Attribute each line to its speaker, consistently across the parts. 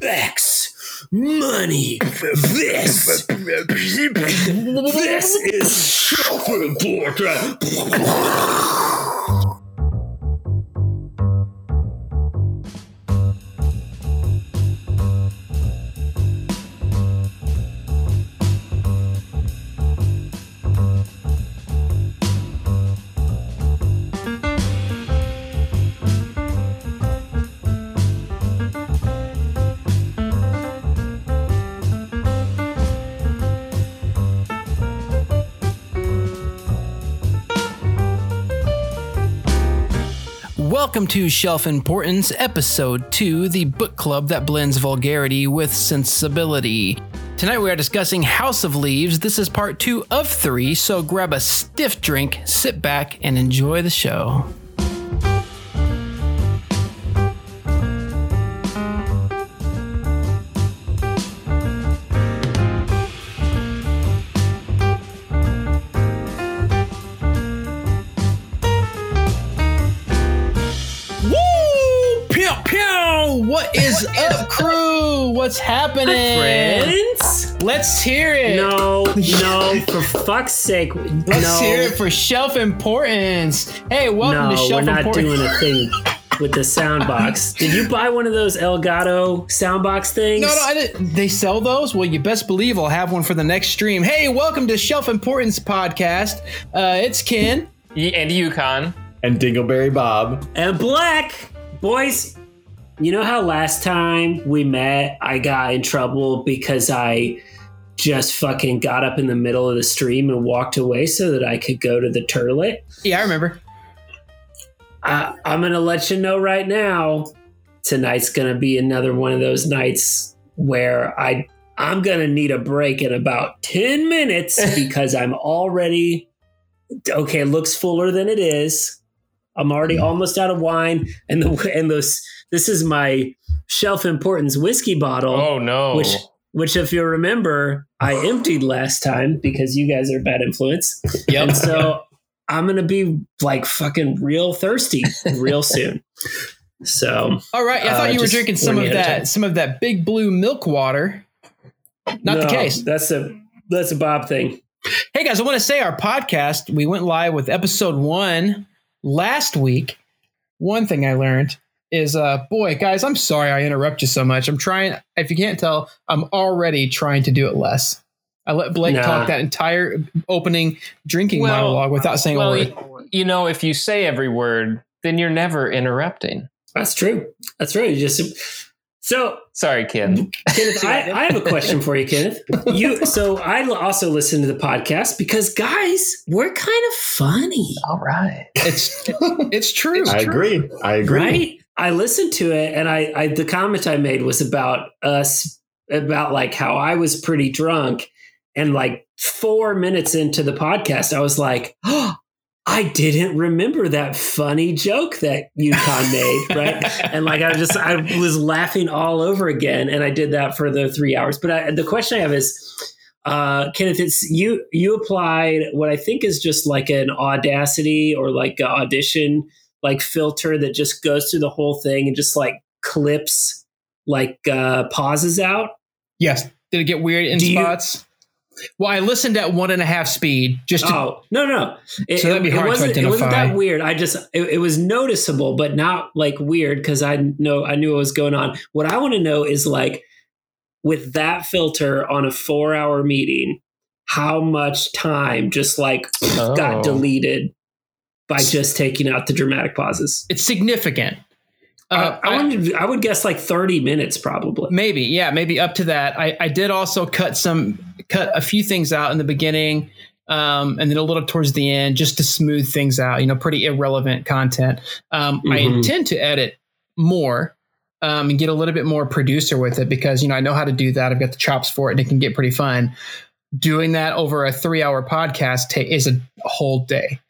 Speaker 1: sex, money. This, this is self-important.
Speaker 2: Welcome to Shelf Importance, Episode 2, the book club that blends vulgarity with sensibility. Tonight we are discussing House of Leaves. This is part 2 of 3, so grab a stiff drink, sit back, and enjoy the show. What's happening?
Speaker 1: Friends?
Speaker 2: Let's hear it.
Speaker 1: No, no, for fuck's sake.
Speaker 2: Let's
Speaker 1: no,
Speaker 2: hear it for shelf importance. Hey, welcome
Speaker 1: no,
Speaker 2: to shelf importance.
Speaker 1: we're not
Speaker 2: importance.
Speaker 1: doing a thing with the sound box. Did you buy one of those Elgato sound box things?
Speaker 2: No, no, I didn't. They sell those? Well, you best believe I'll have one for the next stream. Hey, welcome to Shelf Importance Podcast. Uh, it's Ken.
Speaker 3: And Yukon.
Speaker 4: and Dingleberry Bob.
Speaker 1: And black boys. You know how last time we met, I got in trouble because I just fucking got up in the middle of the stream and walked away so that I could go to the turlet.
Speaker 2: Yeah, I remember.
Speaker 1: I, I'm gonna let you know right now. Tonight's gonna be another one of those nights where I I'm gonna need a break in about ten minutes because I'm already okay. It looks fuller than it is. I'm already mm. almost out of wine, and the and those this is my shelf importance whiskey bottle,
Speaker 3: Oh no.
Speaker 1: which which if you remember I emptied last time because you guys are bad influence.
Speaker 2: Yep.
Speaker 1: And so I'm gonna be like fucking real thirsty real soon. So
Speaker 2: All right. I
Speaker 1: Uh,
Speaker 2: thought you were drinking some of
Speaker 1: you of
Speaker 2: that, some of that big blue milk water. Not the case.
Speaker 1: That's a that's a Bob thing.
Speaker 2: Hey guys, I want to say our podcast, we went live with episode one last week. One thing I learned is uh boy, guys, I'm sorry I interrupt you so much. I'm trying if you can't tell, I'm already trying to do it less. I let Blake
Speaker 1: Nah.
Speaker 2: talk that entire opening drinking
Speaker 3: Well-
Speaker 2: monologue without saying
Speaker 3: well,
Speaker 2: a word.
Speaker 3: you know, if you say every word, then you're never interrupting.
Speaker 1: That's true. That's right. You just so
Speaker 3: Sorry, Ken.
Speaker 1: Kenneth, I, I have a question for you, Kenneth. You so I also listen to the podcast because guys, we're kind of funny,
Speaker 3: All right.
Speaker 2: It's it's true.
Speaker 4: I agree. I agree.
Speaker 1: right? I listened to it, and I, I the comment I made was about us about like how I was pretty drunk, and like four minutes into the podcast, I was like, oh, I didn't remember that funny joke that Yukon made, right? and like I just I was laughing all over again, and I did that for the three hours. But I, the question I have is, uh, Kenneth, it's you. You applied what I think is just like an Audacity or like audition like filter that just goes through the whole thing and just like clips like uh, pauses out.
Speaker 2: Yes. Did it get weird in
Speaker 1: Do you-
Speaker 2: spots? well, I listened at one and a half speed just to
Speaker 1: Oh no no, it,
Speaker 2: So that'd be
Speaker 1: it- it
Speaker 2: hard to
Speaker 1: wasn't, It wasn't that weird. I just it, it was noticeable, but not like weird because I know I knew what was going on. What I want to know is like with that filter on a four hour meeting, how much time just like
Speaker 3: Oh.
Speaker 1: got deleted by just taking out the dramatic pauses.
Speaker 2: it's significant. Uh,
Speaker 1: I, I, wanted, I would guess like thirty minutes probably.
Speaker 2: Maybe, yeah, maybe up to that. I, I did also cut some, cut a few things out in the beginning, um, and then a little towards the end, just to smooth things out. You know, pretty irrelevant content. Um, I
Speaker 1: Mhm.
Speaker 2: intend to edit more um, and get a little bit more producer with it because you know I know how to do that. I've got the chops for it, and it can get pretty fun. Doing that over a three-hour podcast ta- is a whole day.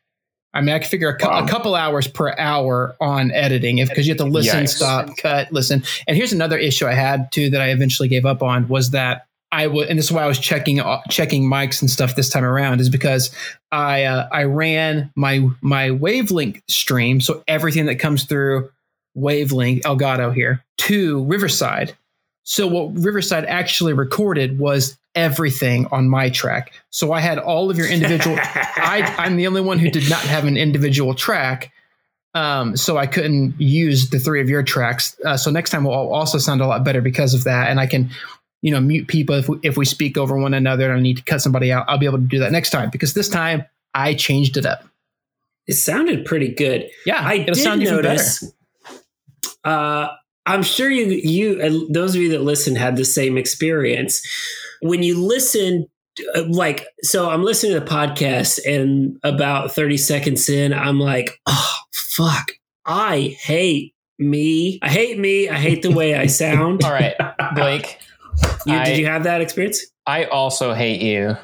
Speaker 2: I mean, I can figure a, cou-
Speaker 4: Wow.
Speaker 2: a couple hours per hour on editing if because you have to listen,
Speaker 3: Yikes.
Speaker 2: stop, cut, listen. And here's another issue I had too that I eventually gave up on was that I would, and this is why I was checking uh, checking mics and stuff this time around is because I uh, I ran my my wavelength stream, so everything that comes through wavelength Elgato here to Riverside. So what Riverside actually recorded was everything on my track. So I had all of your individual. I, I'm the only one who did not have an individual track. Um, so I couldn't use the three of your tracks. Uh, so next time we'll also sound a lot better because of that. And I can, you know, mute people if we, if we speak over one another and I need to cut somebody out. I'll be able to do that next time because this time I changed it up.
Speaker 1: It sounded pretty good.
Speaker 2: Yeah,
Speaker 1: I did
Speaker 2: sound
Speaker 1: notice. Uh, I'm sure you, you, and those of you that listen had the same experience. When you listen, uh, like, so I'm listening to the podcast, and about 30 seconds in, I'm like, oh, fuck. I hate me. I hate me. I hate the way I sound.
Speaker 3: All right, Blake.
Speaker 1: You,
Speaker 3: I-
Speaker 1: did you have that experience?
Speaker 3: I also hate you.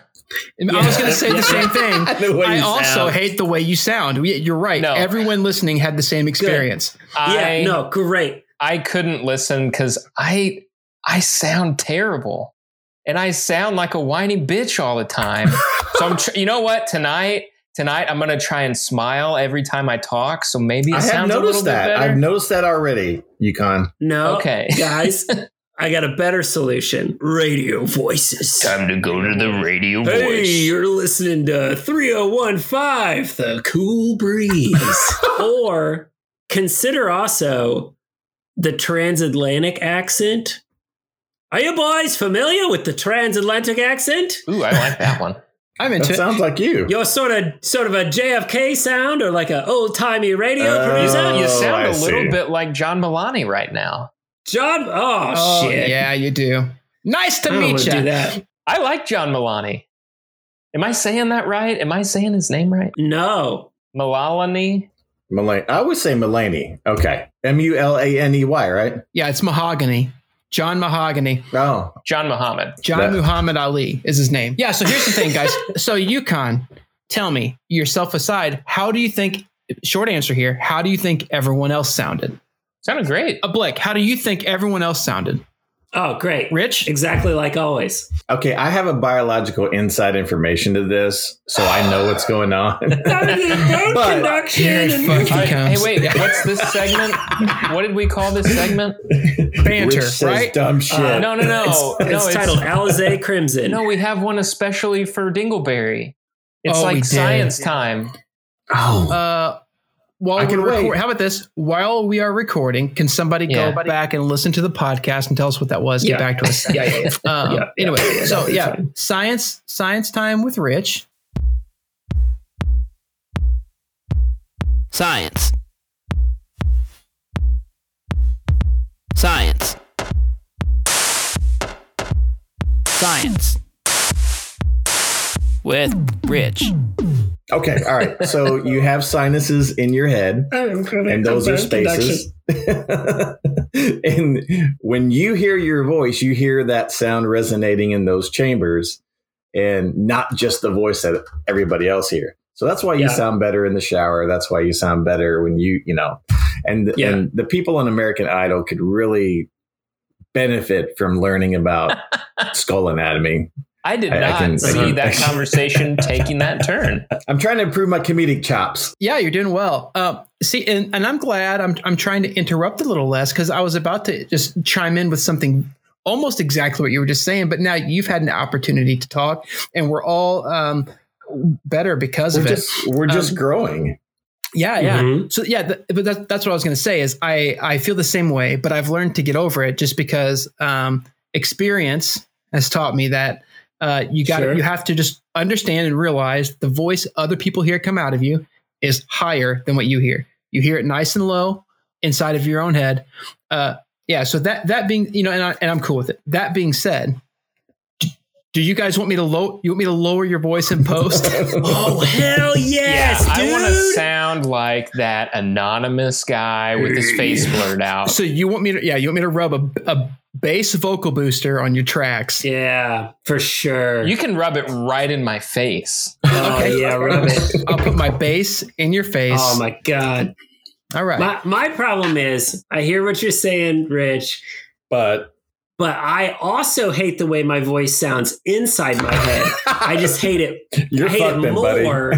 Speaker 2: I was going to say the same thing.
Speaker 4: The
Speaker 2: I also
Speaker 4: sound.
Speaker 2: hate the way you sound. You're right.
Speaker 3: No.
Speaker 2: Everyone listening had the same experience.
Speaker 3: I,
Speaker 1: yeah, no, great.
Speaker 3: I couldn't listen because I I sound terrible, and I sound like a whiny bitch all the time. so I'm, tr- you know what? Tonight, tonight I'm gonna try and smile every time I talk. So maybe it
Speaker 4: I have
Speaker 3: sounds a little
Speaker 4: noticed
Speaker 3: bit
Speaker 4: that. I've noticed that already, Yukon.
Speaker 1: No,
Speaker 3: Okay.
Speaker 1: guys, I got a better solution. Radio voices.
Speaker 3: Time to go to the radio
Speaker 1: Hey,
Speaker 3: voice.
Speaker 1: you're listening to 3015, The Cool Breeze. or consider also the transatlantic accent. Are you boys familiar with the transatlantic accent?
Speaker 3: Ooh, I like that one.
Speaker 2: I'm
Speaker 4: That
Speaker 2: into it.
Speaker 4: sounds like you.
Speaker 1: You're sort of sort of a JFK sound or like an old timey radio
Speaker 4: Oh.
Speaker 1: producer.
Speaker 3: You sound
Speaker 4: I
Speaker 3: a little
Speaker 4: see.
Speaker 3: bit like John Milani right now.
Speaker 1: John, oh,
Speaker 2: Oh,
Speaker 1: shit.
Speaker 2: yeah, you do. Nice to
Speaker 1: I
Speaker 2: meet
Speaker 1: want do
Speaker 2: you.
Speaker 1: that.
Speaker 3: I like John Milani. Am I saying that right? Am I saying his name right?
Speaker 1: No.
Speaker 3: Milalani?
Speaker 4: Mulaney. I would say Mulaney. Okay. M U L A N E Y, right?
Speaker 2: Yeah, it's Mahogany. John Mahogany.
Speaker 4: Oh,
Speaker 3: John Muhammad.
Speaker 2: John
Speaker 4: That-
Speaker 2: Muhammad Ali is his name. Yeah, so here's the thing, guys. so Yukon, tell me, yourself aside, how do you think short answer here, how do you think everyone else sounded?
Speaker 3: Sounded great.
Speaker 2: Uh, Blake, how do you think everyone else sounded?
Speaker 1: Oh, great.
Speaker 2: Rich?
Speaker 1: Exactly like always.
Speaker 4: okay. I have a biological inside information to this, so I know what's going on. But-
Speaker 2: Here it fucking
Speaker 3: All right, hey, wait. What's this segment? What did we call this segment?
Speaker 2: Banter,
Speaker 4: Rich says
Speaker 2: right?
Speaker 4: dumb shit.
Speaker 1: Uh,
Speaker 3: No, no, no.
Speaker 1: It's,
Speaker 3: no,
Speaker 1: it's titled Alizé Crimson.
Speaker 3: No, we have one especially for Dingleberry. It's
Speaker 2: Oh, we
Speaker 3: like
Speaker 2: did.
Speaker 3: science time.
Speaker 4: oh,
Speaker 2: Uh, while
Speaker 4: I can
Speaker 2: we're record-
Speaker 4: wait.
Speaker 2: how about this? While we are recording, can somebody
Speaker 3: Yeah.
Speaker 2: go back and listen to the podcast and tell us what that was?
Speaker 1: Yeah.
Speaker 2: Get back to us.
Speaker 1: yeah, yeah, yeah.
Speaker 2: Um,
Speaker 1: Yeah, yeah,
Speaker 2: anyway,
Speaker 1: yeah,
Speaker 2: so yeah,
Speaker 1: fine.
Speaker 2: science science time with Rich.
Speaker 5: Science. Science. Science. With Rich.
Speaker 4: Okay. All right. So you have sinuses in your head, and those are spaces. and when you hear your voice, you hear that sound resonating in those chambers, and not just the voice that everybody else hear. So that's why you
Speaker 1: Yeah.
Speaker 4: sound better in the shower. That's why you sound better when you, you know, and
Speaker 1: Yeah.
Speaker 4: and the people on American Idol could really benefit from learning about skull anatomy.
Speaker 3: I did
Speaker 4: I- I
Speaker 3: not
Speaker 4: can-
Speaker 3: see
Speaker 4: can-
Speaker 3: that conversation taking that turn.
Speaker 4: I'm trying to improve my comedic chops.
Speaker 2: Yeah, you're doing well. Um, see, and, and I'm glad. I'm I'm trying to interrupt a little less because I was about to just chime in with something almost exactly what you were just saying, but now you've had an opportunity to talk, and we're all um, better because
Speaker 4: We're
Speaker 2: of it.
Speaker 4: just we're just
Speaker 2: Um,
Speaker 4: growing.
Speaker 2: Yeah, yeah.
Speaker 1: Mhm.
Speaker 2: So yeah, th- but that, that's what I was going to say is I I feel the same way, but I've learned to get over it just because um, experience has taught me that uh, you got
Speaker 1: Sure.
Speaker 2: you have to just understand and realize the voice other people hear come out of you is higher than what you hear. You hear it nice and low inside of your own head. Uh, yeah. So that that being you know, and, I, and I'm cool with it. That being said. Do you guys want me to low? You want me to lower your voice in post?
Speaker 1: Oh hell yes,
Speaker 3: yeah,
Speaker 1: dude!
Speaker 3: I want to sound like that anonymous guy with his face blurred out.
Speaker 2: So you want me to? Yeah, you want me to rub a, a bass vocal booster on your tracks?
Speaker 1: yeah, for sure.
Speaker 3: You can rub it right in my face.
Speaker 1: oh
Speaker 2: Okay.
Speaker 1: yeah, rub it.
Speaker 2: I'll put my bass in your face.
Speaker 1: Oh my god.
Speaker 2: All right.
Speaker 1: My my problem is I hear what you're saying, Rich,
Speaker 4: But
Speaker 1: but I also hate the way my voice sounds inside my head. I just hate it.
Speaker 4: you're
Speaker 1: I hate it
Speaker 4: then, buddy.
Speaker 1: more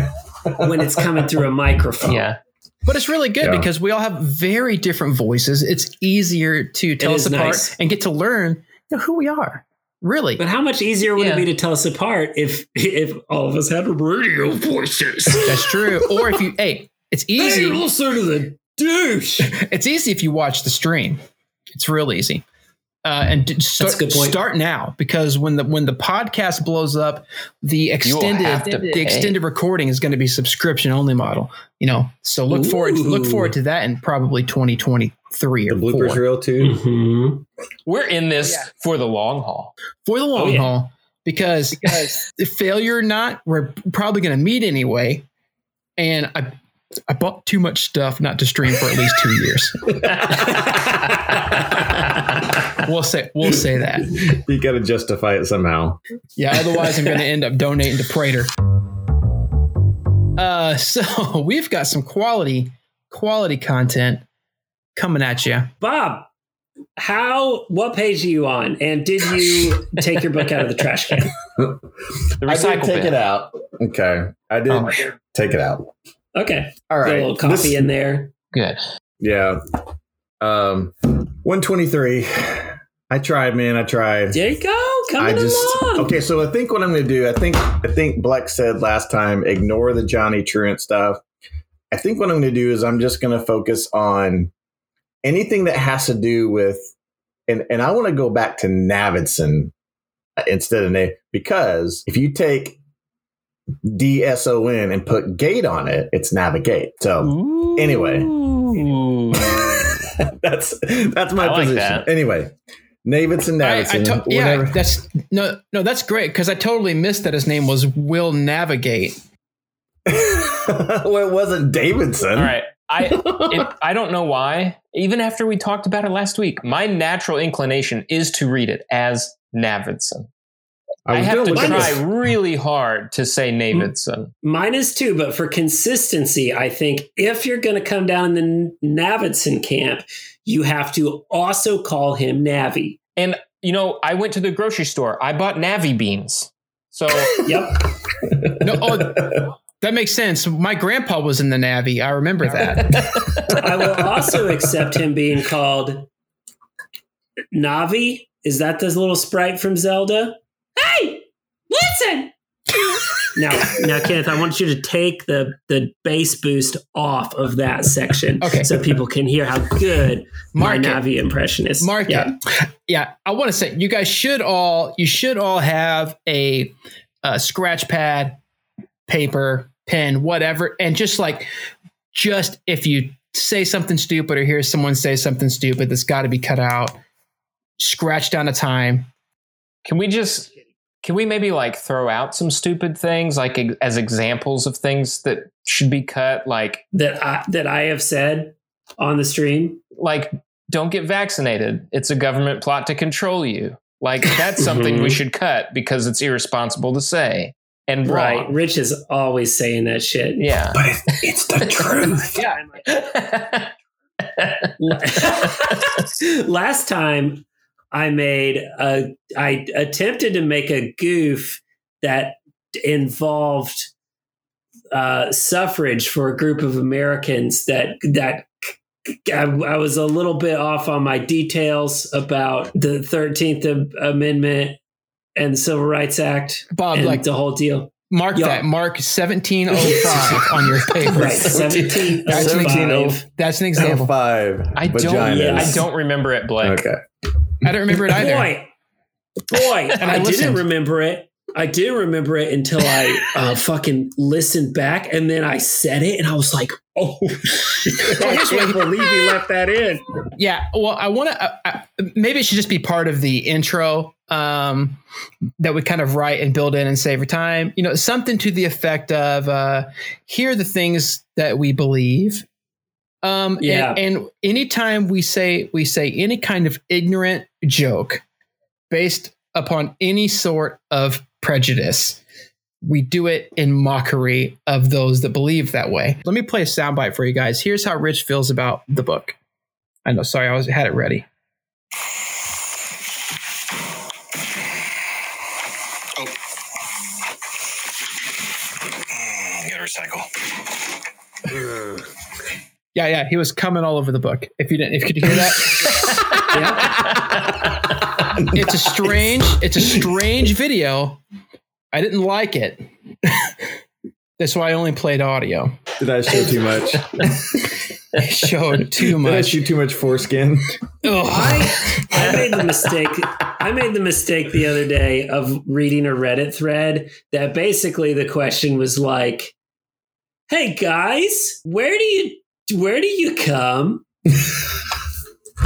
Speaker 1: when it's coming through a microphone.
Speaker 3: Yeah.
Speaker 2: But it's really good
Speaker 4: Yeah.
Speaker 2: because we all have very different voices. It's easier to tell
Speaker 1: It
Speaker 2: us apart
Speaker 1: nice.
Speaker 2: and get to learn know who we are. Really.
Speaker 1: But how much easier would
Speaker 3: Yeah.
Speaker 1: it be to tell us apart if if all of us had radio voices?
Speaker 2: That's true. Or if you, hey, it's
Speaker 1: Hey,
Speaker 2: easy.
Speaker 1: listen to the douche.
Speaker 2: It's easy if you watch the stream. It's real easy. Uh, and d- start,
Speaker 1: a good point.
Speaker 2: start now because when the when the podcast blows up, the extended
Speaker 3: to
Speaker 2: the
Speaker 3: pay.
Speaker 2: extended recording is going to be subscription only model. You know, so look forward look forward to that in probably twenty twenty three
Speaker 4: The
Speaker 2: or
Speaker 4: bloopers
Speaker 2: four
Speaker 4: reel too.
Speaker 1: Mhm.
Speaker 3: We're in this for the long haul.
Speaker 2: for the long
Speaker 1: Oh, yeah.
Speaker 2: haul because the failure or not, we're probably going to meet anyway. And I I bought too much stuff not to stream for at least two years. We'll say we'll say that.
Speaker 4: You got to justify it somehow.
Speaker 2: Yeah, otherwise I'm going to end up donating to Prater. Uh, so we've got some quality quality content coming at you.
Speaker 1: Bob, how? What page are you on? And did you take your book out of the trash can?
Speaker 3: The
Speaker 4: I did take
Speaker 3: bin.
Speaker 4: it out. Okay, I did
Speaker 3: Oh,
Speaker 4: take it out.
Speaker 1: Okay,
Speaker 4: All right.
Speaker 1: Got
Speaker 4: right,
Speaker 1: a little coffee
Speaker 4: This-
Speaker 1: in there.
Speaker 3: Good.
Speaker 4: Yeah. Um, 123. I tried, man. I tried.
Speaker 1: There you go, coming
Speaker 4: I just
Speaker 1: along.
Speaker 4: okay. So I think what I'm going to do, I think I think Bleck said last time, ignore the Johnny Truant stuff. I think what I'm going to do is I'm just going to focus on anything that has to do with, and and I want to go back to Navidson uh, instead of Na because if you take D S O N and put gate on it, it's navigate. So Anyway. That's that's my
Speaker 3: I like
Speaker 4: position.
Speaker 3: that.
Speaker 4: Anyway, Navidson,
Speaker 2: I, I
Speaker 4: Navidson,
Speaker 2: to- yeah, that's no, no, that's great because I totally missed that his name was Will Navigate.
Speaker 4: well, it wasn't Davidson.
Speaker 3: All right. I it, I don't know why. Even after we talked about it last week, my natural inclination is to read it as Navidson. I,
Speaker 4: was
Speaker 3: have to try
Speaker 4: this.
Speaker 3: really hard to say Navidson.
Speaker 1: Mine is too, but for consistency, I think if you're going to come down in the Navidson camp, you have to also call him Navi.
Speaker 3: And you know, I went to the grocery store. I bought Navi beans. So
Speaker 1: Yep.
Speaker 2: No, oh, that makes sense. My grandpa was in the Navy. I remember that.
Speaker 1: I will also accept him being called Navi. Is that the little sprite from Zelda? Hey, listen. now, now, Kenneth, I want you to take the the bass boost off of that section,
Speaker 2: Okay.
Speaker 1: so people can hear how good my
Speaker 2: Mark it.
Speaker 1: Navi impression is.
Speaker 2: Mark
Speaker 1: yeah.
Speaker 2: it. Yeah, I want to say you guys should all you should all have a, a scratch pad, paper, pen, whatever, and just like just if you say something stupid or hear someone say something stupid that's got to be cut out, scratch down a time.
Speaker 3: can we just can we maybe like throw out some stupid things like as examples of things that should be cut like
Speaker 1: that I, that I have said on the stream.
Speaker 3: like don't get vaccinated. It's a government plot to control you. Like that's something we
Speaker 1: Mhm.
Speaker 3: should cut because it's irresponsible to say and
Speaker 1: Right,
Speaker 3: wrong.
Speaker 1: Rich is always saying that shit.
Speaker 3: Yeah.
Speaker 4: But it, it's the truth. Yeah.
Speaker 1: Last time I made a, I attempted to make a goof that involved uh, suffrage for a group of Americans that that I, I was a little bit off on my details about the Thirteenth Amendment and the Civil Rights Act
Speaker 2: Bob,
Speaker 1: and
Speaker 2: like
Speaker 1: the whole deal.
Speaker 2: mark
Speaker 1: Yeah.
Speaker 2: that. Mark seventeen oh five on your paper.
Speaker 1: Right, seventeen oh
Speaker 4: Seventeen
Speaker 1: five.
Speaker 2: That's an example.
Speaker 4: Five.
Speaker 3: I don't
Speaker 4: vaginas.
Speaker 3: I don't remember it, Blake.
Speaker 4: Okay.
Speaker 2: I don't remember it either.
Speaker 1: Boy, boy,
Speaker 2: And I
Speaker 1: I, didn't remember it. I didn't remember it until I uh, fucking listened back, and then I said it, and I was like, "Oh. I can't believe he left that in."
Speaker 2: Yeah, well, I want to. Uh, uh, maybe it should just be part of the intro um, that we kind of write and build in and save time. You know, something to the effect of uh, "Here are the things that we believe." Um, and-
Speaker 1: Yeah.
Speaker 2: and, anytime we say we say any kind of ignorant joke based upon any sort of prejudice, we do it in mockery of those that believe that way. Let me play a soundbite for you guys. Here's how Rich feels about the book. I know. Sorry, I was had it ready.
Speaker 6: You gotta recycle.
Speaker 2: Yeah, yeah. He was coming all over the book. If you didn't, if you could hear that, It's a strange, it's a strange video. I didn't like it. That's why I only played audio.
Speaker 4: Did I show too much?
Speaker 2: I showed too
Speaker 4: Did I
Speaker 2: much.
Speaker 4: shoot too much foreskin?
Speaker 2: Ugh.
Speaker 1: I, I made the mistake. I made the mistake the other day of reading a Reddit thread that basically the question was like, "Hey guys, where do you where do you come?"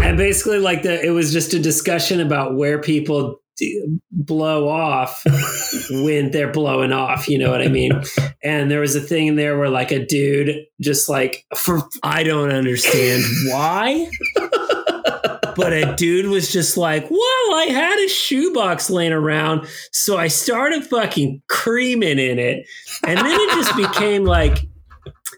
Speaker 1: and basically, like the it was just a discussion about where people blow off when they're blowing off. You know what I mean? And there was a thing in there where like a dude just like for I don't understand why but a dude was just like, "Well, I had a shoebox laying around, so I started fucking creaming in it, and then it just became like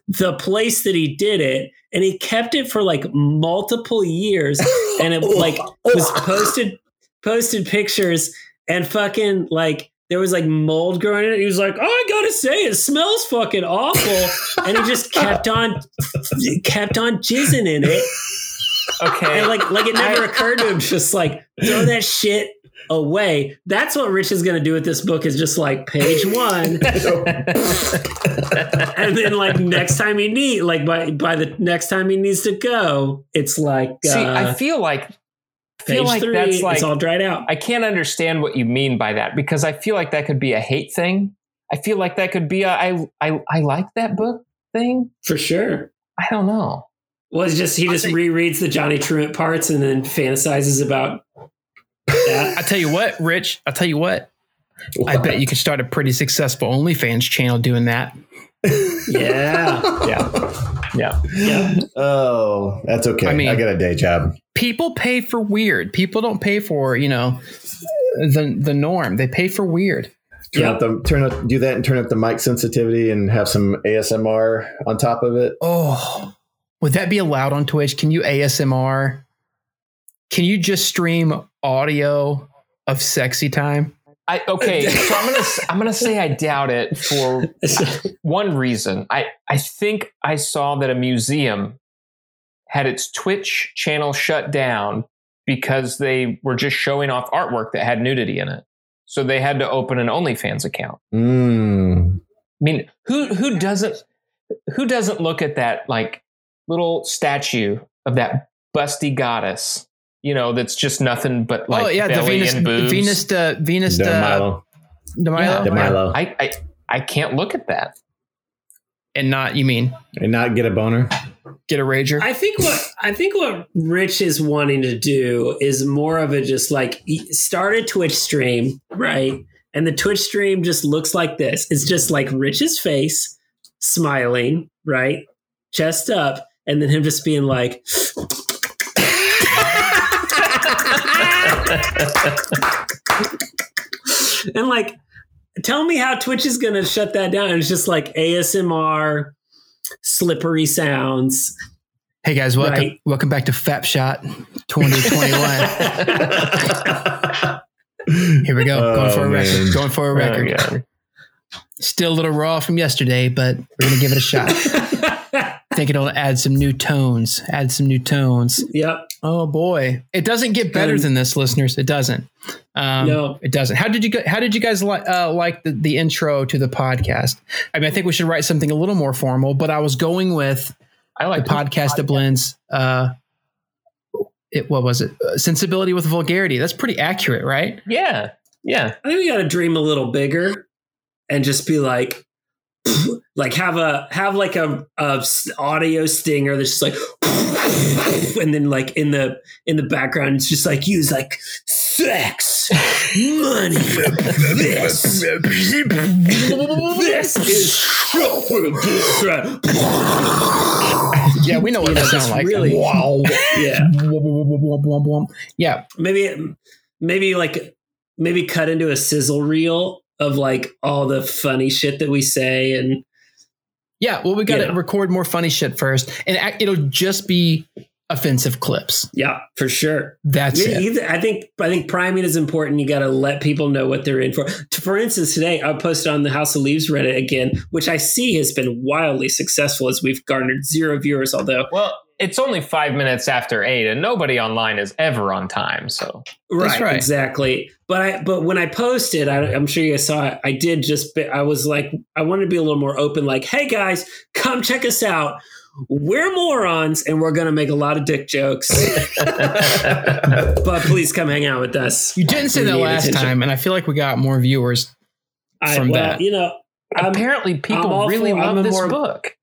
Speaker 1: the place that he did it, and he kept it for like multiple years, and it like was posted posted pictures and fucking like." There was like mold growing in it. He was like, "Oh, I gotta say, it smells fucking awful," and he just kept on, kept on jizzing in it,
Speaker 3: Okay.
Speaker 1: and like like it never occurred to him just like throw that shit away that's what rich is going to do with this book is just like page one and then like next time he need like by by the next time he needs to go it's like
Speaker 3: See,
Speaker 1: uh,
Speaker 3: I feel like I feel
Speaker 1: page
Speaker 3: like
Speaker 1: three
Speaker 3: that's like
Speaker 1: it's all dried out
Speaker 3: I can't understand what you mean by that because I feel like that could be a hate thing. I feel like that could be a I I I like that book thing.
Speaker 1: for sure
Speaker 3: I don't know.
Speaker 1: well it's just he just rereads the johnny truant parts and then fantasizes about that
Speaker 2: I tell you what, Rich. I tell you what. I bet you could start a pretty successful OnlyFans channel doing that.
Speaker 1: yeah
Speaker 3: Yeah. Yeah.
Speaker 1: yeah
Speaker 4: Oh, that's okay.
Speaker 2: I mean,
Speaker 4: I,
Speaker 2: mean-
Speaker 4: got a day job.
Speaker 2: People pay for weird. People don't pay for you know the the norm. They pay for weird.
Speaker 4: Turn
Speaker 1: Yeah.
Speaker 4: up the turn up do that and turn up the mic sensitivity and have some ASMR on top of it.
Speaker 2: Oh, would that be allowed on Twitch? Can you ASMR? Can you just stream audio of sexy time?
Speaker 3: I okay, so I'm gonna I'm gonna say I doubt it for one reason. I I think I saw that a museum had its Twitch channel shut down because they were just showing off artwork that had nudity in it. So they had to open an OnlyFans account.
Speaker 4: Mm.
Speaker 3: I mean, who who doesn't who doesn't look at that like little statue of that busty goddess? You know, that's just nothing but like
Speaker 2: oh yeah, the
Speaker 3: belly
Speaker 2: Venus,
Speaker 3: and boobs.
Speaker 2: Venus, uh, Venus,
Speaker 4: De
Speaker 2: uh,
Speaker 4: Milo.
Speaker 2: de Milo?
Speaker 3: Yeah.
Speaker 4: De Milo.
Speaker 3: I, I I can't look at that.
Speaker 2: and not you mean
Speaker 4: and not get a boner.
Speaker 2: get a rager?
Speaker 1: I think what I think what Rich is wanting to do is more of a just like start a Twitch stream, right? And the Twitch stream just looks like this. It's just like Rich's face smiling, right? Chest up, and then him just being like and like tell me how Twitch is gonna shut that down. It's just like ASMR, slippery sounds.
Speaker 2: hey guys, welcome
Speaker 1: Right.
Speaker 2: welcome back to Fap Shot 2021. Here we go, going for a
Speaker 4: Oh,
Speaker 2: record. Going for a record.
Speaker 3: Oh,
Speaker 2: Still a little raw from yesterday, but we're gonna give it a shot. Think it'll add some new tones. Add some new tones.
Speaker 1: yep.
Speaker 2: Oh boy, it doesn't get better
Speaker 1: Um,
Speaker 2: than this, listeners. It doesn't. Um,
Speaker 1: No.
Speaker 2: it doesn't. How did you How did you guys li- uh, like the, the intro to the podcast? I mean, I think we should write something a little more formal. But I was going with
Speaker 3: I
Speaker 2: the
Speaker 3: like
Speaker 2: podcast that blends. Uh, it what was it? Uh, sensibility with vulgarity. That's pretty accurate, right?
Speaker 3: Yeah, yeah.
Speaker 1: I think we got to dream a little bigger and just be like, like have a have like a, a audio stinger that's just like, and then like in the in the background it's just like use like sex, money, this, this is
Speaker 2: Yeah, we know what that sounds like.
Speaker 1: really-
Speaker 2: wow.
Speaker 1: yeah.
Speaker 2: yeah,
Speaker 1: maybe maybe like maybe cut into a sizzle reel of like all the funny shit that we say and
Speaker 2: yeah. Well, we got to
Speaker 1: Yeah.
Speaker 2: record more funny shit first, and it'll just be offensive clips.
Speaker 1: yeah for sure
Speaker 2: That's
Speaker 1: Yeah,
Speaker 2: it.
Speaker 1: either- I think I think priming is important. You got to let people know what they're in for. For instance, today I posted on the House of Leaves Reddit again, which I see has been wildly successful as we've garnered zero viewers. Although
Speaker 3: Well, it's only five minutes after eight, and nobody online is ever on time. So
Speaker 1: right,
Speaker 2: right.
Speaker 1: exactly. But I but when I posted, I, I'm sure you guys saw it. I did just I was like I wanted to be a little more open. Like, hey guys, come check us out. We're morons, and we're gonna make a lot of dick jokes. but please come hang out with us.
Speaker 2: You didn't say
Speaker 1: We
Speaker 2: that last
Speaker 1: attention.
Speaker 2: time, and I feel like we got more viewers.
Speaker 1: I,
Speaker 2: from
Speaker 1: well,
Speaker 2: that.
Speaker 1: you know, I'm,
Speaker 3: apparently, people really
Speaker 1: for-
Speaker 3: love this
Speaker 1: more-
Speaker 3: book.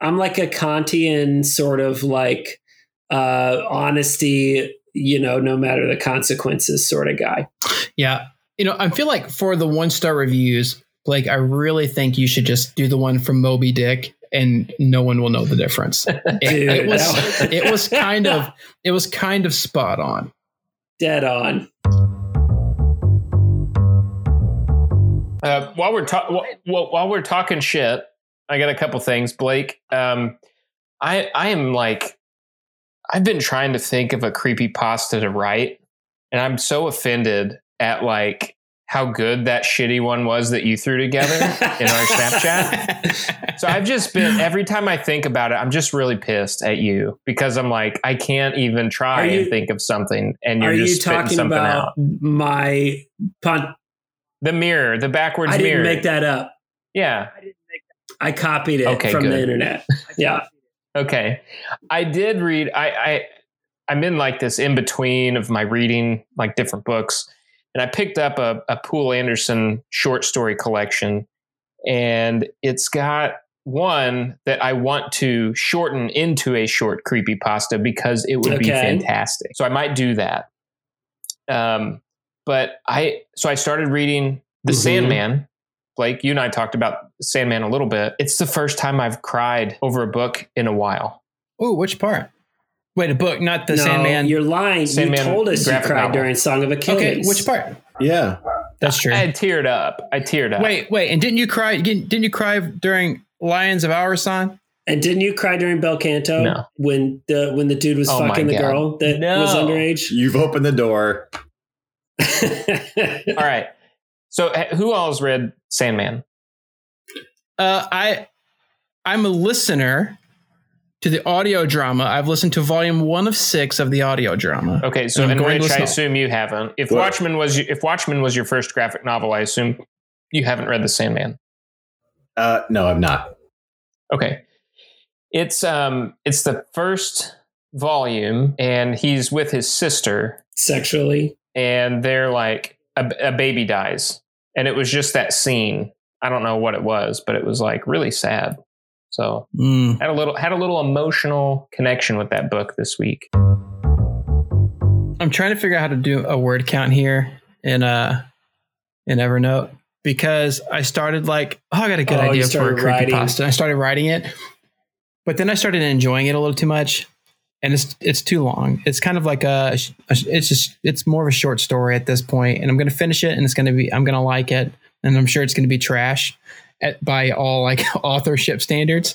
Speaker 1: I'm like a Kantian sort of like uh honesty. You know, no matter the consequences, sort of guy.
Speaker 2: Yeah. You know, I feel like for the one star reviews, like I really think you should just do the one from Moby Dick and no one will know the difference. It,
Speaker 1: Dude,
Speaker 2: it was
Speaker 1: that-
Speaker 2: it was kind of it was kind of spot on.
Speaker 1: Dead on.
Speaker 3: Uh, while we're ta- wh- wh- while we're talking shit, I got a couple things, Blake. Um, I I am like, I've been trying to think of a creepy pasta to write, and I'm so offended at like how good that shitty one was that you threw together in our Snapchat. So I've just been every time I think about it, I'm just really pissed at you because I'm like, I can't even try
Speaker 1: you-
Speaker 3: and think of something, and you're
Speaker 1: Are
Speaker 3: just
Speaker 1: you talking
Speaker 3: something
Speaker 1: about
Speaker 3: out.
Speaker 1: my pon-
Speaker 3: The mirror, the backwards
Speaker 1: I didn't
Speaker 3: mirror.
Speaker 1: make that up.
Speaker 3: Yeah.
Speaker 1: I copied it
Speaker 3: Okay,
Speaker 1: from the internet. Yeah.
Speaker 3: Okay. I did read I, I I'm in like this in between of my reading like different books. And I picked up a, a Poul Anderson short story collection. And it's got one that I want to shorten into a short creepy pasta because it would be fantastic. So I might do that. Um, but I so I started reading The
Speaker 1: Mhm.
Speaker 3: Sandman. Blake, you and I talked about Sandman a little bit. It's the first time I've cried over a book in a while.
Speaker 2: Oh, which part? Wait, a book, not the
Speaker 1: no,
Speaker 2: Sandman.
Speaker 1: you're lying.
Speaker 3: Sandman
Speaker 1: you told us you cried
Speaker 3: novel.
Speaker 1: during Song of Achilles.
Speaker 2: Okay, which part?
Speaker 4: Yeah.
Speaker 2: That's true.
Speaker 3: I had teared up. I teared up.
Speaker 2: Wait, wait, and didn't you cry? Didn't, didn't you cry during Lions of Al-Rassan?
Speaker 1: And didn't you cry during Bel Canto
Speaker 3: No.
Speaker 1: when the when the dude was
Speaker 3: Oh
Speaker 1: fucking the girl that
Speaker 3: No.
Speaker 1: was underage?
Speaker 4: You've opened the door.
Speaker 3: All right. So who else read Sandman?
Speaker 2: Uh, I I'm a listener to the audio drama. I've listened to volume one of six of the audio drama.
Speaker 3: Okay, so
Speaker 2: I'm
Speaker 3: and
Speaker 2: going to
Speaker 3: Rich, I assume you haven't. If
Speaker 4: What?
Speaker 3: Watchmen was if Watchmen was your first graphic novel, I assume you haven't read The Sandman.
Speaker 4: Uh, no, I'm not.
Speaker 3: Okay. It's um it's the first volume and he's with his sister
Speaker 1: Sexually.
Speaker 3: and they're like a, a baby dies and it was just that scene i don't know what it was but it was like really sad so
Speaker 2: Mm.
Speaker 3: had a little had a little emotional connection with that book this week
Speaker 2: I'm trying to figure out how to do a word count here in uh in Evernote because I started like, oh, I got a good
Speaker 1: Oh,
Speaker 2: idea for a creepy
Speaker 1: writing.
Speaker 2: pasta. I started writing it, but then I started enjoying it a little too much, and it's it's too long. It's kind of like a, it's just it's more of a short story at this point, and I'm gonna finish it, and it's gonna be I'm gonna like it, and I'm sure it's gonna be trash at, by all like authorship standards.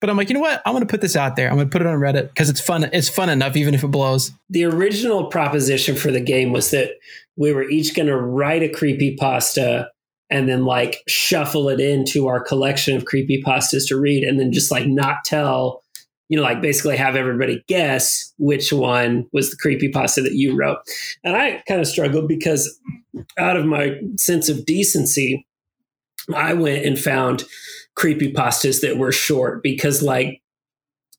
Speaker 2: But I'm like, you know what? I'm gonna put this out there. I'm gonna put it on Reddit because it's fun. It's fun enough, even if it blows.
Speaker 1: The original proposition for the game was that we were each going to write a creepy pasta and then like shuffle it into our collection of creepy pastas to read and then just like not tell you know like basically have everybody guess which one was the creepy pasta that you wrote. And i kind of struggled because out of my sense of decency i went and found creepy pastas that were short because like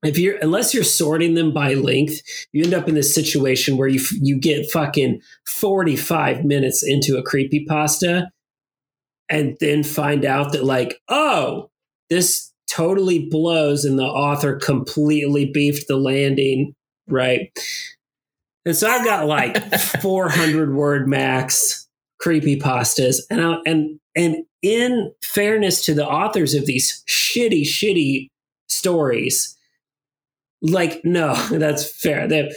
Speaker 1: if you're unless you're sorting them by length you end up in this situation where you you get fucking 45 minutes into a creepy pasta and then find out that like oh this totally blows and the author completely beefed the landing right and so i've got like 400 word max creepy pastas and I, and and in fairness to the authors of these shitty shitty stories like no that's fair they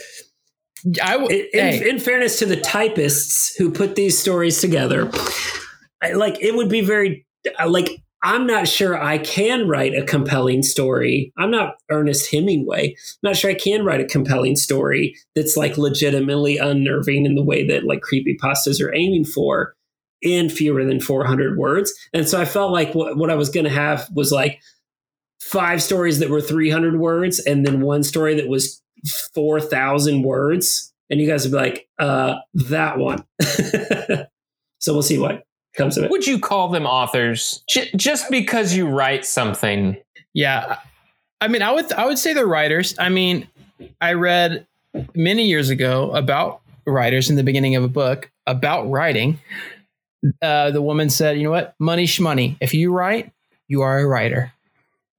Speaker 2: I w-
Speaker 1: in,
Speaker 2: hey.
Speaker 1: in fairness to the typists who put these stories together, I, like it would be very like I'm not sure I can write a compelling story. I'm not Ernest Hemingway. I'm not sure I can write a compelling story that's like legitimately unnerving in the way that like creepypastas are aiming for in fewer than 400 words. And so I felt like what, what I was going to have was like five stories that were 300 words and then one story that was 4,000 words. And you guys would be like, uh, that one. so we'll see what comes of it.
Speaker 3: Would you call them authors J- just because you write something?
Speaker 2: Yeah, I mean, I would I would say they're writers. I mean, I read many years ago about writers in the beginning of a book about writing. Uh, the woman said, "You know what? Money shmoney. If you write, you are a writer."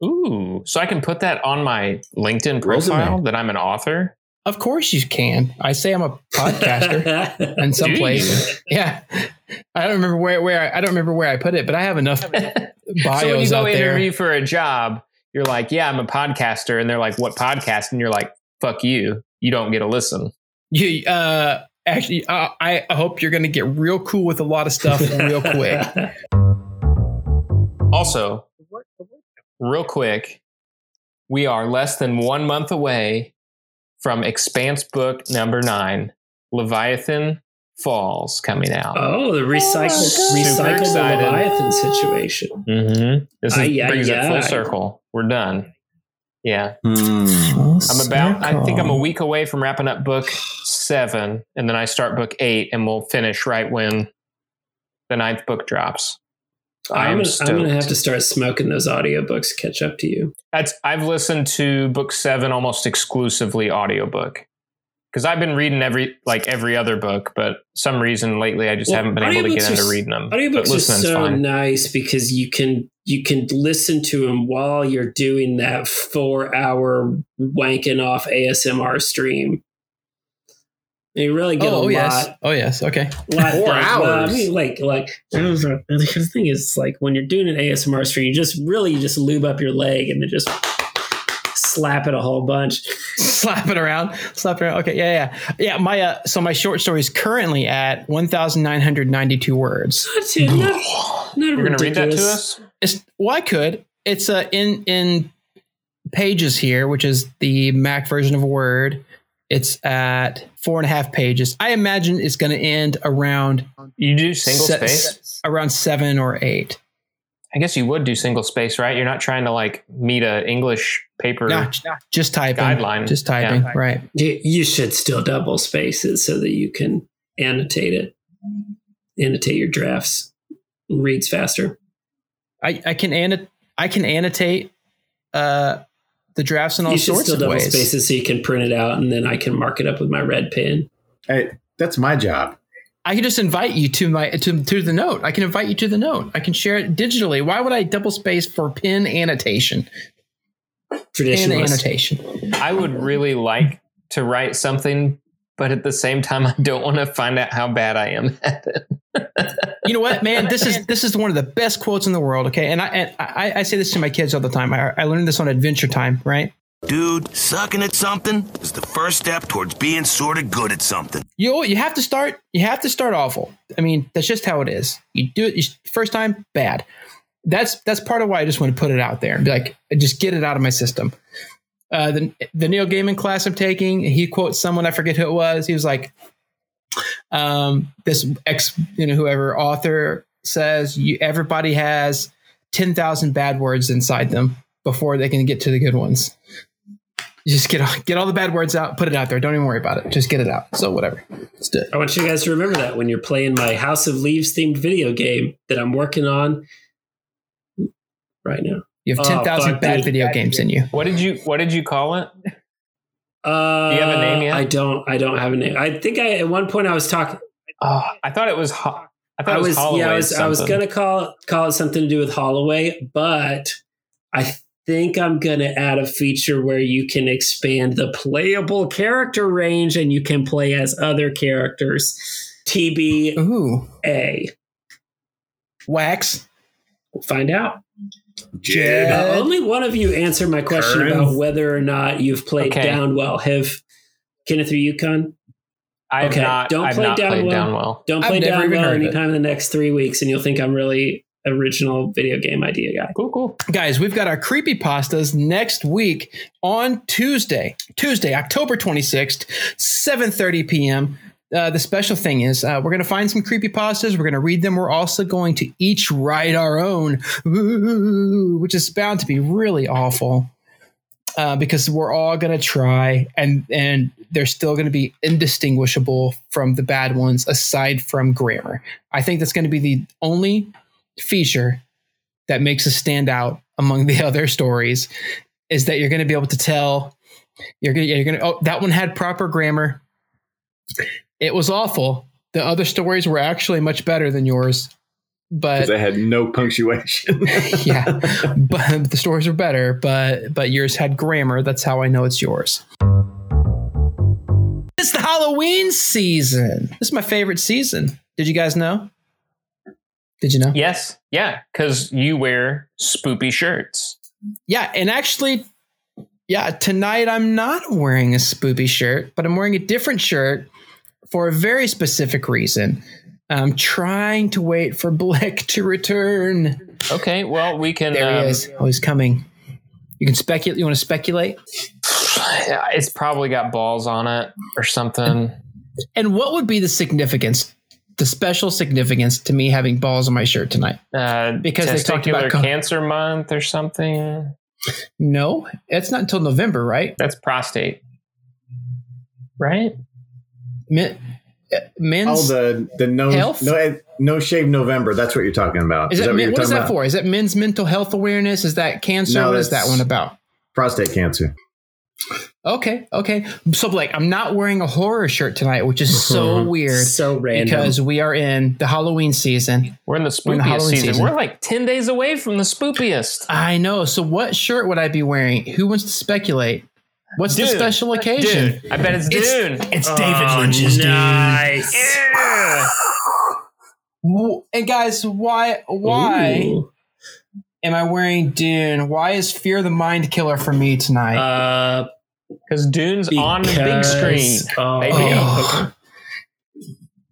Speaker 3: Ooh, so I can put that on my LinkedIn profile
Speaker 4: Resume.
Speaker 3: that I'm an author.
Speaker 2: Of course you can. I say I'm a podcaster in some place. Yeah, I don't remember where where I, I don't remember where I put it, but I have enough bios
Speaker 3: so when you go
Speaker 2: out there.
Speaker 3: interview for a job, you're like, "Yeah, I'm a podcaster," and they're like, "What podcast?" And you're like, "Fuck you, you don't get a listen."
Speaker 2: You, uh, actually, uh, I hope you're going to get real cool with a lot of stuff real quick.
Speaker 3: Also, real quick, we are less than one month away from Expanse book number nine, Leviathan Falls, coming out.
Speaker 1: Oh, the recycled,
Speaker 3: Super
Speaker 1: recycled. Leviathan situation.
Speaker 3: Mm-hmm. This is,
Speaker 1: Ay, ay,
Speaker 3: brings it full
Speaker 1: ay.
Speaker 3: circle. We're done. Yeah.
Speaker 4: Hmm.
Speaker 3: I'm about, I think I'm a week away from wrapping up book seven, and then I start book eight, and we'll finish right when the ninth book drops. I
Speaker 1: I'm gonna, I'm gonna have to start smoking those audiobooks to catch up to you.
Speaker 3: That's I've listened to book seven almost exclusively audiobook. Because I've been reading every like every other book, but some reason lately I just
Speaker 1: Well,
Speaker 3: haven't been able to get
Speaker 1: are
Speaker 3: into reading them. But
Speaker 1: Audiobooks are
Speaker 3: listening's
Speaker 1: so
Speaker 3: fine.
Speaker 1: nice because you can you can listen to them while you're doing that four hour wanking off ASMR stream. And you really get
Speaker 2: Oh,
Speaker 1: a
Speaker 2: oh
Speaker 1: lot.
Speaker 2: yes. Oh yes. Okay.
Speaker 1: lot
Speaker 4: Four
Speaker 1: like, well, I
Speaker 4: hours?
Speaker 1: mean, like, like the thing is, like, when you're doing an ASMR stream, you just really you just lube up your leg and then just slap it a whole bunch.
Speaker 2: slap it around slap it around okay yeah yeah yeah my uh, so my short story is currently at 1992 words
Speaker 1: Not, too, not, not
Speaker 3: You're gonna read that to us?
Speaker 2: it's well i could it's uh in in pages here which is the mac version of word it's at four and a half pages i imagine it's going to end around
Speaker 3: You do single
Speaker 2: se-
Speaker 3: space?
Speaker 2: around seven or eight
Speaker 3: I guess you would do single space, right? You're not trying to like meet a English paper.
Speaker 2: no, just typing
Speaker 3: Guideline.
Speaker 2: just typing
Speaker 3: Yeah.
Speaker 2: right
Speaker 1: You, you should still double space it so that you can annotate it, annotate your drafts. Reads faster.
Speaker 2: i i can annot- i can annotate uh the drafts in all
Speaker 1: you should
Speaker 2: sorts
Speaker 1: still
Speaker 2: of
Speaker 1: double
Speaker 2: ways
Speaker 1: space so you can print it out, and then I can mark it up with my red pen.
Speaker 4: Hey, that's my job.
Speaker 2: I can just invite you to my to, to the note. I can invite you to the note. I can share it digitally. Why would I double space for pin annotation?
Speaker 1: Traditional
Speaker 2: annotation.
Speaker 3: I would really like to write something, but at the same time, I don't want to find out how bad I am at it.
Speaker 2: You know what, man? This is this is one of the best quotes in the world. Okay, and I and I, I say this to my kids all the time. I, I learned this on Adventure Time, right?
Speaker 6: Dude, sucking at something is the first step towards being sort of good at something.
Speaker 2: You you have to start. You have to start awful. I mean, that's just how it is. You do it you, first time bad. That's that's part of why I just want to put it out there and be like, just get it out of my system. Uh, the the Neil Gaiman class I'm taking, he quotes someone I forget who it was. He was like, um, this ex, you know, whoever author says you everybody has ten thousand bad words inside them before they can get to the good ones. Just get all, get all the bad words out, put it out there. Don't even worry about it. Just get it out. So whatever. Let's do it.
Speaker 1: I want you guys to remember that when you're playing my House of Leaves themed video game that I'm working on right now.
Speaker 2: You have
Speaker 1: Oh,
Speaker 2: ten thousand bad
Speaker 1: dude.
Speaker 2: video games in you.
Speaker 3: What did you What did you call it?
Speaker 1: Uh,
Speaker 3: Do you have a name yet?
Speaker 1: I don't. I don't have a name. I think I at one point I was talking.
Speaker 3: Oh, I thought it was. Ho- I thought
Speaker 1: I
Speaker 3: it was.
Speaker 1: was
Speaker 3: Holloway
Speaker 1: yeah. I was. I was gonna call call it something to do with Holloway, but I think I'm gonna add a feature where you can expand the playable character range and you can play as other characters. TBA.
Speaker 2: Ooh, wax.
Speaker 1: We'll find out.
Speaker 2: Jed.
Speaker 1: Uh, only one of you answered my question
Speaker 4: Curran.
Speaker 1: about whether or not you've played
Speaker 3: Okay.
Speaker 1: Downwell. Have Kenneth or Yukon?
Speaker 3: I have
Speaker 1: Okay,
Speaker 3: not.
Speaker 1: don't
Speaker 3: I've
Speaker 1: play
Speaker 3: not
Speaker 1: Downwell.
Speaker 3: down well.
Speaker 1: Don't
Speaker 2: I've
Speaker 1: play
Speaker 2: never even
Speaker 1: Downwell
Speaker 2: heard
Speaker 1: anytime in the next three weeks, and you'll think I'm really original video game idea guy.
Speaker 3: Cool, cool.
Speaker 2: Guys, we've got our creepy pastas next week on Tuesday. Tuesday, October 26th, 7:30 p.m. uh, the special thing is uh, we're going to find some creepy pastas. We're going to read them. We're also going to each write our own, which is bound to be really awful. Uh, because we're all going to try and and they're still going to be indistinguishable from the bad ones aside from grammar i think that's going to be the only feature that makes us stand out among the other stories is that you're going to be able to tell you're going to you're going to oh that one had proper grammar it was awful the other stories were actually much better than yours but
Speaker 4: they had no punctuation.
Speaker 2: yeah, but the stories were better. But but yours had grammar. That's how I know it's yours. It's the Halloween season. This is my favorite season. Did you guys know? Did you know?
Speaker 3: Yes. Yeah. Because you wear spoopy shirts.
Speaker 2: Yeah, and actually, yeah, tonight I'm not wearing a spoopy shirt, but I'm wearing a different shirt for a very specific reason. I'm trying to wait for Blake to return.
Speaker 3: Okay. Well, we can.
Speaker 2: There
Speaker 3: um,
Speaker 2: he is. Oh, he's coming. You can speculate. You want to speculate?
Speaker 3: it's probably got balls on it or something.
Speaker 2: And what would be the significance, the special significance to me having balls on my shirt tonight?
Speaker 3: Uh,
Speaker 2: Because they talked about co-
Speaker 3: cancer month or something.
Speaker 2: No, it's not until November, right?
Speaker 3: That's prostate, right?
Speaker 2: Men, uh, men's.
Speaker 4: oh, the the no
Speaker 2: Health?
Speaker 4: no no shave November. That's what you're talking about.
Speaker 2: is that,
Speaker 4: what
Speaker 2: men,
Speaker 4: you're
Speaker 2: what is
Speaker 4: talking
Speaker 2: that
Speaker 4: about?
Speaker 2: for? Is that men's mental health awareness? Is that cancer?
Speaker 4: No,
Speaker 2: what is that one about?
Speaker 4: Prostate cancer.
Speaker 2: Okay, okay. So, Blake, I'm not wearing a horror shirt tonight, which is so weird
Speaker 1: So random.
Speaker 2: because we are in the Halloween season.
Speaker 3: We're in the
Speaker 2: We're in the Halloween
Speaker 3: season.
Speaker 2: season.
Speaker 3: We're like 10 days away from the spoopiest.
Speaker 2: I know. So, what shirt would I be wearing? Who wants to speculate? What's the special occasion?
Speaker 3: Dude, I bet it's Dune.
Speaker 2: It's
Speaker 1: Oh,
Speaker 2: David Lynch's
Speaker 1: nice.
Speaker 3: Yeah.
Speaker 2: Dune. And guys, why why
Speaker 1: Ooh.
Speaker 2: am I wearing Dune? Why is Fear the Mind Killer for me tonight?
Speaker 1: Uh,
Speaker 3: Because Dune's on the big screen.
Speaker 1: Oh,
Speaker 3: Baby.
Speaker 2: Oh.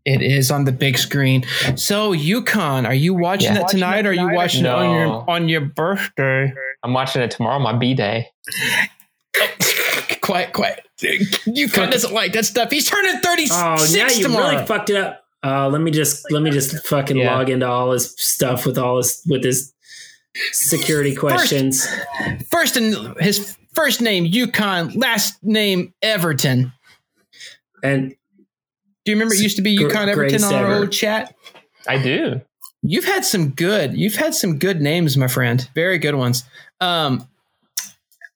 Speaker 2: It is on the big screen. So, Yukon, are you watching
Speaker 3: Yeah.
Speaker 2: that tonight? Or are you watching it on your on your birthday?
Speaker 3: I'm watching it tomorrow, my B day.
Speaker 2: Quiet, quiet. Yukon doesn't like that stuff. He's turning thirty
Speaker 1: Oh,
Speaker 2: six
Speaker 1: now you
Speaker 2: tomorrow.
Speaker 1: really fucked it up. Uh, let me just let me just fucking
Speaker 3: Yeah.
Speaker 1: log into all his stuff with all his with his security questions.
Speaker 2: First in his first name Yukon, last name Everton.
Speaker 1: And
Speaker 2: Do you remember it used to be
Speaker 1: Gr-
Speaker 2: Yukon Everton on our
Speaker 1: ever.
Speaker 2: old chat?
Speaker 3: I do.
Speaker 2: You've had some good. You've had some good names, my friend. Very good ones. Um,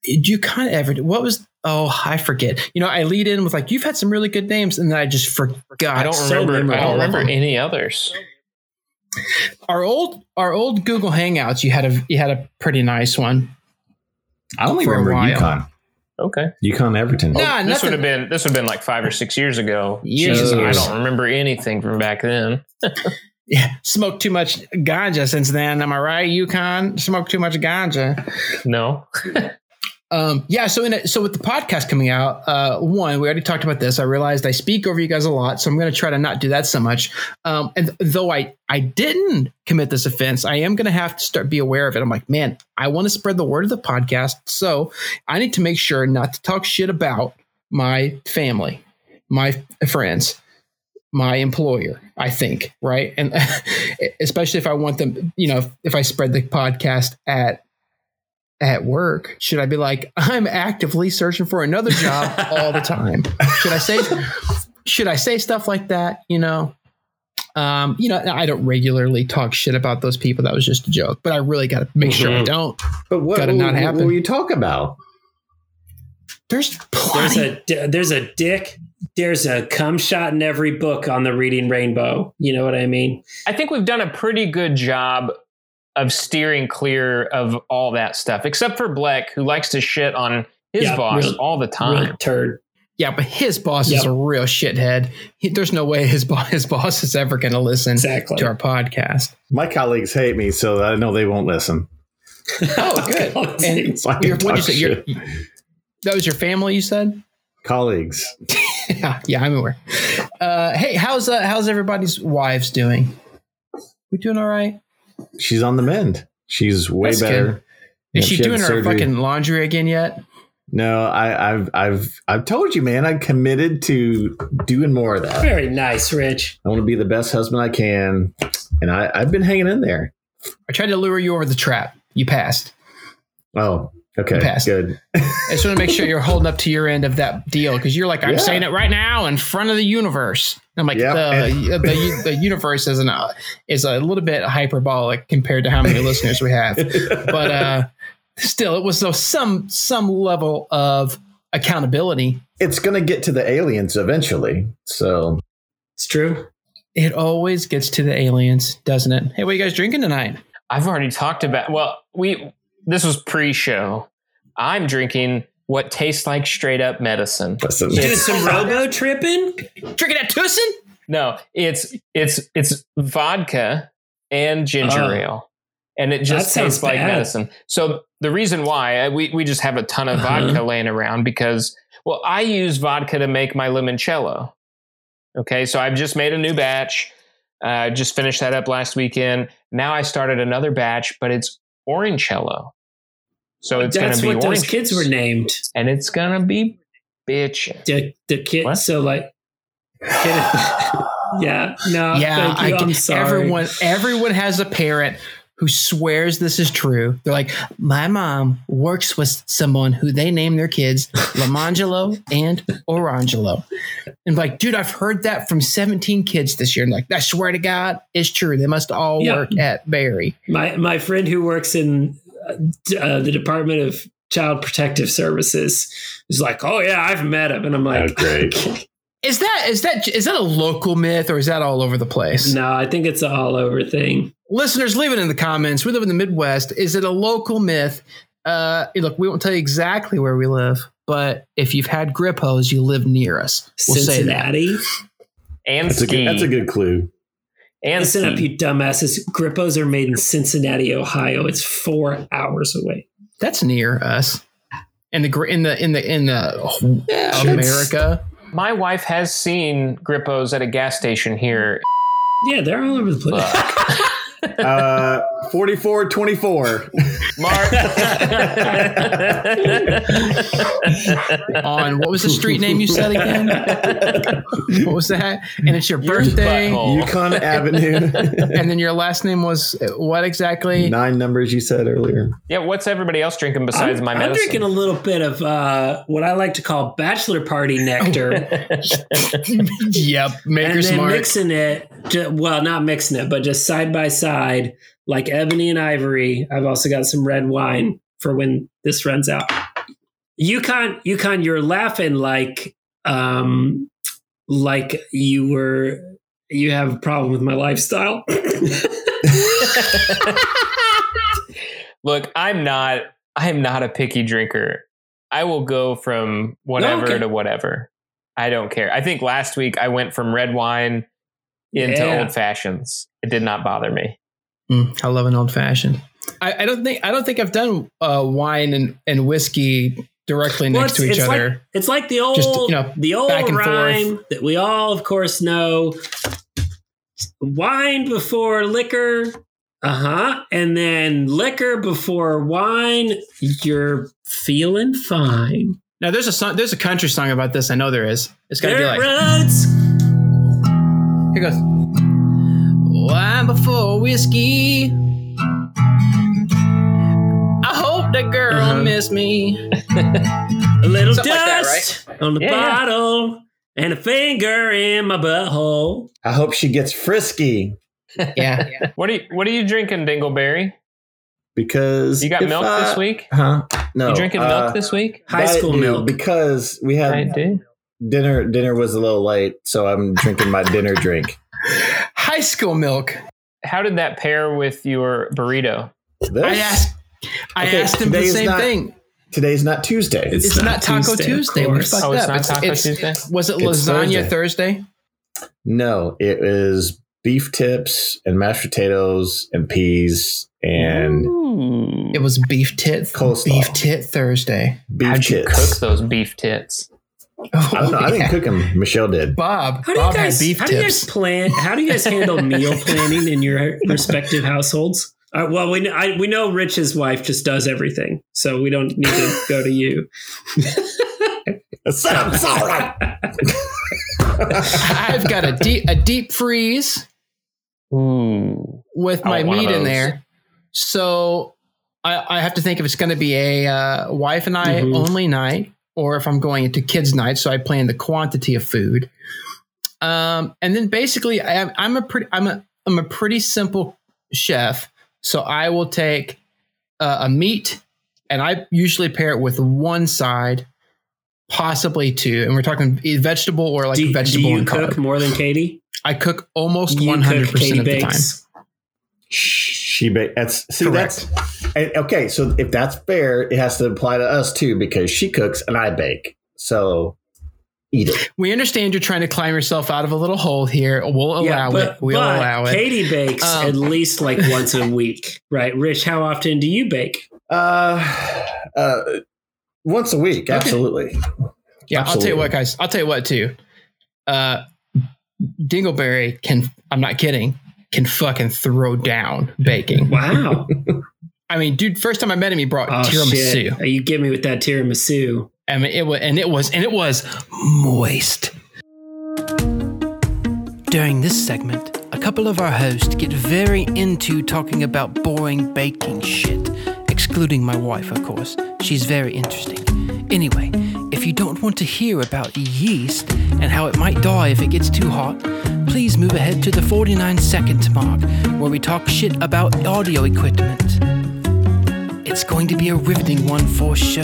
Speaker 2: Yukon Everton. What was? Oh, I forget. You know, I lead in with like you've had some really good names, and then I just forgot.
Speaker 3: I don't
Speaker 1: so
Speaker 3: remember. I don't remember any others.
Speaker 2: our old our old Google Hangouts. You had a you had a pretty nice one.
Speaker 4: I only
Speaker 2: For
Speaker 4: remember
Speaker 2: while.
Speaker 4: UConn.
Speaker 3: Okay.
Speaker 4: UConn Everton.
Speaker 2: Nah, oh,
Speaker 3: this would have been this would have been like five or six years ago.
Speaker 2: Years
Speaker 3: Jesus. I don't remember anything from back then.
Speaker 2: Yeah, smoked too much ganja since then. Am I right, Yukon? Smoked too much ganja.
Speaker 3: No.
Speaker 2: Um, yeah. So in a, so with the podcast coming out, uh, one we already talked about this. I realized I speak over you guys a lot, so I'm going to try to not do that so much. Um, and though I I didn't commit this offense, I am going to have to start be aware of it. I'm like, man, I want to spread the word of the podcast, so I need to make sure not to talk shit about my family, my friends, my employer. I think right, and especially if I want them, you know, if I spread the podcast at at work, should I be like, I'm actively searching for another job all the time? Should I say should I say stuff like that? You know? Um, you know, I don't regularly talk shit about those people. That was just a joke, but I really got to make sure I
Speaker 1: Mhm.
Speaker 2: don't.
Speaker 4: But what,
Speaker 2: Gotta
Speaker 4: what,
Speaker 2: not
Speaker 4: what
Speaker 2: happen.
Speaker 4: will you talk about?
Speaker 2: There's
Speaker 1: there's
Speaker 2: plenty.
Speaker 1: there's a dick. There's a cum shot in every book on the Reading Rainbow. You know what I mean?
Speaker 3: I think we've done a pretty good job of steering clear of all that stuff, except for Blake, who likes to shit on his
Speaker 1: Yeah,
Speaker 3: boss
Speaker 1: real-
Speaker 3: all the time.
Speaker 1: Real turd.
Speaker 2: yeah, but his boss is a real shithead. He, there's no way his boss his boss is ever going to listen
Speaker 1: Exactly.
Speaker 2: to our podcast.
Speaker 4: My colleagues hate me, so I know they won't listen.
Speaker 2: Oh, good. And
Speaker 4: So
Speaker 2: your, what'd you say? Your, that was your family, you said?
Speaker 4: Colleagues.
Speaker 2: yeah, yeah, I'm aware. Uh, hey, how's uh, how's everybody's wives doing? We doing all right?
Speaker 4: She's on the mend. She's way
Speaker 2: That's
Speaker 4: better.
Speaker 2: good. Is
Speaker 4: Yeah,
Speaker 2: she, doing her
Speaker 4: surgery.
Speaker 2: fucking laundry again yet?
Speaker 4: No, I, I've I've I've told you, man. I'm committed to doing more of that.
Speaker 1: Very nice, Rich.
Speaker 4: I want to be the best husband I can, and I, I've been hanging in there.
Speaker 2: I tried to lure you over the trap. You passed.
Speaker 4: Oh, okay,
Speaker 2: Passed.
Speaker 4: good.
Speaker 2: I just want to make sure you're holding up to your end of that deal because you're like, I'm
Speaker 4: Yeah.
Speaker 2: saying it right now in front of the universe. I'm like,
Speaker 4: Yep.
Speaker 2: the, the the universe is an uh, is a little bit hyperbolic compared to how many listeners we have, but uh, still, it was so some some level of accountability.
Speaker 4: It's gonna get to the aliens eventually. So
Speaker 1: It's true.
Speaker 2: It always gets to the aliens, doesn't it? Hey, what are you guys drinking tonight?
Speaker 3: I've already talked about. Well, we this was pre-show. I'm drinking what tastes like straight up medicine.
Speaker 4: listen,
Speaker 1: Doing some robo tripping.
Speaker 2: Drinking at Tussin?
Speaker 3: No, it's it's it's vodka and ginger
Speaker 1: Oh.
Speaker 3: ale, and it just
Speaker 1: sounds
Speaker 3: tastes like
Speaker 1: bad.
Speaker 3: medicine. So the reason why we we just have a ton of
Speaker 1: Uh-huh.
Speaker 3: vodka laying around because well, I use vodka to make my limoncello. Okay, so I've just made a new batch. Uh, just finished that up last weekend. Now I started another batch, but it's orangello. So it's going
Speaker 1: That's
Speaker 3: to be
Speaker 1: what those kids were named.
Speaker 3: and it's gonna be bitch.
Speaker 1: The, the kid.
Speaker 3: What?
Speaker 1: So like, yeah, no,
Speaker 2: yeah. I
Speaker 1: I'm sorry.
Speaker 2: Everyone, everyone has a parent who swears this is true. They're like, my mom works with someone who they name their kids Lamangelo and Orangelo. And like, dude, I've heard that from 17 kids this year. And like, I swear to God, it's true. They must all
Speaker 1: Yeah.
Speaker 2: work at Barry.
Speaker 1: My my friend who works in uh, uh, the Department of Child Protective Services is like, "Oh yeah, I've met him," and I'm like,
Speaker 4: Oh, great.
Speaker 2: Is that is that is that a local myth or is that all over the place?
Speaker 1: "No, I think it's an all over thing."
Speaker 2: Listeners, leave it in the comments. We live in the Midwest. Is it a local myth? Uh, look, we won't tell you exactly where we live, but if you've had Grippos, you live near us. We'll say that.
Speaker 1: Cincinnati.
Speaker 3: And
Speaker 4: That's a good, that's a good clue.
Speaker 3: And
Speaker 1: Listen up, you dumbasses. Grippos are made in Cincinnati, Ohio. It's four hours away.
Speaker 2: That's near us. In the in the in the in the
Speaker 1: Yeah,
Speaker 2: America.
Speaker 3: My wife has seen Grippos at a gas station here.
Speaker 1: Yeah, they're all over the place.
Speaker 4: Uh, 44 24.
Speaker 3: Mark.
Speaker 2: On what was the street name you said again? What was that? And it's your birthday.
Speaker 3: butthole.
Speaker 4: Yukon Avenue.
Speaker 2: And then your last name was what exactly?
Speaker 4: Nine numbers you said earlier.
Speaker 3: yeah, what's everybody else drinking besides
Speaker 1: I'm,
Speaker 3: my medicine?
Speaker 1: I'm drinking a little bit of uh, what I like to call bachelor party nectar.
Speaker 2: yep, make
Speaker 1: and then
Speaker 2: smart.
Speaker 1: mixing it ju- well not mixing it but just side by side like ebony and ivory i've also got some red wine for when this runs out yukon yukon you're laughing like um like you were you have a problem with my lifestyle
Speaker 3: Look, I'm not. I am not a picky drinker. I will go from whatever
Speaker 1: Okay.
Speaker 3: to whatever. I don't care. I think last week I went from red wine into
Speaker 1: Yeah.
Speaker 3: old fashions. It did not bother me.
Speaker 2: Mm, I love an old fashioned. I, I don't think I don't think I've done uh, wine and, and whiskey directly
Speaker 1: Well,
Speaker 2: next to each
Speaker 1: it's
Speaker 2: other.
Speaker 1: Like, it's like the old,
Speaker 2: Just, you know,
Speaker 1: the old
Speaker 2: back and
Speaker 1: rhyme that we all, of course, know: wine before liquor, uh huh, and then liquor before wine. You're feeling fine.
Speaker 2: now there's a song, there's a country song about this. I know there is. It's got to be like
Speaker 1: roads.
Speaker 2: Here goes. Wine before whiskey. I hope the girl
Speaker 1: Uh-huh.
Speaker 2: miss me.
Speaker 1: A little
Speaker 2: Something like that,
Speaker 1: dust on the
Speaker 3: Yeah, yeah.
Speaker 1: bottle and a finger in my butthole.
Speaker 4: I hope she gets frisky
Speaker 2: Yeah.
Speaker 3: What are you What are you drinking, Dingleberry?
Speaker 4: because
Speaker 3: You got milk
Speaker 4: I-
Speaker 3: this week?
Speaker 4: Huh? No.
Speaker 3: You drinking
Speaker 4: uh,
Speaker 3: milk this week?
Speaker 1: High school milk.
Speaker 4: because we had
Speaker 3: I do.
Speaker 4: Dinner. Dinner was a little late, so I'm drinking my dinner drink.
Speaker 2: High school milk.
Speaker 3: How did that pair with your burrito?
Speaker 4: This,
Speaker 2: I asked. I
Speaker 4: Okay,
Speaker 2: asked him the same
Speaker 4: not-
Speaker 2: thing.
Speaker 4: today's not Tuesday.
Speaker 1: It's
Speaker 2: It's,
Speaker 1: not
Speaker 2: not Taco
Speaker 1: Tuesday,
Speaker 2: Tuesday.
Speaker 1: of
Speaker 2: We
Speaker 1: course.
Speaker 2: fucked
Speaker 3: Oh, it's
Speaker 2: up.
Speaker 3: not Taco Tuesday?
Speaker 2: Was it lasagna
Speaker 4: Thursday.
Speaker 2: Thursday?
Speaker 4: no, it was beef tips and mashed potatoes and peas and
Speaker 3: Ooh.
Speaker 2: It was beef tit.
Speaker 4: Coleslaw.
Speaker 2: Beef tit Thursday.
Speaker 4: beef
Speaker 3: How'd you cook those beef tits?
Speaker 2: Oh,
Speaker 4: I don't know. I didn't cook them. Michelle did.
Speaker 2: Bob.
Speaker 1: How do
Speaker 2: Bob
Speaker 1: you guys?
Speaker 2: had beef
Speaker 1: how do you guys plan? How do you guys handle meal planning in your respective households? Uh, well, we I, we know Rich's wife just does everything, so we don't need to go to you.
Speaker 4: Sounds all right.
Speaker 2: I've got a deep a deep freeze
Speaker 3: Ooh.
Speaker 2: with my
Speaker 3: want one of
Speaker 2: meat in there. So I, I have to think if it's going to be a uh, wife and I
Speaker 1: Mhm.
Speaker 2: only night, or if I'm going into kids' night. So I plan the quantity of food. Um, and then basically, I am, I'm a pretty I'm a I'm a pretty simple chef. So I will take uh, a meat, and I usually pair it with one side, possibly two. And we're talking vegetable or like
Speaker 1: do, do
Speaker 2: vegetable
Speaker 1: you
Speaker 2: and
Speaker 1: cook
Speaker 2: carb.
Speaker 1: more than Katie?
Speaker 2: I cook almost
Speaker 1: You
Speaker 2: one hundred percent of the time.
Speaker 1: bakes.
Speaker 4: She ba- that's see
Speaker 2: Correct.
Speaker 4: that's and, okay. So if that's fair, it has to apply to us too because she cooks and I bake. So eat it.
Speaker 2: We understand you're trying to climb yourself out of a little hole here. We'll allow it. We'll
Speaker 1: but
Speaker 2: allow it.
Speaker 1: Katie bakes
Speaker 2: Um,
Speaker 1: at least like once a week, right? Rich, how often do you bake?
Speaker 4: Uh, uh, once a week, absolutely.
Speaker 2: yeah, I'll tell you what, guys. I'll tell you what too. Uh, Dingleberry can. I'm not kidding. Can fucking throw down baking.
Speaker 1: Wow.
Speaker 2: I mean, dude. First time I met him, he brought
Speaker 1: oh
Speaker 2: tiramisu.
Speaker 1: shit! You get me with that tiramisu.
Speaker 2: I mean, it was, and it was, and it was moist.
Speaker 5: During this segment, a couple of our hosts get very into talking about boring baking shit, excluding my wife, of course. She's very interesting. Anyway, if you don't want to hear about yeast and how it might die if it gets too hot, please move ahead to the 49 second mark where we talk shit about audio equipment. It's going to be a riveting one for sure.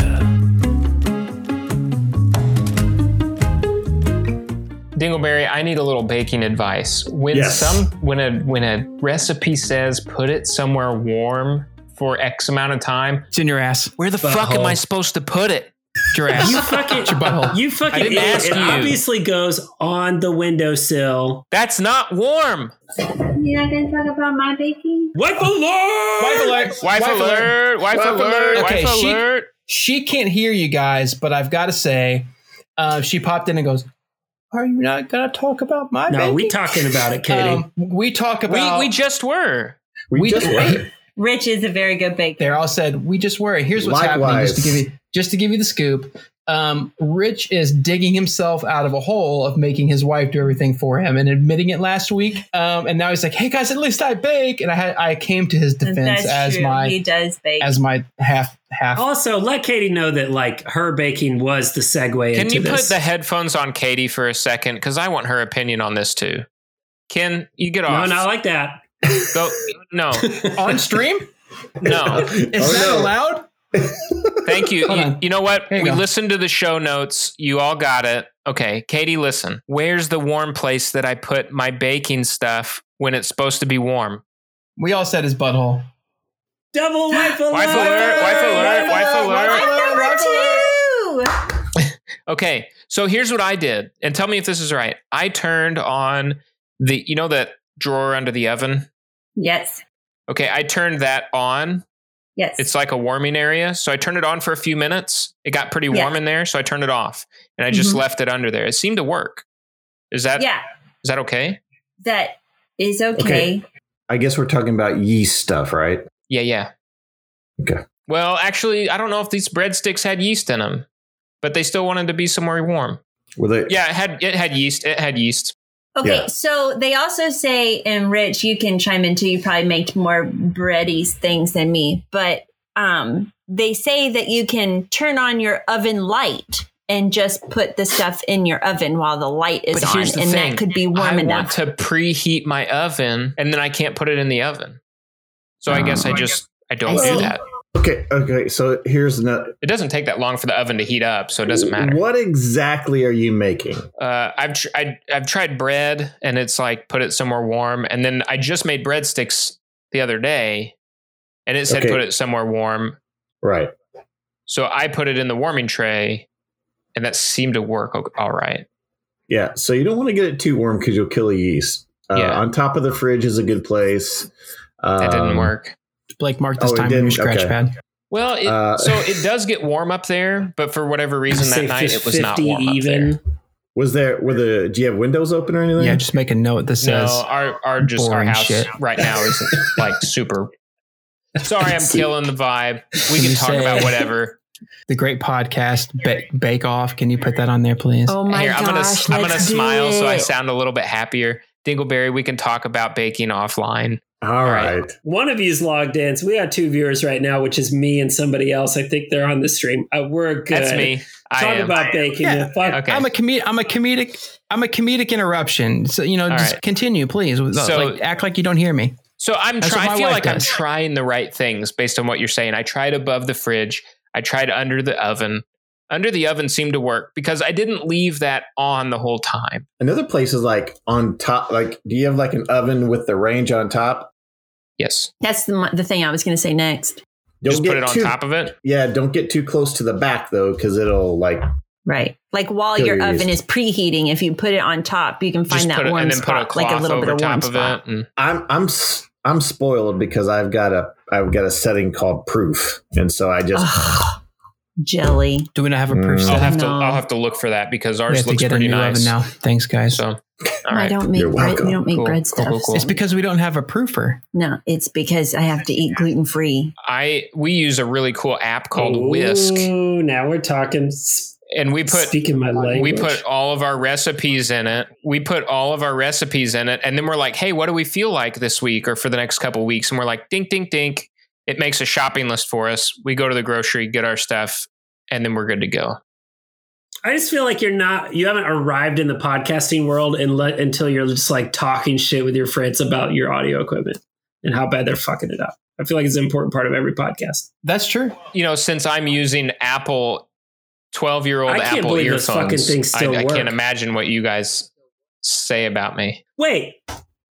Speaker 3: Dingleberry, I need a little baking advice. When
Speaker 4: Yes.
Speaker 3: some when a when a recipe says put it somewhere warm for X amount of time,
Speaker 2: It's in your ass.
Speaker 5: Where the fuck am I supposed to put it?
Speaker 2: It's your ass.
Speaker 1: You fucking
Speaker 2: your butthole.
Speaker 1: You fucking
Speaker 3: I didn't
Speaker 1: idiot.
Speaker 3: ask
Speaker 1: It
Speaker 3: you.
Speaker 1: obviously goes on the windowsill.
Speaker 3: that's not warm.
Speaker 7: You're not going to talk about my baking?
Speaker 1: Wife alert!
Speaker 2: Wife alert!
Speaker 3: Wife, alert! Wife,
Speaker 4: Wife
Speaker 3: alert!
Speaker 2: alert. Okay,
Speaker 3: Wife
Speaker 2: she-
Speaker 3: alert!
Speaker 2: she can't hear you guys, but I've got to say, uh, she popped in and goes, "Are you not going to talk about my
Speaker 1: No,
Speaker 2: baking?"
Speaker 1: we talking about it, Katie.
Speaker 2: Um, we talk about.
Speaker 3: we we just were.
Speaker 4: We,
Speaker 2: We
Speaker 4: just were.
Speaker 7: Rich is a very good baker.
Speaker 2: they all said we just were. Here's what's happening. Just to give you, just to give you the scoop. Um, Rich is digging himself out of a hole of making his wife do everything for him and admitting it last week. Um, and now he's like, "Hey guys, at least I bake." And I had I came to his defense
Speaker 7: That's
Speaker 2: as
Speaker 7: true.
Speaker 2: my
Speaker 7: he does bake.
Speaker 2: as my half half.
Speaker 1: Also, let Katie know that like her baking was the segue
Speaker 3: Can
Speaker 1: into
Speaker 3: you
Speaker 1: this.
Speaker 3: put the headphones on Katie for a second? Because I want her opinion on this too. Ken, you get off.
Speaker 1: no,
Speaker 3: off.
Speaker 1: not like that.
Speaker 3: Go. No,
Speaker 2: on stream?
Speaker 3: no.
Speaker 2: Is
Speaker 4: Oh,
Speaker 2: that
Speaker 4: no.
Speaker 2: allowed?
Speaker 3: Thank you. You, you know what?
Speaker 2: You
Speaker 3: we
Speaker 2: go.
Speaker 3: listened to the show notes. You all got it. Okay, Katie, listen. Where's the warm place that I put my baking stuff when it's supposed to be warm?
Speaker 2: We all said his butthole.
Speaker 1: Double wife alert!
Speaker 3: Wife alert, wife alert, wife alert.
Speaker 7: I'm number two.
Speaker 3: Okay, so here's what I did, and tell me if this is right. I turned on the, you know, that drawer under the oven.
Speaker 7: Yes.
Speaker 3: Okay, I turned that on.
Speaker 7: Yes.
Speaker 3: It's like a warming area, so I turned it on for a few minutes. It got pretty
Speaker 7: Yeah.
Speaker 3: warm in there, so I turned it off, and I just
Speaker 7: Mhm.
Speaker 3: left it under there. It seemed to work. Is that
Speaker 7: yeah.
Speaker 3: Is that okay?
Speaker 7: That is okay.
Speaker 4: Okay. I guess we're talking about yeast stuff, right?
Speaker 3: Yeah, yeah.
Speaker 4: Okay.
Speaker 3: Well, actually, I don't know if these breadsticks had yeast in them, but they still wanted to be somewhere warm.
Speaker 4: Were they?
Speaker 3: Yeah, it had it had yeast. It had yeast.
Speaker 7: Okay,
Speaker 4: Yeah.
Speaker 7: so they also say, and Rich, you can chime in too. You probably make more bready things than me, but um, they say that you can turn on your oven light and just put the stuff in your oven while the light is
Speaker 3: But
Speaker 7: on, and
Speaker 3: thing.
Speaker 7: that could be warm
Speaker 3: I
Speaker 7: enough.
Speaker 3: want to preheat my oven, and then I can't put it in the oven. So I guess I
Speaker 4: Oh.
Speaker 3: just I don't
Speaker 7: I
Speaker 3: do that.
Speaker 4: Okay. Okay. So here's another.
Speaker 3: It doesn't take that long for the oven to heat up, so it doesn't matter.
Speaker 4: What exactly are you making?
Speaker 3: Uh, I've tr- I, I've tried bread, and it's like put it somewhere warm, and then I just made breadsticks the other day, and it said
Speaker 4: Okay.
Speaker 3: put it somewhere warm.
Speaker 4: Right.
Speaker 3: So I put it in the warming tray, and that seemed to work all right.
Speaker 4: Yeah. So you don't want to get it too warm because you'll kill the yeast. Uh,
Speaker 3: Yeah.
Speaker 4: On top of the fridge is a good place.
Speaker 3: That didn't
Speaker 4: Um,
Speaker 3: work.
Speaker 2: Blake, mark this
Speaker 4: Oh,
Speaker 2: time on your
Speaker 4: didn't?
Speaker 2: scratch
Speaker 4: Okay.
Speaker 2: pad.
Speaker 3: Well, it,
Speaker 4: Uh,
Speaker 3: so it does get warm up there, but for whatever reason that night it was not
Speaker 1: 50
Speaker 3: warm up
Speaker 1: even.
Speaker 3: there.
Speaker 4: Was there? Were the? Do you have windows open or anything?
Speaker 2: Yeah, just make a note that
Speaker 3: No,
Speaker 2: says
Speaker 3: our our just our house
Speaker 2: shit.
Speaker 3: right now isn't like super Sorry, I'm killing the vibe. We
Speaker 2: Can
Speaker 3: can talk
Speaker 2: say-
Speaker 3: about whatever.
Speaker 2: The great podcast, ba- Bake Off. Can you put that on there, please?
Speaker 7: Oh my
Speaker 3: Here,
Speaker 7: gosh!
Speaker 3: I'm gonna I'm gonna
Speaker 7: let's do
Speaker 3: smile so I sound a little bit happier. Dingleberry, we can talk about baking offline.
Speaker 4: All
Speaker 3: right.
Speaker 4: right.
Speaker 1: One of you's logged in. So we got two viewers right now, which is me and somebody else. I think they're on the stream. Uh, we're good.
Speaker 3: That's me. I
Speaker 1: Talk
Speaker 3: am.
Speaker 1: about baking.
Speaker 2: Yeah.
Speaker 1: Fuck.
Speaker 3: Okay.
Speaker 2: I'm a comedic. I'm a comedic. I'm a comedic interruption. So you know,
Speaker 3: All
Speaker 2: just
Speaker 3: right.
Speaker 2: continue, please.
Speaker 3: So-
Speaker 2: like, act like you don't hear me.
Speaker 3: So I'm
Speaker 2: That's
Speaker 3: trying. I feel
Speaker 2: wife
Speaker 3: like I'm trying the right things based on what you're saying. I tried above the fridge. I tried under the oven. Under the oven seemed to work because I didn't leave that on the whole time.
Speaker 4: Another place is like on top. Like, do you have like an oven with the range on top?
Speaker 3: Yes.
Speaker 7: That's the the thing I was going to say next.
Speaker 4: Don't
Speaker 3: Just put it on
Speaker 4: too-
Speaker 3: top of it.
Speaker 4: Yeah, don't get too close to the back though, because it'll like.
Speaker 7: Right, like while your
Speaker 4: your
Speaker 7: oven
Speaker 4: yeast.
Speaker 7: is preheating, if you put it on top, you can find
Speaker 3: put
Speaker 7: that
Speaker 3: it
Speaker 7: warm
Speaker 3: and then a
Speaker 7: spot, like a little bit of warm
Speaker 3: top of
Speaker 7: spot.
Speaker 3: it. And
Speaker 4: I'm I'm s- I'm spoiled because I've got a I've got a setting called proof, and so I just
Speaker 7: Ugh, jelly.
Speaker 2: Do we not have a proof
Speaker 4: Mm.
Speaker 3: I'll
Speaker 2: set?
Speaker 3: have to.
Speaker 7: No.
Speaker 3: I'll have to look for that because
Speaker 2: We
Speaker 3: ours
Speaker 2: have to
Speaker 3: looks
Speaker 2: get a
Speaker 3: pretty
Speaker 2: new
Speaker 3: nice.
Speaker 2: oven now. Thanks, guys.
Speaker 3: So, all
Speaker 7: I don't make
Speaker 4: You're
Speaker 7: bread.
Speaker 4: welcome.
Speaker 7: We don't make
Speaker 3: Cool,
Speaker 7: bread
Speaker 3: cool, cool,
Speaker 7: stuff.
Speaker 3: cool.
Speaker 2: It's because we don't have a proofer.
Speaker 7: No, it's because I have to eat gluten free.
Speaker 3: I we use a really cool app called Whisk,
Speaker 1: Ooh, now we're talking.
Speaker 3: and we put
Speaker 1: speaking my language.
Speaker 3: we put all of our recipes in it. We put all of our recipes in it, and then we're like, "Hey, what do we feel like this week or for the next couple weeks?" And we're like, "Dink, dink, dink." It makes a shopping list for us. We go to the grocery, get our stuff, and then we're good to go.
Speaker 1: I just feel like you're not. You haven't arrived in the podcasting world and let, until you're just like talking shit with your friends about your audio equipment and how bad they're fucking it up. I feel like it's an important part of every podcast.
Speaker 2: That's true.
Speaker 3: You know, since I'm using Apple, twelve-year-old Apple earphones,
Speaker 1: fucking things
Speaker 3: I,
Speaker 1: still
Speaker 3: I can't imagine what you guys say about me.
Speaker 1: Wait,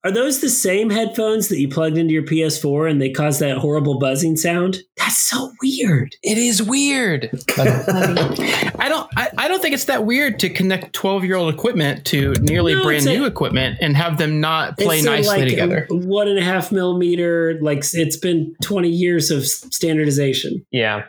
Speaker 1: are those the same headphones that you plugged into your PS4 and they cause that horrible buzzing sound? That's so weird.
Speaker 3: It is weird.
Speaker 2: I don't. I, I don't think it's that weird to connect twelve year old equipment to nearly
Speaker 1: No,
Speaker 2: brand
Speaker 1: it's a-
Speaker 2: new equipment and have them not play
Speaker 1: It's
Speaker 2: nicely
Speaker 1: like,
Speaker 2: together.
Speaker 1: a One and a half millimeter. Like it's been 20 years of standardization.
Speaker 3: Yeah.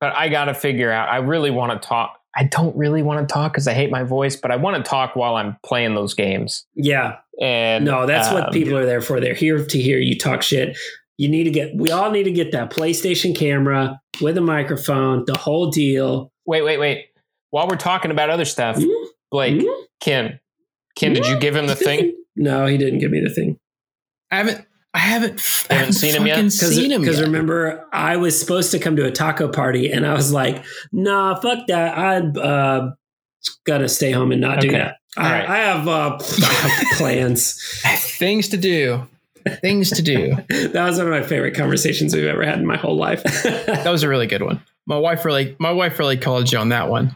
Speaker 3: But I got to figure out. I really want to talk. I don't really want to talk because I hate my voice, but I want to talk while I'm playing those games.
Speaker 1: Yeah.
Speaker 3: And
Speaker 1: No, that's what
Speaker 3: um,
Speaker 1: people are there for. They're here to hear you talk shit. You need to get, we all need to get that PlayStation camera with a microphone, the whole deal.
Speaker 3: Wait, wait, wait. While we're talking about other stuff,
Speaker 1: Hmm?
Speaker 3: Blake,
Speaker 1: Hmm?
Speaker 3: Ken, Ken, did you give him the thing?
Speaker 1: No, he didn't give me the thing.
Speaker 2: I haven't. I haven't. I
Speaker 3: haven't seen him yet?
Speaker 2: fucking Seen him
Speaker 1: Because
Speaker 2: yet.
Speaker 1: remember, I was supposed to come to a taco party and I was like, nah, fuck that. I'd uh, gotta stay home and not do
Speaker 3: Okay.
Speaker 1: that. I,
Speaker 3: right.
Speaker 1: I have uh, I have plans.
Speaker 2: Things to do. Things to do.
Speaker 1: that was one of my favorite conversations we've ever had in my whole life.
Speaker 2: That was a really good one. My wife really, my wife really called you on that one.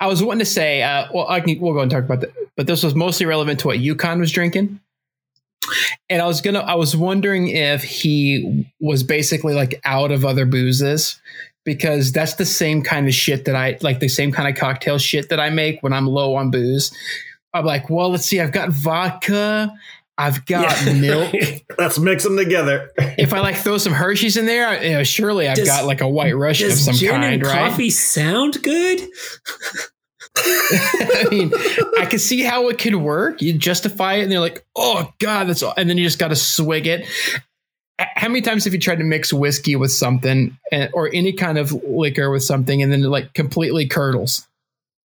Speaker 2: I was wanting to say, uh, well, I can, we'll go and talk about that, but this was mostly relevant to what Yukon was drinking. And I was gonna, I was wondering if he was basically like out of other boozes, because that's the same kind of shit that I like, the same kind of cocktail shit that I make when I'm low on booze. I'm like, well, let's see, I've got vodka, I've got milk
Speaker 4: let's mix them together.
Speaker 2: if I like throw some Hershey's in there, you know, surely I've
Speaker 1: Does-
Speaker 2: got like a white Russian of
Speaker 1: Does
Speaker 2: some
Speaker 1: gin
Speaker 2: kind,
Speaker 1: and
Speaker 2: right?
Speaker 1: coffee sound good?
Speaker 2: I mean, I can see how it could work. You justify it, and they're like, "Oh God, that's," all. and then you just got to swig it. How many times have you tried to mix whiskey with something, and, or any kind of liquor with something, and then it like completely curdles?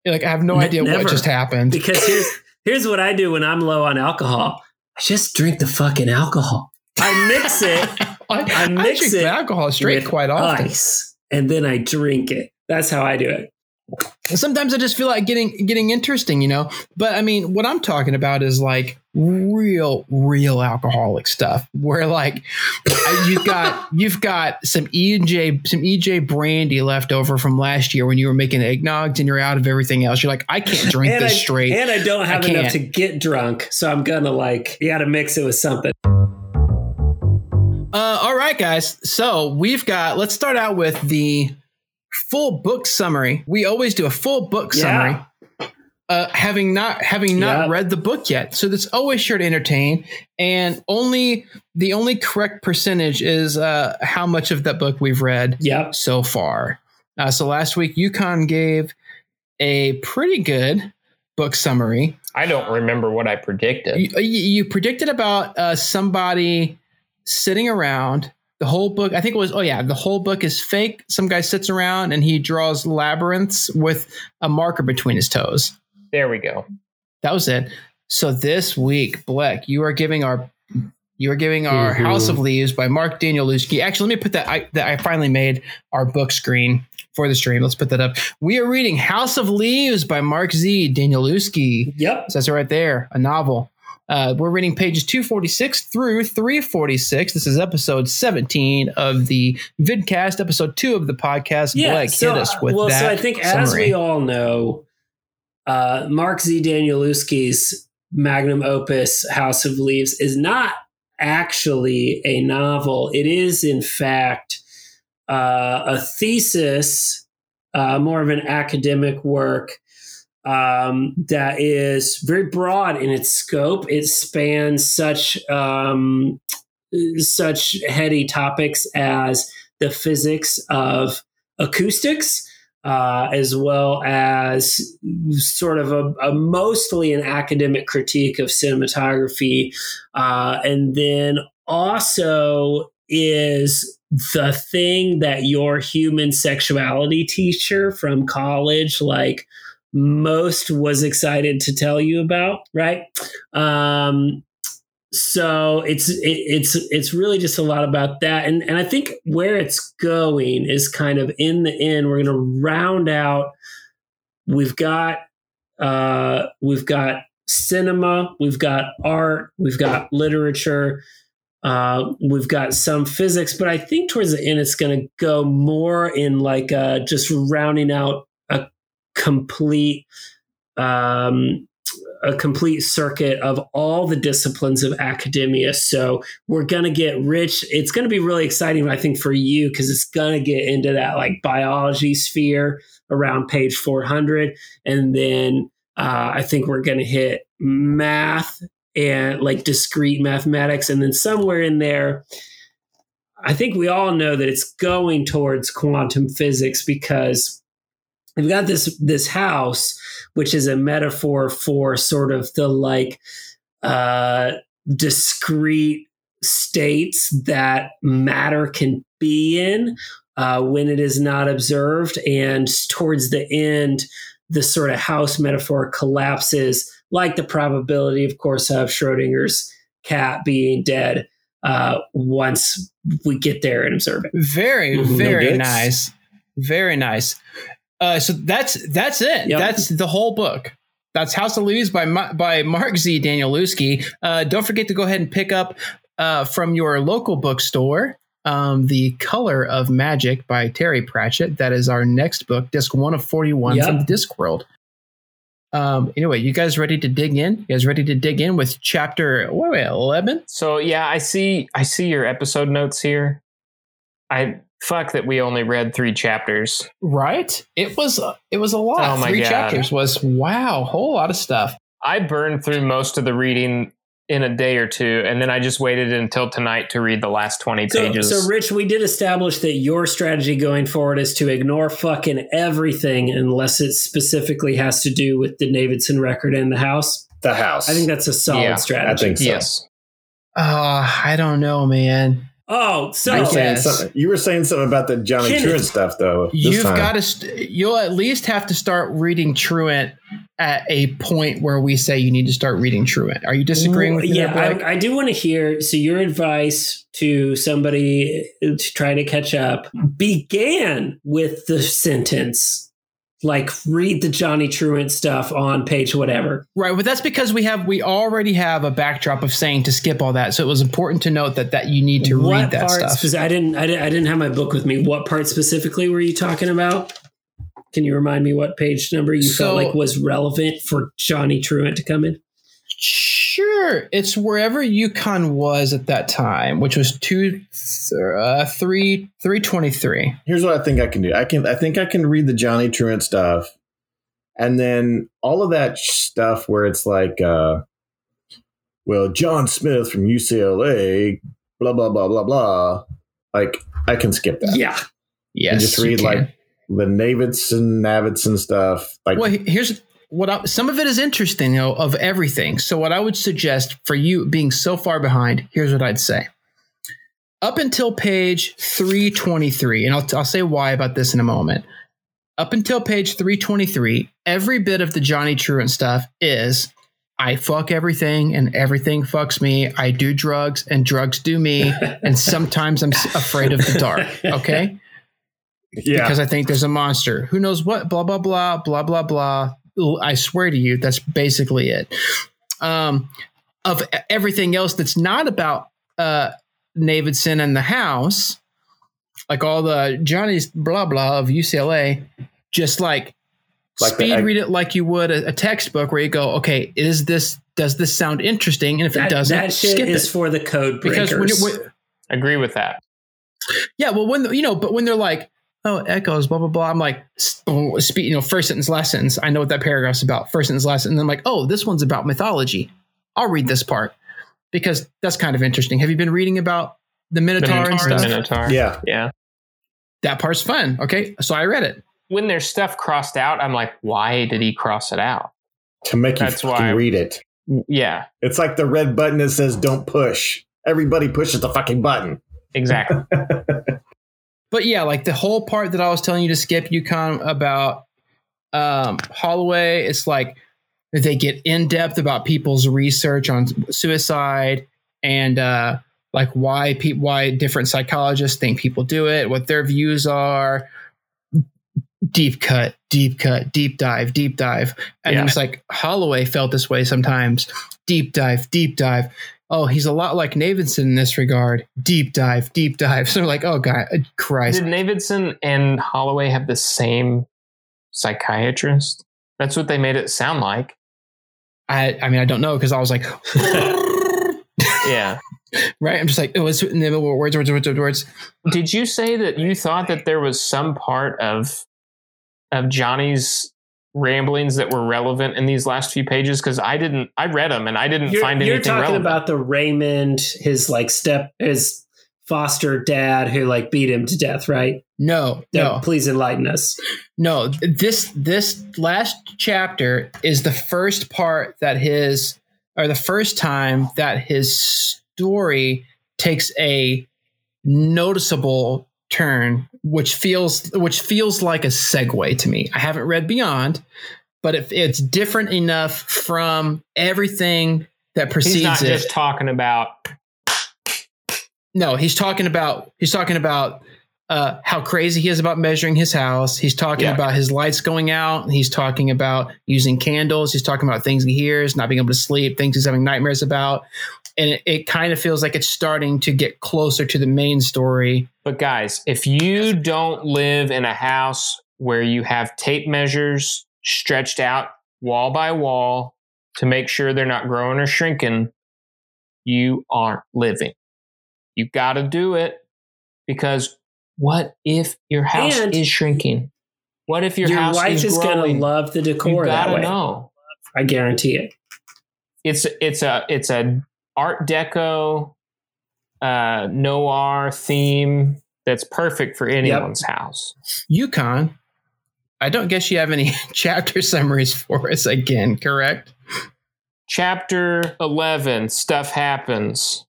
Speaker 2: You're like, I have no
Speaker 1: Ne-
Speaker 2: idea
Speaker 1: never.
Speaker 2: what just happened.
Speaker 1: Because here's here's what I do when I'm low on alcohol. I just drink the fucking alcohol. I mix it
Speaker 2: I, I
Speaker 1: mix
Speaker 2: drink
Speaker 1: it
Speaker 2: the alcohol straight quite often.
Speaker 1: ice, and then I drink it. That's how I do it.
Speaker 2: sometimes I just feel like getting getting interesting, you know. But I mean, what I'm talking about is like real, real alcoholic stuff, where like you've got you've got some E and J some EJ brandy left over from last year when you were making eggnogs, and you're out of everything else. You're like, I can't drink
Speaker 1: and
Speaker 2: this
Speaker 1: I,
Speaker 2: straight.
Speaker 1: And I don't have
Speaker 2: I
Speaker 1: enough to get drunk, so I'm gonna like you got to mix it with something.
Speaker 2: Uh, all right, guys. So we've got. Let's start out with the full book summary. We always do a full book summary. Uh, having not having not
Speaker 1: Yeah.
Speaker 2: read the book yet. So that's always sure to entertain. And only the only correct percentage is uh, how much of that book we've read
Speaker 1: Yep.
Speaker 2: so far. Uh, so last week, Yukon gave a pretty good book summary.
Speaker 3: I don't remember what I predicted.
Speaker 2: You, you, you predicted about uh, somebody sitting around. The whole book, I think it was, oh yeah, the whole book is fake. Some guy sits around and he draws labyrinths with a marker between his toes.
Speaker 3: There we go.
Speaker 2: That was it. So this week, Blake, you are giving our you are giving our
Speaker 1: Mhm.
Speaker 2: House of Leaves by Mark Danielewski. Actually, let me put that. I, that I finally made our book screen for the stream. Let's put that up. We are reading House of Leaves by Mark Z. Danielewski.
Speaker 1: Yep.
Speaker 2: says it right there, a novel. Uh, we're reading pages 246 through 346. This is episode 17 of the vidcast, episode two of the podcast. Blake, hit us with
Speaker 1: well,
Speaker 2: that.
Speaker 1: so I think as we all know, uh, Mark Z. Danielewski's magnum opus, House of Leaves, is not actually a novel. It is, in fact, uh, a thesis, uh, more of an academic work um, that is very broad in its scope. It spans such um, such heady topics as the physics of acoustics, uh, as well as sort of a, a mostly an academic critique of cinematography, uh, and then also is the thing that your human sexuality teacher from college like most was excited to tell you about right? Um so it's it, it's it's really just a lot about that. And and i think where it's going is kind of in the end we're going to round out. We've got uh we've got cinema we've got art we've got literature uh, we've got some physics, but I think towards the end it's going to go more in like uh, just rounding out a complete um, a complete circuit of all the disciplines of academia. So we're going to get rich. It's going to be really exciting, I think, for you because it's going to get into that like biology sphere around page 400. And then uh, I think we're going to hit math and like discrete mathematics. And then somewhere in there, I think we all know that it's going towards quantum physics because we've got this this house which is a metaphor for sort of the like uh discrete states that matter can be in uh, when it is not observed and towards the end the sort of house metaphor collapses like the probability of course of schrodinger's cat being dead uh, once we get there and observe it
Speaker 2: Very,
Speaker 1: Mhm.
Speaker 2: very
Speaker 4: No
Speaker 2: nice. Very nice. Uh, so that's that's it.
Speaker 1: Yep.
Speaker 2: That's the whole book. That's House of Leaves by Ma- by Mark Z. Danielewski. Uh, don't forget to go ahead and pick up uh, from your local bookstore um, the Color of Magic by Terry Pratchett. That is our next book, disc one of forty one
Speaker 1: Yep.
Speaker 2: from the Discworld. Um, anyway, you guys ready to dig in? You guys ready to dig in with chapter eleven?
Speaker 3: So yeah, I see. I see your episode notes here. I fuck that we only read three chapters.
Speaker 2: Right? It was it was a lot.
Speaker 3: Oh my
Speaker 2: Three
Speaker 3: God.
Speaker 2: chapters was wow, whole lot of stuff.
Speaker 3: I burned through most of the reading in a day or two, and then I just waited until tonight to read the last twenty
Speaker 1: So,
Speaker 3: pages.
Speaker 1: so, Rich, we did establish that your strategy going forward is to ignore fucking everything unless it specifically has to do with the Navidson record and the house.
Speaker 4: The house.
Speaker 1: I think that's a solid
Speaker 3: Yeah,
Speaker 1: strategy.
Speaker 4: I think so.
Speaker 3: yes,
Speaker 2: Uh, I don't know, man.
Speaker 1: Oh, so
Speaker 4: You were, saying something, you were saying something about the Johnny
Speaker 1: Kenneth.
Speaker 4: Truant stuff, though.
Speaker 2: You've got to. St- you'll at least have to start reading Truant at a point where we say you need to start reading Truant. Are you disagreeing with me?
Speaker 1: yeah,
Speaker 2: there,
Speaker 1: I, I do want to hear. So, your advice to somebody to try to catch up began with the sentence, like read the Johnny Truant stuff on page whatever.
Speaker 2: right, but that's because we have we already have a backdrop of saying to skip all that. So it was important to note that that you need to read that stuff.
Speaker 1: I didn't, I didn't. I didn't have my book with me. What part specifically were you talking about? Can you remind me what page number you
Speaker 2: So-
Speaker 1: felt like was relevant for Johnny Truant to come in?
Speaker 2: Sure, it's wherever Yukon was at that time, which was two, uh, three, three twenty-three.
Speaker 4: Here's what I think I can do. I can. I think I can read the Johnny Truant stuff, and then all of that stuff where it's like, uh, well, John Smith from UCLA, blah blah blah blah blah. Like I can skip that.
Speaker 1: Yeah,
Speaker 2: Yes,
Speaker 4: and just
Speaker 2: you
Speaker 4: read
Speaker 2: can.
Speaker 4: like the Navidson, Navidson stuff. Like
Speaker 2: Well, here's what I, some of it is interesting, you know, of everything. So, what I would suggest for you being so far behind, here's what I'd say. up until page 323, and I'll, I'll say why about this in a moment. Up until page 323, every bit of the Johnny Truant stuff is I fuck everything and everything fucks me. I do drugs and drugs do me. and sometimes I'm afraid of the dark. Okay.
Speaker 4: Yeah.
Speaker 2: Because I think there's a monster. Who knows what? Blah, blah, blah, blah, blah, blah. I swear to you, that's basically it. Um, of everything else that's not about uh, Navidson and the house, like all the Johnny's blah blah of UCLA, just like,
Speaker 4: Like the
Speaker 2: speed
Speaker 4: egg-
Speaker 2: read it like you would a, a textbook where you go, okay, is this does this sound interesting? And if it doesn't,
Speaker 1: that shit
Speaker 2: skip
Speaker 1: is
Speaker 2: it.
Speaker 1: for the code
Speaker 2: Because
Speaker 1: breakers.
Speaker 2: when, when,
Speaker 3: Agree with that.
Speaker 2: yeah, well, when you know, but when they're like, "Oh, echoes, blah blah blah, I'm like, oh, you know, first sentence, last sentence. I know what that paragraph's about. First sentence, last sentence. And I'm like, oh, this one's about mythology. I'll read this part because that's kind of interesting. Have you been reading about the Minotaur, and stuff?
Speaker 3: Minotaur.
Speaker 4: Yeah.
Speaker 3: Yeah.
Speaker 2: That part's fun. Okay, so I read it.
Speaker 3: When there's stuff crossed out, I'm like, why did he cross it out?
Speaker 4: To make you
Speaker 3: That's
Speaker 4: fucking
Speaker 3: why-
Speaker 4: read it.
Speaker 3: Yeah,
Speaker 4: It's like the red button that says "Don't push." Everybody pushes the fucking button.
Speaker 3: exactly.
Speaker 2: But yeah, like the whole part that I was telling you to skip, Yukon about um, Holloway, it's like they get in depth about people's research on suicide and uh, like why pe- why different psychologists think people do it, what their views are. Deep cut, deep cut, deep dive, deep dive, and
Speaker 3: Yeah.
Speaker 2: it's like Holloway felt this way sometimes. Deep dive, deep dive. Oh, he's a lot like Navidson in this regard. Deep dive, deep dive. So like, oh god, uh, Christ.
Speaker 3: Did Navidson and Holloway have the same psychiatrist? That's what they made it sound like.
Speaker 2: I I mean I don't know because I was like,
Speaker 3: Yeah.
Speaker 2: right. I'm just like, it was oh, it's words, words, words, words.
Speaker 3: Did you say that you thought that there was some part of of Johnny's ramblings that were relevant in these last few pages? Because I didn't. I read them and I didn't
Speaker 1: you're,
Speaker 3: find anything.
Speaker 1: you're talking
Speaker 3: relevant.
Speaker 1: about the Raymond, his like step, his foster dad who like beat him to death, right?
Speaker 2: No,
Speaker 1: Yeah,
Speaker 2: no,
Speaker 1: Please enlighten us.
Speaker 2: no. This this last chapter is the first part that his or the first time that his story takes a noticeable turn, which feels which feels like a segue to me. I haven't read Beyond, but it, it's different enough from everything that precedes
Speaker 3: He's not
Speaker 2: it.
Speaker 3: just talking about.
Speaker 2: No, he's talking about he's talking about uh, how crazy he is about measuring his house. He's talking
Speaker 3: Yeah.
Speaker 2: about his lights going out. He's talking about using candles. He's talking about things he hears, not being able to sleep, things he's having nightmares about. And it, it kind of feels like it's starting to get closer to the main story.
Speaker 3: But guys, if you don't live in a house where you have tape measures stretched out wall by wall to make sure they're not growing or shrinking, you aren't living. You got to do it because what if your house
Speaker 1: And
Speaker 3: is shrinking? What if your,
Speaker 1: Your,
Speaker 3: house
Speaker 1: wife
Speaker 3: is,
Speaker 1: is gonna love the decor that
Speaker 3: gotta
Speaker 1: way.
Speaker 3: know.
Speaker 1: I guarantee it.
Speaker 3: It's it's a it's a Art Deco, uh, noir theme that's perfect for anyone's house.
Speaker 2: Yukon, I don't guess you have any chapter summaries for us again, correct?
Speaker 3: Chapter 11, stuff happens.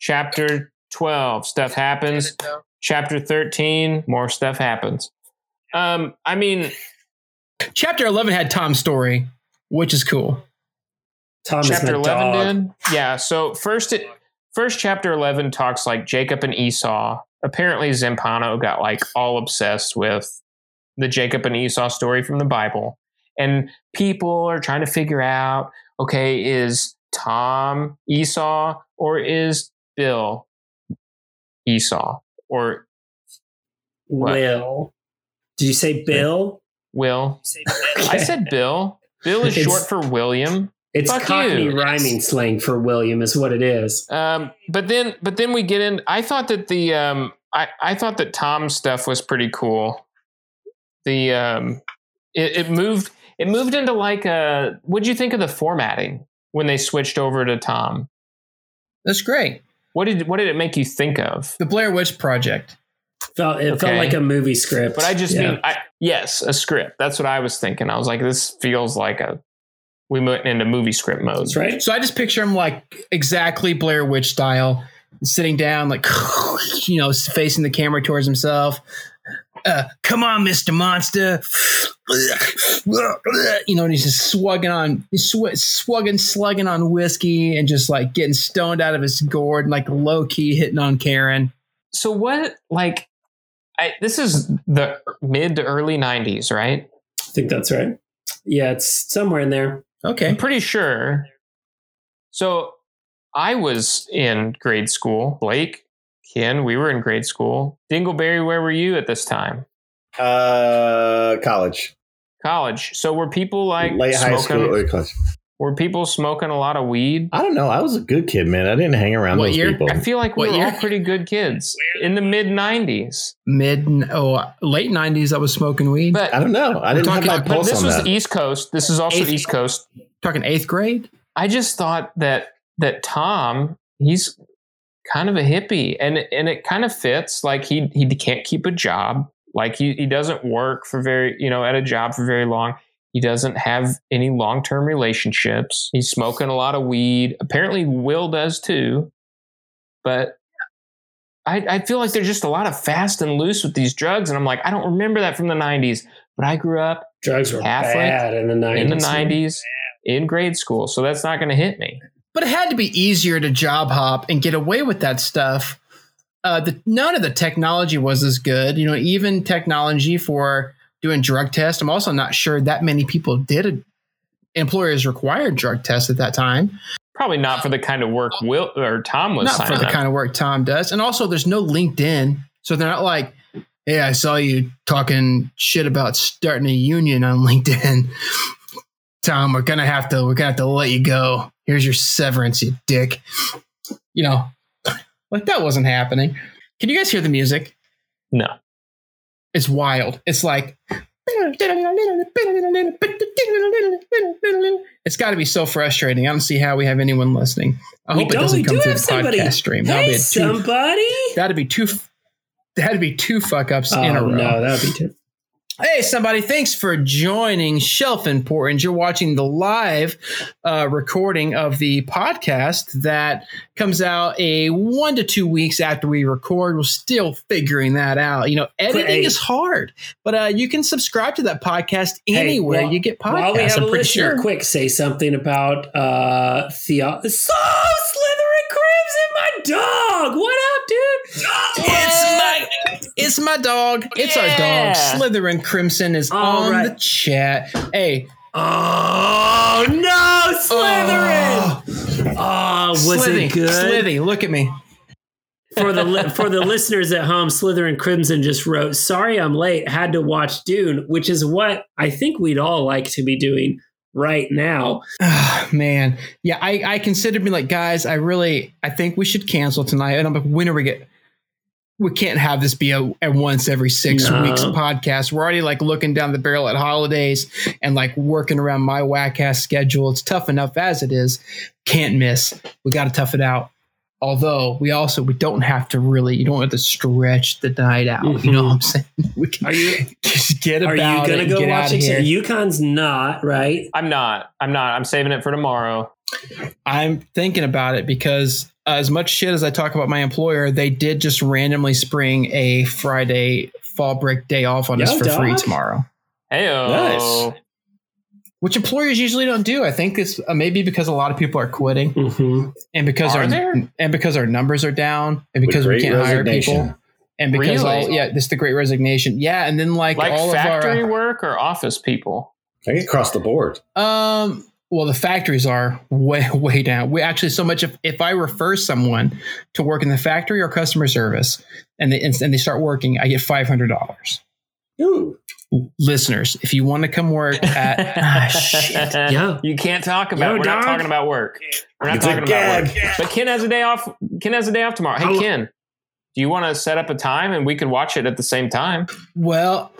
Speaker 3: Chapter 12, stuff happens. Chapter 13, more stuff happens. Um, I mean,
Speaker 2: Chapter 11 had Tom's story, which is cool.
Speaker 1: Tom
Speaker 3: chapter
Speaker 1: my
Speaker 3: 11
Speaker 1: dog.
Speaker 3: did. Yeah, so first it first chapter 11 talks like Jacob and Esau. Apparently Zampanò got like all obsessed with the Jacob and Esau story from the Bible. And people are trying to figure out, okay, is Tom Esau or is Bill Esau or What?
Speaker 1: Will. Did you say Bill?
Speaker 3: Will? I said Bill. Bill is
Speaker 1: It's-
Speaker 3: short for William.
Speaker 1: It's
Speaker 3: fuck
Speaker 1: Cockney
Speaker 3: you.
Speaker 1: rhyming slang for William, is what it is.
Speaker 3: Um, but then, but then we get in. I thought that the um, I I thought that Tom's stuff was pretty cool. The um, it, it moved it moved into like a. What'd you think of the formatting when they switched over to Tom?
Speaker 2: That's great.
Speaker 3: What did what did it make you think of?
Speaker 2: The Blair Witch Project.
Speaker 1: Felt it felt like a movie script.
Speaker 3: But I just
Speaker 1: Yeah.
Speaker 3: mean, I, yes, a script. That's what I was thinking. I was like, this feels like a. We went into movie script mode.
Speaker 1: That's right.
Speaker 2: So I just picture him like exactly Blair Witch style, sitting down, like you know, facing the camera towards himself. Uh, come on, Mister Monster. You know, and he's just slugging on, he's sw- slugging, slugging on whiskey, and just like getting stoned out of his gourd, and like low key hitting on Karen.
Speaker 3: So what? Like, I, this is the mid to early '90s, right?
Speaker 1: I think that's right. Yeah, it's somewhere in there.
Speaker 2: Okay,
Speaker 3: I'm pretty sure. So I was in grade school. Blake, Ken, we were in grade school. Dingleberry, where were you at this time?
Speaker 4: Uh, college,
Speaker 3: College. So were people like
Speaker 4: late high school, early college.
Speaker 3: Were people smoking a lot of weed?
Speaker 4: I don't know. I was a good kid, man. I didn't hang around
Speaker 2: What
Speaker 4: those
Speaker 2: year?
Speaker 4: people.
Speaker 3: I feel like we
Speaker 2: What
Speaker 3: were
Speaker 2: year?
Speaker 3: all pretty good kids in the mid '90s.
Speaker 2: mid oh late nineties. I was smoking weed.
Speaker 3: But
Speaker 4: I don't know. I
Speaker 2: We're
Speaker 4: didn't have
Speaker 2: talking-
Speaker 4: my
Speaker 2: but
Speaker 3: but
Speaker 4: pulse
Speaker 3: this
Speaker 4: on
Speaker 3: was
Speaker 4: that.
Speaker 3: East Coast. This is also
Speaker 2: Eighth-
Speaker 3: East Coast.
Speaker 2: talking eighth grade.
Speaker 3: I just thought that that Tom, he's kind of a hippie, and and it kind of fits. Like he he can't keep a job. Like he he doesn't work for very you know at a job for very long. He doesn't have any long term relationships. He's smoking a lot of weed. Apparently, Will does too. But I, I feel like there's just a lot of fast and loose with these drugs, and I'm like, I don't remember that from the '90s. But I grew up
Speaker 1: Drugs were
Speaker 3: Catholic
Speaker 1: bad in the 90s.
Speaker 3: in the '90s in grade school, so that's not going to hit me.
Speaker 2: But it had to be easier to job hop and get away with that stuff. Uh, the, none of the technology was as good. You know, even technology for doing drug tests. I'm also not sure that many people did. Employers required drug tests at that time,
Speaker 3: Probably not for the kind of work Will or Tom was
Speaker 2: not for the
Speaker 3: up.
Speaker 2: kind of work Tom does. And also, there's no LinkedIn, so they're not like, "Hey, I saw you talking shit about starting a union on LinkedIn." Tom, we're gonna have to we're gonna have to let you go. Here's your severance, you dick. You know, like that wasn't happening. Can you guys hear the music?
Speaker 3: no.
Speaker 2: It's wild. It's like it's got to be so frustrating. I don't see how we have anyone listening. I
Speaker 1: We
Speaker 2: hope it doesn't
Speaker 1: We
Speaker 2: come
Speaker 1: do
Speaker 2: through
Speaker 1: have
Speaker 2: the
Speaker 1: somebody.
Speaker 2: podcast stream.
Speaker 1: Hey,
Speaker 2: That'd be a two,
Speaker 1: somebody.
Speaker 2: that'd be two. That'd be two fuck ups oh, in a
Speaker 1: Oh,
Speaker 2: row.
Speaker 1: no, that would be too.
Speaker 2: Hey, somebody, thanks for joining Shelf Important. You're watching the live uh, recording of the podcast that comes out a one to two weeks after we record. We're still figuring that out. You know, editing
Speaker 1: Hey.
Speaker 2: is hard, but uh, you can subscribe to that podcast anywhere
Speaker 1: while-
Speaker 2: you get podcasts.
Speaker 1: While we have
Speaker 2: I'm
Speaker 1: a
Speaker 2: pretty
Speaker 1: listener,
Speaker 2: sure.
Speaker 1: quick say something about uh Theo. So Slytherin Crimson, my dog. What up, dude?
Speaker 2: It's my, it's my dog. It's our dog. Slytherin Crimson is
Speaker 1: All
Speaker 2: on
Speaker 1: right.
Speaker 2: the chat. Hey,
Speaker 1: Oh no, Slytherin! Oh, was
Speaker 2: Slithy,
Speaker 1: it good?
Speaker 2: Slithy, look at me.
Speaker 1: for the li- for the listeners at home, Slytherin Crimson just wrote, "Sorry, I'm late. Had to watch Dune," which is what I think we'd all like to be doing right now.
Speaker 2: Ah, man, yeah, I, I considered me like, guys, I really, I think we should cancel tonight. And I'm like, when are we get? We can't have this be a, a once every six
Speaker 1: No.
Speaker 2: weeks podcast. We're already like looking down the barrel at holidays and like working around my whack ass schedule. It's tough enough as it is. Can't miss. We got to tough it out. Although we also we don't have to really. You don't have to stretch the night out. You know mm-hmm. what I'm saying? We can
Speaker 1: Are you
Speaker 2: just get about.
Speaker 1: Are
Speaker 2: you
Speaker 1: gonna
Speaker 2: and
Speaker 1: go
Speaker 2: get
Speaker 1: watch
Speaker 2: outta
Speaker 1: it? UConn's not right.
Speaker 3: I'm not. I'm not. I'm saving it for tomorrow.
Speaker 2: I'm thinking about it because as much shit as I talk about my employer, they did just randomly spring a Friday fall break day off on us
Speaker 1: Yo,
Speaker 2: for free tomorrow,
Speaker 3: Hey,
Speaker 4: Nice.
Speaker 2: which employers usually don't do. I think it's uh, maybe because a lot of people are quitting
Speaker 1: hmm
Speaker 2: and because
Speaker 3: Are
Speaker 2: our
Speaker 3: there?
Speaker 2: and because our numbers are down and because we can't hire people and because all yeah, this is the great resignation. Yeah, and then like,
Speaker 3: like
Speaker 2: all
Speaker 3: factory
Speaker 2: of our,
Speaker 3: work or office people?
Speaker 4: I get across the board.
Speaker 2: um well the factories are way way down. We actually so much if if I refer someone to work in the factory or customer service and they and they start working, I get five hundred dollars.
Speaker 1: Ooh.
Speaker 2: Listeners, if you want to come work at ah, shit.
Speaker 1: Yeah.
Speaker 3: You can't talk about.
Speaker 1: Yo,
Speaker 3: we're not talking about work. We're not
Speaker 4: It's
Speaker 3: talking about work. But Ken has a day off. Ken has a day off tomorrow. Hey,
Speaker 1: How-
Speaker 3: Ken, do you want to set up a time and we can watch it at the same time?
Speaker 2: Well,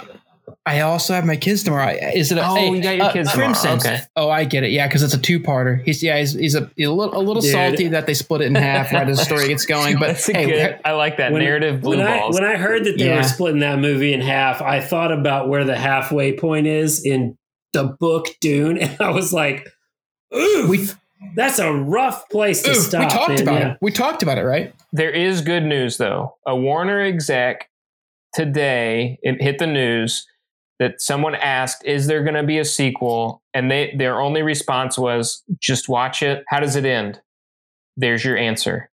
Speaker 2: I also have my kids tomorrow. Is it? A,
Speaker 3: Oh,
Speaker 2: hey,
Speaker 3: you got your
Speaker 2: uh,
Speaker 3: kids tomorrow.
Speaker 2: Crimson.
Speaker 3: Okay.
Speaker 2: Oh, I get it. Yeah, because it's a two-parter. He's yeah, he's, he's a, a little, a little
Speaker 1: Dude.
Speaker 2: salty that they split it in half right as the story gets going. But
Speaker 3: That's a
Speaker 2: hey,
Speaker 3: good. I like that
Speaker 1: When-
Speaker 3: narrative. Blue
Speaker 1: when
Speaker 3: balls.
Speaker 1: I when I heard that they
Speaker 2: Yeah.
Speaker 1: were splitting that movie in half, I thought about where the halfway point is in the book Dune, and I was like, "Ooh,
Speaker 2: we
Speaker 1: That's a rough place to
Speaker 2: Ooh,
Speaker 1: stop.
Speaker 2: we talked
Speaker 1: man,
Speaker 2: about
Speaker 1: yeah.
Speaker 2: it. We talked about it, right?
Speaker 3: There is good news though. A Warner exec today it hit the news that someone asked, "Is there going to be a sequel?" And they their only response was, "Just watch it. How does it end?" There's your answer.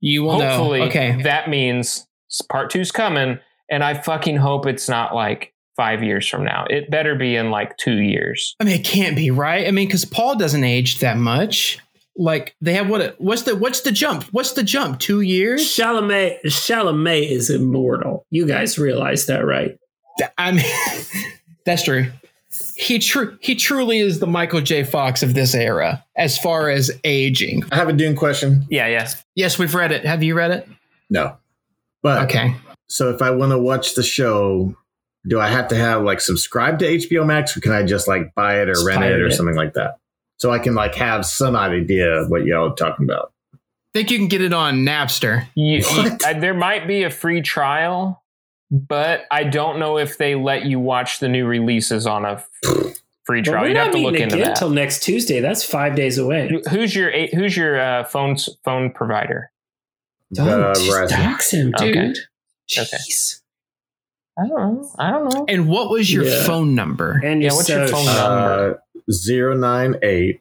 Speaker 2: You will
Speaker 3: Hopefully,
Speaker 2: know. Okay.
Speaker 3: that means part two's coming, and I fucking hope it's not like five years from now. It better be in like two years.
Speaker 2: I mean, it can't be right. I mean, because Paul doesn't age that much. Like they have what? What's the what's the jump? What's the jump? Two years?
Speaker 1: Chalamet, Chalamet is immortal. You guys realize that, right?
Speaker 2: I mean, that's true. He true he truly is the Michael J. Fox of this era as far as aging.
Speaker 4: I have a Dune question.
Speaker 3: Yeah, yes.
Speaker 2: Yes, we've read it. Have you read it?
Speaker 4: No, but
Speaker 2: Okay.
Speaker 4: So if I want to watch the show, do I have to have like subscribe to HBO Max, or can I just like buy it or
Speaker 1: Just
Speaker 4: rent it
Speaker 1: pirate
Speaker 4: or
Speaker 1: it.
Speaker 4: something like that? So I can like have some idea of what y'all are talking about.
Speaker 2: think you can get it on Napster.
Speaker 3: You,
Speaker 4: What?
Speaker 3: I- there might be a free trial, but I don't know if they let you watch the new releases on a free
Speaker 1: Well,
Speaker 3: trial.
Speaker 1: we're
Speaker 3: You'd have to look into that.
Speaker 1: until next Tuesday. That's five days away.
Speaker 3: Who's your who's your uh, phone phone provider?
Speaker 1: Don't
Speaker 4: Uh, Verizon.
Speaker 1: dox him, dude.
Speaker 3: Okay. Okay.
Speaker 1: Jeez.
Speaker 3: I don't know. I don't know.
Speaker 2: And what was your
Speaker 1: Yeah.
Speaker 2: phone number?
Speaker 1: And
Speaker 3: Yeah,
Speaker 1: your
Speaker 3: what's your phone number?
Speaker 4: Uh, zero nine eight.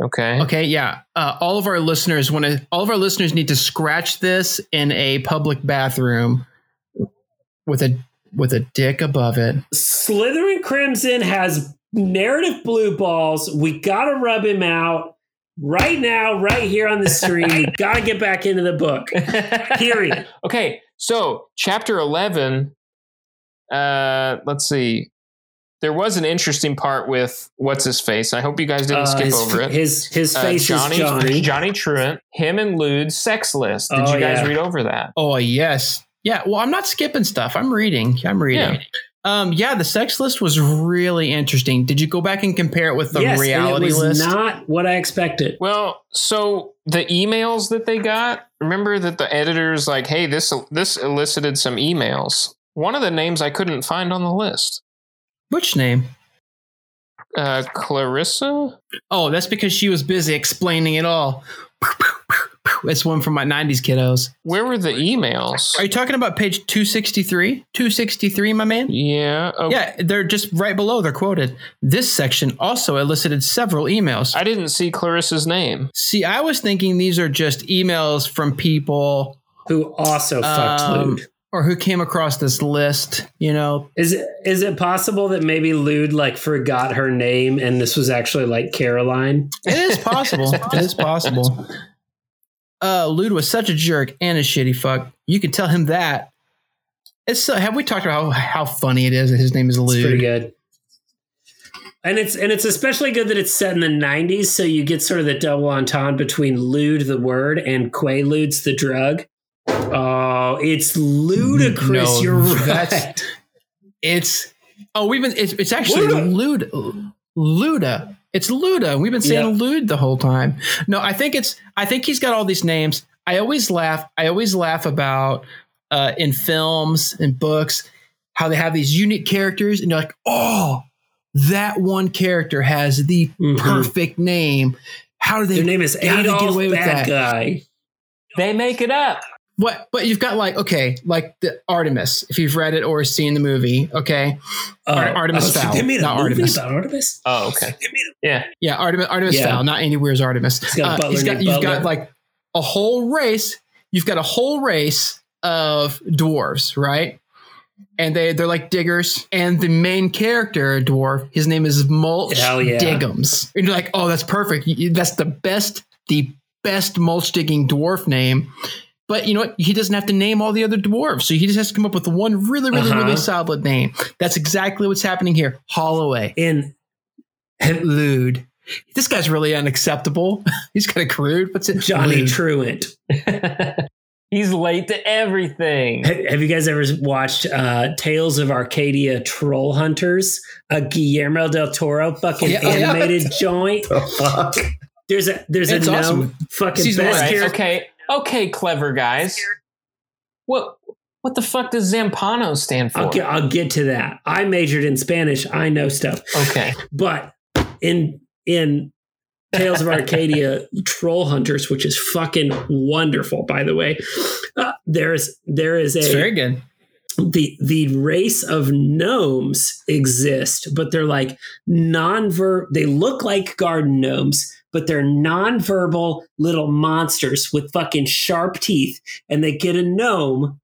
Speaker 3: Okay.
Speaker 2: Okay, yeah. Uh, all of our listeners want to. All of our listeners need to scratch this in a public bathroom with a with a dick above it.
Speaker 1: Slytherin Crimson has narrative blue balls. We got to rub him out right now, right here on the stream. we got to get back into the book. Period.
Speaker 3: okay. So chapter eleven. Uh, let's see. There was an interesting part with what's his face. I hope you guys didn't
Speaker 1: Uh,
Speaker 3: skip
Speaker 1: his,
Speaker 3: over it.
Speaker 1: His his
Speaker 3: Uh,
Speaker 1: face
Speaker 3: Johnny,
Speaker 1: is Johnny.
Speaker 3: Johnny Truant, him and Lude's sex list. Did
Speaker 1: Oh,
Speaker 3: you guys
Speaker 1: yeah.
Speaker 3: read over that?
Speaker 2: Oh yes, yeah. Well, I'm not skipping stuff. I'm reading. I'm reading.
Speaker 3: Yeah.
Speaker 2: Um, yeah, the sex list was really interesting. Did you go back and compare it with the
Speaker 1: yes,
Speaker 2: reality
Speaker 1: and it was
Speaker 2: list?
Speaker 1: not what I expected.
Speaker 3: Well, so the emails that they got, remember that the editors like, hey, this this elicited some emails. One of the names I couldn't find on the list.
Speaker 2: Which name?
Speaker 3: Uh, Clarissa?
Speaker 2: Oh, that's because she was busy explaining it all. It's one from my '90s kiddos.
Speaker 3: Where were the emails?
Speaker 2: Are you talking about page 263? 263, my man.
Speaker 3: Yeah. Oh,
Speaker 2: Yeah, they're just right below. They're quoted. This section also elicited several emails.
Speaker 3: I didn't see Clarissa's name.
Speaker 2: See, I was thinking these are just emails from people
Speaker 1: Who also fucked
Speaker 2: um,
Speaker 1: Lude.
Speaker 2: or who came across this list. You know,
Speaker 1: Is it is it possible that maybe Lude like forgot her name and this was actually like Caroline?
Speaker 2: it is possible. it is possible. Uh, Lude was such a jerk and a shitty fuck. You could tell him that. It's so, have we talked about how, how funny it is that his name is
Speaker 1: It's pretty
Speaker 2: Lude?
Speaker 1: good. And it's and it's especially good that it's set in the '90s, so you get sort of the double entendre between lewd the word and quaaludes the drug. Oh, it's ludicrous!
Speaker 2: No,
Speaker 1: You're right.
Speaker 2: It's oh, we've been. It's, it's actually
Speaker 1: Luda.
Speaker 2: Luda. Luda. It's Luda. We've been saying
Speaker 1: Yeah.
Speaker 2: Lude the whole time. No, I think it's. I think he's got all these names. I always laugh. I always laugh about uh, in films and books how they have these unique characters, and you're like, oh, that one character has the
Speaker 1: Mhm.
Speaker 2: perfect name. How do they?
Speaker 1: Their name is
Speaker 2: how get
Speaker 1: Adolf
Speaker 2: away with
Speaker 1: Bad
Speaker 2: that?
Speaker 1: Guy.
Speaker 3: They make it up.
Speaker 2: What? But you've got like okay, like the Artemis. If you've read it or seen the movie, okay, Ar- Artemis
Speaker 1: oh,
Speaker 2: Fowl,
Speaker 1: They made a
Speaker 2: not
Speaker 1: movie
Speaker 2: Artemis.
Speaker 1: about Artemis.
Speaker 3: Oh, okay. Yeah.
Speaker 2: yeah, Artemis, Artemis
Speaker 1: Yeah.
Speaker 2: Fowl, not Andy Weir's Artemis.
Speaker 1: He's got
Speaker 2: Uh,
Speaker 1: butler
Speaker 2: he's got, you've
Speaker 1: Butler.
Speaker 2: got like a whole race. You've got a whole race of dwarves, right? And they they're like diggers, and the main character a dwarf, his name is Mulch
Speaker 1: Hell yeah.
Speaker 2: Diggums. And you're like, oh, that's perfect. That's the best, the best mulch digging dwarf name. But you know what? He doesn't have to name all the other dwarves, so he just has to come up with one really, really,
Speaker 1: Uh-huh.
Speaker 2: really solid name. That's exactly what's happening here. Holloway,
Speaker 1: In
Speaker 2: Lude. This guy's really unacceptable. He's kind of crude. What's it?
Speaker 1: Johnny
Speaker 2: Lude.
Speaker 1: Truant.
Speaker 3: He's late to everything.
Speaker 1: Have, have you guys ever watched uh, Tales of Arcadia Troll Hunters? A Guillermo del Toro fucking
Speaker 2: Yeah, oh, yeah.
Speaker 1: animated joint.
Speaker 4: The fuck?
Speaker 1: There's a there's
Speaker 2: It's
Speaker 1: a no fucking
Speaker 2: Season
Speaker 1: best
Speaker 2: one.
Speaker 3: Right,
Speaker 1: character.
Speaker 3: okay. Okay, clever guys. What what the fuck does Zampanò stand for?
Speaker 1: I'll get I'll get to that. I majored in Spanish. I know stuff.
Speaker 3: Okay.
Speaker 1: But in in Tales of Arcadia Troll Hunters, which is fucking wonderful, by the way. Uh, there's there is
Speaker 2: It's
Speaker 1: a
Speaker 2: very good.
Speaker 1: the the race of gnomes exist, but they're like non-ver they look like garden gnomes, but they're non-verbal little monsters with fucking sharp teeth, and they get a gnome,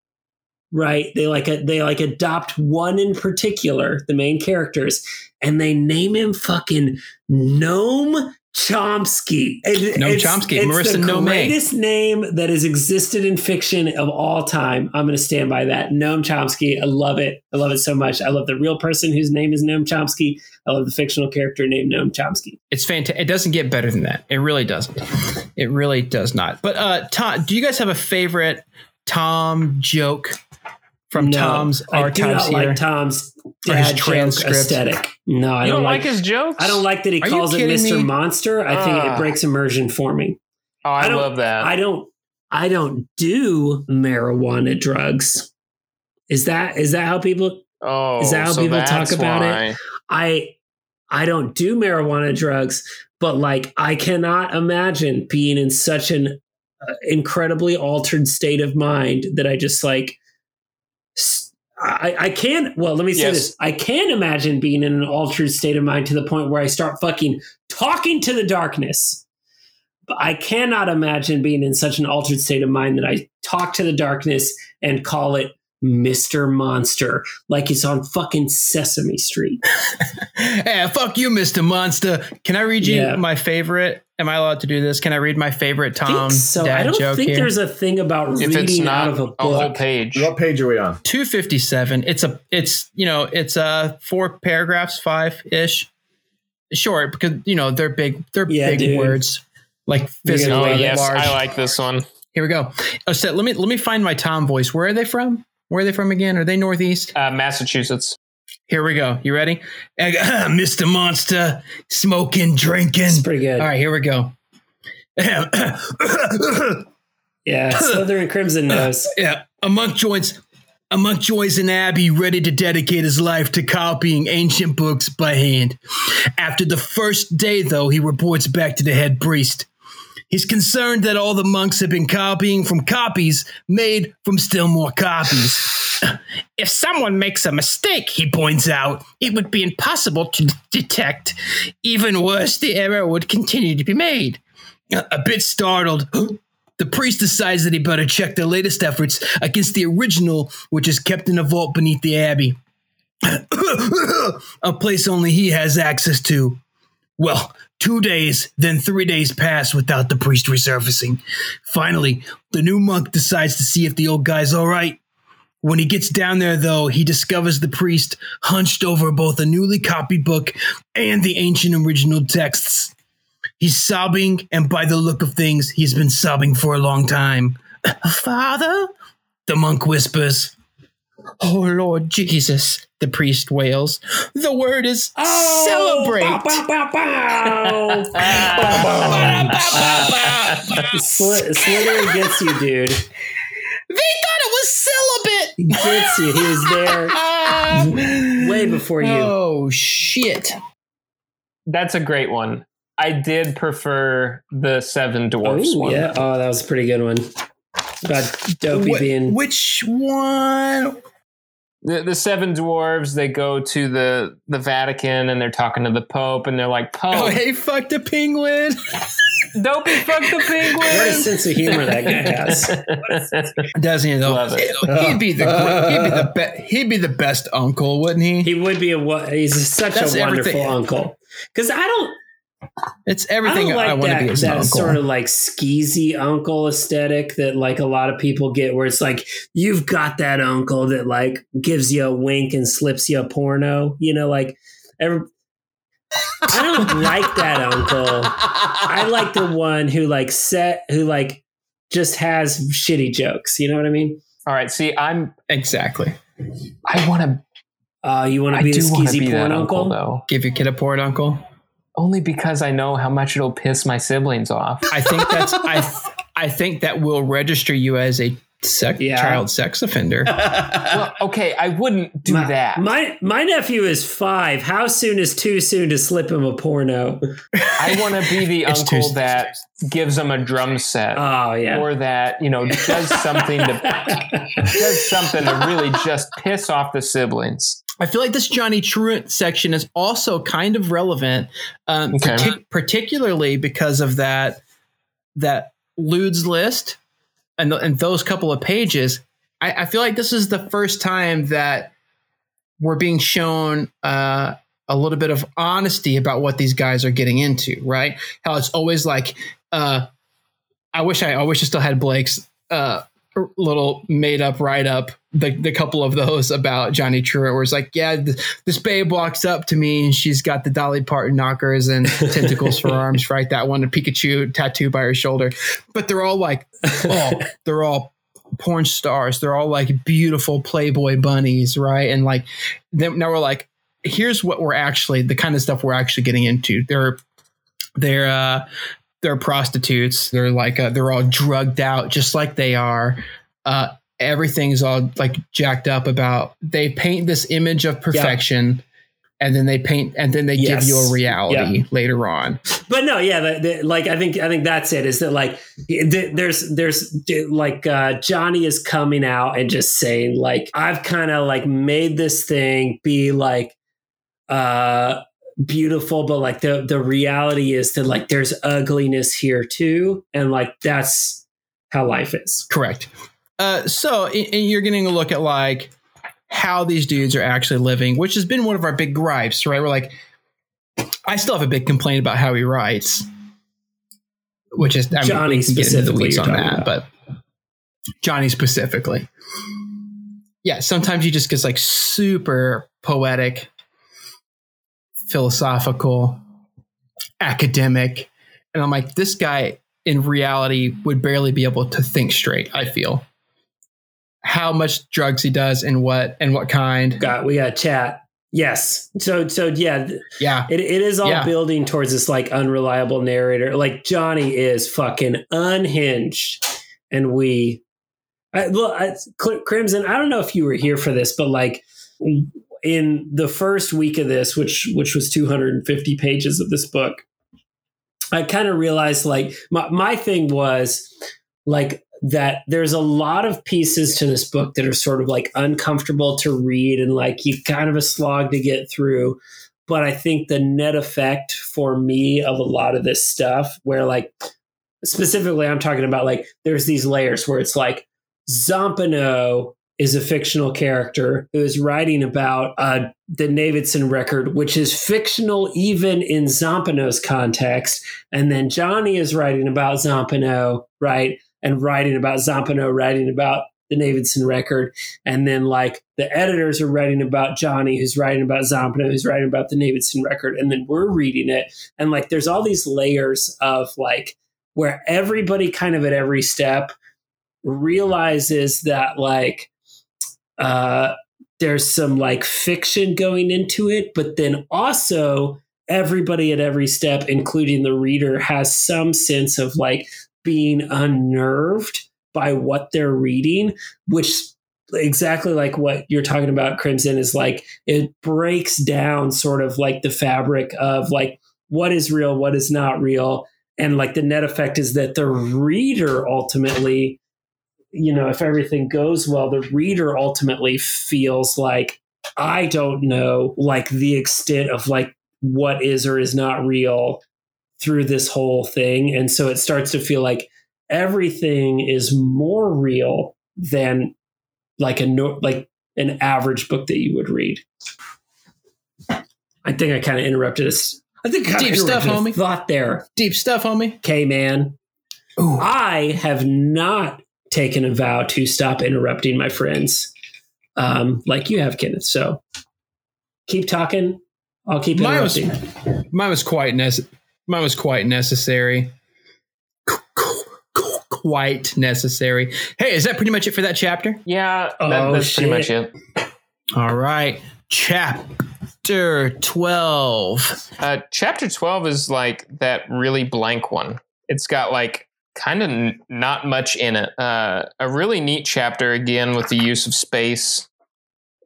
Speaker 1: right? They like a they like adopt one in particular, the main characters, and they name him fucking Gnome Chomsky. And
Speaker 2: Noam
Speaker 1: it's-
Speaker 2: Chomsky,
Speaker 1: it's
Speaker 2: Marissa
Speaker 1: the
Speaker 2: Tomei.
Speaker 1: greatest name that has existed in fiction of all time. I'm going to stand by that. Noam Chomsky. I love it. I love it so much. I love the real person whose name is Noam Chomsky. I love the fictional character named Noam Chomsky.
Speaker 2: It's fantastic. It doesn't get better than that. It really doesn't. It really does not. But uh, Tom, do you guys have a favorite Tom joke from
Speaker 1: No,
Speaker 2: Tom's
Speaker 1: I do
Speaker 2: archives
Speaker 1: not
Speaker 2: here?
Speaker 1: like Tom's
Speaker 2: Or his transcript.
Speaker 1: aesthetic. No, I
Speaker 3: you
Speaker 1: don't,
Speaker 3: don't like
Speaker 1: like.
Speaker 3: his jokes?
Speaker 1: I don't like that he
Speaker 2: Are
Speaker 1: calls it Mr.
Speaker 2: me?
Speaker 1: Monster. I think
Speaker 3: Ah.
Speaker 1: it breaks immersion for me.
Speaker 3: Oh, I,
Speaker 1: I don't-
Speaker 3: love that.
Speaker 1: I don't I don't do marijuana drugs. Is that is that how people
Speaker 3: oh,
Speaker 1: Is that how
Speaker 3: so
Speaker 1: people talk
Speaker 3: that's
Speaker 1: about it? I I don't do marijuana drugs, but like I cannot imagine being in such an uh, incredibly altered state of mind that I just like s- I, I can well let me say
Speaker 3: Yes.
Speaker 1: this I can imagine being in an altered state of mind to the point where I start fucking talking to the darkness but I cannot imagine being in such an altered state of mind that I talk to the darkness and call it Mr. Monster like it's on fucking Sesame Street.
Speaker 2: hey, fuck you, Mr. Monster. Can I read you
Speaker 1: Yeah.
Speaker 2: my favorite? Am I allowed to do this? Can I read my favorite
Speaker 1: I
Speaker 2: Tom
Speaker 1: think so.
Speaker 2: dad
Speaker 1: I don't
Speaker 2: joke
Speaker 1: think
Speaker 2: here?
Speaker 1: there's a thing about
Speaker 3: If it's
Speaker 1: reading
Speaker 3: not
Speaker 1: out of a
Speaker 3: a whole page,
Speaker 4: What page are we on?
Speaker 2: 257. It's a it's you know, it's uh four paragraphs, five ish. Short because you know they're big they're
Speaker 1: Yeah,
Speaker 2: big
Speaker 1: dude.
Speaker 2: words. Like physically
Speaker 3: oh yes,
Speaker 2: large.
Speaker 3: I like this one.
Speaker 2: Here we go. Oh, so let me let me find my Tom voice. Where are they from? Where are they from again? Are they northeast?
Speaker 3: Uh, Massachusetts.
Speaker 2: Here we go. You ready? Mr. Monster, smoking, drinking.
Speaker 1: It's pretty good.
Speaker 2: All right, here we go.
Speaker 1: Yeah, Slytherin Crimson knows.
Speaker 2: yeah, a monk joins a monk joins an abbey ready to dedicate his life to copying ancient books by hand. After the first day, though, he reports back to the head priest. He's concerned that all the monks have been copying from copies made from still more copies. If someone makes a mistake, he points out, it would be impossible to d- detect. Even worse, the error would continue to be made. A a bit startled, the priest decides that he better check the latest efforts against the original, which is kept in a vault beneath the abbey. a place only he has access to. Well, two days, then three days pass without the priest resurfacing. Finally, the new monk decides to see if the old guy's all right. When he gets down there, though, he discovers the priest hunched over both a newly copied book and the ancient original texts. He's sobbing, and by the look of things, he's been sobbing for a long time. Father? The monk whispers. Oh, Lord Jesus, the priest wails. The word is
Speaker 1: Oh,
Speaker 2: celebrate.
Speaker 1: Bow, bow, bow, bow. Sly- gets you, dude.
Speaker 2: They thought it was celibate.
Speaker 1: He gets you. He was there way before you.
Speaker 2: Oh, shit.
Speaker 3: That's a great one. I did prefer the Seven Dwarfs
Speaker 1: Oh,
Speaker 3: one.
Speaker 1: yeah. Oh, that was a pretty good one. It's about Dopey
Speaker 2: Wh-
Speaker 1: being.
Speaker 2: which one?
Speaker 3: The, the Seven Dwarves, they go to the, the Vatican and they're talking to the Pope and they're like, oh, Pope,
Speaker 2: Oh, hey, fuck the penguin.
Speaker 3: Dopey, fuck the penguin.
Speaker 1: What a sense of humor that guy has.
Speaker 2: Doesn't he though?
Speaker 3: Love it.
Speaker 2: He'd be the great, he'd be the be- he'd be the best uncle, wouldn't he?
Speaker 1: He would be a. He's such
Speaker 2: That's
Speaker 1: a wonderful
Speaker 2: everything.
Speaker 1: uncle. Because I don't.
Speaker 2: It's everything
Speaker 1: don't
Speaker 2: I, want to be
Speaker 1: that,
Speaker 2: as
Speaker 1: that
Speaker 2: uncle.
Speaker 1: sort of like skeezy uncle aesthetic that like a lot of people get where it's like you've got that uncle that like gives you a wink and slips you a porno you know like every, i don't like that uncle i like the one who like set who like just has shitty jokes you know what i mean
Speaker 3: All right, see, I'm
Speaker 2: exactly.
Speaker 3: I want to
Speaker 1: uh you want to be the
Speaker 3: do
Speaker 1: skeezy
Speaker 3: be
Speaker 1: porn
Speaker 3: that
Speaker 1: uncle,
Speaker 3: uncle though.
Speaker 2: Give your kid a porn uncle.
Speaker 3: Only because I know how much it'll piss my siblings off.
Speaker 2: I think that's I. th- I think that will register you as a sex,
Speaker 1: Yeah.
Speaker 2: child sex offender.
Speaker 3: well, okay, I wouldn't do
Speaker 1: my,
Speaker 3: that.
Speaker 1: My my nephew is five. How soon is too soon to slip him a porno?
Speaker 3: I want to be the
Speaker 2: It's too-
Speaker 3: uncle that gives him a drum set.
Speaker 1: Oh yeah.
Speaker 3: Or that you know does something to does something to really just piss off the siblings.
Speaker 2: I feel like this Johnny Truant section is also kind of relevant, um,
Speaker 3: Okay.
Speaker 2: partic- particularly because of that that Lude's list and, th- and those couple of pages. I, I feel like this is the first time that we're being shown uh, a little bit of honesty about what these guys are getting into. Right? How it's always like, uh, I wish I, I wish I still had Blake's uh, little made up write up the, the couple of those about Johnny Truant where it's like, yeah, th- this babe walks up to me and she's got the Dolly Parton knockers and tentacles for arms, right? That one, a Pikachu tattoo by her shoulder. But they're all like, oh, they're all porn stars. They're all like beautiful Playboy bunnies, right? And like, then now we're like, here's what we're actually, the kind of stuff we're actually getting into. They're, they're, uh, they're prostitutes. They're like uh, they're all drugged out, just like they are. Uh, everything's all like jacked up about. They paint this image of perfection, and then they paint, and then they
Speaker 1: Yes.
Speaker 2: give you a reality later on.
Speaker 1: but no, yeah, the, the, like I think I think that's it. Is that like th- there's there's like uh, Johnny is coming out and just saying like I've kind of like made this thing be like uh beautiful but like the the reality is that like there's ugliness here too and like that's how life is
Speaker 2: Correct. Uh, so and you're getting a look at like how these dudes are actually living, which has been one of our big gripes, right? We're like, I still have a big complaint about how he writes, which is I mean,
Speaker 1: Johnny
Speaker 2: we can get into the
Speaker 1: specifically
Speaker 2: on that,
Speaker 1: about.
Speaker 2: but Johnny specifically. Yeah, sometimes he just gets like super poetic, philosophical, academic, and I'm like, this guy in reality would barely be able to think straight. I feel how much drugs he does and what and what kind.
Speaker 1: got we got chat yes so so yeah
Speaker 2: Yeah,
Speaker 1: It, it is all
Speaker 2: Yeah.
Speaker 1: building towards this like unreliable narrator. Like Johnny is fucking unhinged, and we, I, look, I, Crimson. I don't know if you were here for this, but like in the first week of this, which which was 250 pages of this book, I kind of realized like my my thing was like that there's a lot of pieces to this book that are sort of like uncomfortable to read and like you kind of a slog to get through. But I think the net effect for me of a lot of this stuff, where like specifically, I'm talking about like there's these layers where it's like Zampanò is a fictional character who is writing about uh, the Navidson record, which is fictional even in Zampanò's context. And then Johnny is writing about Zampanò, right? And writing about Zampanò, writing about the Navidson record. And then like the editors are writing about Johnny, who's writing about Zampanò, who's writing about the Navidson record. And then we're reading it. And like there's all these layers of like where everybody kind of at every step realizes that like uh there's some like fiction going into it, but then also everybody at every step, including the reader, has some sense of like being unnerved by what they're reading, which exactly like what you're talking about, Crimson, is like it breaks down sort of like the fabric of like what is real, what is not real. And like the net effect is that the reader ultimately, you know, if everything goes well, the reader ultimately feels like I don't know like the extent of like what is or is not real through this whole thing. And so it starts to feel like everything is more real than like a no, like an average book that you would read. I think I kind of interrupted us. I think I
Speaker 2: Deep stuff, homie.
Speaker 1: Thought there,
Speaker 2: deep stuff, homie.
Speaker 1: okay, man.
Speaker 2: Ooh.
Speaker 1: I have not taken a vow to stop interrupting my friends, um, like you have, Kenneth. So keep talking. I'll keep
Speaker 2: Mine was- Mine was quite nece- Mine was quite necessary. Qu- qu- qu- Quite necessary. Hey, is that pretty much it for that chapter?
Speaker 3: Yeah, that,
Speaker 1: Oh,
Speaker 3: that's pretty much it.
Speaker 2: All right, chapter twelve.
Speaker 3: Uh, chapter 12 is like that really blank one. It's got like kind of n- not much in it. Uh, a really neat chapter again with the use of space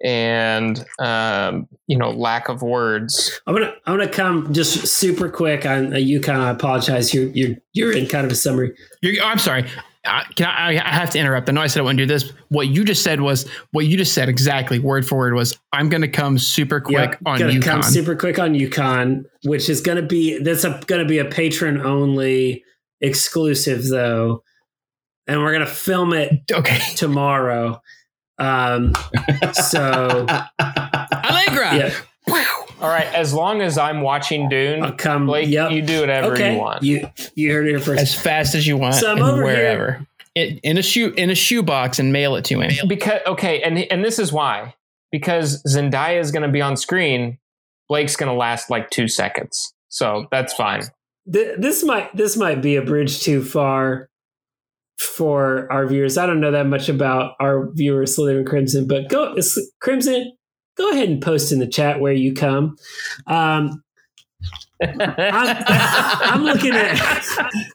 Speaker 3: and um, you know lack of words.
Speaker 1: I'm gonna I'm gonna come just super quick on a Yukon. I apologize. You're you're you're in kind of a summary.
Speaker 2: You're, oh, I'm sorry. I, can I, I have to interrupt. I know I said I wouldn't do this. What you just said was what you just said exactly word for word was I'm going to come super quick
Speaker 1: Yep,
Speaker 2: on
Speaker 1: gonna come super quick on Yukon, which is gonna be that's gonna be a patron only exclusive though, and we're gonna film it
Speaker 2: okay.
Speaker 1: tomorrow. Um, so
Speaker 2: Allegra.
Speaker 1: yeah,
Speaker 3: All right, as long as I'm watching Dune,
Speaker 1: I'll come.
Speaker 3: Blake,
Speaker 1: yep.
Speaker 3: you do whatever
Speaker 1: okay,
Speaker 3: you want.
Speaker 1: you you heard it first.
Speaker 2: As fast as you want
Speaker 1: So I'm
Speaker 2: and
Speaker 1: over here-
Speaker 2: wherever. It, in a shoe in a shoebox and mail it to him.
Speaker 3: because okay, and and this is why because Zendaya is going to be on screen. Blake's going to last like two seconds, so that's fine.
Speaker 1: Th- this might this might be a bridge too far for our viewers. I don't know that much about our viewers, Slytherin Crimson, but go Crimson. Go ahead and post in the chat where you come. Um, I'm, I'm looking at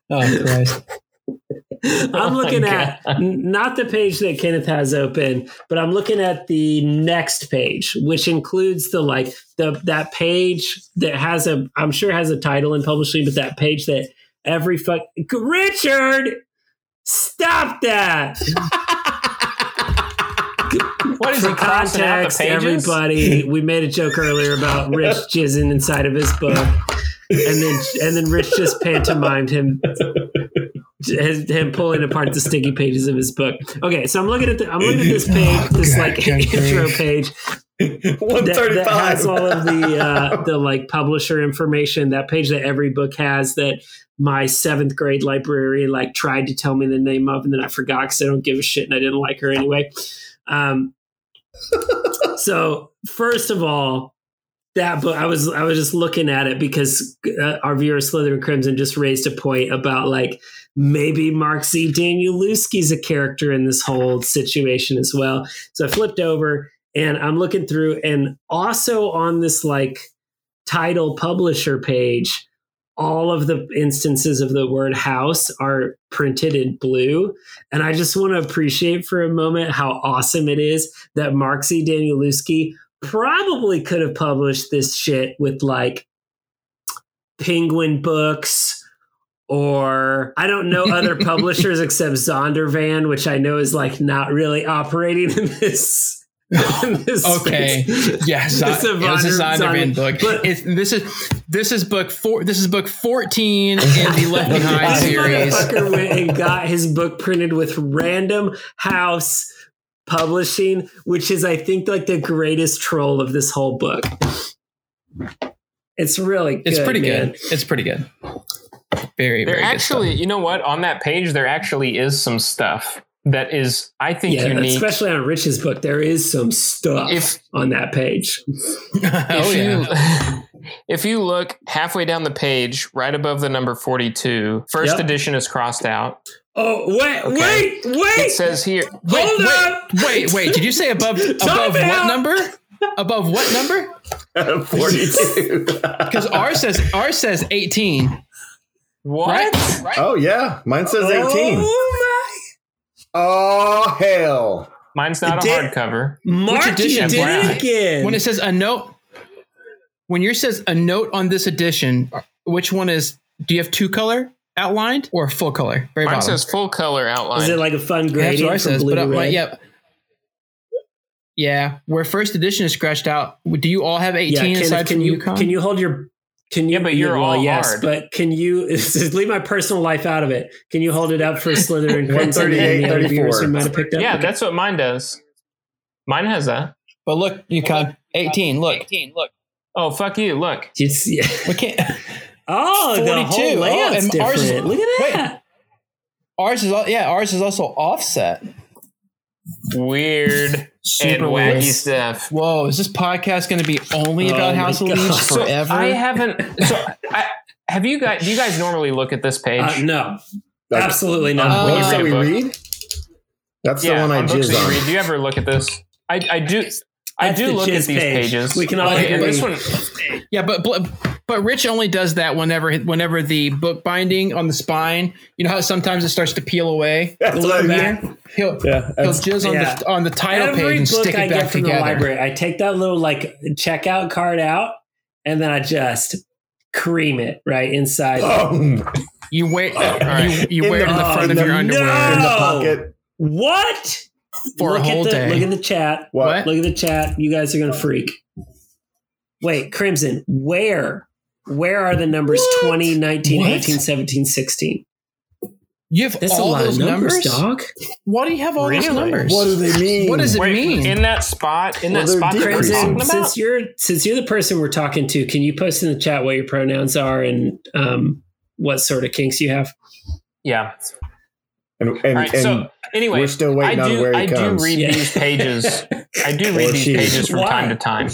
Speaker 2: Oh Christ.
Speaker 1: I'm
Speaker 3: Oh
Speaker 1: looking at n- not the page that Kenneth has open, but I'm looking at the next page, which includes the like the that page that has a I'm sure has a title in publishing, but that page that every fuck Richard, stop that.
Speaker 3: What is the
Speaker 1: context, everybody, we made a joke earlier about Rich jizzing inside of his book, and then and then Rich just pantomimed him his, him pulling apart the sticky pages of his book. Okay, so I'm looking at the, I'm looking at this page, this
Speaker 2: God,
Speaker 1: like
Speaker 2: good
Speaker 1: intro
Speaker 2: grief.
Speaker 1: page
Speaker 4: One
Speaker 1: thirty-five
Speaker 4: that,
Speaker 1: that has all of the uh, the like publisher information. That page that every book has that my seventh grade librarian like tried to tell me the name of, and then I forgot because I don't give a shit and I didn't like her anyway. Um, so first of all, that book I was I was just looking at it because uh, our viewer Slytherin Crimson just raised a point about like maybe Mark Z. Danielewski's a character in this whole situation as well. So I flipped over and I'm looking through, and also on this like title publisher page, all of the instances of the word house are printed in blue. And I just want to appreciate for a moment how awesome it is that Mark Z. Danielewski probably could have published this shit with like Penguin Books or I don't know other publishers except Zondervan, which I know is like not really operating in this.
Speaker 2: Okay.
Speaker 1: space.
Speaker 2: Yeah,
Speaker 1: It's a
Speaker 2: a
Speaker 1: Zondervan-
Speaker 2: Zondervan book.
Speaker 1: but-
Speaker 2: It's, this is this is book four. This is book fourteen in the Left Behind series.
Speaker 1: motherfucker went and got his book printed with Random House Publishing, which is, I think, like the greatest troll of this whole book. It's really good.
Speaker 2: It's pretty
Speaker 1: man.
Speaker 2: good. It's pretty good. Very
Speaker 3: There
Speaker 2: very
Speaker 3: actually,
Speaker 2: good
Speaker 3: you know what? On that page, there actually is some stuff that is, I think,
Speaker 1: Yeah,
Speaker 3: unique.
Speaker 1: especially on Rich's book, there is some stuff
Speaker 3: If-
Speaker 1: on that page.
Speaker 2: stuff. oh
Speaker 3: if
Speaker 2: yeah.
Speaker 3: you if you look halfway down the page, right above the number 42, first
Speaker 1: Yep.
Speaker 3: edition is crossed out.
Speaker 1: Oh wait,
Speaker 3: Okay.
Speaker 1: wait,
Speaker 3: It says here,
Speaker 2: Wait,
Speaker 1: Hold
Speaker 2: wait,
Speaker 1: up!
Speaker 2: wait, wait. Did you say above above
Speaker 1: out!
Speaker 2: what number? Above what number?
Speaker 4: Forty two.
Speaker 2: Because R says R says eighteen.
Speaker 3: What?
Speaker 2: Right?
Speaker 4: oh yeah, mine says eighteen.
Speaker 1: Oh
Speaker 4: Oh hell!
Speaker 3: Mine's not a
Speaker 1: did-
Speaker 3: hardcover.
Speaker 1: my! Mark, you
Speaker 2: edition?
Speaker 1: did it again.
Speaker 2: When it says a note, when yours says a note on this edition, which one is? Do you have two color outlined or full color? Very
Speaker 3: Mine
Speaker 2: bottom.
Speaker 3: says full color outlined.
Speaker 1: is it like a fun
Speaker 2: Yeah, that's what
Speaker 1: gradient
Speaker 2: ours
Speaker 1: from
Speaker 2: says.
Speaker 1: blue
Speaker 2: But
Speaker 1: to
Speaker 2: uh,
Speaker 1: red?
Speaker 2: yeah, yeah. Where first edition is scratched out. Do you all have eighteen
Speaker 1: Yeah, Kenneth,
Speaker 2: aside
Speaker 1: can
Speaker 2: from
Speaker 1: you
Speaker 2: Yukon?
Speaker 1: can you hold your can you
Speaker 3: Yeah, but you're
Speaker 1: well,
Speaker 3: all
Speaker 1: yes,
Speaker 3: hard.
Speaker 1: but can you leave my personal life out of it? Can you hold it up for Slytherin Crimson and
Speaker 4: 138,
Speaker 1: the other viewers who might have picked up?
Speaker 3: yeah,
Speaker 1: Okay.
Speaker 3: that's what mine does. Mine has that.
Speaker 2: But look, Yukon, eighteen. Look, eighteen. Look.
Speaker 3: Oh, fuck you. Look.
Speaker 1: It's, yeah.
Speaker 2: we can't.
Speaker 1: Oh, the
Speaker 2: 42.
Speaker 1: whole
Speaker 2: Oh,
Speaker 1: layout's
Speaker 2: and ours is-
Speaker 1: different. Look at
Speaker 2: wait. Ours is yeah. Ours is also offset.
Speaker 3: Weird
Speaker 2: Super
Speaker 3: and
Speaker 2: weird.
Speaker 3: wacky stuff.
Speaker 2: Whoa, is this podcast going to be only
Speaker 1: Oh
Speaker 2: about
Speaker 1: my
Speaker 2: House of
Speaker 1: God.
Speaker 2: Leaves
Speaker 1: So
Speaker 2: forever?
Speaker 3: I haven't. So, I, have you guys? Do you guys normally look at this page?
Speaker 1: Uh, no,
Speaker 4: Like,
Speaker 1: absolutely not.
Speaker 3: Uh,
Speaker 4: What
Speaker 3: you read
Speaker 4: that we read? That's
Speaker 3: yeah,
Speaker 4: the one I
Speaker 3: on
Speaker 4: jizz on.
Speaker 3: read. Do you ever look at this? I, I do. I do look at these
Speaker 1: page.
Speaker 3: pages.
Speaker 1: We can all
Speaker 3: okay,
Speaker 1: agree.
Speaker 3: this one.
Speaker 2: yeah, but Bl- But Rich only does that whenever whenever the book binding on the spine. You know how sometimes it starts to peel away.
Speaker 4: That's
Speaker 2: a
Speaker 4: what I
Speaker 2: little
Speaker 4: mean.
Speaker 2: bit. He'll
Speaker 4: Yeah,
Speaker 2: he'll
Speaker 4: that's-
Speaker 2: jizz on
Speaker 1: yeah.
Speaker 2: the on the title
Speaker 1: Every
Speaker 2: page and
Speaker 1: book
Speaker 2: stick
Speaker 1: I
Speaker 2: it
Speaker 1: get
Speaker 2: back
Speaker 1: from
Speaker 2: together.
Speaker 1: the library, I take that little like checkout card out, and then I just cream it right inside.
Speaker 4: Boom.
Speaker 2: You wear oh. you, you
Speaker 4: In
Speaker 2: wear it in the
Speaker 1: the-
Speaker 2: front
Speaker 1: in
Speaker 2: of
Speaker 1: the-
Speaker 2: your underwear.
Speaker 1: no!
Speaker 4: in the pocket.
Speaker 1: What?
Speaker 2: For a whole
Speaker 1: at the,
Speaker 2: day.
Speaker 1: Look at the chat.
Speaker 4: What?
Speaker 1: Look at the chat. You guys are gonna freak. Wait, Crimson, where? Where are the numbers 20, 19,
Speaker 2: What?
Speaker 1: 18, 17, 16?
Speaker 2: You have
Speaker 1: That's
Speaker 2: all
Speaker 1: a lot
Speaker 2: those
Speaker 1: of numbers,
Speaker 2: numbers,
Speaker 1: dog.
Speaker 2: Why do you have all those numbers?
Speaker 4: What do they mean?
Speaker 2: What does it
Speaker 3: Wait,
Speaker 2: mean?
Speaker 3: in that spot, in
Speaker 4: Well,
Speaker 3: that spot that we're talking about?
Speaker 1: since you're since you're the person we're talking to, can you post in the chat what your pronouns are and um, what sort of kinks you have?
Speaker 3: yeah.
Speaker 4: And, and,
Speaker 3: All right.
Speaker 4: and
Speaker 3: so anyway,
Speaker 4: we're still waiting
Speaker 3: I
Speaker 4: on where he
Speaker 3: I
Speaker 4: comes.
Speaker 3: do read
Speaker 1: Yeah.
Speaker 3: these pages. I do read these pages from
Speaker 1: Why?
Speaker 3: time to time.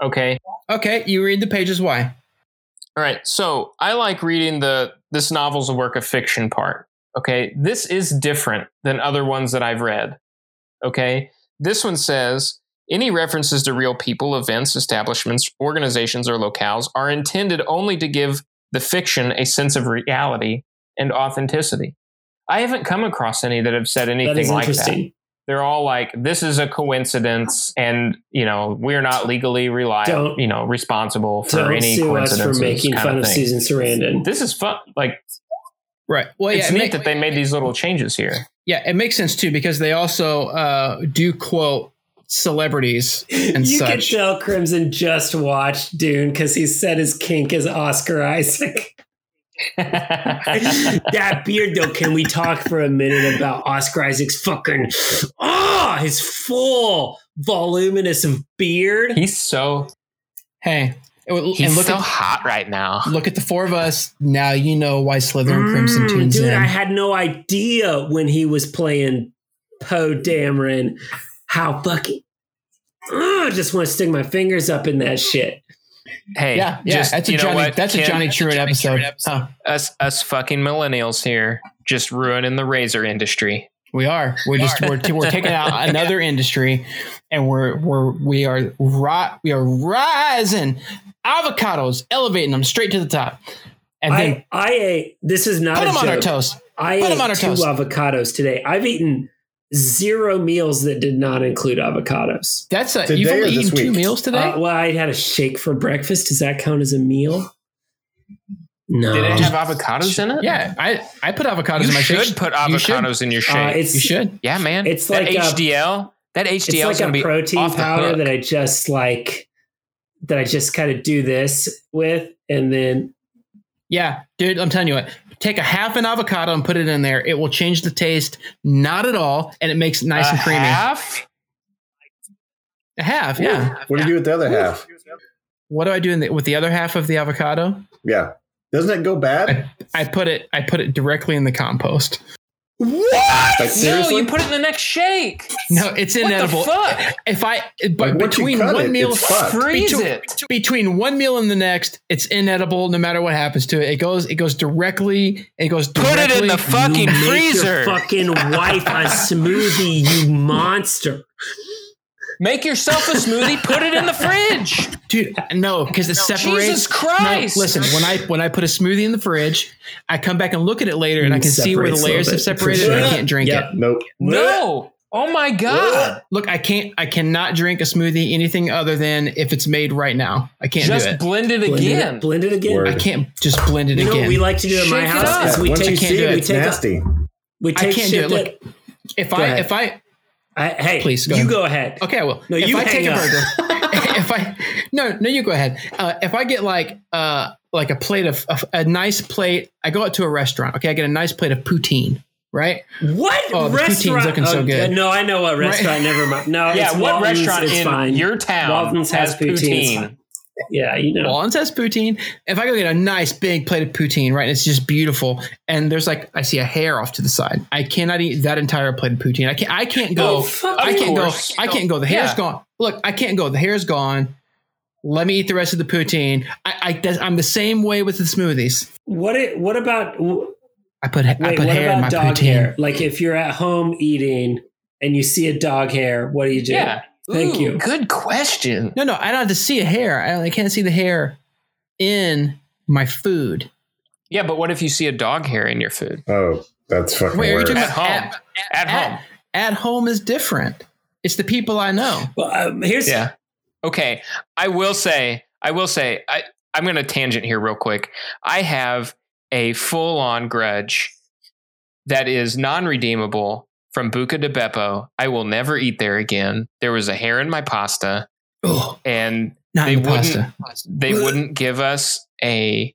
Speaker 3: Okay.
Speaker 2: okay, you read the pages. Why?
Speaker 3: All right. So I like reading the this novel's a work of fiction part. Okay. This is different than other ones that I've read. Okay. This one says any references to real people, events, establishments, organizations, or locales are intended only to give the fiction a sense of reality and authenticity. I haven't come across any that have said anything like that.
Speaker 1: Interesting.
Speaker 3: They're all like, this is a coincidence, and you know, we're not legally reliable,
Speaker 1: Don't-
Speaker 3: you know, responsible for
Speaker 1: Don't
Speaker 3: any
Speaker 1: sue us for making
Speaker 3: kind
Speaker 1: fun of
Speaker 3: thing.
Speaker 1: Susan Sarandon.
Speaker 3: This is fun. Like,
Speaker 2: Right. Well, yeah,
Speaker 3: it's
Speaker 2: it
Speaker 3: neat
Speaker 2: ma-
Speaker 3: that they made these little changes here.
Speaker 2: yeah, it makes sense too because they also uh, do quote celebrities and
Speaker 1: you can
Speaker 2: such.
Speaker 1: tell Crimson just watched Dune because he said his kink is Oscar Isaac. that beard, though, can we talk for a minute about Oscar Isaac's fucking ah, his full voluminous of beard?
Speaker 3: He's so
Speaker 2: Hey, and
Speaker 3: he's
Speaker 2: look
Speaker 3: so
Speaker 2: at
Speaker 3: hot right now.
Speaker 2: look at the four of us. Now you know why Slytherin Crimson
Speaker 1: Mm,
Speaker 2: tunes
Speaker 1: dude,
Speaker 2: in.
Speaker 1: I had no idea when he was playing Poe Dameron how fucking. Ah, I just want to stick my fingers up in that shit.
Speaker 3: Hey,
Speaker 2: yeah, yeah,
Speaker 3: just,
Speaker 2: that's a Johnny.
Speaker 3: what,
Speaker 2: That's a Johnny Truant episode. Huh.
Speaker 3: Us, us fucking millennials here, just ruining the razor industry.
Speaker 2: We are. We're just we're, we're taking out another industry, and we're we're we are ri- we are rising avocados, elevating them straight to the top, and then
Speaker 1: I, I ate. This is not
Speaker 2: put
Speaker 1: a
Speaker 2: them on our toast.
Speaker 1: I
Speaker 2: Put 'em
Speaker 1: ate
Speaker 2: on our
Speaker 1: two
Speaker 2: toast.
Speaker 1: avocados today. I've eaten zero meals that did not include avocados.
Speaker 2: That's a
Speaker 4: Today
Speaker 2: you've
Speaker 4: or
Speaker 2: only
Speaker 4: this
Speaker 2: eaten two meals today.
Speaker 1: Uh, well, I had a shake for breakfast. Does that count as a meal? No.
Speaker 3: Did it have avocados in it?
Speaker 2: yeah, I I put avocados
Speaker 3: you
Speaker 2: in my
Speaker 3: should
Speaker 2: shake.
Speaker 3: put
Speaker 2: You should.
Speaker 3: Put avocados in your shake.
Speaker 1: Uh, it's
Speaker 2: You should.
Speaker 3: yeah, man.
Speaker 1: it's
Speaker 3: that
Speaker 1: like a-
Speaker 3: HDL. that HDL
Speaker 1: it's
Speaker 3: is
Speaker 1: like
Speaker 3: going
Speaker 1: a
Speaker 3: to be
Speaker 1: protein powder that I just like that I just kind of do this with, and then
Speaker 2: Yeah, dude, I'm telling you what. Take a half an avocado and put it in there. It will change the taste, not at all, and it makes it nice
Speaker 3: A
Speaker 2: and creamy.
Speaker 3: half?
Speaker 2: A half, yeah.
Speaker 4: What do you do with the other half?
Speaker 2: What do I do in the, with the other half of the avocado?
Speaker 4: Yeah. Doesn't it go bad?
Speaker 2: I put it. I put it directly in the compost.
Speaker 4: Like
Speaker 3: No, you put it in the next shake.
Speaker 2: No, it's
Speaker 3: What the
Speaker 2: inedible.
Speaker 3: fuck?
Speaker 2: If I, but
Speaker 4: Like,
Speaker 2: between one
Speaker 4: it,
Speaker 2: meal.
Speaker 3: Freeze
Speaker 2: between,
Speaker 3: it.
Speaker 2: between one meal and the next, it's inedible. No matter what happens to it, it goes. It goes directly. It goes.
Speaker 3: Put it in the fucking
Speaker 1: you make
Speaker 3: freezer.
Speaker 1: Your fucking wife a smoothie, you monster.
Speaker 3: Make yourself a smoothie. Put it in the fridge.
Speaker 2: dude. No, because it separates.
Speaker 3: Jesus Christ.
Speaker 2: No, listen, when I when I put a smoothie in the fridge, I come back and look at it later, and I can see where the layers have
Speaker 1: little bit, for
Speaker 2: separated, and I can't drink
Speaker 1: Yep.
Speaker 2: it.
Speaker 4: Nope.
Speaker 3: No. Oh my god.
Speaker 2: Look, I can't. I cannot drink a smoothie anything other than if it's made right now. I can't
Speaker 3: Just
Speaker 2: do it.
Speaker 3: Just blend it
Speaker 1: Blend
Speaker 3: again.
Speaker 1: it, blend it again.
Speaker 4: Word.
Speaker 2: I can't just blend it
Speaker 1: You know
Speaker 2: again.
Speaker 1: what we like to do at my
Speaker 3: Shake it
Speaker 1: house
Speaker 3: up.
Speaker 1: is we
Speaker 4: Once
Speaker 1: take
Speaker 4: you see it,
Speaker 1: we
Speaker 4: it's
Speaker 1: take a,
Speaker 4: nasty.
Speaker 1: we
Speaker 2: I can't do it. Look, if
Speaker 1: Go
Speaker 2: I
Speaker 1: ahead.
Speaker 2: if I
Speaker 1: I, hey,
Speaker 2: Please, go
Speaker 1: you
Speaker 2: ahead.
Speaker 1: go ahead.
Speaker 2: okay, I will.
Speaker 1: No,
Speaker 2: if
Speaker 1: you
Speaker 2: I take
Speaker 1: hang
Speaker 2: a
Speaker 1: up.
Speaker 2: burger, if I no no you go ahead. Uh, if I get like uh like a plate of a, a nice plate, I go out to a restaurant. Okay, I get a nice plate of poutine. Right?
Speaker 1: What
Speaker 2: Oh, the poutine's
Speaker 1: restaurant?
Speaker 2: looking so
Speaker 1: oh,
Speaker 2: good.
Speaker 1: No, I know what restaurant. Never mind. No,
Speaker 3: yeah,
Speaker 1: it's
Speaker 3: what
Speaker 1: Walton's,
Speaker 3: restaurant
Speaker 1: it's
Speaker 3: in
Speaker 1: fine.
Speaker 3: your town
Speaker 1: Walton's has poutine.
Speaker 3: Poutine?
Speaker 1: Yeah, you know.
Speaker 2: Walton's has poutine. If I go get a nice big plate of poutine, right, and it's just beautiful, and there's like I see a hair off to the side. I cannot eat that entire plate of poutine. I can't. I can't go.
Speaker 1: Oh,
Speaker 2: I can't go. I can't go. The hair's
Speaker 3: Yeah.
Speaker 2: gone. Look, I can't go. The hair's gone. Let me eat the rest of the poutine. I, I I'm the same way with the smoothies.
Speaker 1: What? It, what about? Wait,
Speaker 2: I put I put hair in my
Speaker 1: dog
Speaker 2: poutine.
Speaker 1: hair? Like if you're at home eating and you see a dog hair, what do you do?
Speaker 3: Yeah.
Speaker 1: Thank
Speaker 3: Ooh,
Speaker 1: you.
Speaker 3: Good question.
Speaker 2: No, no, I don't have to see a hair. I, I can't see the hair. in my food.
Speaker 3: Yeah, but what if you see a dog hair in your food?
Speaker 4: Oh, that's fucking
Speaker 2: Wait, are you
Speaker 4: worse.
Speaker 2: talking
Speaker 3: At
Speaker 2: about
Speaker 3: home. At home.
Speaker 2: At home is different. It's the people I know.
Speaker 1: Well, um, here's
Speaker 3: Yeah. Okay. I will say, I will say, I, I'm going to tangent here real quick. I have a full on grudge that is non redeemable from Buca de Beppo. I will never eat there again. There was a hair in my pasta,
Speaker 2: Oh,
Speaker 3: and
Speaker 2: not
Speaker 3: they
Speaker 2: the
Speaker 3: wouldn't
Speaker 2: pasta.
Speaker 3: they wouldn't give us a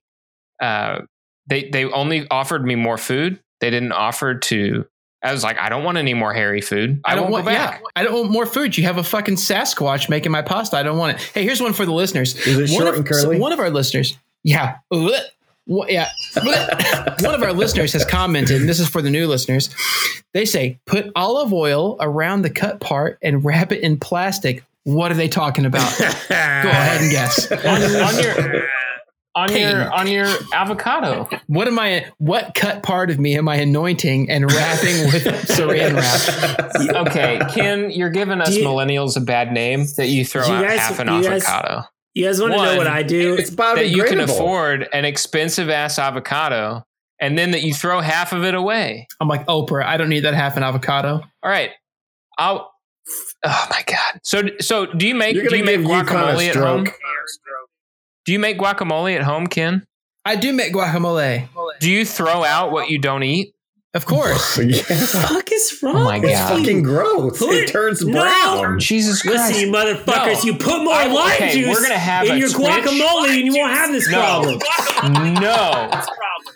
Speaker 3: uh they they only offered me more food. They didn't offer to I was like, I don't want any more hairy food. I,
Speaker 2: I don't
Speaker 3: won't
Speaker 2: want.
Speaker 3: go back.
Speaker 2: Yeah, I don't want more food. You have a fucking Sasquatch making my pasta. I don't want it. Hey, here's one for the listeners.
Speaker 4: Is it
Speaker 2: one
Speaker 4: short
Speaker 2: of,
Speaker 4: and curly?
Speaker 2: One of our listeners. Yeah. Blech. What, yeah. One of our listeners has commented, and this is for the new listeners. They say, put olive oil around the cut part and wrap it in plastic. What are they talking about? Go ahead and guess.
Speaker 3: on, on your on
Speaker 2: Hey.
Speaker 3: your on your avocado.
Speaker 2: What am I? What cut part of me am I anointing and wrapping with Saran wrap?
Speaker 3: Okay, Ken, you're giving us
Speaker 1: you-
Speaker 3: millennials a bad name that you throw
Speaker 1: Do you
Speaker 3: out
Speaker 1: guys-
Speaker 3: half an
Speaker 1: you guys-
Speaker 3: avocado.
Speaker 1: You guys want to know what I do?
Speaker 4: It's
Speaker 3: that you can afford an expensive ass avocado and then that you throw half of it away.
Speaker 2: I'm like Oprah. I don't need that half an avocado.
Speaker 3: All right. I'll Oh my god. So so do you make do you make
Speaker 4: give UConn
Speaker 3: guacamole at home? Do you make guacamole at home, Ken?
Speaker 2: I do make guacamole,
Speaker 3: Do you throw out what you don't eat?
Speaker 2: Of course.
Speaker 4: yeah.
Speaker 1: fuck is wrong?
Speaker 3: Oh my
Speaker 1: with
Speaker 4: It's fucking gross.
Speaker 1: Put-
Speaker 4: it turns
Speaker 1: no.
Speaker 4: brown.
Speaker 3: Jesus
Speaker 1: Listen,
Speaker 3: Christ.
Speaker 1: you motherfuckers,
Speaker 3: No.
Speaker 1: you put more
Speaker 3: I-
Speaker 1: lime
Speaker 3: okay,
Speaker 1: juice
Speaker 3: we're gonna have
Speaker 1: in
Speaker 3: a
Speaker 1: your
Speaker 3: Twitch-
Speaker 1: guacamole and you won't have this
Speaker 3: No.
Speaker 1: problem.
Speaker 3: no.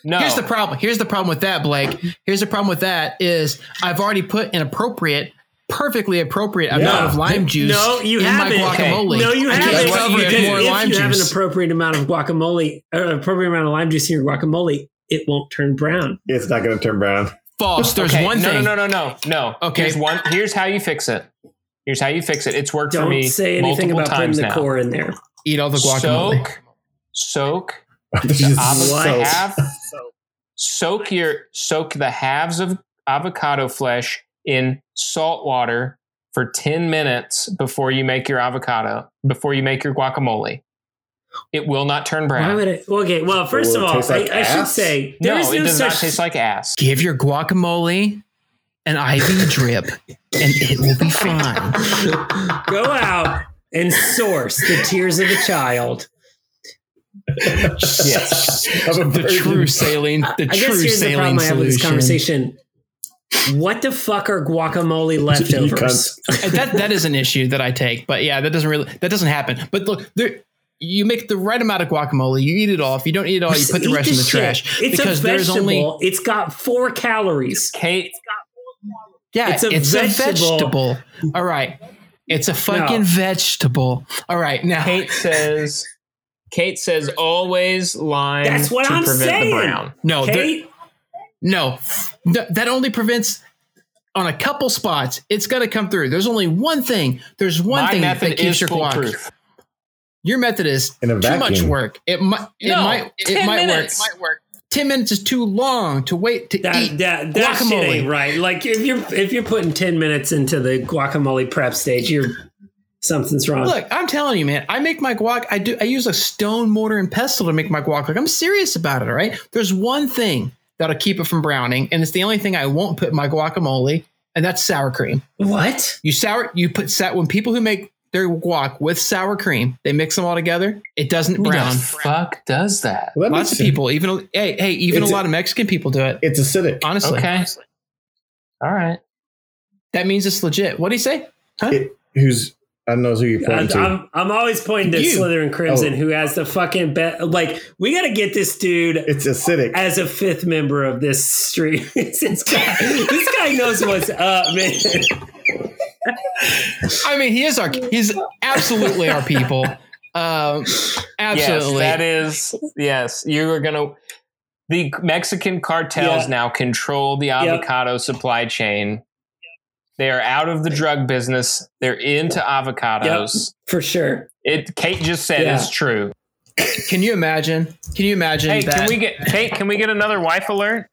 Speaker 3: No.
Speaker 2: Here's the problem. Here's the problem with that, Blake. Here's the problem with that is I've already put an appropriate, perfectly appropriate amount of lime juice
Speaker 1: No, you
Speaker 2: in
Speaker 1: haven't.
Speaker 2: my guacamole.
Speaker 1: No, you haven't.
Speaker 2: can't cover it
Speaker 1: Because if
Speaker 2: lime
Speaker 1: you have an appropriate amount of guacamole, or appropriate amount of lime juice in your guacamole, it won't turn brown.
Speaker 4: It's not going to turn brown.
Speaker 2: False. There's
Speaker 3: Okay,
Speaker 2: one
Speaker 3: no,
Speaker 2: thing.
Speaker 3: No, no, no, no, no.
Speaker 2: Okay.
Speaker 3: Here's one. Here's how you fix it. Here's how you fix it. It's worked for
Speaker 1: Don't
Speaker 3: me
Speaker 1: say anything
Speaker 3: multiple
Speaker 1: about putting
Speaker 3: times
Speaker 1: the
Speaker 3: now.
Speaker 1: core in there.
Speaker 2: Eat all the guacamole.
Speaker 3: Soak, soak
Speaker 4: This
Speaker 3: the
Speaker 4: is
Speaker 3: avo- the half, soak your soak the halves of avocado flesh in salt water for 10 minutes before you make your avocado before you make your guacamole it will not turn
Speaker 1: Why
Speaker 3: brown
Speaker 1: would it? Okay, well, first of all,
Speaker 4: like
Speaker 1: I, I should say there
Speaker 3: no
Speaker 1: is
Speaker 3: it does
Speaker 1: such
Speaker 3: not taste like ass
Speaker 2: Give your guacamole an IV drip, and it will be fine.
Speaker 1: go out and source the tears of a child.
Speaker 3: yes
Speaker 4: of a
Speaker 2: The true saline. The
Speaker 1: I guess
Speaker 2: true
Speaker 1: here's the
Speaker 2: saline
Speaker 1: problem I have with this conversation. What the fuck are guacamole leftovers?
Speaker 2: that that is an issue that I take, but yeah, that doesn't really that doesn't happen. But look, there you make the right amount of guacamole, you eat it all. If you don't eat it all, you put the
Speaker 1: Eat
Speaker 2: rest in the
Speaker 1: shit.
Speaker 2: trash
Speaker 1: It's
Speaker 2: because
Speaker 1: a
Speaker 2: there's
Speaker 1: vegetable.
Speaker 2: only
Speaker 1: It's got four calories.
Speaker 3: kate
Speaker 2: yeah,
Speaker 1: It's
Speaker 2: it's
Speaker 1: a
Speaker 2: a,
Speaker 1: vegetable.
Speaker 2: vegetable. All right, it's a fucking
Speaker 1: No.
Speaker 2: vegetable. All right, now
Speaker 3: kate says kate says always lime
Speaker 1: That's what
Speaker 3: to
Speaker 1: I'm
Speaker 3: prevent
Speaker 1: saying.
Speaker 3: the brown
Speaker 2: no, there-
Speaker 1: Kate,
Speaker 2: no, no, that only prevents on a couple spots. It's gonna come through. There's only one thing. There's one
Speaker 3: my
Speaker 2: thing that keeps
Speaker 3: is
Speaker 2: your guac.
Speaker 3: foolproof
Speaker 2: Your method is
Speaker 4: In a
Speaker 2: too much work. It might. It
Speaker 3: No,
Speaker 2: might. It
Speaker 3: 10
Speaker 2: might
Speaker 3: minutes.
Speaker 2: work. Ten minutes is too long to wait to
Speaker 1: that
Speaker 2: eat
Speaker 1: that that shit
Speaker 2: guacamole.
Speaker 1: ain't right. Like if you're if you're putting ten minutes into the guacamole prep stage, you're something's wrong.
Speaker 2: Look, I'm telling you, man. I make my guac. I do. I use a stone mortar and pestle to make my guac. Like I'm serious about it. All right. There's one thing that'll keep it from browning, and it's the only thing I won't put in my guacamole, and that's sour cream.
Speaker 1: what?
Speaker 2: You sour. You put sa- when people who make their guac with sour cream, they mix them all together. It doesn't
Speaker 3: who
Speaker 2: brown.
Speaker 3: the fuck does that
Speaker 4: Well, that
Speaker 2: Lots of
Speaker 4: sense.
Speaker 2: people, even hey, hey, even
Speaker 4: It's
Speaker 2: a
Speaker 4: a-
Speaker 2: lot of Mexican people do it.
Speaker 4: It's acidic.
Speaker 2: Honestly,
Speaker 3: okay all right
Speaker 2: that means it's legit. What do you say? Huh?
Speaker 4: It, who's I don't know who you're
Speaker 1: I'm,
Speaker 4: pointing to.
Speaker 1: I'm, I'm always pointing to
Speaker 2: You.
Speaker 1: Slytherin Crimson,
Speaker 4: Oh.
Speaker 1: who has the fucking bet. Like we got to get this dude
Speaker 4: it's acidic.
Speaker 1: as a fifth member of this stream. this guy, this guy knows what's up, man.
Speaker 2: I mean, he is our. He's absolutely our people. Um, absolutely.
Speaker 3: Yes, that is yes. You are gonna. The Mexican cartels
Speaker 1: Yeah.
Speaker 3: now control the avocado supply chain. They are out of the drug business. They're into avocados.
Speaker 1: For sure.
Speaker 3: It. Kate just said
Speaker 1: Yeah.
Speaker 3: is true.
Speaker 2: Can you imagine? Can you imagine
Speaker 3: Hey,
Speaker 2: that?
Speaker 3: can we get Kate? Can we get another wife alert?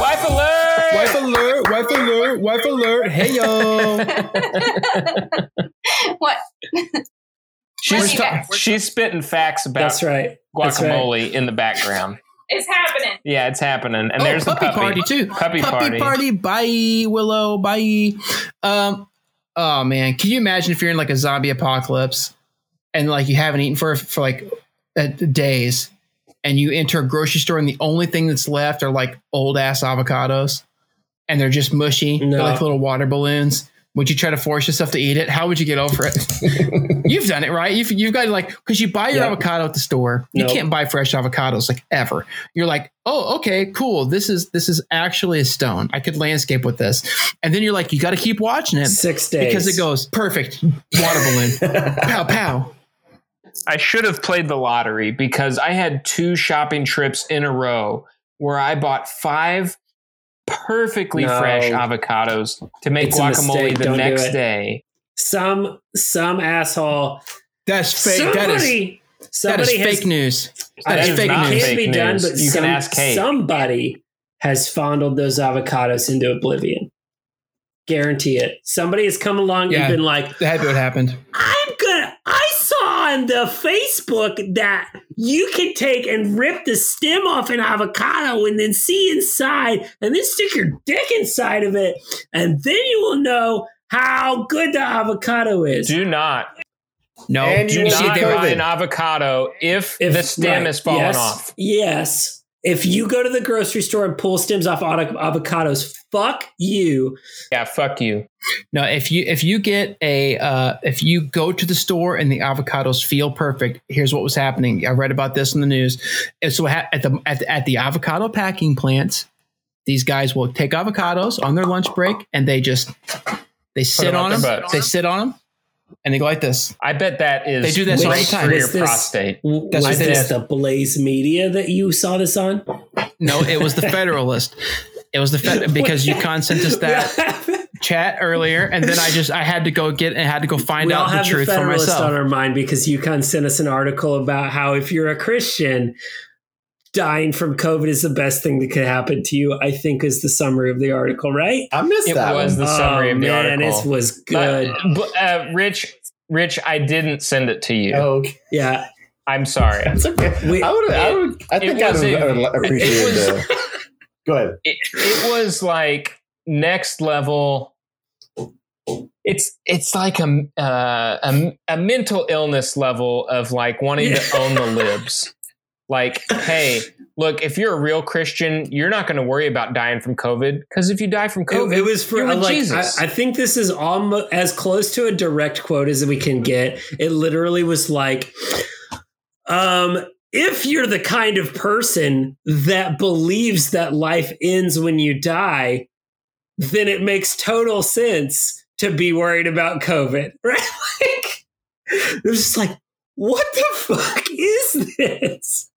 Speaker 3: Wife alert!
Speaker 2: Wife alert! Wife alert! Wife alert! Hey yo!
Speaker 8: what?
Speaker 3: She's
Speaker 8: you guys.
Speaker 3: she's spitting facts about
Speaker 1: That's right. That's right.
Speaker 3: guacamole in the background.
Speaker 8: It's happening.
Speaker 3: Yeah, it's happening. And
Speaker 2: oh,
Speaker 3: there's
Speaker 2: puppy,
Speaker 3: the puppy
Speaker 2: party too.
Speaker 3: Puppy, party.
Speaker 2: Bye, Willow. Bye. Um. Oh man, can you imagine if you're in like a zombie apocalypse and like you haven't eaten for for like uh, days, and you enter a grocery store and the only thing that's left are like old ass avocados, and they're just mushy, they're like little water balloons. Would you try to force yourself to eat it? How would you get over it? you've done it, right? You've, you've got like, because you buy your
Speaker 1: Yep.
Speaker 2: avocado at the store. You
Speaker 1: Nope.
Speaker 2: can't buy fresh avocados like ever. You're like, oh, okay, cool. This is this is actually a stone. I could landscape with this. And then you're like, you got to keep watching it
Speaker 1: Six days.
Speaker 2: because it goes perfect. Water balloon. pow pow.
Speaker 3: I should have played the lottery because I had two shopping trips in a row where I bought five perfectly
Speaker 1: No.
Speaker 3: fresh avocados to make
Speaker 1: It's
Speaker 3: guacamole the
Speaker 1: Don't
Speaker 3: next day.
Speaker 1: some some asshole.
Speaker 2: That's fake. That is
Speaker 1: Somebody,
Speaker 2: that
Speaker 1: somebody
Speaker 2: is
Speaker 1: has,
Speaker 2: fake news.
Speaker 1: I-
Speaker 2: That is
Speaker 3: is
Speaker 2: fake
Speaker 3: not
Speaker 2: news.
Speaker 1: Can't
Speaker 3: fake
Speaker 1: be done,
Speaker 3: news.
Speaker 1: but
Speaker 3: You can
Speaker 1: some-
Speaker 3: ask Kate.
Speaker 1: somebody has fondled those avocados into oblivion. Guarantee it. Somebody has come along
Speaker 2: Yeah.
Speaker 1: and been like,
Speaker 2: That had what happened.
Speaker 1: I'm gonna. I saw on the Facebook that you can take and rip the stem off an avocado and then see inside, and then stick your dick inside of it, and then you will know how good the avocado is.
Speaker 3: Do not,
Speaker 2: No,
Speaker 4: And
Speaker 3: do
Speaker 4: you
Speaker 2: see,
Speaker 3: not buy an avocado if, the stem
Speaker 1: right,
Speaker 3: is falling
Speaker 1: yes,
Speaker 3: off.
Speaker 1: Yes. If you go to the grocery store and pull stems off avocados, fuck you.
Speaker 3: Yeah, fuck you.
Speaker 2: No, if you if you get a uh, if you go to the store and the avocados feel perfect, here's what was happening. I read about this in the news. And so at the at the, at the avocado packing plants, these guys will take avocados on their lunch break and they just they sit on them. They sit on them and they go like this.
Speaker 3: I bet that is
Speaker 2: They do this
Speaker 1: all the
Speaker 2: time.
Speaker 3: for your
Speaker 1: this-
Speaker 3: prostate.
Speaker 2: That's
Speaker 1: was this the Blaze Media that you saw this on?
Speaker 2: No, it was the Federalist. It was the Fed because UConn sent us that chat earlier, and then I just I had to go get and had to go find
Speaker 1: we
Speaker 2: out the
Speaker 1: have the
Speaker 2: truth for
Speaker 1: Federalist
Speaker 2: myself.
Speaker 1: on our mind because UConn sent us an article about how if you're a Christian, dying from COVID is the best thing that could happen to you. I think is the summary of the article, right?
Speaker 4: I missed
Speaker 3: It
Speaker 4: that It
Speaker 3: was
Speaker 4: one.
Speaker 3: the summary
Speaker 1: oh,
Speaker 3: of the article.
Speaker 1: man,
Speaker 3: article.
Speaker 1: it was good.
Speaker 3: But, but, uh, Rich, Rich, I didn't send it to you.
Speaker 4: Oh, okay.
Speaker 1: yeah,
Speaker 3: I'm sorry.
Speaker 4: That's okay.
Speaker 1: We-
Speaker 4: I would. I would. I
Speaker 3: it
Speaker 4: think I
Speaker 3: was
Speaker 4: would
Speaker 3: a-
Speaker 4: have appreciated
Speaker 3: it was-
Speaker 4: the. Go ahead.
Speaker 3: it, it was like next level. It's it's like a, uh, a a mental illness level of like wanting
Speaker 1: Yeah.
Speaker 3: to own the libs. Like, hey, look, if you're a real Christian, you're not going to worry about dying from COVID because if you die from COVID,
Speaker 1: it, it was for like I,
Speaker 3: Jesus.
Speaker 1: I think this is almost as close to a direct quote as we can get. It literally was like, um, if you're the kind of person that believes that life ends when you die, then it makes total sense to be worried about COVID, right? Like, it was just like, what the fuck is this?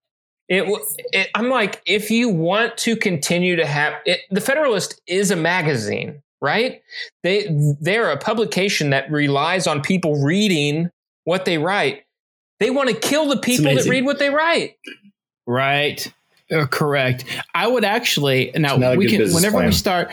Speaker 3: It, w- it I'm like, if you want to continue to have it, the Federalist is a magazine, right? They they're a publication that relies on people reading what they write. They want to kill the people that read what they write.
Speaker 2: Right. Uh, correct. I would actually now
Speaker 4: It's not a
Speaker 2: we can
Speaker 4: business
Speaker 2: whenever we start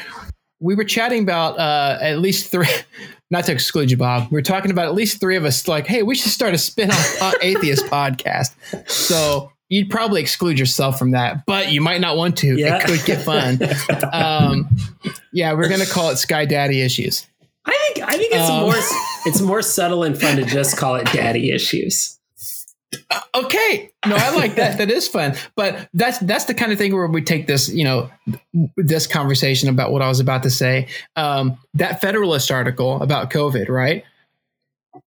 Speaker 2: we were chatting about uh at least three not to exclude you, Bob. We were talking about at least three of us like, hey, we should start a spin-off uh, atheist podcast. So you'd probably exclude yourself from that, but you might not want to.
Speaker 1: Yeah.
Speaker 2: It could get fun. um yeah, we're gonna call it Sky Daddy Issues.
Speaker 1: I think I think it's
Speaker 2: Um,
Speaker 1: more it's more subtle and fun to just call it daddy issues.
Speaker 2: Okay, no, I like that. That is fun, but that's that's the kind of thing where we take this, you know, this conversation about what I was about to say. Um, that Federalist article about COVID, right?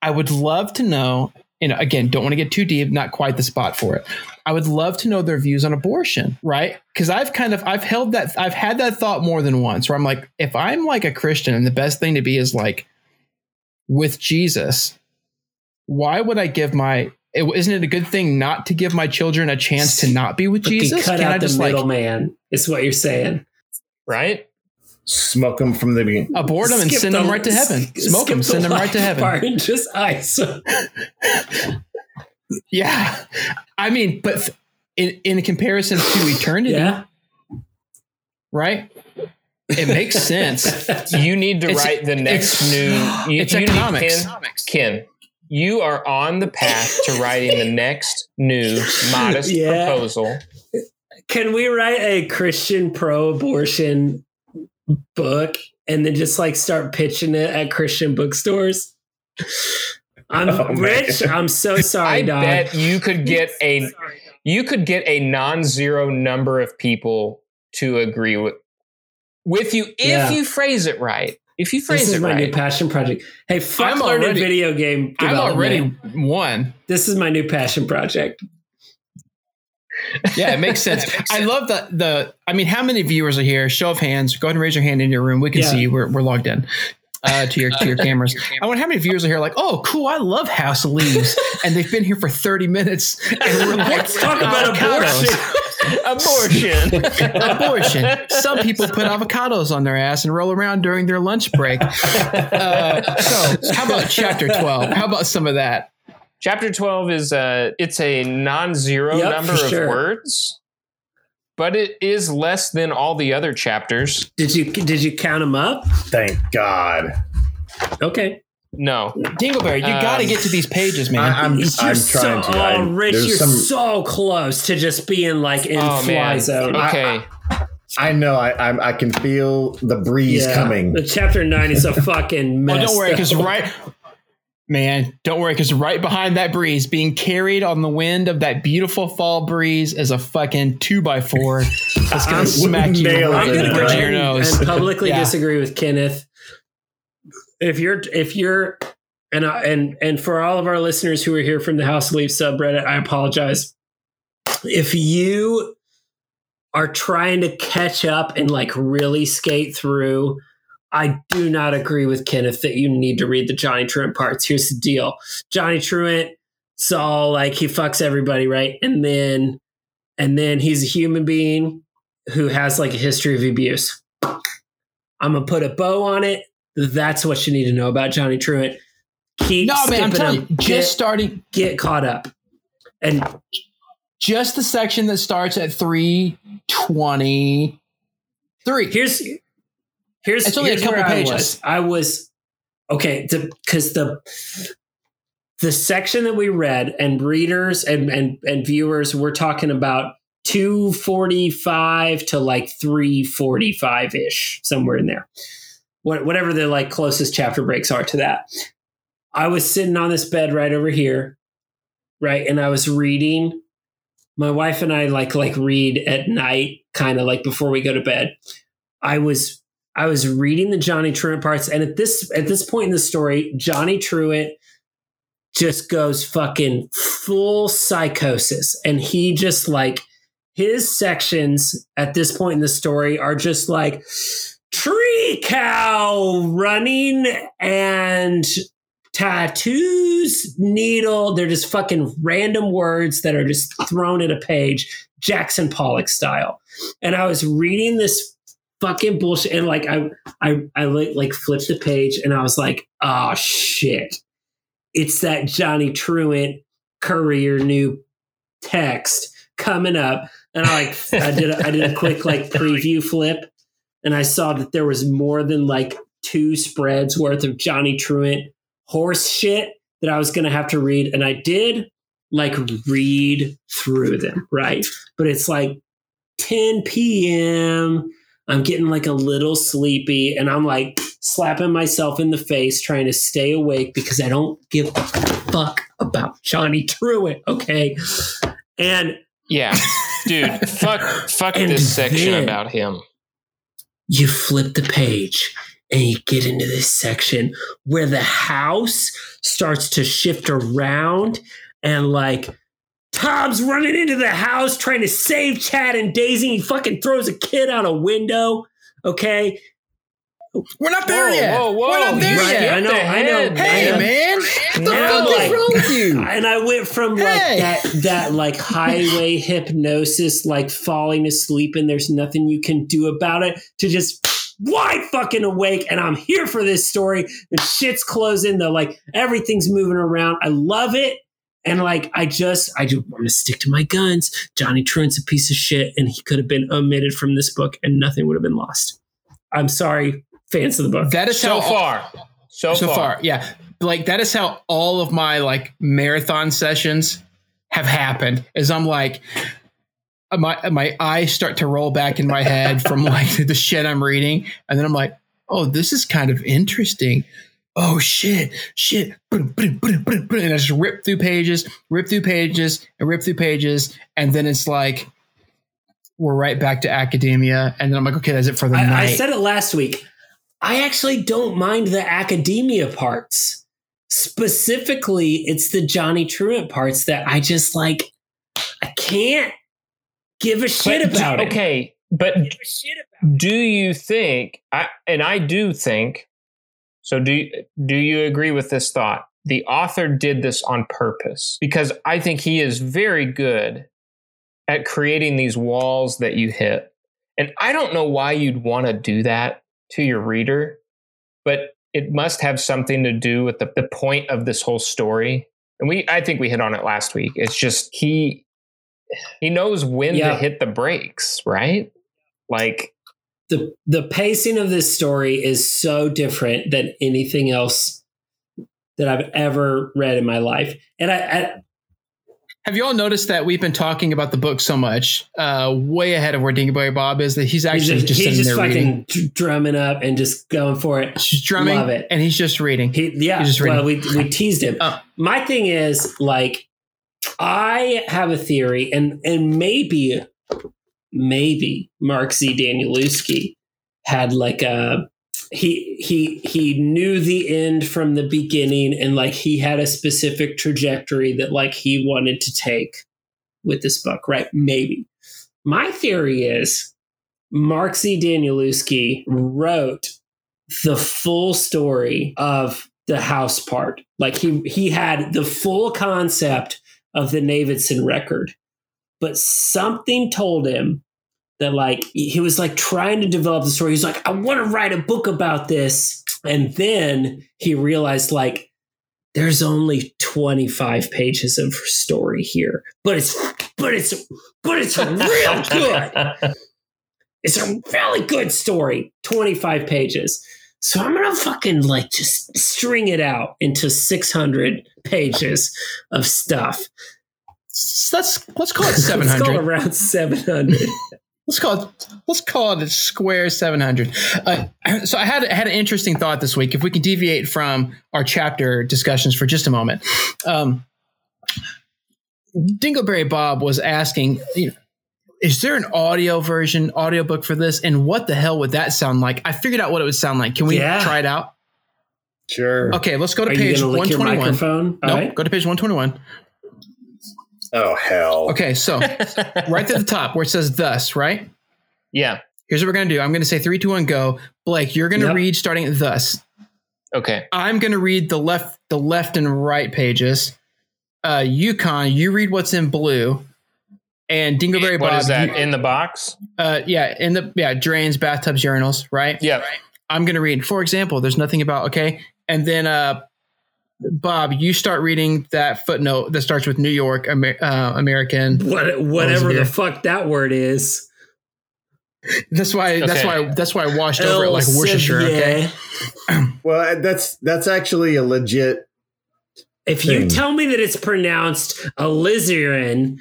Speaker 2: I would love to know. You know, again, don't want to get too deep. Not quite the spot for it. I would love to know their views on abortion, right? Because I've kind of I've held that I've had that thought more than once. Where I'm like, if I'm like a Christian, and the best thing to be is like with Jesus, why would I give my it, isn't it a good thing not to give my children a chance to not be with
Speaker 1: But
Speaker 2: Jesus?
Speaker 1: cut
Speaker 2: Can
Speaker 1: out
Speaker 2: I
Speaker 1: the
Speaker 2: just like
Speaker 1: middleman. is what you're saying.
Speaker 3: Right?
Speaker 4: Smoke them from the beginning.
Speaker 2: abort them and
Speaker 1: Skip
Speaker 2: send them
Speaker 1: the-
Speaker 2: right to heaven? Smoke them,
Speaker 1: the
Speaker 2: send them right to heaven.
Speaker 1: part and just ice.
Speaker 2: Yeah, I mean, but in in comparison to eternity,
Speaker 1: yeah.
Speaker 2: right? It makes sense.
Speaker 3: You need to
Speaker 2: It's-
Speaker 3: write the next
Speaker 2: it's-
Speaker 3: new. You,
Speaker 2: it's
Speaker 3: you need-
Speaker 2: economics.
Speaker 3: Ken, Ken, you are on the path to writing the next new modest
Speaker 1: Yeah.
Speaker 3: proposal.
Speaker 1: Can we write a Christian pro-abortion book and then just like start pitching it at Christian bookstores? I'm
Speaker 4: Oh, man.
Speaker 1: rich. I'm so sorry,
Speaker 3: I
Speaker 1: dog.
Speaker 3: bet you could get a you could get a non-zero number of people to agree with with you if
Speaker 1: Yeah.
Speaker 3: you phrase it right. If you phrase it right-
Speaker 1: This is my new passion project. Hey, fuck
Speaker 2: I'm
Speaker 1: learning
Speaker 2: already-
Speaker 1: video game
Speaker 2: I'm already one.
Speaker 1: This is my new passion project.
Speaker 2: Yeah, it makes sense. I love the the. I mean, how many viewers are here? Show of hands. Go ahead and raise your hand in your room. We can
Speaker 1: Yeah.
Speaker 2: see you. We're, we're logged in uh, to your to your cameras. I wonder how many viewers are here. Like, oh, cool. I love House of Leaves, and they've been here for thirty minutes. And we're like,
Speaker 1: Let's talk about abortion.
Speaker 3: Abortion.
Speaker 2: Abortion. Some people put avocados on their ass and roll around during their lunch break. Uh, so, how about chapter twelve? How about some of that?
Speaker 3: Chapter 12 is uh it's a non-zero
Speaker 1: Yep,
Speaker 3: number
Speaker 1: for
Speaker 3: of
Speaker 1: sure.
Speaker 3: words. But it is less than all the other chapters.
Speaker 1: Did you did you count them up?
Speaker 4: Thank God.
Speaker 1: Okay.
Speaker 3: No.
Speaker 2: Dingleberry, you got to
Speaker 3: Um,
Speaker 2: get to these pages, man.
Speaker 4: I, I'm,
Speaker 1: You're
Speaker 4: I'm
Speaker 1: so,
Speaker 4: trying to. I,
Speaker 1: oh, Rich, you're
Speaker 4: some,
Speaker 1: so close to just being like in
Speaker 3: Oh
Speaker 1: fly
Speaker 3: man.
Speaker 1: zone.
Speaker 3: Okay.
Speaker 4: I know. I, I'm, I can feel the breeze
Speaker 1: Yeah.
Speaker 4: coming.
Speaker 1: The chapter nine is a fucking mess.
Speaker 2: Well, don't worry, because right, man, don't worry, because right behind that breeze, being carried on the wind of that beautiful fall breeze, is a fucking two by four that's gonna
Speaker 1: I'm-
Speaker 2: smack you
Speaker 4: nailed
Speaker 2: right
Speaker 1: I'm
Speaker 2: in
Speaker 1: gonna
Speaker 2: the bridge of your nose.
Speaker 1: and publicly
Speaker 2: Yeah.
Speaker 1: disagree with Kenneth. If you're if you're and I, and and for all of our listeners who are here from the House of Leaves subreddit, I apologize. If you are trying to catch up and like really skate through, I do not agree with Kenneth that you need to read the Johnny Truant parts. Here's the deal: Johnny Truant saw like he fucks everybody, right? And then and then he's a human being who has like a history of abuse. I'm gonna put a bow on it. That's what you need to know about Johnny Truant. Keep
Speaker 2: No, man, I'm telling
Speaker 1: him.
Speaker 2: you,
Speaker 1: Get,
Speaker 2: just starting,
Speaker 1: get caught up. And
Speaker 2: just the section that starts at three twenty three.
Speaker 1: here's here's
Speaker 2: It's only a couple
Speaker 1: where I
Speaker 2: pages.
Speaker 1: was. I was okay because the the section that we read and readers and and and viewers we're talking about 245 to like 345 ish somewhere in there what, whatever the like closest chapter breaks are to that i was sitting on this bed right over here right and i was reading my wife and i like like read at night kind of like before we go to bed i was i was reading the johnny truant parts and at this at this point in the story johnny truant just goes fucking full psychosis and he just like his sections at this point in the story are just like tree cow running and tattoos needle they're just fucking random words that are just thrown at a page jackson pollock style. And i was reading this fucking bullshit. And like i i i like, like flipped the page and i was like oh shit. It's that johnny truant courier new text coming up. And i like i did a, i did a quick like preview flip and i saw that there was more than like two spreads worth of johnny truant horse shit that i was going to have to read. And i did like read through them right? But it's like 10 p.m i'm getting like a little sleepy and i'm like slapping myself in the face trying to stay awake because i don't give a fuck about johnny truant okay and
Speaker 3: Yeah. Dude, fuck fuck this section about him.
Speaker 1: you flip the page and you get into this section where the house starts to shift around and like Tom's running into the house trying to save Chad and Daisy. He fucking throws a kid out a window. Okay.
Speaker 2: We're not there
Speaker 3: Whoa,
Speaker 2: yet.
Speaker 3: whoa, whoa.
Speaker 2: We're not there
Speaker 3: You
Speaker 2: yet.
Speaker 1: I know, I know.
Speaker 2: Hey,
Speaker 1: I know.
Speaker 2: man. What the fuck
Speaker 1: like-
Speaker 2: is wrong with you?
Speaker 1: And I went from like that that like highway hypnosis, like falling asleep and there's nothing you can do about it, to just wide fucking awake and I'm here for this story. The shit's closing, though. like everything's moving around. I love it. And like I just I just want to stick to my guns. Johnny Truant's a piece of shit and he could have been omitted from this book and nothing would have been lost. I'm sorry, fans of the book.
Speaker 2: That is
Speaker 3: So
Speaker 2: how
Speaker 3: far. So,
Speaker 2: so
Speaker 3: far.
Speaker 2: far. Yeah. like that is how all of my like marathon sessions have happened. Is I'm like my my eyes start to roll back in my head from like the shit I'm reading, and then I'm like, oh, this is kind of interesting. Oh shit, shit, and I just rip through pages, rip through pages, and rip through pages, and then it's like we're right back to academia, and then I'm like, okay, that's it for the
Speaker 1: I,
Speaker 2: night.
Speaker 1: I said it last week. I actually don't mind the academia parts. Specifically, it's the Johnny Truant parts that I just like. I can't give a shit
Speaker 3: But do-
Speaker 1: about it.
Speaker 3: Okay, but
Speaker 1: Give shit about
Speaker 3: do you think I and I do think so do do you agree with this thought? The author did this on purpose because I think he is very good at creating these walls that you hit. And I don't know why you'd want to do that to your reader, but it must have something to do with the, the point of this whole story. And we I think we hit on it last week. It's just he he knows when
Speaker 1: Yeah.
Speaker 3: to hit the brakes, right? Like
Speaker 1: the the pacing of this story is so different than anything else that I've ever read in my life. And I, I
Speaker 2: Have you all noticed that we've been talking about the book so much, uh, way ahead of where Dingleberry Bob is, that he's
Speaker 1: he's
Speaker 2: actually
Speaker 1: just,
Speaker 2: just,
Speaker 1: he's
Speaker 2: sitting
Speaker 1: just
Speaker 2: there
Speaker 1: fucking
Speaker 2: reading.
Speaker 1: drumming up and just going for it.
Speaker 2: She's drumming,
Speaker 1: Love it.
Speaker 2: and he's just reading.
Speaker 1: He, yeah,
Speaker 2: He's just
Speaker 1: well, we we teased him.
Speaker 2: Oh.
Speaker 1: My thing is like, I have a theory, and and maybe, maybe Mark Z. Danielewski had like a he he he knew the end from the beginning, and like he had a specific trajectory that like he wanted to take with this book, right? Maybe. My theory is Mark Z. Danielewski wrote the full story of the house part. Like he he had the full concept of the Davidson record, but something told him that like he was like trying to develop the story. He's like, I want to write a book about this, and then he realized like there's only 25 pages of story here, but it's but it's but it's real good. It's a really good story, 25 pages. So I'm gonna fucking like just string it out into 600 pages of stuff.
Speaker 2: S- Let's let's call it seven
Speaker 1: Let's call it
Speaker 2: hundred.
Speaker 1: around 700.
Speaker 2: Let's call it let's call it a square seven hundred. Uh, so I had I had an interesting thought this week. If we can deviate from our chapter discussions for just a moment, um, Dingleberry Bob was asking, you know, is there an audio version, audiobook for this, and what the hell would that sound like? I figured out what it would sound like. Can we
Speaker 1: Yeah.
Speaker 2: try it out?
Speaker 4: Sure.
Speaker 2: Okay, let's go to
Speaker 1: Are
Speaker 2: page
Speaker 1: gonna
Speaker 2: one
Speaker 1: lick your microphone? All
Speaker 2: No,
Speaker 1: right.
Speaker 2: go to page one twenty one.
Speaker 4: Oh hell.
Speaker 2: Okay, so right at the top where it says thus, right?
Speaker 3: yeah.
Speaker 2: Here's what we're gonna do. I'm gonna say three, two, one, go. Blake, you're gonna
Speaker 1: Yep.
Speaker 2: read starting at thus.
Speaker 3: Okay.
Speaker 2: I'm gonna read the left, the left and right pages. Uh, Yukon, you read what's in blue, and Dingleberry
Speaker 3: What
Speaker 2: Bob.
Speaker 3: is that
Speaker 2: you-
Speaker 3: in the box?
Speaker 2: uh, yeah, in the yeah drains, bathtubs, urinals, right?
Speaker 3: Yeah. Right.
Speaker 2: I'm gonna read. For example, there's nothing about okay, and then uh, Bob, you start reading that footnote that starts with New York, Amer- uh, American.
Speaker 1: What, whatever
Speaker 2: Elsevier.
Speaker 1: the fuck that word is.
Speaker 2: That's why. That's why. That's why I washed over it like Worcestershire. Okay.
Speaker 4: Well, that's that's actually a legit.
Speaker 1: If you tell me that it's pronounced alizarin,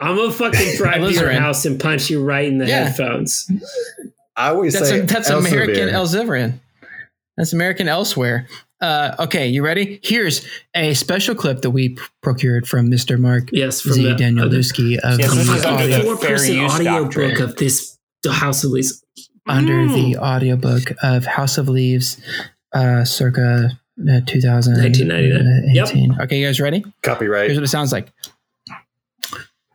Speaker 1: I'm gonna fucking drive to your house and punch you right in the
Speaker 2: Yeah.
Speaker 1: headphones.
Speaker 4: I always
Speaker 2: That's
Speaker 4: say
Speaker 2: a, that's
Speaker 4: Elsevier.
Speaker 2: American Elsevier. That's American elsewhere. Uh, okay, you ready? Here's a special clip that we p- procured from Mr. Mark
Speaker 1: Yes, from
Speaker 2: Z.
Speaker 1: the,
Speaker 2: Danielewski of
Speaker 3: Yes,
Speaker 2: the
Speaker 3: the
Speaker 1: four-person
Speaker 3: use
Speaker 1: audio book of this the House of Leaves.
Speaker 2: under the audiobook of House of Leaves, uh, circa uh, 2019.
Speaker 1: 1999.
Speaker 2: Okay, you guys ready?
Speaker 4: Copyright.
Speaker 2: Here's what it sounds like.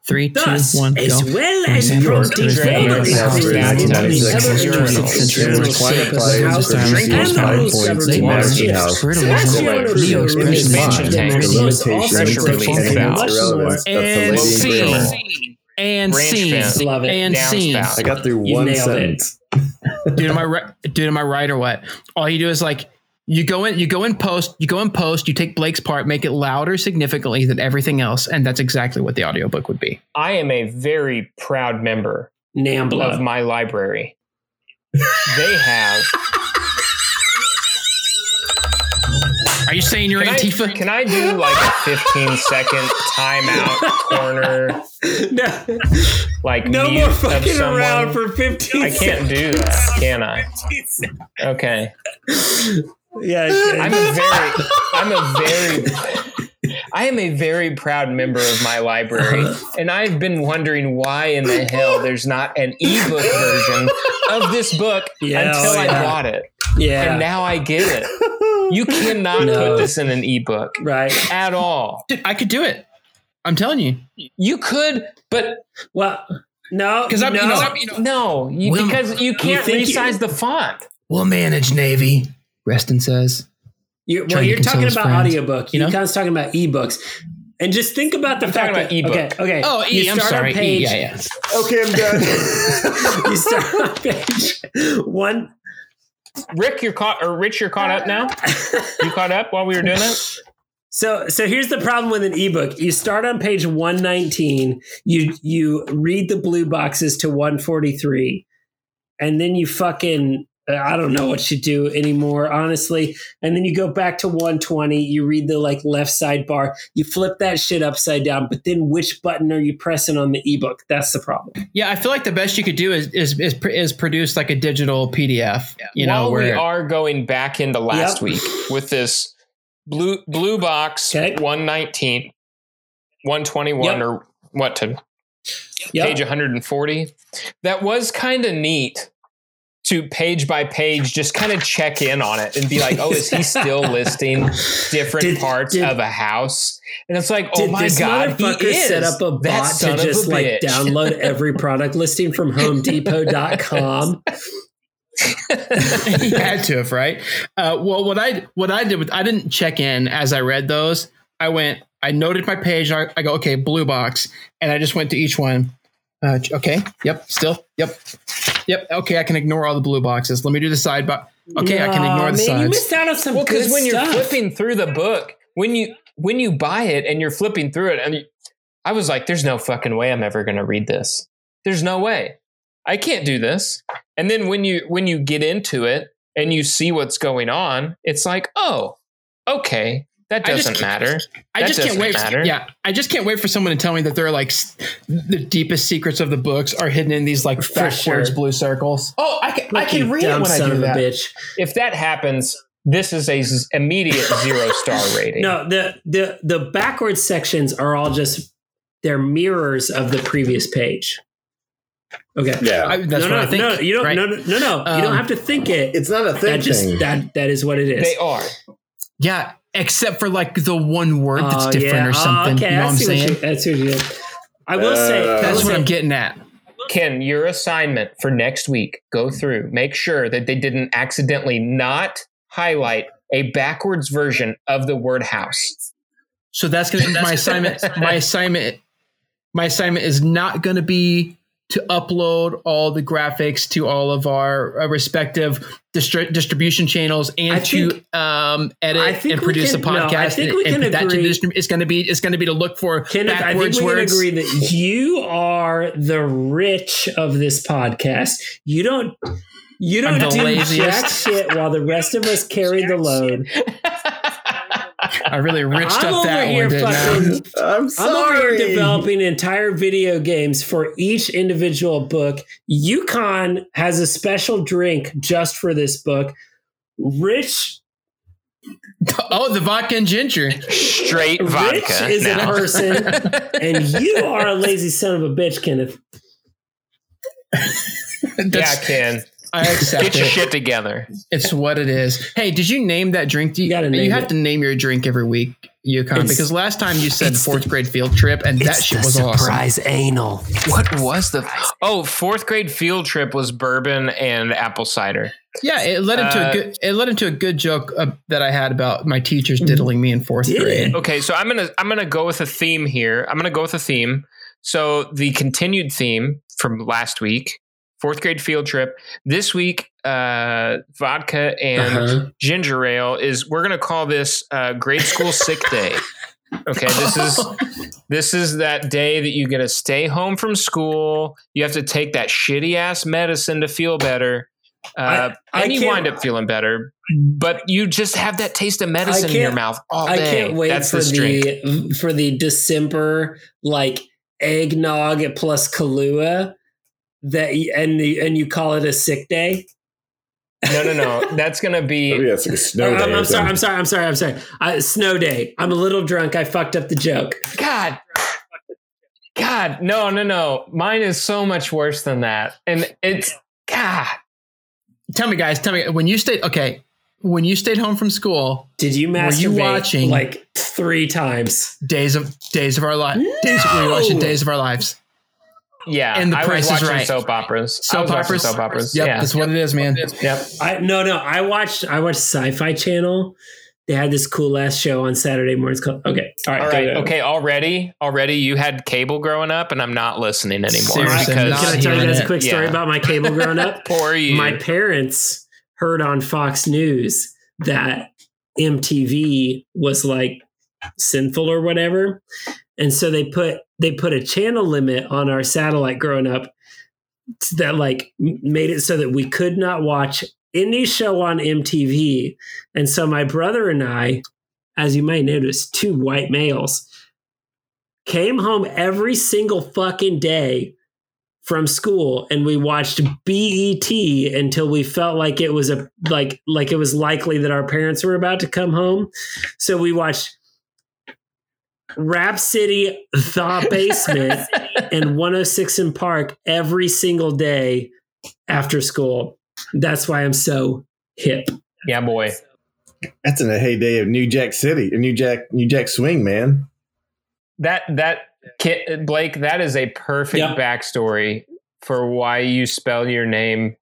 Speaker 2: Three, two,
Speaker 1: Thus,
Speaker 2: one,
Speaker 1: as
Speaker 2: go.
Speaker 1: well as
Speaker 2: example,
Speaker 1: protein
Speaker 2: New York,
Speaker 1: flavors,
Speaker 2: America,
Speaker 1: proteins,
Speaker 2: America,
Speaker 1: proteins,
Speaker 2: America,
Speaker 1: other
Speaker 2: America,
Speaker 1: nutrients,
Speaker 2: America,
Speaker 1: minerals,
Speaker 2: America,
Speaker 1: flavors,
Speaker 2: America,
Speaker 1: house
Speaker 2: America,
Speaker 1: drink, and
Speaker 2: America,
Speaker 1: those
Speaker 2: America,
Speaker 1: seven
Speaker 2: America,
Speaker 1: bars.
Speaker 2: America,
Speaker 1: Yes.
Speaker 2: Fertilizer,
Speaker 1: That's what it
Speaker 2: Neo
Speaker 1: is.
Speaker 2: expression
Speaker 3: Expansion
Speaker 2: line,
Speaker 3: tank.
Speaker 1: Plus,
Speaker 4: Limitations,
Speaker 1: also
Speaker 3: pressure
Speaker 1: much
Speaker 3: release
Speaker 1: more,
Speaker 3: valve.
Speaker 1: much
Speaker 4: Irrelevance.
Speaker 1: more.
Speaker 4: That's the
Speaker 2: And
Speaker 4: lady in
Speaker 2: scene. and scene.
Speaker 1: Love it.
Speaker 2: And scene.
Speaker 4: I got through one sentence.
Speaker 2: dude, am I right? Dude, am I right or what? All you do is like you go in, you go in post, you go in post, you take Blake's part, make it louder significantly than everything else, and that's exactly what the audiobook would be.
Speaker 3: I am a very proud member of my library. they have
Speaker 2: Are you saying you're
Speaker 3: Can I,
Speaker 2: Antifa?
Speaker 3: can I do like a 15 second timeout corner,
Speaker 1: no,
Speaker 3: like
Speaker 1: no
Speaker 3: mute
Speaker 1: more
Speaker 3: of
Speaker 1: fucking
Speaker 3: someone?
Speaker 1: around for 15
Speaker 3: I can't do that, can I? Okay.
Speaker 1: Yeah,
Speaker 3: I'm a very, I'm a very, I am a very proud member of my library, uh-huh. and I've been wondering why in the hell there's not an ebook version of this book
Speaker 1: Yeah,
Speaker 3: until
Speaker 1: oh,
Speaker 3: I
Speaker 1: yeah.
Speaker 3: bought it,
Speaker 1: yeah,
Speaker 3: and now I get it. You cannot
Speaker 1: No.
Speaker 3: put this in an ebook
Speaker 1: right.
Speaker 3: at all.
Speaker 2: Dude, I could do it. I'm telling you.
Speaker 3: You could, but
Speaker 1: Well, no,
Speaker 2: 'Cause I'm-
Speaker 1: no.
Speaker 2: you know, I'm- you know-
Speaker 3: no, you,
Speaker 2: Will-
Speaker 3: because you can't
Speaker 1: you-
Speaker 3: resize the font.
Speaker 2: We'll manage, Navy. Reston says.
Speaker 1: You, well, you're talking about
Speaker 2: friends,
Speaker 1: audiobook.
Speaker 2: you
Speaker 1: You
Speaker 2: know?
Speaker 1: know, talking about ebooks. And just think about the
Speaker 3: I'm
Speaker 1: fact
Speaker 3: talking
Speaker 1: that
Speaker 3: about ebook.
Speaker 1: okay, okay.
Speaker 2: Oh, E.
Speaker 1: you
Speaker 2: I'm
Speaker 1: start on
Speaker 2: sorry.
Speaker 1: Page,
Speaker 2: E, yeah, yeah.
Speaker 4: Okay, I'm done.
Speaker 1: you start on page one.
Speaker 3: Rick, you're caught, or Rich, you're caught up now. You caught up while we were doing it.
Speaker 1: So, so here's the problem with an ebook. You start on page 119. You you read the blue boxes to 143, and then you fucking I don't know what you do anymore, honestly. And then you go back to 120. You read the like left sidebar. You flip that shit upside down. But then which button are you pressing on the ebook? That's the problem.
Speaker 2: Yeah, I feel like the best you could do is is is, is produce like a digital PDF. You know,
Speaker 3: while we are going back into last
Speaker 1: Yep.
Speaker 3: week with this blue blue box
Speaker 1: Okay.
Speaker 3: 119, 121,
Speaker 1: Yep.
Speaker 3: or what to
Speaker 1: Yep.
Speaker 3: page 140. That was kind of neat to page by page just kind of check in on it and be like, oh, is he still listing different
Speaker 1: Did-
Speaker 3: parts
Speaker 1: did-
Speaker 3: of a house? And it's like, oh my
Speaker 1: this
Speaker 3: god, he is
Speaker 1: set up a bot
Speaker 3: son
Speaker 1: to just like
Speaker 3: bitch.
Speaker 1: download every product listing from HomeDepot.com?
Speaker 2: he had to have, right? Uh, well, what I what I did was I didn't check in as I read those. I went, I noted my page. I, I go, okay, blue box, and I just went to each one. Uh, okay, yep, still, yep, yep. Okay, I can ignore all the blue boxes. Let me do the side box. Okay, I can ignore the
Speaker 1: man, You missed out on some
Speaker 3: well because when you're flipping through the book when you when you buy it and you're flipping through it and you, i was like there's no fucking way i'm ever going to read this there's no way i can't do this and then when you when you get into it and you see what's going on it's like oh okay that doesn't
Speaker 2: can't-
Speaker 3: matter
Speaker 2: I
Speaker 3: That
Speaker 2: just can't
Speaker 3: doesn't
Speaker 2: wait.
Speaker 3: matter.
Speaker 2: Yeah, I just can't wait for someone to tell me that they're like the deepest secrets of the books are hidden in these like
Speaker 1: For
Speaker 2: backwards
Speaker 1: sure.
Speaker 2: blue circles. Oh, I can I can read it when I
Speaker 1: son
Speaker 2: do that.
Speaker 1: bitch.
Speaker 3: if that happens this is a z- immediate zero star rating
Speaker 1: No, the the the backwards sections are all just they're mirrors of the previous page. Okay.
Speaker 4: yeah,
Speaker 2: I, that's
Speaker 1: no,
Speaker 2: what
Speaker 1: no,
Speaker 2: I think.
Speaker 1: no, you don't.
Speaker 2: right?
Speaker 1: No, no, no, no. you
Speaker 2: Um,
Speaker 1: don't have to think it.
Speaker 4: it's not a thing.
Speaker 1: that just
Speaker 4: thing.
Speaker 1: that that is what it is.
Speaker 3: they are
Speaker 2: Yeah, except for like the one word that's
Speaker 1: Oh,
Speaker 2: different
Speaker 1: yeah.
Speaker 2: or
Speaker 1: Oh,
Speaker 2: something.
Speaker 1: okay,
Speaker 2: you know
Speaker 1: I
Speaker 2: what I'm
Speaker 1: see
Speaker 2: saying?
Speaker 1: you, that's what you did. I will say
Speaker 4: Uh,
Speaker 1: I
Speaker 2: That's
Speaker 1: will
Speaker 2: what
Speaker 1: say-
Speaker 2: I'm getting at.
Speaker 3: Ken, your assignment for next week, go through, make sure that they didn't accidentally not highlight a backwards version of the word house.
Speaker 2: So that's gonna be my assignment. My assignment. My assignment is not going to be to upload all the graphics to all of our uh, respective distri- distribution channels and
Speaker 1: I
Speaker 2: to um, edit and produce
Speaker 1: can-
Speaker 2: a
Speaker 1: no, I think
Speaker 2: and,
Speaker 1: we
Speaker 2: and
Speaker 1: can
Speaker 2: put that to
Speaker 1: agree-
Speaker 2: distri- it's going to be it's going to be to look for
Speaker 1: Kenneth, I think
Speaker 2: backwards
Speaker 1: we can agree that you are the rich of this podcast. You don't. You don't do
Speaker 2: laziest.
Speaker 1: jack shit while the rest of us carry the load.
Speaker 2: I really riched
Speaker 1: I'm
Speaker 2: up that
Speaker 1: here
Speaker 2: one, I?
Speaker 1: fucking.
Speaker 4: I'm
Speaker 1: I'm over here developing entire video games for each individual book. Yukon has a special drink just for this book. Rich,
Speaker 2: Oh, the vodka and ginger.
Speaker 3: Straight
Speaker 1: Rich
Speaker 3: vodka.
Speaker 1: is a person, and you are a lazy son of a bitch, Kenneth.
Speaker 3: yeah,
Speaker 2: That's,
Speaker 3: Ken.
Speaker 2: I accept
Speaker 3: Get your
Speaker 2: it.
Speaker 3: shit together.
Speaker 2: It's what it is. Hey, did you name that drink? Do you,
Speaker 1: You gotta name
Speaker 2: you have
Speaker 1: it.
Speaker 2: to name your drink every week, Yukon,
Speaker 1: It's-
Speaker 2: because last time you said
Speaker 1: it's
Speaker 2: fourth grade field trip, and that shit was awesome.
Speaker 1: Surprise anal.
Speaker 3: What was the Oh, fourth grade field trip was bourbon and apple cider.
Speaker 2: Yeah, it led into
Speaker 3: Uh,
Speaker 2: a good. It led into a good joke uh, that I had about my teachers diddling me in fourth
Speaker 1: Did
Speaker 2: grade.
Speaker 3: Okay, so I'm gonna I'm gonna go with a theme here. I'm gonna go with a theme. So the continued theme from last week, fourth grade field trip. This week, uh, vodka and
Speaker 1: Uh-huh.
Speaker 3: ginger ale is. We're gonna call this uh, grade school sick day. Okay, this is this is that day that you get to stay home from school. You have to take that shitty ass medicine to feel better, Uh,
Speaker 1: I- I
Speaker 3: and you wind up feeling better, but you just have that taste of medicine in your mouth all
Speaker 1: I
Speaker 3: day.
Speaker 1: can't wait
Speaker 3: That's
Speaker 1: for
Speaker 3: this drink.
Speaker 1: the for the December like eggnog plus Kahlua that and the and you call it a sick day.
Speaker 3: No, no, no. That's gonna
Speaker 4: Maybe
Speaker 3: be.
Speaker 4: that's like a snow
Speaker 1: Oh,
Speaker 4: day.
Speaker 1: I'm, I'm sorry. I'm sorry. I'm sorry. I'm sorry. Uh, snow day. I'm a little drunk. I fucked up the joke.
Speaker 3: God. God, no, no, no. Mine is so much worse than that, and it's God.
Speaker 2: Tell me, guys. Tell me when you stayed. Okay, when you stayed home from school,
Speaker 1: Did you
Speaker 2: Were
Speaker 1: masturbate
Speaker 2: you watching-
Speaker 1: like three times?
Speaker 2: days of days of our lives. Days were you watching Days of Our Lives?
Speaker 3: Yeah,
Speaker 2: And The
Speaker 3: I
Speaker 2: Price is
Speaker 3: was watching
Speaker 2: Right.
Speaker 3: soap operas.
Speaker 2: Soap operas?
Speaker 3: Soap operas.
Speaker 2: Yep,
Speaker 3: yeah.
Speaker 2: that's what it is, man.
Speaker 3: Yep.
Speaker 1: I no no. I watched I watched Sci-Fi Channel. They had this cool last show on Saturday mornings called. Okay, all right,
Speaker 3: All
Speaker 1: go,
Speaker 3: Okay. Already, already, you had cable growing up, and I'm not listening anymore
Speaker 2: Seriously,
Speaker 3: because
Speaker 2: not
Speaker 1: Can I tell you
Speaker 2: hearing
Speaker 1: guys a quick story
Speaker 3: Yeah.
Speaker 1: about my cable growing up?
Speaker 3: poor you.
Speaker 1: my parents heard on Fox News that MTV was like sinful or whatever. And so they put they put a channel limit on our satellite growing up that like made it so that we could not watch any show on MTV. And so my brother and I, as you may notice, two white males, came home every single fucking day from school and we watched BET until we felt like it was a like like it was likely that our parents were about to come home. So we watched Rap City, The Basement, and 106 in Park every single day after school. That's why I'm so hip.
Speaker 3: yeah, boy.
Speaker 4: That's in the heyday of New Jack City, New Jack, New Jack Swing, man.
Speaker 3: That that kid Blake. That is a perfect
Speaker 1: Yep.
Speaker 3: backstory for why you spell your name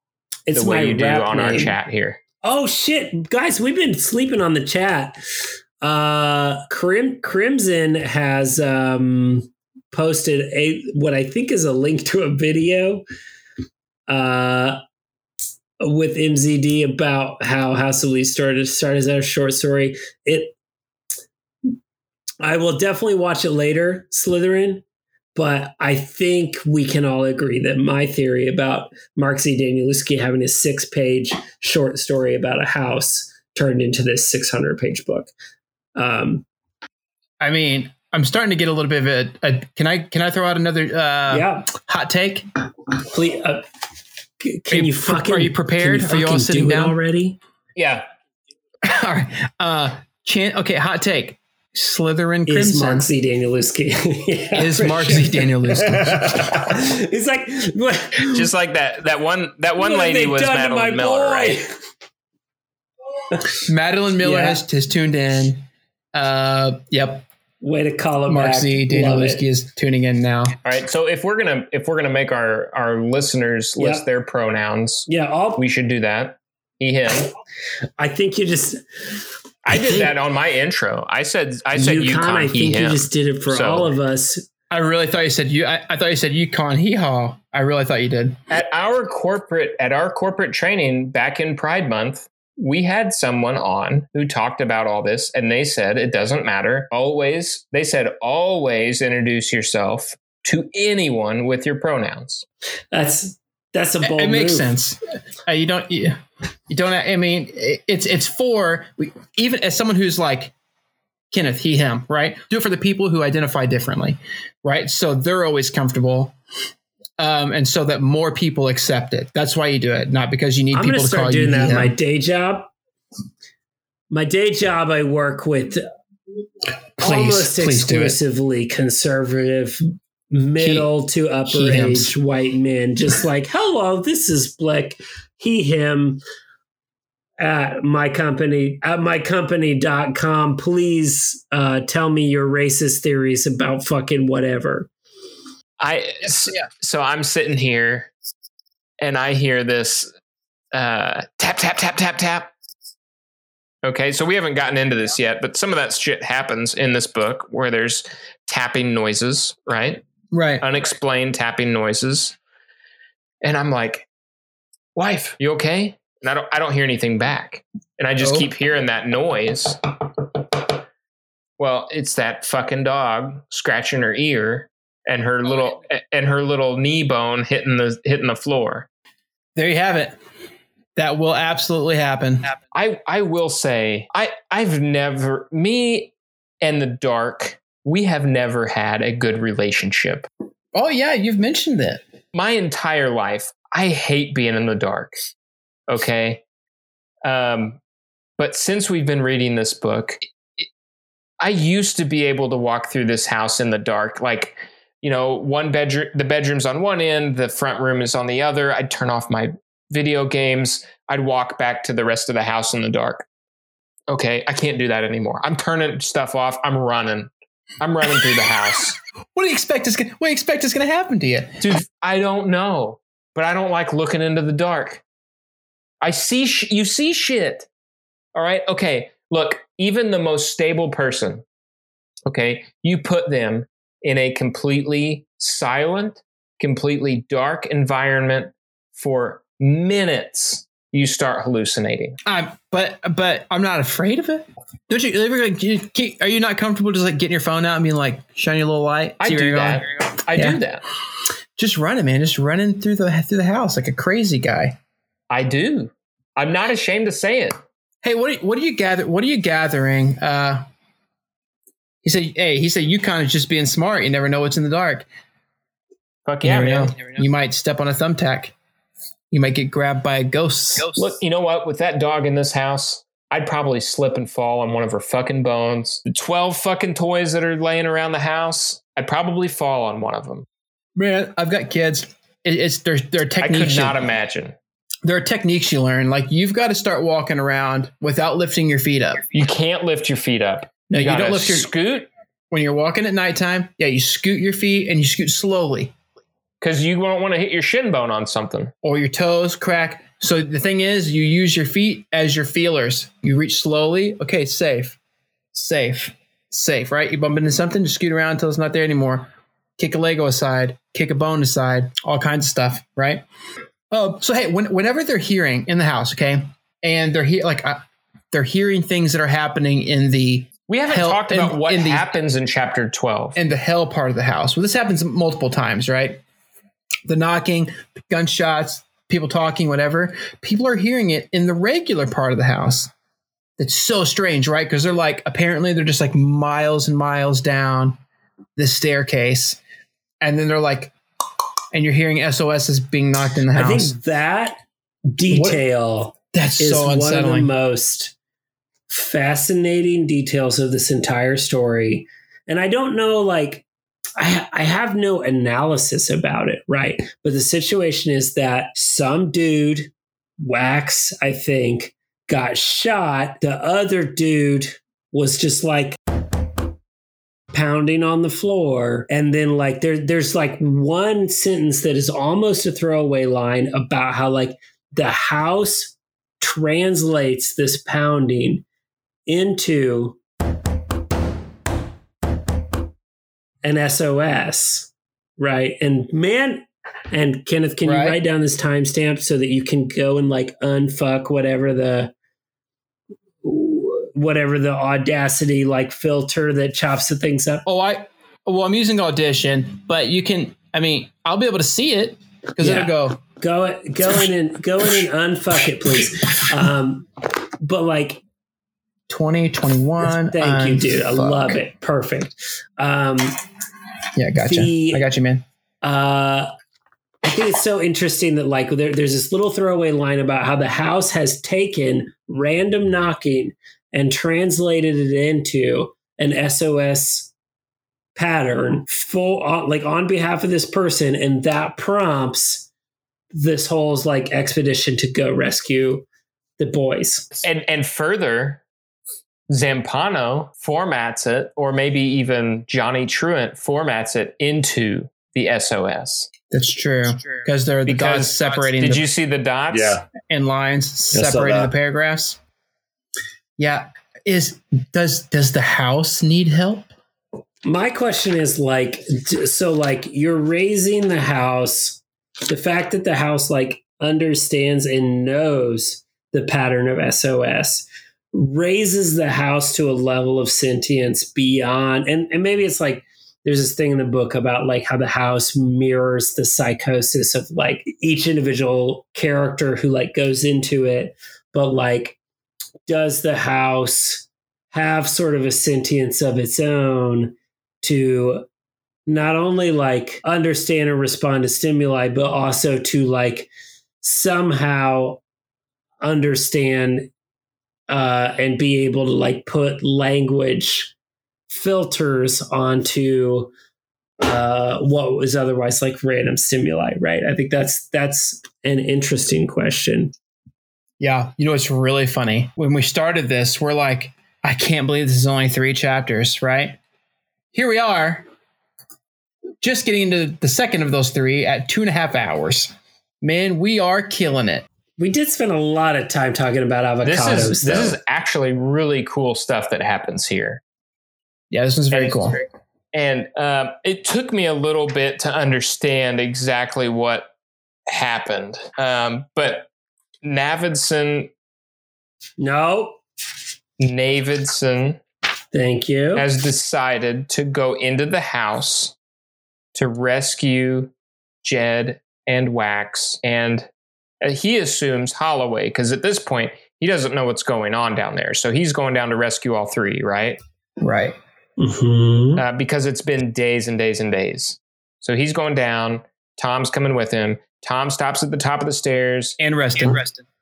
Speaker 1: It's
Speaker 3: the way you do
Speaker 1: rap
Speaker 3: on our chat here.
Speaker 1: Oh shit, guys, we've been sleeping on the chat. Uh Crim- Crimson has um posted a what I think is a link to a video uh with MZD about how House of Leaves started started as a short story. It I will definitely watch it later, Slytherin, but I think we can all agree that my theory about Mark Z. Danielewski having a six page short story about a house turned into this 600 page book. Um,
Speaker 2: I mean, I'm starting to get a little bit of a. a can I can I throw out another uh,
Speaker 1: yeah,
Speaker 2: hot take?
Speaker 1: please. Uh, can
Speaker 2: Are you
Speaker 1: you, fucking?
Speaker 2: are you prepared?
Speaker 1: can
Speaker 2: Are you all
Speaker 1: fucking
Speaker 2: sitting
Speaker 1: do
Speaker 2: down?
Speaker 1: already?
Speaker 3: Yeah.
Speaker 2: All right. Uh, chan- okay, hot take. Slytherin
Speaker 1: Is
Speaker 2: Crimson
Speaker 1: Mark Z. Danielewski? Yeah,
Speaker 2: is
Speaker 1: for
Speaker 2: Mark
Speaker 1: sure.
Speaker 2: Z. Danielewski.
Speaker 1: He's like, what,
Speaker 3: Just like that. That one. That one
Speaker 1: what
Speaker 3: lady
Speaker 1: they
Speaker 3: was
Speaker 1: done to
Speaker 3: Madeline Miller,
Speaker 1: boy?
Speaker 3: right?
Speaker 2: Madeline Miller
Speaker 1: Yeah.
Speaker 2: has, has tuned in. Uh, yep.
Speaker 1: Way to call him
Speaker 2: Mark
Speaker 1: back.
Speaker 2: Z.
Speaker 1: Love it.
Speaker 2: Is tuning in now.
Speaker 3: All right. So if we're gonna if we're gonna make our our listeners list
Speaker 1: Yep.
Speaker 3: their pronouns,
Speaker 1: Yeah, all,
Speaker 3: we should do that. He him.
Speaker 1: I think you just.
Speaker 3: I did that on my intro. I said I said
Speaker 1: UConn,
Speaker 3: UConn.
Speaker 1: I
Speaker 3: he
Speaker 1: think you just did it for
Speaker 3: So-
Speaker 1: all of us.
Speaker 2: I really thought you said you. I, I thought you said Yukon Hee Haw. I really thought you did.
Speaker 3: at our corporate at our corporate training back in Pride Month, we had someone on who talked about all this, and they said it doesn't matter. Always, they said always introduce yourself to anyone with your pronouns.
Speaker 1: That's that's a bold
Speaker 2: it makes
Speaker 1: move.
Speaker 2: sense. Uh, you don't. You, you don't. I mean, it- it's it's for we, even as someone who's like Kenneth, he, him, right? Do it for the people who identify differently, right? So they're always comfortable, um, and so that more people accept it. That's why you do it, not because you need
Speaker 1: I'm
Speaker 2: people
Speaker 1: to
Speaker 2: to call
Speaker 1: start
Speaker 2: you.
Speaker 1: doing that
Speaker 2: he,
Speaker 1: my day job. My day job, I work with
Speaker 2: Please,
Speaker 1: almost
Speaker 2: please
Speaker 1: exclusively conservative, middle to upper
Speaker 2: he, hims.
Speaker 1: age white men. Just like, hello, this is Blick, he, him at my company at mycompany.com please uh, tell me your racist theories about fucking whatever
Speaker 3: I s- so I'm sitting here and I hear this uh, tap tap tap tap tap. Okay, so we haven't gotten into this yet, but some of that shit happens in this book where there's tapping noises, right?
Speaker 2: Right.
Speaker 3: Unexplained tapping noises, and I'm like, "Wife, you okay?" And I don't, I don't hear anything back, and I just
Speaker 2: Oh.
Speaker 3: keep hearing that noise. Well, it's that fucking dog scratching her ear and her little and her little knee bone hitting the hitting the floor.
Speaker 2: There you have it. That will absolutely happen.
Speaker 3: I I will say I I've never me and the dark we have never had a good relationship.
Speaker 2: Oh yeah, you've mentioned that.
Speaker 3: My entire life, I hate being in the dark. Okay, um, but since we've been reading this book, it- I used to be able to walk through this house in the dark, like you know, one bedroom, the bedroom's on one end, the front room is on the other. I'd turn off my video games. I'd walk back to the rest of the house in the dark. Okay, I can't do that anymore. I'm turning stuff off. I'm running. I'm running through the house.
Speaker 2: What do you expect is gonna, what do you expect is going to happen to you?
Speaker 3: Dude, I don't know, but I don't like looking into the dark. I see sh- you see shit. All right? Okay, look, even the most stable person, okay, you put them in a completely silent, completely dark environment for minutes, you start hallucinating.
Speaker 2: I'm, but but I'm not afraid of it. Don't you ever like? Are you not comfortable just like getting your phone out and being like shiny a little light?
Speaker 3: I do that. I
Speaker 2: Yeah.
Speaker 3: do that.
Speaker 2: Just running, man. Just running through the through the house like a crazy guy.
Speaker 3: I do. I'm not ashamed to say it.
Speaker 2: Hey, what are, you- what are you gather? What are you gathering? Uh, he said, "Hey, he said you kind of just being smart. You never know what's in the dark.
Speaker 3: Fuck
Speaker 2: You
Speaker 3: yeah,
Speaker 2: never
Speaker 3: man.
Speaker 2: know. You might step on a thumbtack. You might get grabbed by a ghost.
Speaker 3: Look, you know what? With that dog in this house, I'd probably slip and fall on one of her fucking bones. The 12 fucking toys that are laying around the house, I'd probably fall on one of them.
Speaker 2: Man, I've got kids. It, it's there. There are
Speaker 3: I
Speaker 2: techniques.
Speaker 3: could
Speaker 2: you-
Speaker 3: not imagine.
Speaker 2: there are techniques you learn. Like you've got to start walking around without lifting your feet up.
Speaker 3: You can't lift your feet up.
Speaker 2: No, you,
Speaker 3: gotta
Speaker 2: don't lift your
Speaker 3: scoot
Speaker 2: when you're walking at nighttime. Yeah, you scoot your feet and you scoot slowly,
Speaker 3: because you won't want to hit your shin bone on something.
Speaker 2: or your toes crack. So the thing is, you use your feet as your feelers. You reach slowly. Okay, safe, safe, safe. Right? You bump into something, just scoot around until it's not there anymore. Kick a Lego aside, kick a bone aside, all kinds of stuff. Right? Oh, so hey, when, whenever they're hearing in the house, okay, and they're here like they're hearing things that are happening in the
Speaker 3: We haven't
Speaker 2: Hell,
Speaker 3: talked about
Speaker 2: in-
Speaker 3: what
Speaker 2: in the-
Speaker 3: happens in chapter 12.
Speaker 2: in the hell part of the house. Well, this happens multiple times, right? The knocking, the gunshots, people talking, whatever. People are hearing it in the regular part of the house. It's so strange, right? Because they're like, apparently, they're just like miles and miles down the staircase. And then they're like, and you're hearing SOSs being knocked in the house.
Speaker 1: I think that detail
Speaker 2: That's
Speaker 1: is
Speaker 2: so
Speaker 1: one of the most fascinating details of this entire story. And I don't know, like, I, I have no analysis about it, right? But the situation is that some dude, Wax, I think, got shot. The other dude was just like pounding on the floor and then like there there's like one sentence that is almost a throwaway line about how like the house translates this pounding into an SOS, right? And man, and Kenneth, can
Speaker 2: Right.
Speaker 1: you write down this timestamp so that you can go and like unfuck whatever the whatever the audacity like filter that chops the things up?
Speaker 2: Oh, I, well, I'm using Audition, but you can, I mean, I'll be able to see it because
Speaker 1: Yeah.
Speaker 2: it'll go,
Speaker 1: Go go in and go in and unfuck it, please. Um, but like
Speaker 2: 20, 21.
Speaker 1: Thank you, dude. I love it. Perfect. Um,
Speaker 2: Yeah, gotcha.
Speaker 1: The-
Speaker 2: I got you, man.
Speaker 1: uh, I think it's so interesting that like there, there's this little throwaway line about how the house has taken random knocking and translated it into an SOS pattern full on like on behalf of this person, and that prompts this whole like expedition to go rescue the boys.
Speaker 3: and and further Zampanò formats it or maybe even johnny truant formats it into the sos
Speaker 2: That's true. Because they're the
Speaker 3: Because-
Speaker 2: dots separating
Speaker 3: did
Speaker 2: the
Speaker 3: you see the dots
Speaker 4: Yeah.
Speaker 2: in lines, separating the paragraphs. Yeah. Is does does the house need help?
Speaker 1: My question is like, so like you're raising the house, the fact that the house like understands and knows the pattern of SOS raises the house to a level of sentience beyond, and, and maybe it's like there's this thing in the book about like how the house mirrors the psychosis of like each individual character who like goes into it. But like does the house have sort of a sentience of its own to not only like understand and respond to stimuli but also to like somehow understand uh and be able to like put language filters onto uh, what was otherwise like random stimuli, right? I think that's that's an interesting question.
Speaker 2: Yeah, you know it's really funny? When we started this, we're like, I can't believe this is only three chapters, right? Here we are, just getting into the second of those three at two and a half hours. Man, we are killing it.
Speaker 1: We did spend a lot of time talking about avocados.
Speaker 3: This is
Speaker 1: though.
Speaker 3: this is actually really cool stuff that happens here.
Speaker 2: Yeah, this one's very
Speaker 3: And-
Speaker 2: cool.
Speaker 3: And um, it took me a little bit to understand exactly what happened. Um, but Navidson,
Speaker 1: no.
Speaker 3: Navidson
Speaker 1: Thank you.
Speaker 3: has decided to go into the house to rescue Jed and Wax. And he assumes Holloway, because at this point, he doesn't know what's going on down there. So he's going down to rescue all three, right?
Speaker 2: Right.
Speaker 1: Mhm.
Speaker 3: uh, because it's been days and days and days. So he's going down. Tom's coming with him. Tom stops at the top of the stairs,
Speaker 2: And Reston.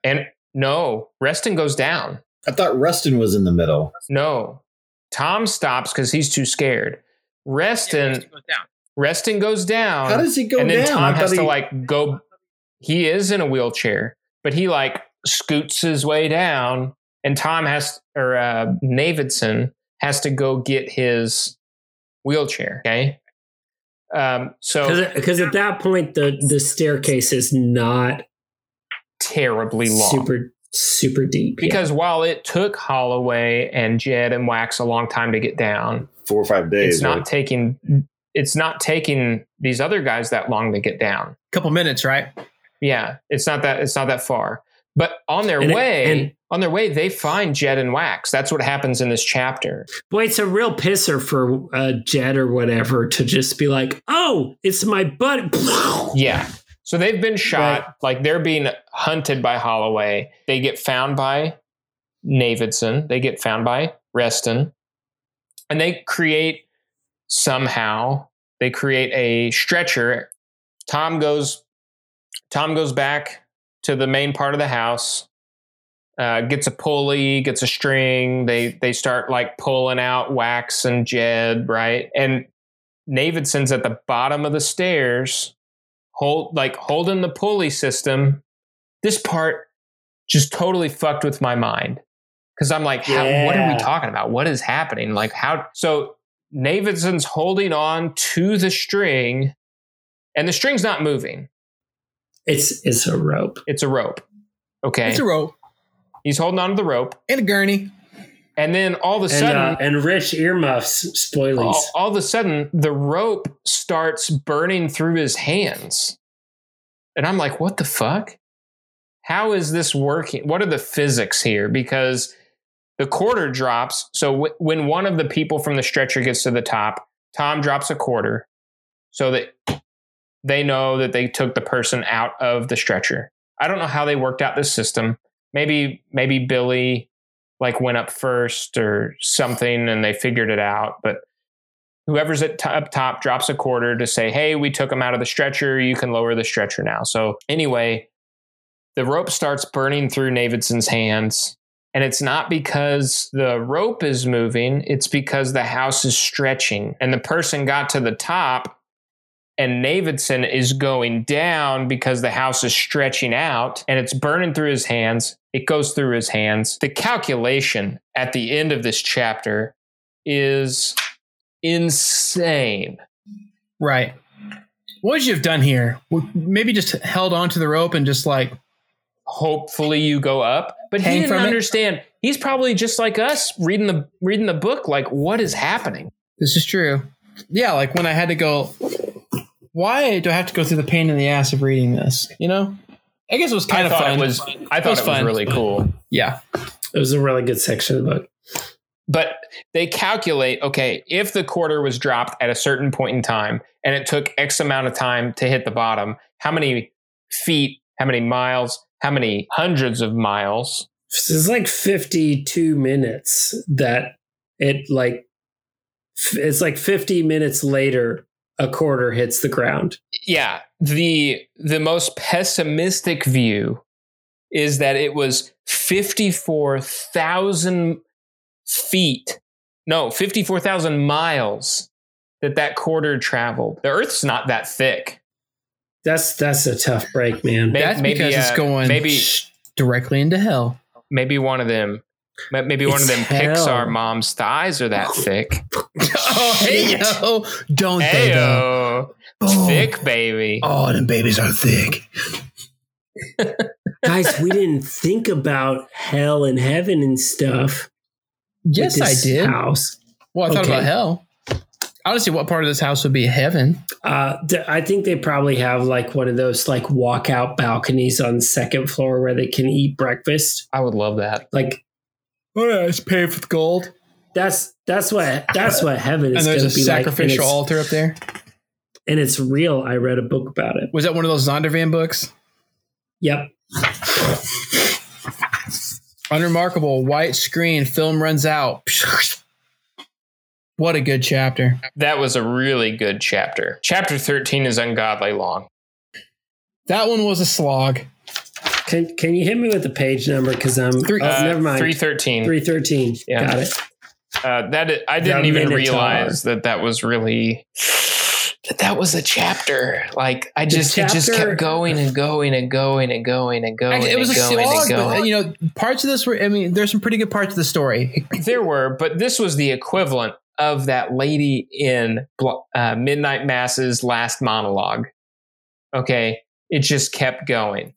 Speaker 3: and no, Reston goes down.
Speaker 4: I thought Reston was in the middle.
Speaker 3: No, Tom stops because he's too scared. Reston, Reston goes down.
Speaker 4: How does he go down?
Speaker 3: and then
Speaker 4: down?
Speaker 3: Tom
Speaker 4: I
Speaker 3: has
Speaker 4: thought
Speaker 3: to like go. He is in a wheelchair, but he like scoots his way down, and Tom has or uh, Navidson has to go get his wheelchair. Okay, um, so
Speaker 1: Because at that point the the staircase is not
Speaker 3: terribly long.
Speaker 1: super super deep. yeah.
Speaker 3: because while it took Holloway and Jed and Wax a long time to get down,
Speaker 4: four or five days.
Speaker 3: it's not
Speaker 4: right?
Speaker 3: taking it's not taking these other guys that long to get down.
Speaker 2: A couple minutes, right?
Speaker 3: Yeah, it's not that it's not that far. But on their
Speaker 1: And it-
Speaker 3: way,
Speaker 1: and-
Speaker 3: on their way, they find Jed and Wax. That's what happens in this chapter.
Speaker 1: Boy, it's a real pisser for uh, Jed or whatever to just be like, "Oh, it's my butt."
Speaker 3: Yeah. So they've been shot,
Speaker 1: Right.
Speaker 3: like they're being hunted by Holloway. They get found by Navidson. They get found by Reston. And they create somehow, they create a stretcher. Tom goes Tom goes back to the main part of the house, uh, gets a pulley, gets a string. They they start like pulling out Wax and Jed, right? And Navidson's at the bottom of the stairs, hold like holding the pulley system. This part just totally fucked with my mind because I'm like, how, what are we talking about? What is happening? Like how? So Navidson's holding on to the string, and the string's not moving.
Speaker 1: It's it's a rope.
Speaker 3: It's a rope. Okay,
Speaker 2: It's a rope.
Speaker 3: He's holding on to the rope,
Speaker 2: and a gurney.
Speaker 3: and then all of a
Speaker 1: And
Speaker 3: sudden,
Speaker 1: uh, and rich earmuffs spoilies.
Speaker 3: all, all of a sudden the rope starts burning through his hands. And i'm like what the fuck? How is this working? What are the physics here? Because the quarter drops. So w- when one of the people from the stretcher gets to the top tom drops a quarter. So that they know that they took the person out of the stretcher. I don't know how they worked out this system. Maybe maybe billy like went up first or something and they figured it out but whoever's at t- up top drops a quarter to say hey we took him out of the stretcher. You can lower the stretcher now. So anyway the rope starts burning through navidson's hands and it's not because the rope is moving it's because the house is stretching. And the person got to the top and Navidson is going down because the house is stretching out and it's burning through his hands. It goes through his hands. The calculation at the end of this chapter is insane.
Speaker 2: Right. What would you have done here? Maybe just held on to the rope and just like,
Speaker 3: Hopefully you go up, but he didn't
Speaker 2: from it?
Speaker 3: understand. He's probably just like us reading the reading the book like what is happening?
Speaker 2: this is true. Yeah, like when I had to go, why do I have to go through the pain in the ass of reading this? You know? I guess it was kind
Speaker 3: I
Speaker 2: of fun.
Speaker 3: it was I thought it was,
Speaker 2: fun.
Speaker 3: really cool.
Speaker 2: yeah.
Speaker 1: It was a really good section of the book.
Speaker 3: but they calculate okay if the quarter was dropped at a certain point in time and it took x amount of time to hit the bottom how many feet how many miles how many hundreds of miles
Speaker 1: It's like 52 minutes that it like it's like 50 minutes later a quarter hits the ground.
Speaker 3: yeah the the most pessimistic view is that it was 54,000 feet no 54,000 miles that that quarter traveled the earth's not that thick
Speaker 1: That's that's a tough break, man.
Speaker 3: May-
Speaker 2: That's
Speaker 3: maybe,
Speaker 2: because it's
Speaker 3: uh,
Speaker 2: going
Speaker 3: maybe
Speaker 2: sh- directly into hell.
Speaker 3: maybe one of them ma- maybe one of them
Speaker 1: hell.
Speaker 3: pixar moms thighs are that thick
Speaker 2: oh, hey, yo. Don't they, though?
Speaker 3: Ayo, thick baby
Speaker 2: Oh, them babies are thick.
Speaker 1: Guys, we didn't think about hell and heaven and stuff.
Speaker 2: Yes, I did.
Speaker 1: House.
Speaker 2: Well, I thought
Speaker 1: Okay.
Speaker 2: about hell. Honestly, what part of this house would be heaven?
Speaker 1: Uh, th- I think they probably have like one of those like walkout balconies on the second floor where they can eat breakfast.
Speaker 3: i would love that
Speaker 1: Like
Speaker 2: Oh, yeah, it's paved with gold.
Speaker 1: that's that's what that's what heaven is.
Speaker 2: And
Speaker 1: is
Speaker 2: there's a
Speaker 1: to be like.
Speaker 2: Sacrificial
Speaker 1: it's,
Speaker 2: altar up there.
Speaker 1: and it's real. I read a book about it.
Speaker 2: Was that one of those Zondervan books?
Speaker 1: Yep.
Speaker 2: Unremarkable white screen, film runs out. What a good chapter.
Speaker 3: that was a really good chapter chapter 13 is ungodly long
Speaker 2: That one was a slog.
Speaker 1: Can can you hit me with the page number? Because I'm
Speaker 2: Three-
Speaker 1: oh,
Speaker 3: Uh,
Speaker 1: never mind.
Speaker 3: 313
Speaker 1: Three thirteen.
Speaker 3: Yeah.
Speaker 1: Got it.
Speaker 3: uh, that i- i didn't
Speaker 1: The
Speaker 3: even
Speaker 1: Minotaur.
Speaker 3: realize that that was really that that was a chapter like i just it just kept going and going and going and going and going
Speaker 2: Actually, it was a
Speaker 3: and going
Speaker 2: slog,
Speaker 3: and going.
Speaker 2: but you know, parts of this were. I mean, there's some pretty good parts of the story.
Speaker 3: There were, but this was the equivalent of that lady in uh, Midnight Mass's last monologue. Okay, it just kept going.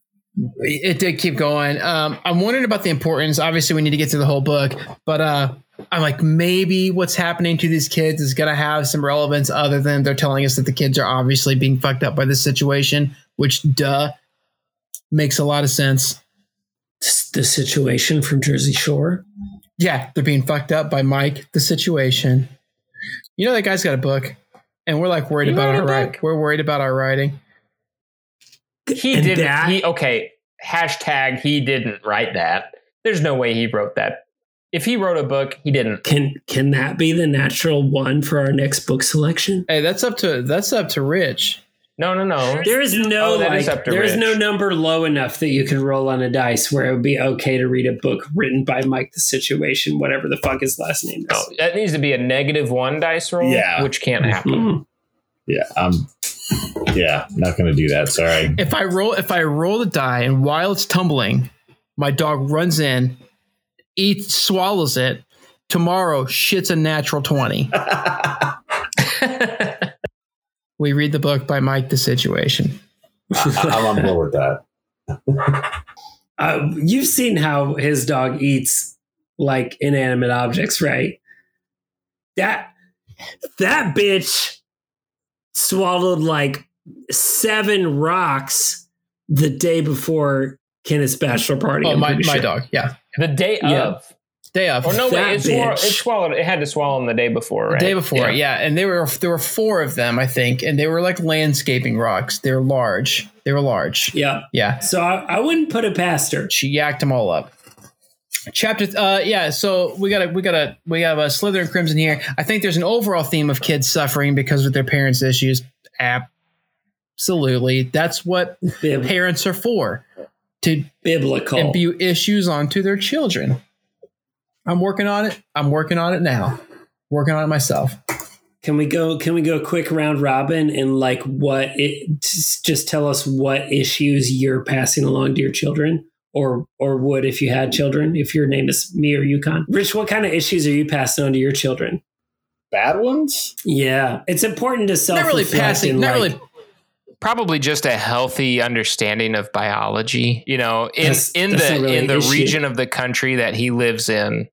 Speaker 2: It did keep going. Um, I'm wondering about the importance. Obviously, we need to get through the whole book, but uh, I'm like, maybe what's happening to these kids is going to have some relevance other than they're telling us that the kids are obviously being fucked up by this situation, which, duh, makes a lot of sense.
Speaker 1: S- The situation from Jersey Shore.
Speaker 2: Yeah, they're being fucked up by Mike, the situation. You know, that guy's got a book, and we're like worried
Speaker 3: He
Speaker 2: about our
Speaker 3: a
Speaker 2: right.
Speaker 3: book?
Speaker 2: We're worried about our writing.
Speaker 3: He
Speaker 1: And
Speaker 3: didn't.
Speaker 1: that-
Speaker 3: he okay. Hashtag he didn't write that. There's no way he wrote that. If he wrote a book, he didn't.
Speaker 1: Can can that be the natural one for our next book selection?
Speaker 2: Hey, that's up to that's up to Rich.
Speaker 3: No, no, no.
Speaker 1: There is no
Speaker 3: Oh,
Speaker 1: like
Speaker 3: is up to
Speaker 1: there is no number low enough that you can roll on a dice where it would be okay to read a book written by Mike the Situation, whatever the fuck his last name
Speaker 3: No,
Speaker 1: is.
Speaker 3: that needs to be a negative one dice roll.
Speaker 4: Yeah.
Speaker 3: which can't happen.
Speaker 1: Mhm.
Speaker 4: Yeah, I'm. Yeah, not going to do that. Sorry.
Speaker 2: If I roll if I roll the die and while it's tumbling, my dog runs in, eats, swallows it. Tomorrow, shits a natural twenty. We read the book by Mike the Situation.
Speaker 4: I- I'm on board with that.
Speaker 1: Uh, you've seen how his dog eats like inanimate objects, right? That that bitch swallowed like seven rocks the day before Kenneth's bachelor party.
Speaker 2: Oh,
Speaker 1: I'm
Speaker 2: my,
Speaker 1: pretty
Speaker 2: my
Speaker 1: sure.
Speaker 2: dog. Yeah,
Speaker 3: the day
Speaker 1: Yeah.
Speaker 3: of.
Speaker 2: day of.
Speaker 3: Or no,
Speaker 1: That
Speaker 3: wait, it, swore, it swallowed. It had to swallow them the day before,
Speaker 2: The day before, yeah. and they were there were four of them, I think, and they were like landscaping rocks. They're large. They were large.
Speaker 1: Yeah.
Speaker 2: Yeah,
Speaker 1: So I, I wouldn't put it past her.
Speaker 2: she yacked them all up. Chapter, uh, yeah. So we got a, we got a, we have a Slither and Crimson here. I think there's an overall theme of kids suffering because of their parents' issues. Absolutely, that's what
Speaker 1: Bib-
Speaker 2: parents are for to
Speaker 1: biblical.
Speaker 2: imbue issues onto their children. I'm working on it. I'm working on it now. Working on it myself.
Speaker 1: Can we go? Can we go quick round robin and like what it? Just just tell us what issues you're passing along to your children, or or would if you had children. If your name is me or Yukon, Rich, what kind of issues are you passing on to your children?
Speaker 4: Bad ones?
Speaker 1: Yeah, it's important to self
Speaker 2: Not really passing. Not really.
Speaker 3: probably just a healthy understanding of biology. You know, in
Speaker 1: That's-
Speaker 3: in
Speaker 1: that's
Speaker 3: the
Speaker 1: really
Speaker 3: in the
Speaker 1: issue.
Speaker 3: region of the country that he lives in,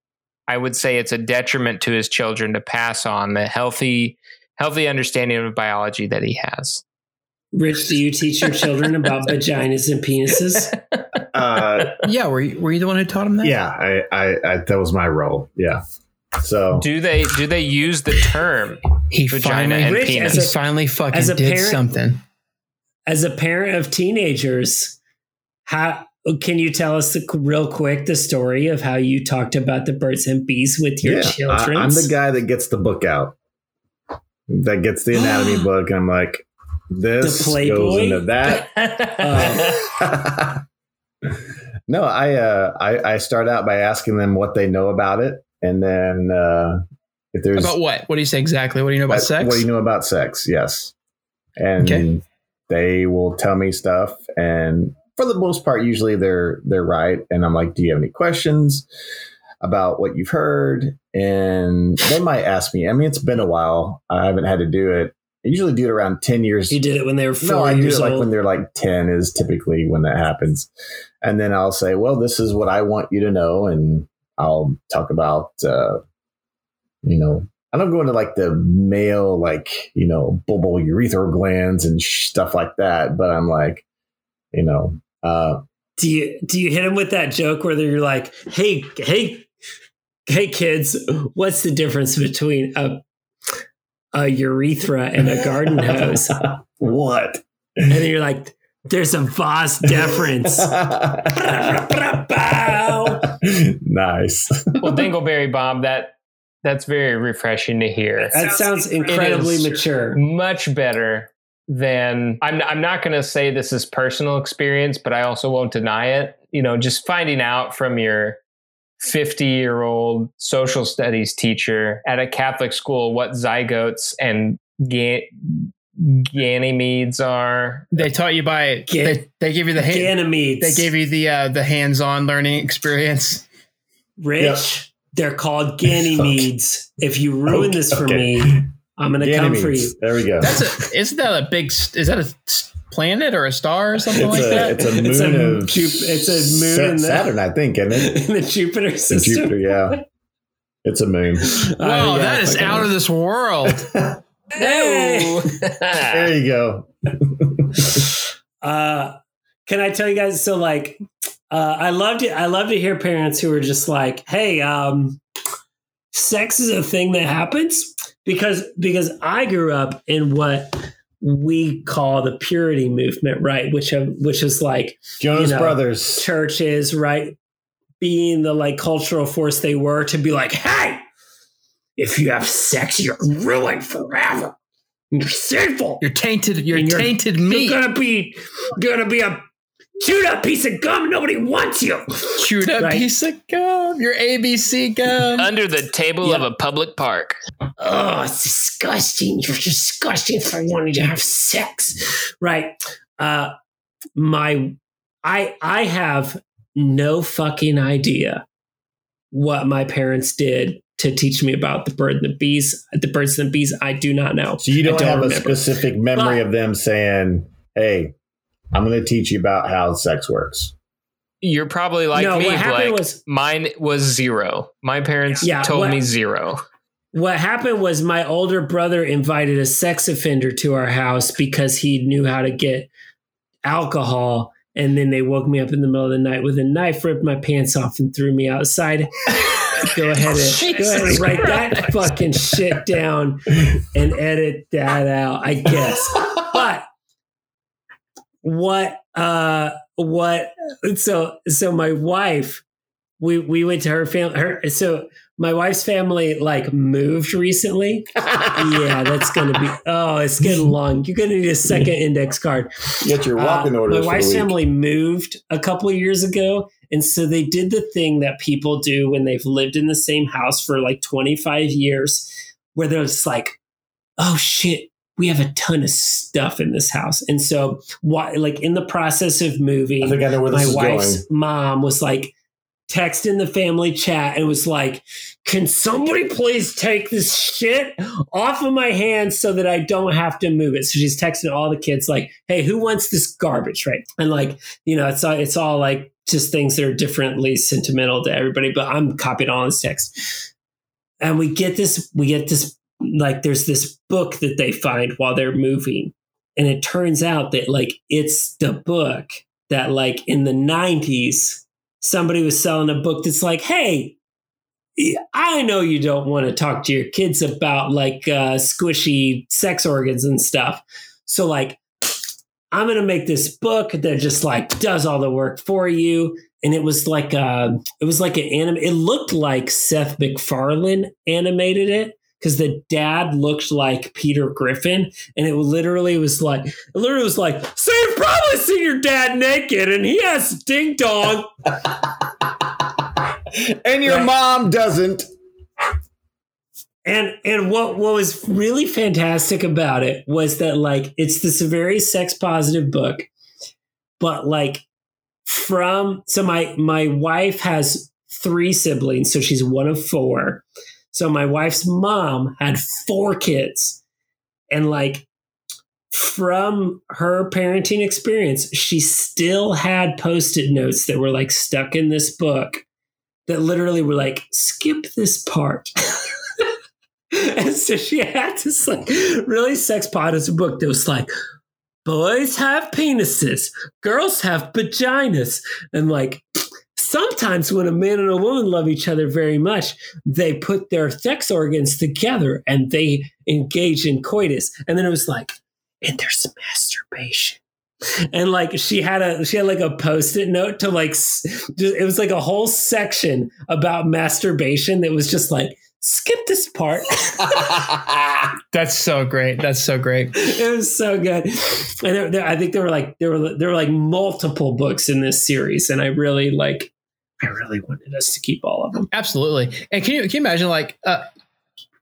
Speaker 3: I would say it's a detriment to his children to pass on the healthy healthy understanding of biology that he has.
Speaker 1: Rich, do you teach your children about vaginas and penises?
Speaker 4: Uh,
Speaker 2: Yeah, were you, were you the one who taught them that?
Speaker 4: yeah, I, I, I, that was my role. Yeah. So
Speaker 3: Do they do they use the term
Speaker 5: He
Speaker 3: vagina
Speaker 5: finally,
Speaker 3: and
Speaker 1: Rich,
Speaker 3: penis?
Speaker 5: he
Speaker 1: as a-
Speaker 5: finally fucking
Speaker 1: as a
Speaker 5: did
Speaker 1: parent-
Speaker 5: something.
Speaker 1: As a parent of teenagers, how can you tell us the, real quick the story of how you talked about the birds and bees with your
Speaker 4: yeah,
Speaker 1: children?
Speaker 4: I, am the guy that gets the book out, that gets the anatomy book, and I'm like, this
Speaker 1: The
Speaker 4: goes into that. no, I, uh, I I start out by asking them what they know about it, and then uh, if there's
Speaker 5: About what? What do you say exactly? What do you know about
Speaker 4: What-
Speaker 5: sex?
Speaker 4: What do you know about sex? Yes. And
Speaker 5: Okay.
Speaker 4: they will tell me stuff and for the most part usually they're they're right and I'm like, "Do you have any questions about what you've heard?" And they might ask me. I mean, it's been a while. I haven't had to do it. I usually do it around 10 years.
Speaker 1: you did it when they were four
Speaker 4: No, I do it like
Speaker 1: old.
Speaker 4: when they're like 10 is typically when that happens. And then I'll say, well, this is what I want you to know. And I'll talk about, uh, you know, I don't go into like the male, like, you know, bulbo-urethral glands and stuff like that. But I'm like, you know, uh,
Speaker 1: do you do you hit them with that joke where you're like, "Hey, hey, hey, kids, what's the difference between a a urethra and a garden hose?"
Speaker 4: what?
Speaker 1: And then you're like, "There's a vast difference."
Speaker 4: nice.
Speaker 3: well, Dingleberry Bob, that that's very refreshing to hear.
Speaker 1: That sounds incredibly mature.
Speaker 3: Much better than I'm. I'm not going to say this is personal experience, but I also won't deny it. You know, just finding out from your 50 year old social studies teacher at a Catholic school what zygotes and ga- Ganymedes are.
Speaker 5: They taught you by
Speaker 1: Ga-
Speaker 5: they, they gave you the hand,
Speaker 1: Ganymedes.
Speaker 5: they gave you the uh, the hands on learning experience.
Speaker 1: Rich. They're called Ganymedes. If you ruin
Speaker 4: Okay,
Speaker 1: this for
Speaker 4: okay.
Speaker 1: me, I'm going to come for you.
Speaker 4: There we go.
Speaker 5: That's a isn't that a big is that a s- planet or a star or something
Speaker 4: it's
Speaker 5: like
Speaker 4: a
Speaker 5: that?
Speaker 4: it's a moon
Speaker 1: It's a
Speaker 4: of
Speaker 1: Jup- it's a moon
Speaker 4: Sa-
Speaker 1: in the-
Speaker 4: Saturn, I think, isn't it?
Speaker 1: In the Jupiter
Speaker 4: In
Speaker 1: system.
Speaker 4: Jupiter, yeah. It's a moon.
Speaker 5: Wow,
Speaker 1: Uh, yeah,
Speaker 5: that is
Speaker 1: fucking-
Speaker 5: out of this world.
Speaker 1: Hey!
Speaker 4: there you go.
Speaker 1: uh, can I tell you guys? So, like, uh, I love to I love to hear parents who are just like, "Hey, um, sex is a thing that happens," because because I grew up in what we call the purity movement, right? Which have, which is like
Speaker 4: Jonas
Speaker 1: You know,
Speaker 4: Brothers.
Speaker 1: churches, right? Being the like cultural force they were to be like, hey, if you have sex, you're ruined forever. You're sinful.
Speaker 5: You're tainted. You're,
Speaker 1: you're-
Speaker 5: tainted meat.
Speaker 1: You're gonna be, you're gonna be a chewed up piece of gum. Nobody wants you.
Speaker 5: chewed up
Speaker 1: Right.
Speaker 5: piece of gum. Your ABC gum.
Speaker 3: Under the table of a public park.
Speaker 1: Oh, it's disgusting. You're disgusting for wanting to have sex, right? Uh, my, I, I have no fucking idea what my parents did to teach me about the bird and the bees. The birds and the bees. I do not know.
Speaker 4: So you
Speaker 1: I
Speaker 4: don't, have
Speaker 1: remember.
Speaker 4: a specific memory
Speaker 1: But-
Speaker 4: of them saying, "Hey, I'm going to teach you about how sex works."
Speaker 3: You're probably like
Speaker 1: no,
Speaker 3: me,
Speaker 1: what happened
Speaker 3: Blake.
Speaker 1: was
Speaker 3: Mine was zero. My parents
Speaker 1: Yeah,
Speaker 3: told
Speaker 1: what-
Speaker 3: me zero.
Speaker 1: what happened was my older brother invited a sex offender to our house because he knew how to get alcohol and then they woke me up in the middle of the night with a knife ripped my pants off and threw me outside go ahead and go ahead and write that fucking shit down and edit that out i guess but what uh what so so my wife we we went to her family her so my wife's family like moved recently. Yeah that's gonna be oh it's getting long. You're gonna need a second index card.
Speaker 4: Get your walking
Speaker 1: uh,
Speaker 4: orders.
Speaker 1: My wife's family moved a couple of years ago, and so they did the thing that people do when they've lived in the same house for like 25 years, where they're just like, "Oh shit, we have a ton of stuff in this house," and so why, like in the process of
Speaker 4: I
Speaker 1: moving,
Speaker 4: think I know where this
Speaker 1: my
Speaker 4: is
Speaker 1: wife's
Speaker 4: going.
Speaker 1: mom was like texting the family chat and was like, Can somebody please take this shit off of my hands so that I don't have to move it? So she's texting all the kids like, Hey, who wants this garbage? Right. And like, you know, it's all it's all like just things that are differently sentimental to everybody, but I'm copying all this text. And we get this, we get this like there's this book that they find while they're moving. And it turns out that like it's the book that like in the 90s somebody was selling a book that's like, hey, I know you don't want to talk to your kids about like uh, squishy sex organs and stuff. So like, I'm gonna make this book that just like does all the work for you. And it was like a, it was like an anime. It looked like Seth MacFarlane animated it because the dad looked like Peter Griffin, and it literally was like, it literally was like, so you've probably seen your dad naked, and he has ding dong.
Speaker 4: and your
Speaker 1: Right.
Speaker 4: mom doesn't.
Speaker 1: And and what what was really fantastic about it was that like it's this very sex positive book, but like from so my my wife has three siblings, so she's one of four. So my wife's mom had four kids, and like from her parenting experience, she still had post-it notes that were like stuck in this book that literally were like skip this part. and so she had this like really sex positive book that was like boys have penises girls have vaginas and like sometimes when a man and a woman love each other very much they put their sex organs together and they engage in coitus. And then it was like and there's masturbation. And like she had a she had like a post-it note to like it was like a whole section about masturbation that was just like skip this part.
Speaker 2: That's so great. That's so great.
Speaker 1: it was so good. And there, there, i think there were like there were there were like multiple books in this series. And i really like i really wanted us to keep all of them
Speaker 2: Absolutely. And can you can you imagine like uh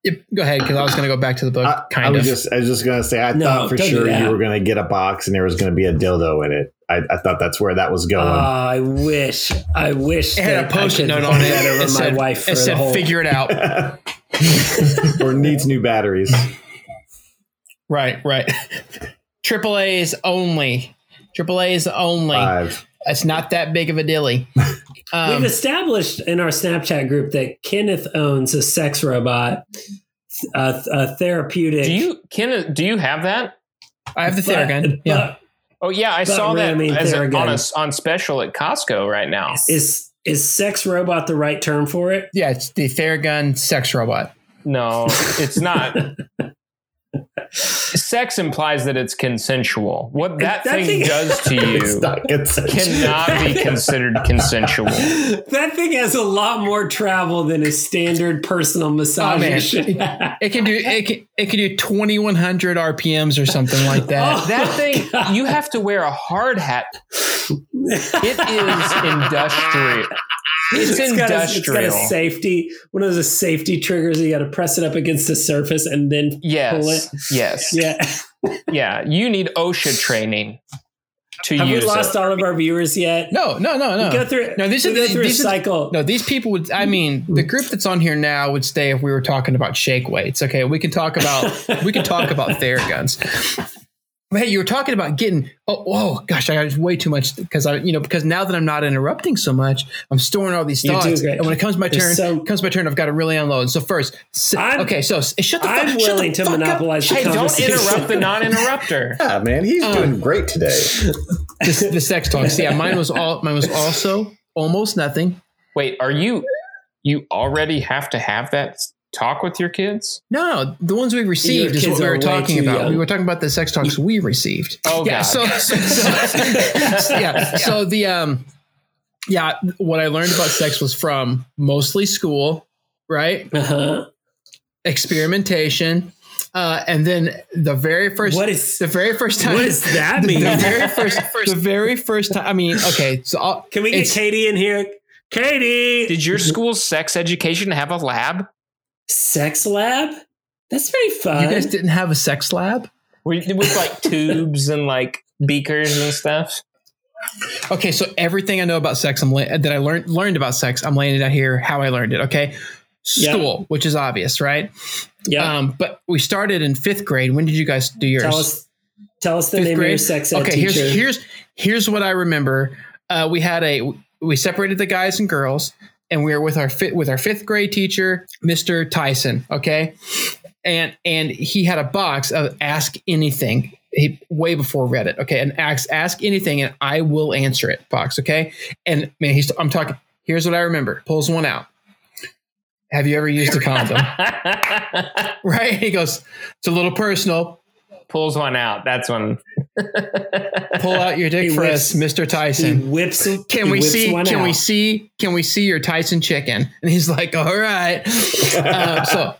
Speaker 2: yep, go ahead because I was going to go back to the book
Speaker 4: I,
Speaker 2: kind
Speaker 4: I was
Speaker 2: of.
Speaker 4: just I was just gonna say I
Speaker 1: No,
Speaker 4: thought for sure you were gonna get a box and there was gonna be a dildo in it. I, I thought that's where that was
Speaker 1: Oh,
Speaker 4: going.
Speaker 1: i wish i wish
Speaker 2: it had
Speaker 1: that
Speaker 2: a
Speaker 1: I
Speaker 2: post-it note on it.
Speaker 1: over my
Speaker 2: said,
Speaker 1: wife for
Speaker 2: it
Speaker 1: the
Speaker 2: said
Speaker 1: whole
Speaker 2: figure it out.
Speaker 4: or needs new batteries.
Speaker 2: right, right. Triple A's only. Triple A's only.
Speaker 4: Five.
Speaker 2: It's not that big of a dilly. Um,
Speaker 1: We've established in our Snapchat group that Kenneth owns a sex robot, a, a therapeutic.
Speaker 3: Do you Kenneth? Do you have that?
Speaker 2: I have the
Speaker 1: but-
Speaker 2: Theragun. Yeah.
Speaker 1: but
Speaker 3: Oh yeah, I saw that as a, on a, on special at Costco right now.
Speaker 1: Is is sex robot the right term for it?
Speaker 2: Yeah, it's the Theragun sex robot.
Speaker 3: No, it's not. Sex implies that it's consensual. What that,
Speaker 1: That
Speaker 3: thing,
Speaker 1: thing-
Speaker 3: does to you
Speaker 4: not
Speaker 3: cannot be considered consensual.
Speaker 1: that thing has a lot more travel than a standard personal massage.
Speaker 2: Oh, man. It can do it can it can do twenty one hundred RPMs or something like that.
Speaker 1: Oh,
Speaker 3: That thing,
Speaker 1: God.
Speaker 3: you have to wear a hard hat. It is industrial. It's,
Speaker 1: got a, it's got a safety, one of those safety triggers. You got to press it up against the surface and then pull it.
Speaker 3: yes, yes,
Speaker 1: Yeah.
Speaker 3: yeah. You need OSHA training to
Speaker 1: Have we lost
Speaker 3: it.
Speaker 1: all of our viewers yet?
Speaker 2: No, no, no, no.
Speaker 1: We go through.
Speaker 2: No, these
Speaker 1: we
Speaker 2: are
Speaker 1: go
Speaker 2: the-
Speaker 1: through
Speaker 2: these
Speaker 1: a
Speaker 2: are-
Speaker 1: cycle.
Speaker 2: No, these people would. I mean, the group that's on here now would stay if we were talking about shake weights. Okay, we can talk about we can talk about Theraguns. But hey, you were talking about getting. Oh, whoa, gosh, I got way too much because I, you know, because now that I'm not interrupting so much, I'm storing all these
Speaker 1: You do
Speaker 2: thoughts. And when it comes my
Speaker 1: There's
Speaker 2: turn,
Speaker 1: so-
Speaker 2: comes my turn, I've got to really unload. So first, s-
Speaker 1: I'm-
Speaker 2: okay, so s- shut the fuck.
Speaker 1: I'm
Speaker 2: shut the
Speaker 1: willing to
Speaker 2: fuck up.
Speaker 1: monopolize the
Speaker 3: Hey, don't interrupt the non-interrupter.
Speaker 4: Yeah, man, he's
Speaker 2: Um,
Speaker 4: doing great today.
Speaker 2: the, the sex talks. Yeah, mine was all. Mine was also almost nothing.
Speaker 3: Wait, are you? You already have to have that talk with your kids?
Speaker 2: No, no, the ones we received is what we were talking about.
Speaker 1: young.
Speaker 2: We were talking about the sex talks we received.
Speaker 3: Oh,
Speaker 2: yeah.
Speaker 3: God.
Speaker 2: So, so, so- yeah. So the um, yeah, what I learned about sex was from mostly school, right?
Speaker 1: Uh-huh.
Speaker 2: Experimentation, uh, and then the very first.
Speaker 1: What is
Speaker 2: the very first time?
Speaker 1: what does that mean?
Speaker 2: The very first. the very first time. I mean, okay. So I'll,
Speaker 1: Can we get Katie in here? Katie,
Speaker 3: Did your school's sex education have a lab?
Speaker 1: Sex lab? That's very fun.
Speaker 2: you guys didn't have a sex lab?
Speaker 3: With with, like tubes and like beakers and stuff?
Speaker 2: Okay, so everything I know about sex, I'm la- that I learned learned about sex, I'm laying it out here how I learned it. Okay,
Speaker 1: Yeah.
Speaker 2: school, which is obvious, right?
Speaker 1: yeah.
Speaker 2: Um, but we started in fifth grade. When did you guys do yours?
Speaker 1: tell us. Tell us the
Speaker 2: Fifth
Speaker 1: name of your sex ed
Speaker 2: okay,
Speaker 1: teacher.
Speaker 2: here's here's here's what I remember. Uh, we had a we separated the guys and girls, and we were with our fit with our fifth grade teacher, Mr. Tyson. Okay, and and he had a box of ask anything. He way before Reddit. Okay, and ask ask anything, and I will answer it. Box. Okay, and man, he's I'm talking. Here's what I remember. Pulls one out. Have you ever used a condom? right? He goes, It's a little personal.
Speaker 3: Pulls one out. That's when.
Speaker 2: Pull out your dick
Speaker 1: He
Speaker 2: for
Speaker 1: whips-
Speaker 2: us, Mr.
Speaker 1: He
Speaker 2: Tyson.
Speaker 1: whips.
Speaker 2: Can
Speaker 1: he
Speaker 2: we
Speaker 1: whips
Speaker 2: see?
Speaker 1: one
Speaker 2: Can we see? Can we see your Tyson chicken? And he's like, "All right." Um, so,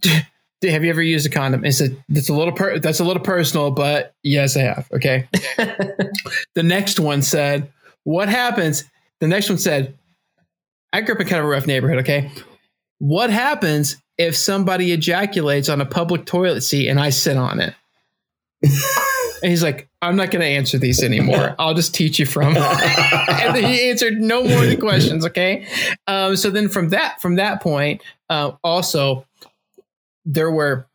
Speaker 2: d- have you ever used a condom? It's a that's a little per, that's a little personal, but yes, I have. Okay. the next one said, "What happens?" The next one said, "I grew up in kind of a rough neighborhood." Okay. What happens if somebody ejaculates on a public toilet seat and I sit on it? And he's like, I'm not going to answer these anymore. I'll just teach you from. and then he answered no more of the questions. Okay. Um, so then from that from that point, uh, also there were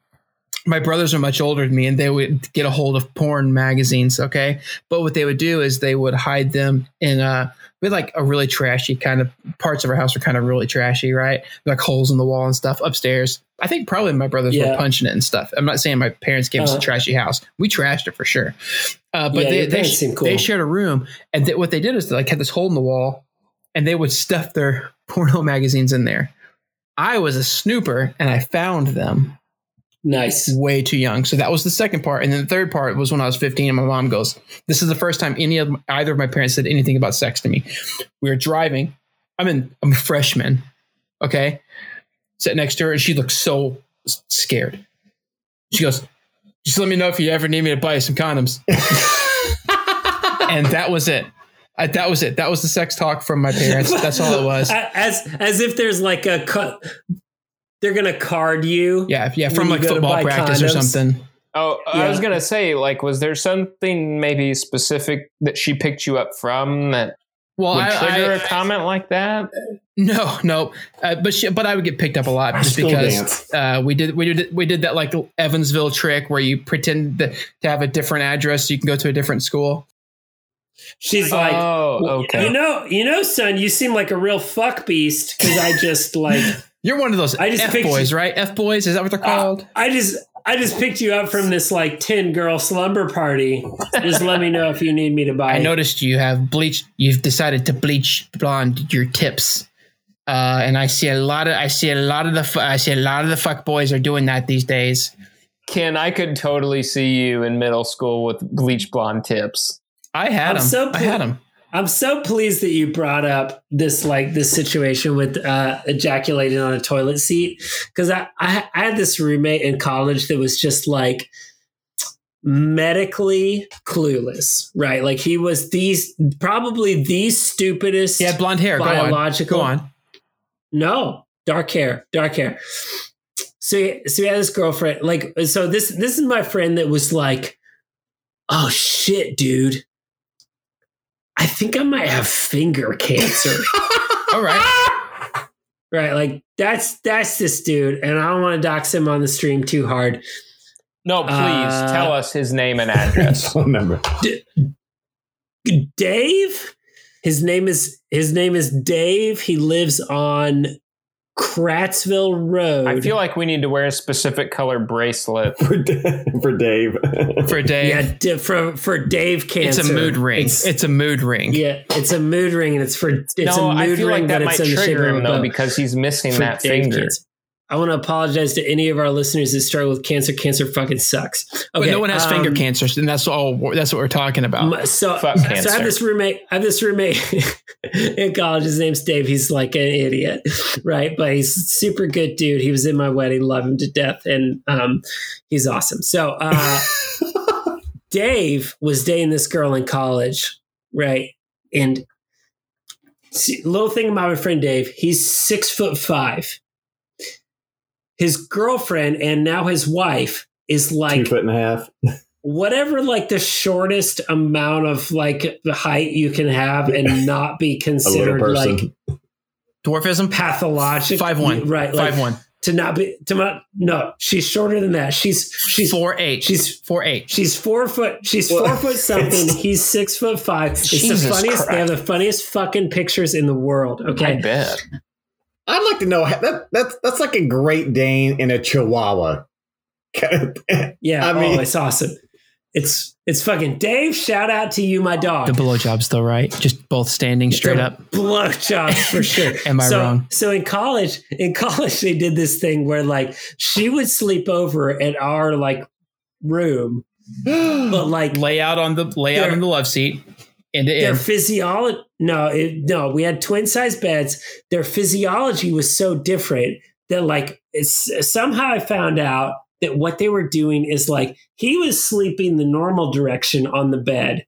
Speaker 2: my brothers are much older than me, and they would get a hold of porn magazines. Okay, but what they would do is they would hide them in uh with like a really trashy kind of parts of our house are kind of really trashy, right? Like holes in the wall and stuff upstairs. I think probably my brothers
Speaker 1: Yeah.
Speaker 2: were punching it and stuff. I'm not saying my parents gave us
Speaker 1: Uh-huh.
Speaker 2: a trashy house. We trashed it for sure. Uh, but
Speaker 1: Yeah,
Speaker 2: they they, sh-
Speaker 1: cool.
Speaker 2: they shared a room, and th- what they did is they like had this hole in the wall, and they would stuff their porno magazines in there. I was a snooper, and I found them
Speaker 1: Nice.
Speaker 2: way too young. So that was the second part, and then the third part was when I was 15, and my mom goes, "This is the first time any of either of my parents said anything about sex to me." We were driving. I'm in. I'm a freshman. Okay, sit next to her, and she looks so scared. She goes, "Just let me know if you ever need me to buy you some condoms." and that was it. I, that was it. That was the sex talk from my parents. That's all it was.
Speaker 1: As as if there's like a cut. They're gonna card you.
Speaker 2: Yeah, yeah, from like football
Speaker 1: buy
Speaker 2: practice or something.
Speaker 3: Oh, I was gonna say, like, was there something maybe specific that she picked you up from that
Speaker 2: Well,
Speaker 3: would
Speaker 2: I,
Speaker 3: trigger
Speaker 2: I-
Speaker 3: a comment like that?
Speaker 2: No, no, uh, but she, but I would get picked up a lot just because uh, we did we did we did that like Evansville trick where you pretend to to have a different address so you can go to a different school.
Speaker 1: She's like,
Speaker 3: oh, okay.
Speaker 1: You know, you know, son, you seem like a real fuck beast because I just like
Speaker 2: You're one of those
Speaker 1: I just
Speaker 2: F boys,
Speaker 1: you-
Speaker 2: right? F boys, is that what they're called?
Speaker 1: I just I just picked you up from this like ten girl slumber party. Just let me know if you need me to buy.
Speaker 2: I noticed you have bleached. You've decided to bleach blonde your tips, uh, and I see a lot of I see a lot of the I see a lot of the fuck boys are doing that these days.
Speaker 3: Ken, I could totally see you in middle school with bleach blonde tips.
Speaker 2: I had
Speaker 1: I'm
Speaker 2: them.
Speaker 1: so
Speaker 2: I had them.
Speaker 1: I'm so pleased that you brought up this like this situation with uh, ejaculating on a toilet seat because I, I I had this roommate in college that was just like medically clueless, right? Like he was these probably the stupidest
Speaker 2: had blonde hair. Go on.
Speaker 1: biological.
Speaker 2: Go on.
Speaker 1: No, dark hair, dark hair. So, he- so he had this girlfriend. Like, so this this is my friend that was like, "Oh shit, dude, I think I might have finger cancer."
Speaker 2: All right.
Speaker 1: right, like that's that's this dude, and I don't want to dox him on the stream too hard.
Speaker 3: No, please
Speaker 1: Uh,
Speaker 3: tell us his name and address.
Speaker 4: Phone number.
Speaker 1: Dave, his name is his name is Dave. He lives on Kratzville Road.
Speaker 3: I feel like we need to wear a specific color bracelet.
Speaker 4: for, Da- for Dave.
Speaker 2: For Dave,
Speaker 1: yeah, di- for for Dave cancer.
Speaker 2: it's a mood ring.
Speaker 1: It's,
Speaker 2: It's, a mood ring.
Speaker 1: yeah, it's a mood ring, and it's for it's
Speaker 3: no,
Speaker 1: a mood
Speaker 3: I feel
Speaker 1: ring,
Speaker 3: like that
Speaker 1: but
Speaker 3: might
Speaker 1: it's in the shape
Speaker 3: trigger
Speaker 1: of a
Speaker 3: him though because he's missing
Speaker 1: For
Speaker 3: that
Speaker 1: Dave
Speaker 3: finger.
Speaker 1: cancer. I want to apologize to any of our listeners that struggle with cancer. Cancer fucking sucks.
Speaker 2: But
Speaker 1: Okay,
Speaker 2: no one has
Speaker 1: um,
Speaker 2: finger cancer, and that's all. That's what we're talking about.
Speaker 1: My- So,
Speaker 3: Fuck
Speaker 1: so I have this roommate. I have this roommate in college. His name's Dave. He's like an idiot, right? But he's a super good dude. He was in my wedding. Love him to death, and um, he's awesome. So uh, Dave was dating this girl in college, right? And see, little thing about my friend Dave, he's six foot five. His girlfriend and now his wife is like
Speaker 4: Two
Speaker 1: like
Speaker 4: foot and a half.
Speaker 1: whatever like the shortest amount of like the height you can have and not be considered like
Speaker 2: Dwarfism.
Speaker 1: pathologic
Speaker 2: Five one.
Speaker 1: right like
Speaker 2: Five one.
Speaker 1: to not be to not no she's shorter than that she's she's
Speaker 2: Four eight.
Speaker 1: she's
Speaker 2: four eight.
Speaker 1: She's four foot. She's
Speaker 4: Well,
Speaker 1: four foot something. He's six foot five. It's
Speaker 3: Jesus
Speaker 1: the funniest. They have the funniest fucking pictures in the world. Okay I
Speaker 3: bet.
Speaker 4: I'd like to know that that's that's like a Great Dane and a Chihuahua.
Speaker 1: yeah.
Speaker 4: I mean-
Speaker 1: oh, it's awesome. It's it's fucking Dave. Shout out to you, my dog.
Speaker 2: The blowjob's though, right? Just both standing straight
Speaker 1: The
Speaker 2: up.
Speaker 1: blowjobs for sure.
Speaker 2: Am I
Speaker 1: so,
Speaker 2: wrong?
Speaker 1: So in college, in college, they did this thing where like she would sleep over at our like room, but like
Speaker 2: Lay out on the lay out
Speaker 1: They're-
Speaker 2: on the love seat. To
Speaker 1: their physiology no it, no we had twin size beds. Their physiology was so different that like it's somehow i found out that what they were doing is like he was sleeping the normal direction on the bed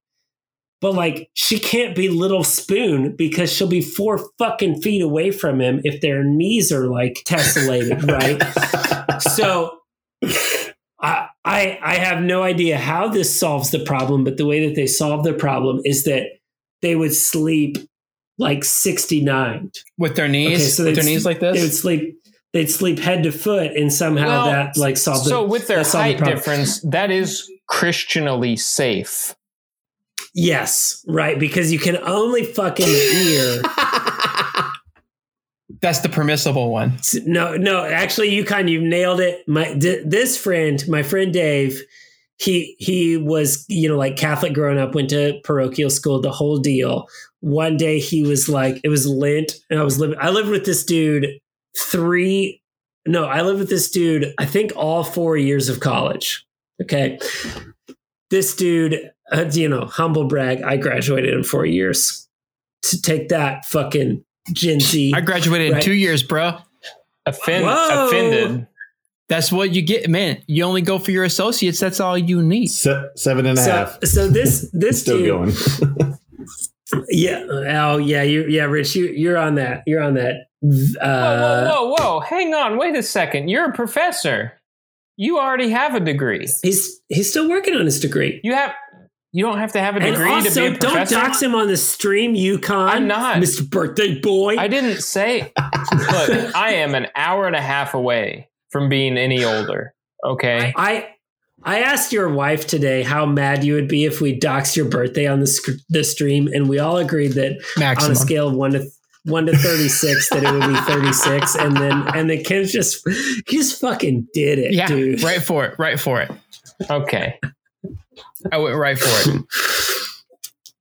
Speaker 1: but like she can't be little spoon because she'll be four fucking feet away from him if their knees are like tessellated right? So I, I I have no idea how this solves the problem, but the way that they solve the problem is that they would sleep like 69.
Speaker 2: With their knees, okay,
Speaker 1: so
Speaker 2: with their knees
Speaker 1: s-
Speaker 2: like
Speaker 1: They would
Speaker 2: this.
Speaker 1: sleep they'd sleep head to foot and somehow
Speaker 3: Well,
Speaker 1: that like solved
Speaker 3: so
Speaker 1: the,
Speaker 3: with their
Speaker 1: that the
Speaker 3: height difference, that is Christianally safe.
Speaker 1: Yes, right, because you can only fucking hear
Speaker 2: That's the permissible one.
Speaker 1: No, no, actually, you kind of nailed it. My th- this friend, my friend Dave, he he was you know like Catholic growing up, went to parochial school, the whole deal. One day he was like, it was Lent, and I was living. I lived with this dude three. No, I lived with this dude. I think all four years of college. Okay, this dude, uh, you know, humble brag. I graduated in four years. To take that, fucking Gen Z.
Speaker 2: I graduated in two years, bro.
Speaker 3: Offend, offended.
Speaker 2: That's what you get, man. You only go for your associates. That's all you need.
Speaker 4: Se- seven and a half.
Speaker 1: so, so this this
Speaker 4: Still
Speaker 1: dude,
Speaker 4: going.
Speaker 1: Yeah. Oh, yeah. You, yeah, Rich, you, you're on that. You're on that. Uh,
Speaker 3: whoa, whoa, whoa! Hang on, wait a second. You're a professor. You already have a degree.
Speaker 1: He's he's still working on his degree.
Speaker 3: You have. You don't have to have a
Speaker 1: And also,
Speaker 3: to be a
Speaker 1: don't dox him on the stream, UConn.
Speaker 3: I'm not.
Speaker 1: Mr. Birthday Boy.
Speaker 3: I didn't say. Look, I am an hour and a half away from being any older. Okay.
Speaker 1: I I asked your wife today how mad you would be if we doxed your birthday on the sc- the stream, and we all agreed that on a scale of one to one to thirty six, that it would be thirty six, and then and then Ken just he just fucking did it,
Speaker 2: yeah,
Speaker 1: dude.
Speaker 2: right for it. Right for it.
Speaker 3: Okay.
Speaker 2: I went right for it.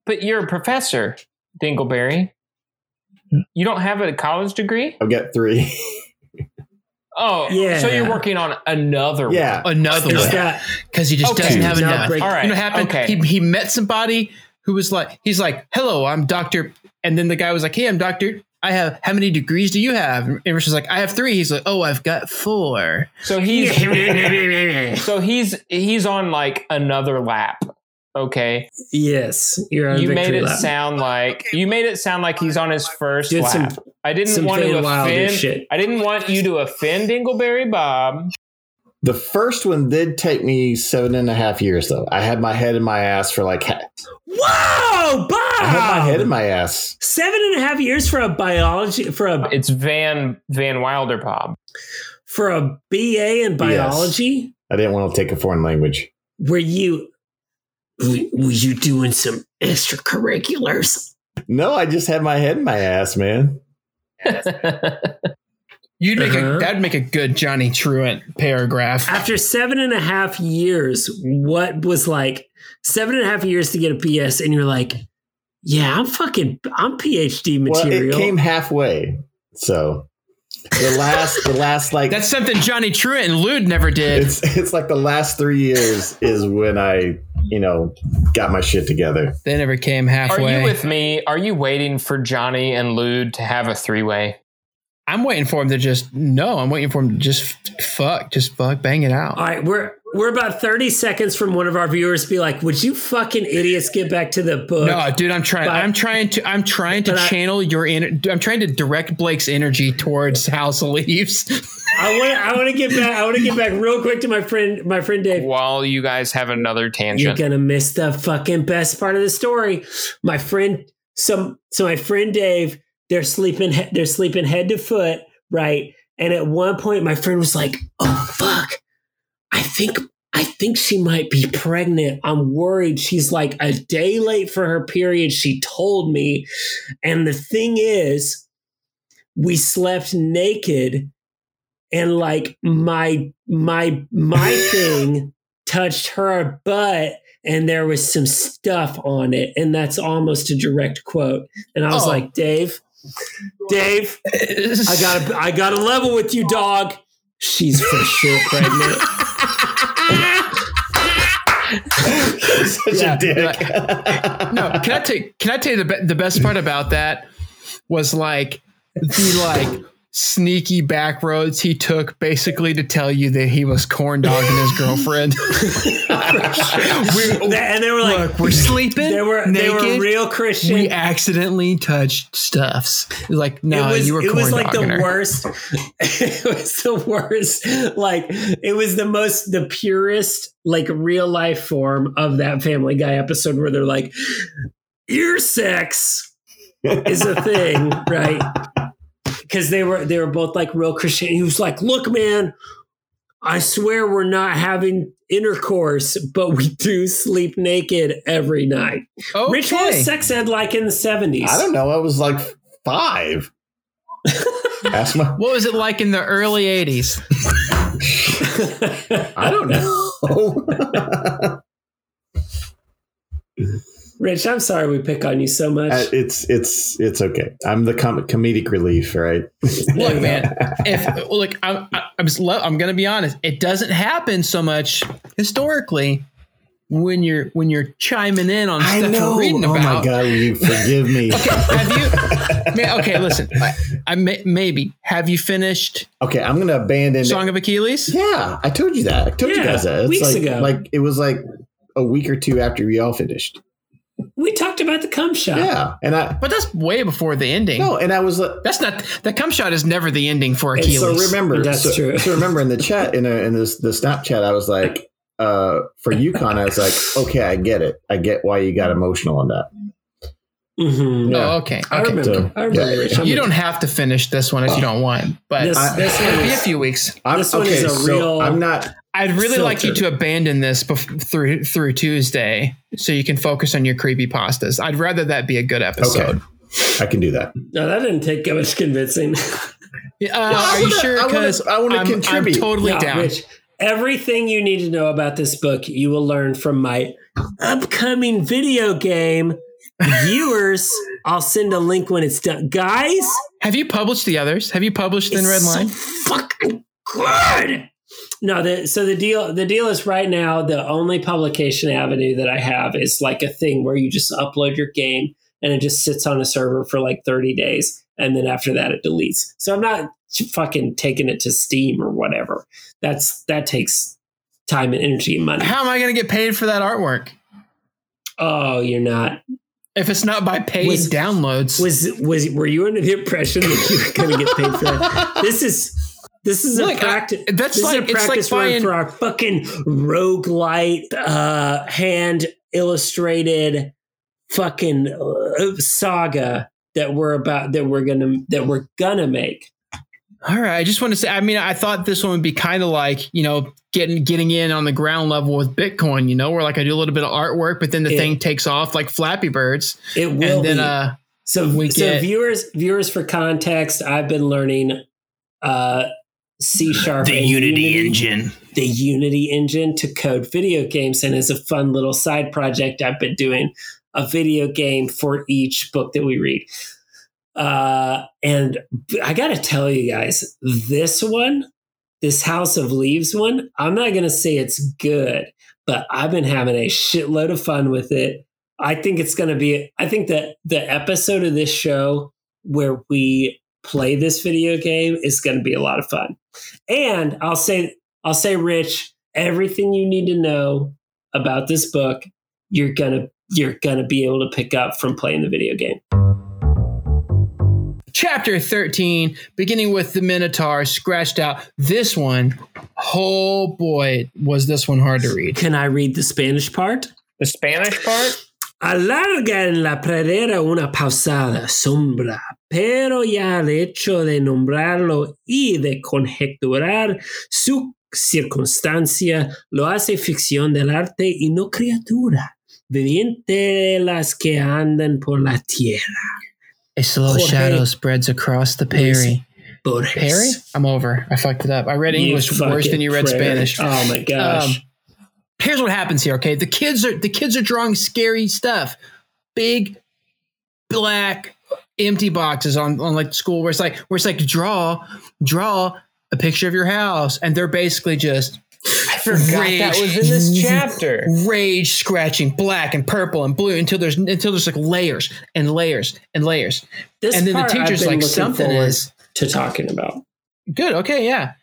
Speaker 3: But you're a professor, Dingleberry. You don't have a college degree?
Speaker 4: I've got three.
Speaker 3: Oh,
Speaker 1: Yeah.
Speaker 3: So you're working on another
Speaker 4: yeah.
Speaker 2: Another
Speaker 1: There's
Speaker 2: one. because he just
Speaker 3: Okay.
Speaker 2: doesn't have enough.
Speaker 1: break-
Speaker 3: All right.
Speaker 2: You know what happened?
Speaker 3: Okay.
Speaker 2: He, he met somebody who was like, he's like, hello, I'm Doctor. And then the guy was like, hey, I'm Doctor. I have, how many degrees do you have? And Rich was like, I have three. He's like, oh, I've got four.
Speaker 3: So he's so he's he's on like another lap. Okay.
Speaker 1: yes, you're on
Speaker 3: you made it
Speaker 1: lap.
Speaker 3: sound like you made it sound like he's on his first
Speaker 1: Did some-
Speaker 3: lap. I didn't
Speaker 1: some
Speaker 3: want to offend.
Speaker 1: shit.
Speaker 3: I didn't want you to offend Dingleberry Bob.
Speaker 4: The first one did take me seven and a half years, though. I had my head in my ass for like, ha-
Speaker 1: Whoa, Bob!
Speaker 4: I had my head in my ass.
Speaker 1: Seven and a half years for a biology for a
Speaker 3: It's Van Van Wilder Bob.
Speaker 1: for a BA in biology.
Speaker 4: I didn't want to take a foreign language.
Speaker 1: Were you were, were you doing some extracurriculars?
Speaker 4: No, I just had my head in my ass, man.
Speaker 2: You'd make
Speaker 1: Uh-huh.
Speaker 2: a, that'd make a good Johnny Truant paragraph.
Speaker 1: After seven and a half years, what was like seven and a half years to get a PS, and you're like, yeah, I'm fucking, I'm PhD
Speaker 4: Well,
Speaker 1: material.
Speaker 4: it came halfway. So the last, the last like
Speaker 2: That's something Johnny Truant and Lude never did.
Speaker 4: it's it's like the last three years is when I, you know, got my shit together.
Speaker 2: They never came halfway.
Speaker 3: Are you with me? Are you waiting for Johnny and Lude to have a three way?
Speaker 2: I'm waiting for him to just no. I'm waiting for him to just fuck, just fuck, bang it out.
Speaker 1: All right, we're we're about 30 seconds from one of our viewers be like, would you fucking idiots get back to the book?
Speaker 2: No, dude, I'm trying.
Speaker 1: But-
Speaker 2: I'm trying to. I'm trying to
Speaker 1: but I-
Speaker 2: channel your. Ener- I'm trying to direct Blake's energy towards House Leaves.
Speaker 1: I want I want to get back. I want to get back real quick to my friend, my friend Dave.
Speaker 3: While you guys have another tangent, You're
Speaker 1: gonna miss the fucking best part of the story. My friend, some so my friend Dave, they're sleeping, they're sleeping head to foot, right? And at one point, my friend was like, "Oh fuck, I think." I think she might be pregnant. I'm worried. She's like a day late for her period. She told me. And the thing is, we slept naked and like my my my thing touched her butt and there was some stuff on it, and that's almost a direct quote. And I was
Speaker 2: Oh.
Speaker 1: like, Dave, Dave, I gotta I gotta level with you, dog. She's for sure pregnant.
Speaker 4: Such
Speaker 2: Yeah,
Speaker 4: a dick.
Speaker 2: no, can I tell can I tell you the the best part about that was like the like sneaky back roads he took basically to tell you that he was corn dogging his girlfriend. we,
Speaker 1: and they were like,
Speaker 2: look, we're sleeping.
Speaker 1: they were they were real Christian.
Speaker 2: We accidentally touched stuffs. Like, no,
Speaker 1: was,
Speaker 2: you were
Speaker 1: it was like the
Speaker 2: her.
Speaker 1: worst. it was the worst. Like it was the most, the purest, like real life form of that Family Guy episode where they're like, ear sex is a thing, right? Because they were they were both like real Christian. He was like, "Look, man, I swear we're not having intercourse, but we do sleep naked every night."
Speaker 2: Okay.
Speaker 1: Rich, what was sex ed like in the seventies?
Speaker 4: I don't know. I was like five. Ask my.
Speaker 2: What was it like in the early 80s?
Speaker 4: I don't know.
Speaker 1: Rich, I'm sorry we pick on you so much.
Speaker 4: Uh, it's it's it's okay. I'm the com- comedic relief, right?
Speaker 2: Look, man, if look, I'm I'm, just lo- I'm gonna be honest. It doesn't happen so much historically when you're when you're chiming in on
Speaker 4: I
Speaker 2: stuff
Speaker 4: know.
Speaker 2: you're reading about.
Speaker 4: oh my god, will you forgive me?
Speaker 2: okay, Have you? man, okay, listen. I, I may, maybe have you finished
Speaker 4: okay, I'm gonna abandon.
Speaker 2: Song of Achilles?
Speaker 4: Yeah, I told you that. I told you guys that. It's
Speaker 1: weeks
Speaker 4: like,
Speaker 1: ago.
Speaker 4: Like it was like a week or two after we all finished.
Speaker 1: We talked about the cum shot.
Speaker 4: Yeah, and I
Speaker 2: But that's way before the ending.
Speaker 4: no, and I was like.
Speaker 2: That's not the cum shot is never the ending for
Speaker 4: And
Speaker 2: Achilles.
Speaker 4: so remember,
Speaker 1: That's
Speaker 4: so,
Speaker 1: true.
Speaker 4: so remember in the chat in a, in this the Snapchat, I was like, uh, for Yukon, I was like, okay, I get it. I get why you got emotional on that.
Speaker 1: Mhm.
Speaker 4: Yeah.
Speaker 2: Oh, okay.
Speaker 1: I
Speaker 2: okay.
Speaker 1: remember.
Speaker 4: So,
Speaker 1: I remember.
Speaker 4: yeah.
Speaker 1: Rich. I'm
Speaker 2: You don't have to finish this one if you don't want, but
Speaker 1: This,
Speaker 4: I-
Speaker 1: this
Speaker 2: it'll
Speaker 1: one
Speaker 2: be a few weeks.
Speaker 4: I'm,
Speaker 1: This one is a
Speaker 4: so
Speaker 1: real-
Speaker 4: I'm not.
Speaker 2: I'd really like you to abandon this bef- through through Tuesday, so you can focus on your creepy pastas. I'd rather that be a good episode.
Speaker 4: Okay, I can do that.
Speaker 1: no, that didn't take much convincing.
Speaker 2: Uh,
Speaker 4: I
Speaker 2: are you
Speaker 4: wanna-
Speaker 2: sure?
Speaker 4: I wanna-
Speaker 2: Because
Speaker 4: I wanna
Speaker 2: I'm,
Speaker 4: contribute.
Speaker 2: I'm totally
Speaker 1: No,
Speaker 2: down.
Speaker 1: Rich, everything you need to know about this book, you will learn from my upcoming video game. Viewers, I'll send a link when it's done. Guys,
Speaker 2: Have you published the others? Have you published in
Speaker 1: it's
Speaker 2: Red Line?
Speaker 1: So fucking good. No, the, so the deal the deal is right now the only publication avenue that I have is like a thing where you just upload your game and it just sits on a server for like 30 days and then after that it deletes. So I'm not fucking taking it to Steam or whatever. That's that takes time and energy and money.
Speaker 2: How am I going to get paid for that artwork
Speaker 1: Oh, you're not.
Speaker 2: If it's not by paid
Speaker 1: Was-
Speaker 2: downloads?
Speaker 1: Was was were you under the impression that you were going to get paid for that? This is this is
Speaker 2: Look,
Speaker 1: a
Speaker 2: I-
Speaker 1: practice.
Speaker 2: that's
Speaker 1: this
Speaker 2: like-
Speaker 1: a
Speaker 2: it's like
Speaker 1: practice
Speaker 2: buying-
Speaker 1: for our fucking roguelite uh hand illustrated fucking uh, saga that we're about that we're gonna that we're gonna make.
Speaker 2: All right. I just want to say, I mean, I thought this one would be kind of like, you know, getting getting in on the ground level with Bitcoin, you know, where like I do a little bit of artwork, but then the
Speaker 1: It-
Speaker 2: thing takes off like Flappy Birds.
Speaker 1: It will
Speaker 2: and then
Speaker 1: be.
Speaker 2: uh
Speaker 1: so
Speaker 2: we
Speaker 1: so
Speaker 2: get-
Speaker 1: viewers viewers for context, I've been learning uh C sharp and Unity Engine. the Unity engine to code video games. And as a fun little side project, I've been doing a video game for each book that we read. Uh, and I got to tell you guys, this one, this House of Leaves one, I'm not going to say it's good, but I've been having a shitload of fun with it. I think it's going to be, I think that the episode of this show where we play this video game is going to be a lot of fun. And I'll say, I'll say, Rich, everything you need to know about this book, you're gonna you're gonna be able to pick up from playing the video game.
Speaker 2: Chapter 13, beginning with the Minotaur scratched out. This one, oh boy, was this one hard to read.
Speaker 1: Can I read the Spanish part?
Speaker 3: The Spanish part?
Speaker 1: Alarga en la pradera una pausada sombra, pero ya el hecho de nombrarlo y de conjeturar su circunstancia lo hace ficción del arte y no criatura viviente de las que andan por la tierra.
Speaker 2: A slow
Speaker 1: Jorge.
Speaker 2: shadow spreads across the Perry.
Speaker 1: Borges.
Speaker 2: Perry? I'm over. I fucked it up. I read English worse than you read
Speaker 1: prick.
Speaker 2: Spanish.
Speaker 1: Oh my gosh.
Speaker 2: Um, here's what happens here. Okay, the kids are the kids are drawing scary stuff, big, black, empty boxes on on like school where it's like where it's like draw draw a picture of your house, and they're basically just
Speaker 3: I forgot that was in this chapter.
Speaker 2: rage scratching black and purple and blue until there's until there's like layers and layers and layers.
Speaker 1: This
Speaker 2: And then the
Speaker 1: part I've
Speaker 2: teacher's
Speaker 1: been
Speaker 2: like, something is-
Speaker 1: to talking about.
Speaker 2: Good. Okay. Yeah.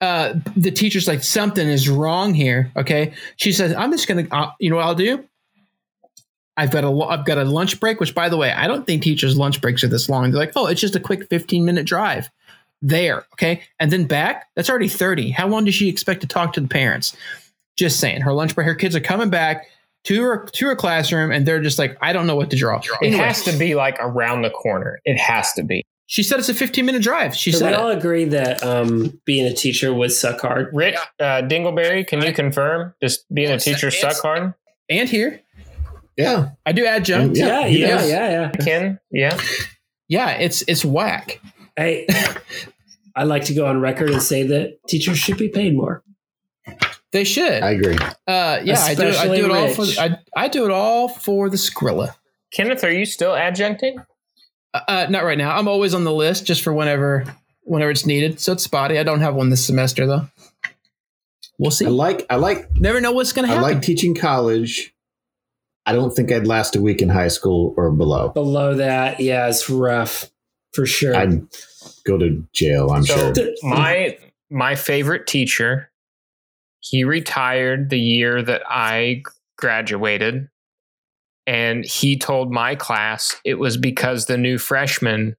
Speaker 2: Uh, the teacher's like, something is wrong here. Okay. She says, I'm just gonna, uh, you know what I'll do? I've got a, lo- I've got a lunch break. Which, by the way, I don't think teachers' lunch breaks are this long. They're like, oh, it's just a quick 15 minute drive there. Okay, and then back. That's already 30. How long does she expect to talk to the parents? Just saying. Her lunch break. Her kids are coming back to her to her classroom, and they're just like, I don't know what to draw.
Speaker 3: It
Speaker 2: Anyway,
Speaker 3: has to be like around the corner. It has to be.
Speaker 2: She said it's a 15 minute drive. She
Speaker 1: So
Speaker 2: said
Speaker 1: we
Speaker 2: it.
Speaker 1: all agree that um, being a teacher would suck hard.
Speaker 3: Rich uh, Dingleberry, can you confirm? Just being a teacher
Speaker 2: It's-
Speaker 3: suck hard?
Speaker 2: and here
Speaker 4: Yeah.
Speaker 2: I do adjunct.
Speaker 4: Yeah,
Speaker 1: Yeah, yeah,
Speaker 4: does.
Speaker 1: yeah, yeah.
Speaker 3: Ken? Yeah.
Speaker 2: Yeah, it's it's whack.
Speaker 1: Hey, I'd like to go on record and say that teachers should be paid more.
Speaker 2: They should.
Speaker 4: I agree.
Speaker 2: Uh, yeah, I do. I do it all for.
Speaker 1: rich.
Speaker 2: I, I do it all for the Skrilla.
Speaker 3: Kenneth, are you still adjuncting?
Speaker 2: Uh, uh, not right now. I'm always on the list just for whenever whenever it's needed. So it's spotty. I don't have one this semester though. We'll see.
Speaker 4: I like I like
Speaker 2: Never know what's gonna happen.
Speaker 4: I like teaching college. I don't think I'd last a week in high school or below.
Speaker 1: Below that, yeah, it's rough for sure.
Speaker 4: I'd go to jail, I'm
Speaker 3: So
Speaker 4: sure.
Speaker 3: my my favorite teacher, he retired the year that I graduated, and he told my class it was because the new freshmen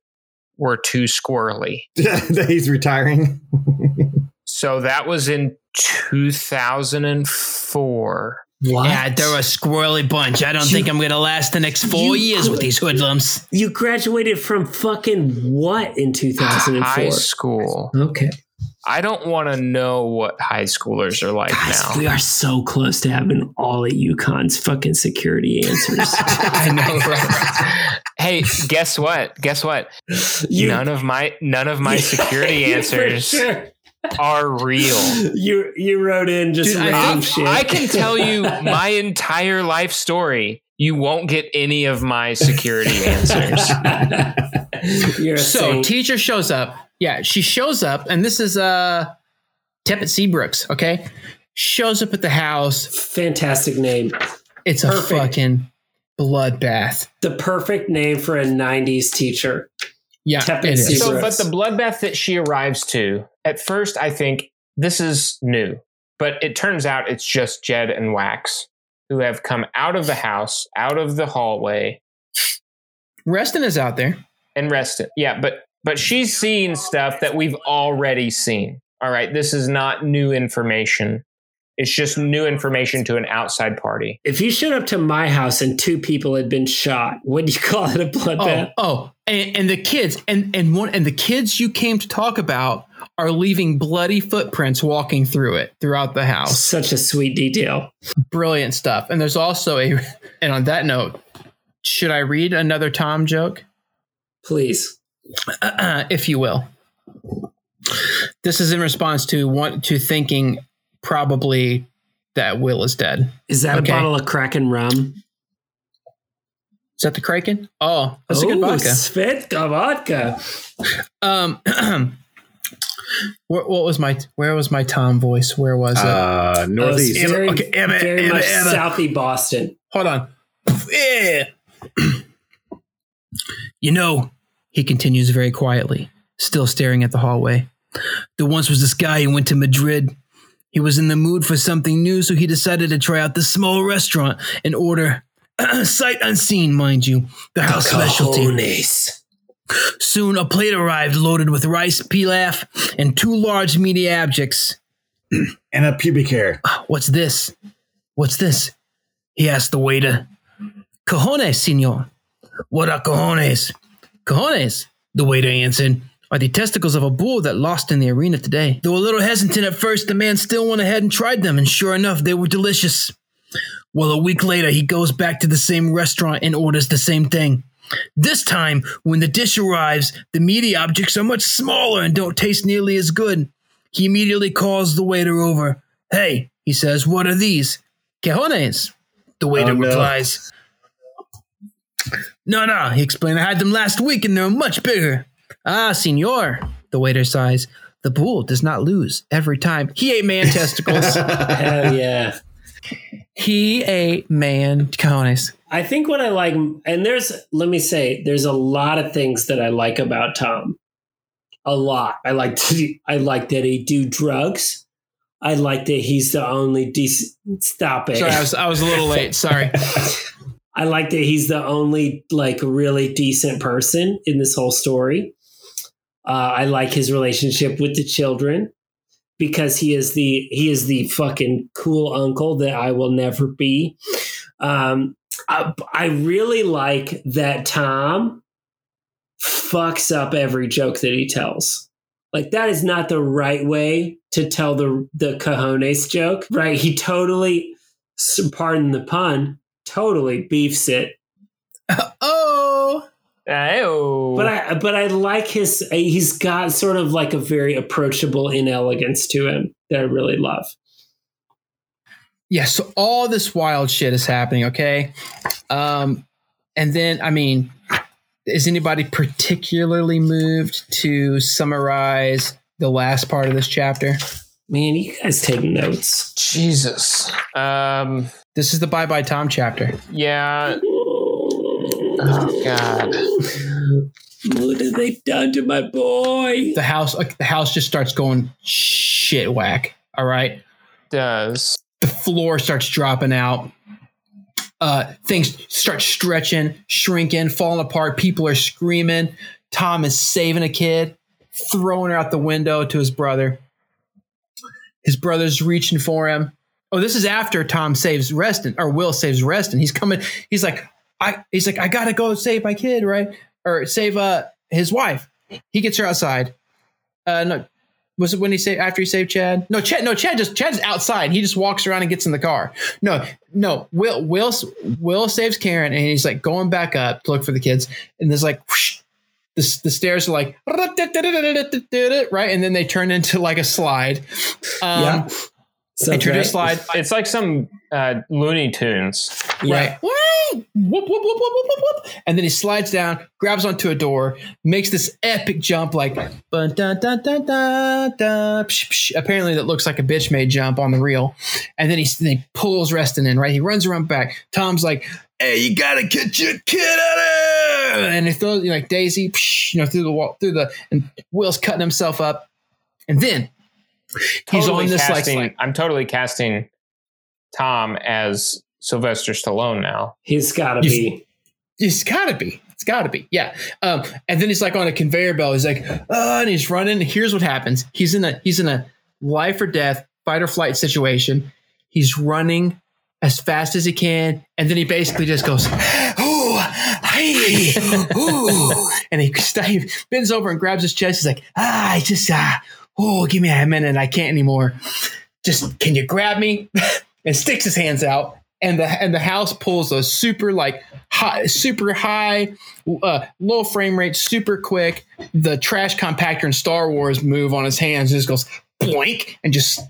Speaker 3: were too squirrely.
Speaker 4: that he's retiring.
Speaker 3: So that was in 2004.
Speaker 1: What?
Speaker 5: Yeah, they're a squirrely bunch. I don't think I'm gonna last the next four years with these hoodlums.
Speaker 1: you graduated from fucking what in 2004?
Speaker 3: High school.
Speaker 1: Okay.
Speaker 3: I don't want to know what high schoolers are like
Speaker 1: Guys,
Speaker 3: now.
Speaker 1: we are so close to having all of UConn's fucking security answers.
Speaker 2: I know, right?
Speaker 3: hey, guess what? Guess what?
Speaker 1: You-
Speaker 3: none of my none of my security
Speaker 1: For
Speaker 3: answers
Speaker 1: sure.
Speaker 3: Are real.
Speaker 1: You you wrote in just
Speaker 2: Dude, I-
Speaker 1: random
Speaker 3: I,
Speaker 1: shit.
Speaker 3: I can tell you my entire life story. You won't get any of my security answers.
Speaker 1: You're
Speaker 2: so
Speaker 1: saint.
Speaker 2: teacher shows up. Yeah, she shows up, and this is uh Teppet Seabrooks. Okay, shows up at the house.
Speaker 1: fantastic name.
Speaker 2: It's a fucking bloodbath.
Speaker 1: The perfect name for a 90s teacher.
Speaker 2: Yeah,
Speaker 1: Teppet
Speaker 2: it is.
Speaker 3: So, but the bloodbath that she arrives to, at first, I think this is new, but it turns out it's just Jed and Wax who have come out of the house, out of the hallway,
Speaker 2: Reston is out there.
Speaker 3: and rested. Yeah, but but she's seen stuff that we've already seen. All right, this is not new information. It's just new information to an outside party.
Speaker 1: If you showed up to my house and two people had been shot, would you call it a
Speaker 2: Oh,
Speaker 1: bloodbath?
Speaker 2: oh, and, and the kids and and one and the kids you came to talk about are leaving bloody footprints walking through it throughout the house.
Speaker 1: Such a sweet detail.
Speaker 2: Brilliant stuff. And there's also a and on that note, should I read another Tom joke?
Speaker 1: Please.
Speaker 2: if you will. This is in response to want to thinking probably that Will is dead.
Speaker 1: Is that
Speaker 2: Okay.
Speaker 1: a bottle of Kraken rum?
Speaker 2: Is that the Kraken? Oh, that's a good
Speaker 1: Ooh,
Speaker 2: vodka.
Speaker 1: Svedka vodka.
Speaker 2: Um, what, what was my where was my Tom voice? Where was it?
Speaker 4: Uh, northeast.
Speaker 1: Oh, very,
Speaker 2: Okay, Emma,
Speaker 1: very
Speaker 2: Emma,
Speaker 1: much
Speaker 2: Emma.
Speaker 1: Southie Boston.
Speaker 2: Hold on. Yeah. you know, he continues very quietly, still staring at the hallway. There once was this guy who went to Madrid. He was in the mood for something new, so he decided to try out the small restaurant and order, sight unseen, mind you, the house specialty.
Speaker 1: Cojones.
Speaker 2: Soon a plate arrived loaded with rice pilaf and two large meaty objects.
Speaker 4: and a pubic hair.
Speaker 2: What's this? What's this? He asked the waiter. Cojones, senor. What are cojones? Cojones, the waiter answered, are the testicles of a bull that lost in the arena today. Though a little hesitant at first, the man still went ahead and tried them, and sure enough, they were delicious. Well, a week later, he goes back to the same restaurant and orders the same thing. This time, when the dish arrives, the meaty objects are much smaller and don't taste nearly as good. He immediately calls the waiter over. Hey, he says, what are these? Cajones. The waiter
Speaker 4: Oh, no.
Speaker 2: replies. No, no, he explained. I had them last week and they're much bigger. Ah, senor. The waiter sighs. The bull does not lose every time. He ate man testicles.
Speaker 1: Hell yeah.
Speaker 2: He ate man cajones.
Speaker 1: I think what I like, and there's, let me say, there's a lot of things that I like about Tom. A lot. I like to, I like that he do drugs. I like that he's the only decent. Stop it.
Speaker 2: Sorry, I was, I was a little late. Sorry.
Speaker 1: I like that he's the only like really decent person in this whole story. Uh, I like his relationship with the children because he is the he is the fucking cool uncle that I will never be. Um, I, I really like that Tom fucks up every joke that he tells. Like that is not the right way to tell the the cojones joke, right? He totally, pardon the pun, totally beefs it.
Speaker 2: oh.
Speaker 3: Ayo.
Speaker 1: But I but I like his. He's got sort of like a very approachable inelegance to him that I really love.
Speaker 2: Yeah, so all this wild shit is happening, okay? Um, and then, I mean, is anybody particularly moved to summarize the last part of this chapter?
Speaker 1: Man, you guys take notes.
Speaker 3: Jesus. Um.
Speaker 2: This is the Bye Bye Tom chapter.
Speaker 3: Yeah. Oh God.
Speaker 1: What have they done to my boy?
Speaker 2: The house, like, the house just starts going shit whack. All right,
Speaker 3: Does
Speaker 2: the floor starts dropping out. Uh, things start stretching, shrinking, falling apart. People are screaming. Tom is saving a kid, throwing her out the window to his brother. His brother's reaching for him. Oh, this is after Tom saves Reston, or Will saves Reston. He's coming. He's like, I. He's like, I gotta go save my kid, right? Or save uh his wife. He gets her outside. Uh, no, was it when he say after he saved Chad? No, Chad. No, Chad just Chad's outside. He just walks around and gets in the car. No, no. Will Will Will saves Karen and he's like going back up to look for the kids. And there's like whoosh, the, the stairs are like right, and then they turn into like a slide. Um,
Speaker 1: Yeah. So
Speaker 2: Introduce slide.
Speaker 3: it's like some uh, Looney Tunes.
Speaker 2: Right. Whoop, whoop, whoop, whoop, whoop, whoop, whoop. And then he slides down, grabs onto a door, makes this epic jump like bun, dun, dun, dun, dun, dun, psh, psh. apparently that looks like a bitch made jump on the reel. And then he, then he pulls Reston in, right? He runs around back. Tom's like, hey, you gotta get your kid out of here. And he throws you know, like Daisy, psh, you know, through the wall, through the and Will's cutting himself up. And then he's
Speaker 3: Totally
Speaker 2: on this
Speaker 3: casting,
Speaker 2: like
Speaker 3: I'm totally casting Tom as Sylvester Stallone now.
Speaker 1: He's got to
Speaker 2: You-
Speaker 1: be.
Speaker 2: He's gotta be. It's gotta be. Yeah. Um, and then he's like on a conveyor belt. He's like, oh, and he's running. Here's what happens. He's in a he's in a life or death fight or flight situation. He's running as fast as he can, and then he basically just goes, "Ooh, hey, ooh," and he, he bends over and grabs his chest. He's like, "Ah, I just ah, oh, give me a minute. I can't anymore. Just can you grab me?" and sticks his hands out, and the and the house pulls a super like high, super high, uh, low frame rate, super quick. The trash compactor in Star Wars move on his hands just goes boink and just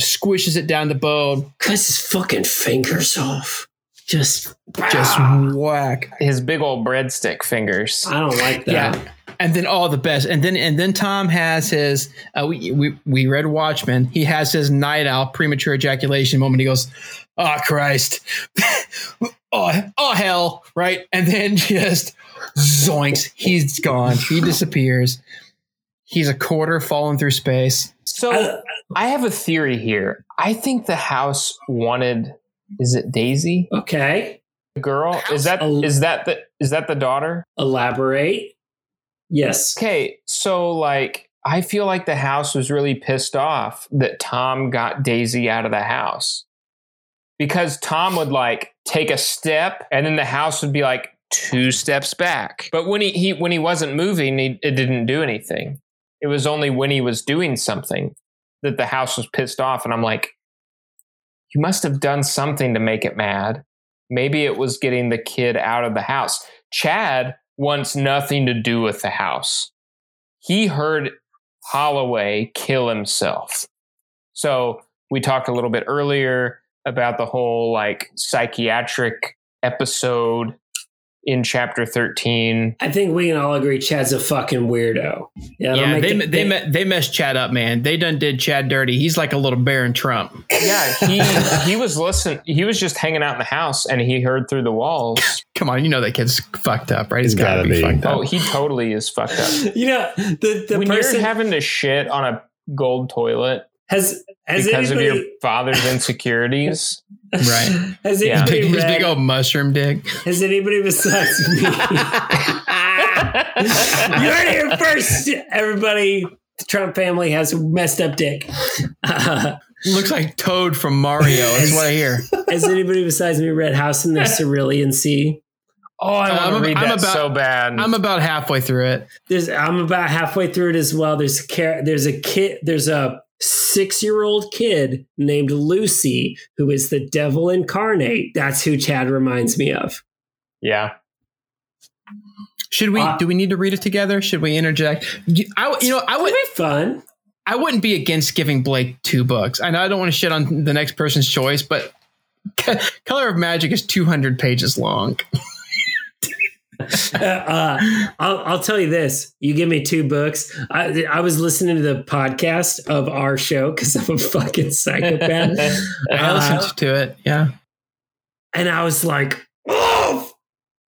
Speaker 2: squishes it down the bone.
Speaker 1: Cuts his fucking fingers off. Just,
Speaker 2: Just
Speaker 1: ah,
Speaker 2: whack.
Speaker 3: His big old breadstick fingers.
Speaker 1: I don't like that.
Speaker 2: Yeah. And then all the best. And then and then Tom has his uh, we, we we read Watchmen. He has his Nite Owl premature ejaculation moment. He goes, Oh Christ. oh, oh hell. Right. And then just zoinks. He's gone. He disappears. He's a quarter falling through space.
Speaker 3: So
Speaker 1: I-
Speaker 3: I have a theory here. I think the house wanted. Is it Daisy?
Speaker 1: Okay.
Speaker 3: The girl? Is that
Speaker 1: Oh.
Speaker 3: is that the is that the daughter?
Speaker 1: Elaborate. Yes.
Speaker 3: Okay, so like I feel like the house was really pissed off that Tom got Daisy out of the house. Because Tom would like take a step and then the house would be like two steps back. But when he, he when he wasn't moving, he, it didn't do anything. It was only when he was doing something that the house was pissed off and I'm like you must have done something to make it mad. Maybe it was getting the kid out of the house. Chad wants nothing to do with the house. He heard Holloway kill himself. So we talked a little bit earlier about the whole like psychiatric episode in chapter 13.
Speaker 1: I think we can all agree Chad's a fucking weirdo. Yeah, they'll
Speaker 2: Yeah, they,
Speaker 1: the-
Speaker 2: they, me- they messed Chad up, man. They done did Chad dirty. He's like a little Barron Trump.
Speaker 3: Yeah, he he was listening. He was just hanging out in the house and he heard through the walls.
Speaker 2: Come on, you know that kid's fucked up, right? He's
Speaker 4: He's
Speaker 2: got to
Speaker 4: gotta
Speaker 2: be,
Speaker 4: be.
Speaker 2: fucked up.
Speaker 3: Oh, he totally is fucked up.
Speaker 1: you know the the
Speaker 3: when
Speaker 1: person
Speaker 3: you're having to shit on a gold toilet
Speaker 1: has has
Speaker 3: because of
Speaker 1: anybody
Speaker 3: your father's insecurities,
Speaker 2: Right.
Speaker 1: has
Speaker 3: Yeah.
Speaker 1: anybody
Speaker 2: Big, his big old mushroom dick.
Speaker 1: has anybody besides me you heard it here first everybody the Trump family has a messed up dick uh,
Speaker 2: Looks like Toad from Mario. That's what I hear.
Speaker 1: has anybody besides me read House in the Cerulean Sea
Speaker 3: oh, I
Speaker 2: Uh,
Speaker 3: want
Speaker 2: I'm-
Speaker 3: to read
Speaker 2: I'm
Speaker 3: that
Speaker 2: about-
Speaker 3: so bad.
Speaker 2: I'm about halfway through it.
Speaker 1: there's I'm about halfway through it as well. There's a char- there's a kid there's a six year old kid named Lucy who is the devil incarnate. That's who Chad reminds me of.
Speaker 3: yeah,
Speaker 2: Should we?
Speaker 1: Uh,
Speaker 2: do we need to read it together? Should we interject? You- I, you know, I would.
Speaker 1: It'd be fun.
Speaker 2: I wouldn't be against giving Blake two books. I know I don't want to shit on the next person's choice, but Color of Magic is 200 pages long.
Speaker 1: Uh, uh, I'll, I'll tell you this. You give me two books. I, I was listening to the podcast of our show because I'm a fucking psychopath.
Speaker 2: I
Speaker 1: Uh,
Speaker 2: listened to it. Yeah.
Speaker 1: and I was like, oh,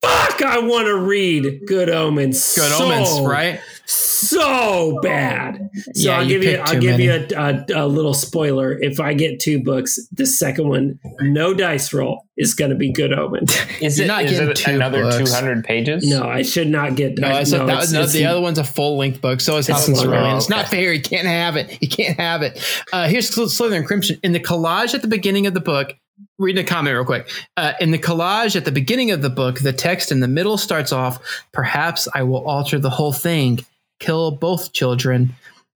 Speaker 1: fuck, I want to read Good Omens.
Speaker 2: Good
Speaker 1: so
Speaker 2: omens, right?
Speaker 1: So bad. So
Speaker 2: Yeah,
Speaker 1: I'll give you
Speaker 2: picked
Speaker 1: I'll give
Speaker 2: many.
Speaker 1: you a, a, a little spoiler. If I get two books, the second one, no dice roll, is going to be Good Omen.
Speaker 3: is it,
Speaker 2: not
Speaker 3: is
Speaker 2: getting
Speaker 3: it
Speaker 2: two
Speaker 3: another 200 pages?
Speaker 1: No, I should not get.
Speaker 2: No, I said that was no, the other one's a full length book. So is
Speaker 1: It's
Speaker 2: House and
Speaker 1: long.
Speaker 3: Oh,
Speaker 2: It's not fair. You can't have it. You can't have it. Uh, here's Sl- Slytherin Crimson. In the collage at the beginning of the book, reading a comment real quick. Uh, in the collage at the beginning of the book, the text in the middle starts off, Perhaps I will alter the whole thing, kill both children,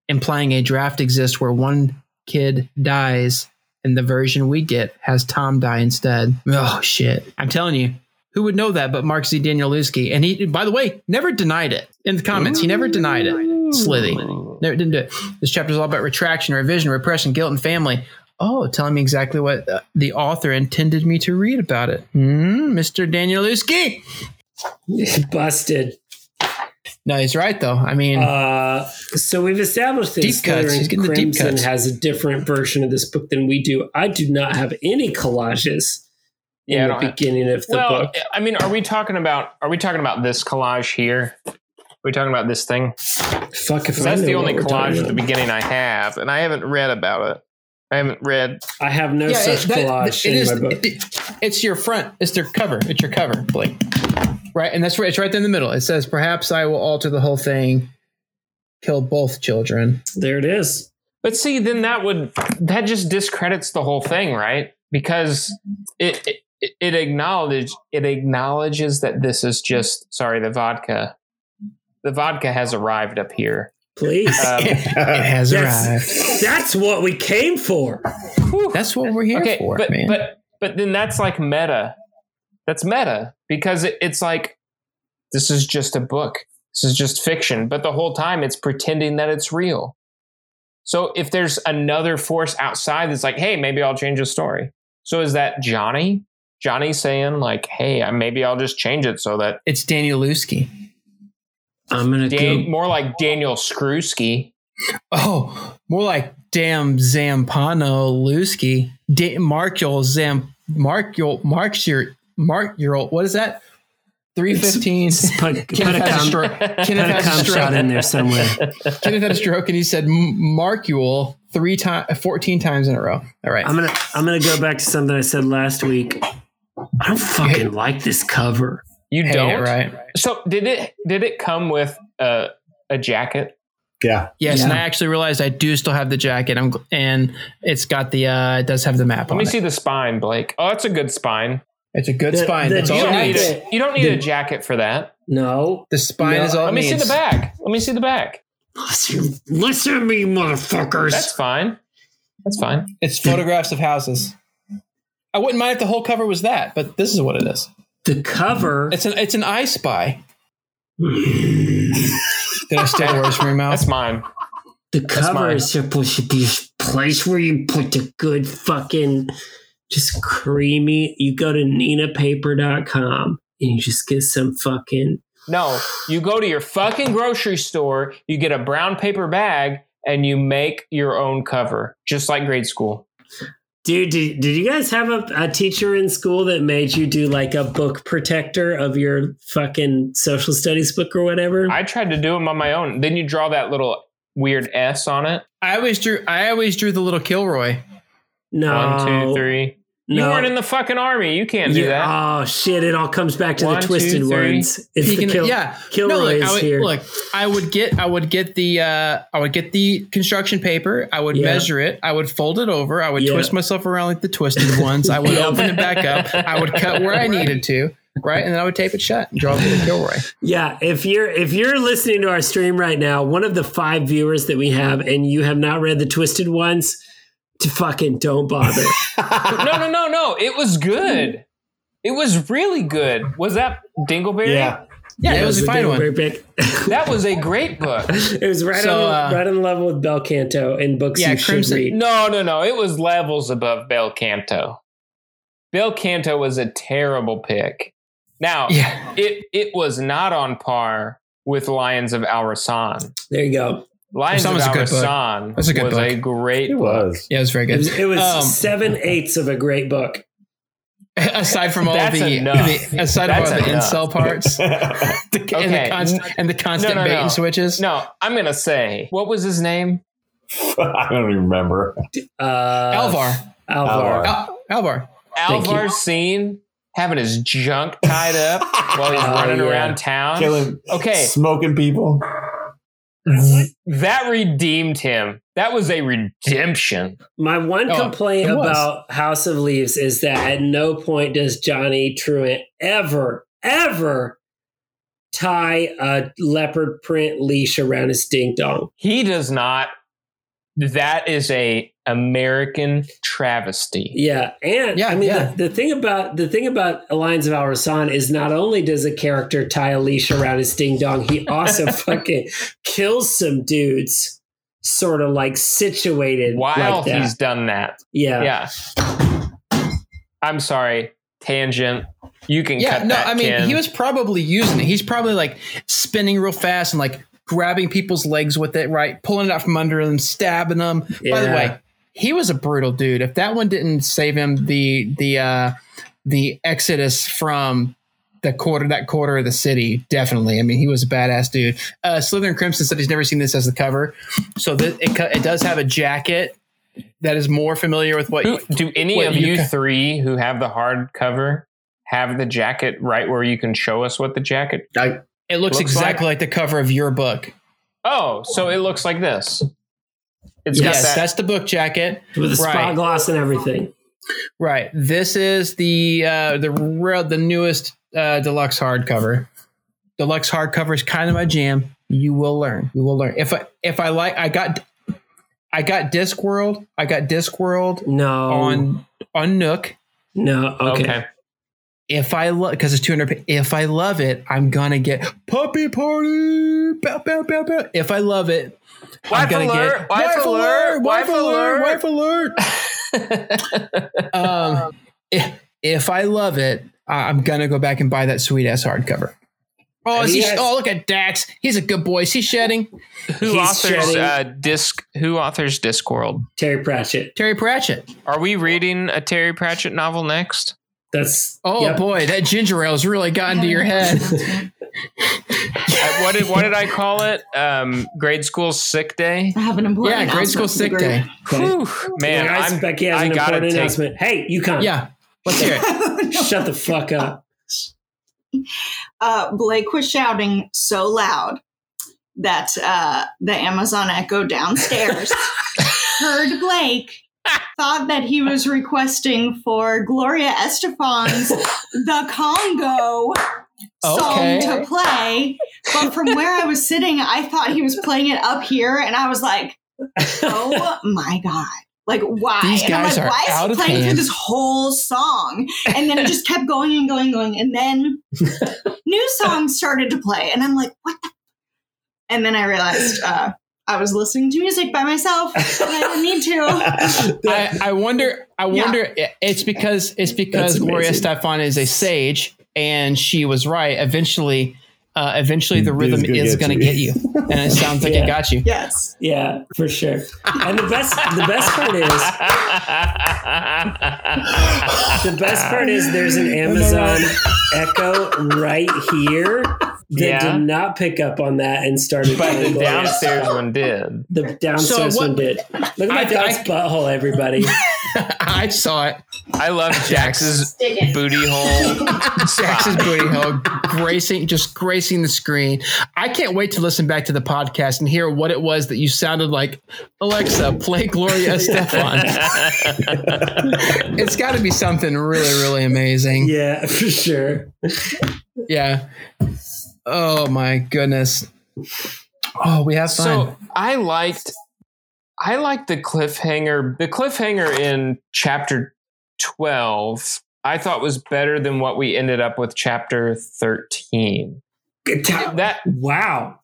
Speaker 2: implying a draft exists where one kid dies. And the version we get has Tom die instead. Oh, shit. I'm telling you, who would know that but Mark Z. Danielewski? And he, by the way, never denied it in the comments. He never denied it. Slithy. Never didn't do it. This chapter is all about retraction, revision, repression, guilt, and family. Oh, telling me exactly what uh, the author intended me to read about it. Hmm, Mr. Danielewski.
Speaker 1: busted.
Speaker 2: No, he's right though. I mean,
Speaker 1: Uh, so we've established that
Speaker 2: Deep cuts. He's getting the deep
Speaker 1: Crimson
Speaker 2: cuts.
Speaker 1: has a different version of this book than we do. I do not have any collages in
Speaker 3: Yeah, I
Speaker 1: the
Speaker 3: don't have-
Speaker 1: beginning of the
Speaker 3: well,
Speaker 1: book.
Speaker 3: I mean, are we talking about are we talking about this collage here? Are we talking about this thing?
Speaker 1: Fuck if
Speaker 3: 'Cause
Speaker 1: I
Speaker 3: that's
Speaker 1: know
Speaker 3: the only collage at the beginning I have, and I haven't read about it. I haven't read.
Speaker 1: I have no
Speaker 2: yeah,
Speaker 1: such
Speaker 2: it- that-
Speaker 1: collage
Speaker 2: it
Speaker 1: in
Speaker 2: is-
Speaker 1: my book.
Speaker 2: it- it's your front. It's their cover. It's your cover, Blake. Right, and that's right. It's right there in the middle. It says, "Perhaps I will alter the whole thing, kill both children."
Speaker 1: there it is.
Speaker 3: But see, then that would that just discredits the whole thing, right? Because it it, it acknowledges it acknowledges that this is just sorry, the vodka. The vodka has arrived up here.
Speaker 1: Please.
Speaker 3: Um,
Speaker 2: It has
Speaker 1: That's-
Speaker 2: arrived.
Speaker 1: That's what we came for.
Speaker 2: That's what we're here
Speaker 3: okay,
Speaker 2: for,
Speaker 3: but
Speaker 2: man.
Speaker 3: but but then that's like meta. That's meta because it, it's like this is just a book. This is just fiction, but the whole time it's pretending that it's real. So if there's another force outside that's like, hey, maybe I'll change the story. So is that Johnny? Johnny saying like, hey, maybe I'll just change it so that
Speaker 2: it's Danielewski.
Speaker 1: I'm gonna
Speaker 3: Dan-
Speaker 1: go.
Speaker 3: more like Daniel Skrewski.
Speaker 2: Oh, more like damn Zampano Lusky. Da- Mark your Zam Mark your Mark your Mark your what is that? Three fifteen.
Speaker 1: Just put, put
Speaker 2: Kenneth
Speaker 1: a
Speaker 2: had a stroke.
Speaker 1: put
Speaker 2: Kenneth
Speaker 1: a
Speaker 2: a
Speaker 1: cum shot in there somewhere.
Speaker 2: Kenneth had a stroke, and he said Markule three times, fourteen times in a row. All right.
Speaker 1: I'm gonna I'm gonna go back to something I said last week. I don't fucking like this cover.
Speaker 3: You
Speaker 2: Hate
Speaker 3: don't,
Speaker 2: it, right?
Speaker 3: So did it? Did it come with a a jacket?
Speaker 4: yeah.
Speaker 2: Yes, and I actually realized I do still have the jacket. I'm and it's got the uh, it does have the map
Speaker 3: Let
Speaker 2: on
Speaker 3: me
Speaker 2: it.
Speaker 3: see the spine, Blake. Oh, that's a good spine.
Speaker 2: It's a good
Speaker 1: The-
Speaker 2: spine.
Speaker 1: the
Speaker 2: That's all
Speaker 3: You
Speaker 2: it
Speaker 3: don't need
Speaker 2: needs.
Speaker 3: a, you don't need
Speaker 1: the-
Speaker 3: a jacket for that.
Speaker 1: No.
Speaker 2: The spine
Speaker 1: No,
Speaker 2: is all
Speaker 3: Let me
Speaker 2: needs.
Speaker 3: see the back. Let me see the back.
Speaker 1: Listen, listen to me, motherfuckers.
Speaker 3: That's fine. That's fine.
Speaker 2: It's photographs of houses. I wouldn't mind if the whole cover was that, but this is what it is.
Speaker 1: the cover.
Speaker 2: It's an it's an I spy. Did I steal words from your mouth?
Speaker 3: That's mine.
Speaker 1: The cover
Speaker 3: mine.
Speaker 1: is supposed to be a place where you put the good fucking just creamy. You go to ninapaper.com and you just get some fucking
Speaker 3: No, you go to your fucking grocery store, you get a brown paper bag, and you make your own cover, just like grade school.
Speaker 1: Dude, did, did you guys have a, a teacher in school that made you do like a book protector of your fucking social studies book or whatever?
Speaker 3: I tried to do them on my own. Then you draw that little weird S on it.
Speaker 2: I always drew. I always drew the little Kilroy.
Speaker 1: no.
Speaker 3: One, two, three. You weren't in the fucking army. You can't do
Speaker 1: Yeah,
Speaker 3: that.
Speaker 1: Oh shit! It all comes back to
Speaker 3: One,
Speaker 1: the twisted
Speaker 3: three.
Speaker 1: ones. It's
Speaker 2: Speaking
Speaker 1: the
Speaker 2: of-
Speaker 1: kill,
Speaker 2: yeah.
Speaker 1: Kilroy
Speaker 2: no, look,
Speaker 1: is
Speaker 2: I would,
Speaker 1: here.
Speaker 2: look, I would get, I would get the, uh, I would get the construction paper. I would
Speaker 1: Yeah.
Speaker 2: measure it. I would fold it over. I would
Speaker 1: Yeah.
Speaker 2: twist myself around like the twisted ones. I would
Speaker 1: Yeah.
Speaker 2: open it back up. I would cut where I needed to, right, and then I would tape it shut and draw the little Kilroy.
Speaker 1: Yeah, if you're if you're listening to our stream right now, one of the five viewers that we have, and you have not read the twisted ones, to fucking don't bother.
Speaker 3: no, no, no, no. It was good. It was really good. Was that Dingleberry?
Speaker 4: Yeah.
Speaker 2: Yeah, it was a fine one.
Speaker 1: Very big.
Speaker 3: That was a great book.
Speaker 1: it was right
Speaker 2: So,
Speaker 1: on
Speaker 2: uh,
Speaker 1: the, right on the level with Bel Canto and books
Speaker 2: Yeah,
Speaker 1: you should
Speaker 2: Crimson-
Speaker 1: read.
Speaker 3: No, no, no. It was levels above Bel Canto. Bel Canto was a terrible pick. Now,
Speaker 2: Yeah,
Speaker 3: it it was not on par with Lions of Al-Rassan.
Speaker 1: There you go.
Speaker 3: Lions
Speaker 2: Rassan
Speaker 3: of
Speaker 2: was a
Speaker 3: Al
Speaker 2: good book.
Speaker 3: Rassan
Speaker 2: That's a good
Speaker 3: was
Speaker 2: book.
Speaker 3: a great
Speaker 4: It
Speaker 3: book.
Speaker 4: was.
Speaker 2: yeah, it was very
Speaker 1: It
Speaker 2: good.
Speaker 1: was, it was
Speaker 2: Um,
Speaker 1: seven eighths of a great book.
Speaker 2: aside from all the, the aside from all
Speaker 3: That's
Speaker 2: the incel parts the, and the constant and the constant
Speaker 3: No, no,
Speaker 2: bait
Speaker 3: no.
Speaker 2: and switches.
Speaker 3: No, I'm gonna say what was his name?
Speaker 4: I don't even remember.
Speaker 1: Uh,
Speaker 2: Alvar,
Speaker 1: Alvar.
Speaker 4: Alvar.
Speaker 2: Alvar.
Speaker 3: Alvar Scene having his junk tied up while he's
Speaker 1: Oh,
Speaker 3: running
Speaker 1: yeah.
Speaker 3: around town.
Speaker 4: Killing,
Speaker 3: Okay,
Speaker 4: smoking people. Mm-hmm.
Speaker 3: that redeemed him. That was a redemption.
Speaker 1: My one
Speaker 2: Oh,
Speaker 1: complaint about House of Leaves is that at no point does Johnny Truant ever, ever tie a leopard print leash around his ding dong.
Speaker 3: He does not. That is a American travesty.
Speaker 1: Yeah, and
Speaker 2: Yeah,
Speaker 1: I mean
Speaker 2: yeah.
Speaker 1: the, the thing about the thing about Alliance of Al-Rassan is not only does a character tie a leash around his ding dong, he also fucking kills some dudes, sort of like situated
Speaker 3: While
Speaker 1: like that.
Speaker 3: he's done that,
Speaker 1: yeah.
Speaker 3: yeah. I'm sorry, tangent. You can
Speaker 2: Yeah,
Speaker 3: cut
Speaker 2: no,
Speaker 3: that.
Speaker 2: I mean
Speaker 3: Ken.
Speaker 2: he was probably using it. He's probably like spinning real fast and like grabbing people's legs with it, right? Pulling it out from under them, stabbing them. By the way, he was a brutal dude. If that one didn't save him the the uh the exodus from the quarter that quarter of the city, definitely. I mean, he was a badass dude. Uh Slytherin Crimson said he's never seen this as the cover. So that it, it does have a jacket that is more familiar with what
Speaker 3: Who, do any of
Speaker 2: you
Speaker 3: you three who have the hard cover have the jacket right where you can show us what the jacket?
Speaker 4: I,
Speaker 2: it looks,
Speaker 3: looks
Speaker 2: exactly like the cover of your book.
Speaker 3: Oh, so it looks like this. It's
Speaker 2: yes,
Speaker 3: got that.
Speaker 2: that's the book jacket.
Speaker 1: With a spot gloss and everything.
Speaker 2: Right. This is the uh, the real the newest uh, deluxe hardcover. Deluxe hardcover is kind of my jam. You will learn. You will learn. If I if I like, I got I got Discworld. I got Discworld
Speaker 1: No.
Speaker 2: on on Nook.
Speaker 1: no. Okay.
Speaker 3: okay.
Speaker 2: If I love because it's two hundred. If I love it, I'm gonna get puppy party. Bow, bow, bow, bow. If I love it, I'm
Speaker 3: Wife
Speaker 2: gonna
Speaker 3: alert,
Speaker 2: get
Speaker 3: wife alert,
Speaker 2: wife
Speaker 3: wife
Speaker 2: alert, wife
Speaker 3: alert.
Speaker 2: alert. um, if, if I love it, I- I'm gonna go back and buy that sweet ass hardcover. Oh, is
Speaker 1: he
Speaker 2: he,
Speaker 1: has-
Speaker 2: oh, look at Dax. He's a good boy. Is he shedding?
Speaker 3: Who
Speaker 1: He's
Speaker 3: authors
Speaker 1: shedding-
Speaker 3: uh, disc? Who authors Discworld?
Speaker 1: Terry Pratchett.
Speaker 2: Terry Pratchett.
Speaker 3: Are we reading a Terry Pratchett novel next?
Speaker 1: That's
Speaker 2: Oh
Speaker 1: yep.
Speaker 2: boy, that ginger ale's really gotten to your head.
Speaker 3: Uh, what did what did I call it? Um, grade school sick day.
Speaker 8: I have an important
Speaker 2: yeah, grade school sick
Speaker 8: for the
Speaker 2: day.
Speaker 3: Whew, man,
Speaker 1: Guys,
Speaker 3: I'm,
Speaker 1: Becky has
Speaker 3: I
Speaker 1: an
Speaker 3: gotta
Speaker 1: important
Speaker 3: take.
Speaker 1: announcement. Hey, you come.
Speaker 2: Yeah, let's hear it.
Speaker 8: group.
Speaker 1: Shut the fuck up.
Speaker 8: uh, Blake was shouting so loud that uh, the Amazon Echo downstairs heard Blake, thought that he was requesting for Gloria Estefan's The Conga song
Speaker 2: Okay.
Speaker 8: to play. But from where I was sitting, I thought he was playing it up here, and I was like, oh my God. Like why?
Speaker 2: These guys
Speaker 8: like,
Speaker 2: are
Speaker 8: why is he playing through this whole song? And then it just kept going and going and going. And then new songs started to play. And I'm like, what the? And then I realized uh, I was listening to music by myself. and I didn't need to.
Speaker 2: I, I wonder. I
Speaker 8: Yeah.
Speaker 2: wonder. It's because it's because Gloria. Stefan is a sage, and she was right. Eventually, uh, eventually the rhythm
Speaker 4: is gonna
Speaker 2: is
Speaker 4: get
Speaker 2: going to
Speaker 4: you.
Speaker 2: get you, and it sounds like
Speaker 1: Yeah.
Speaker 2: it got you.
Speaker 8: yes.
Speaker 1: Yeah, for sure. And the best the best part is the best part is there's an Amazon Echo right here that
Speaker 3: Yeah.
Speaker 1: did not pick up on that and started
Speaker 3: but the downstairs one did.
Speaker 1: The downstairs
Speaker 2: So what-
Speaker 1: one did. Look at my
Speaker 2: I-
Speaker 1: dog's
Speaker 2: I-
Speaker 1: butthole, everybody.
Speaker 2: I saw it.
Speaker 3: I love Jax's booty hole.
Speaker 2: Jackson's booty hole gracing, just gracing the screen. I can't wait to listen back to the podcast and hear what it was that you sounded like. Alexa, play Gloria Stefan. it's got to be something really, really amazing.
Speaker 1: Yeah, for sure.
Speaker 2: Yeah. Oh my goodness. Oh, we have fun.
Speaker 3: So I liked I liked the cliffhanger. The cliffhanger in chapter 12 I thought was better than what we ended up with chapter 13. That
Speaker 1: Wow.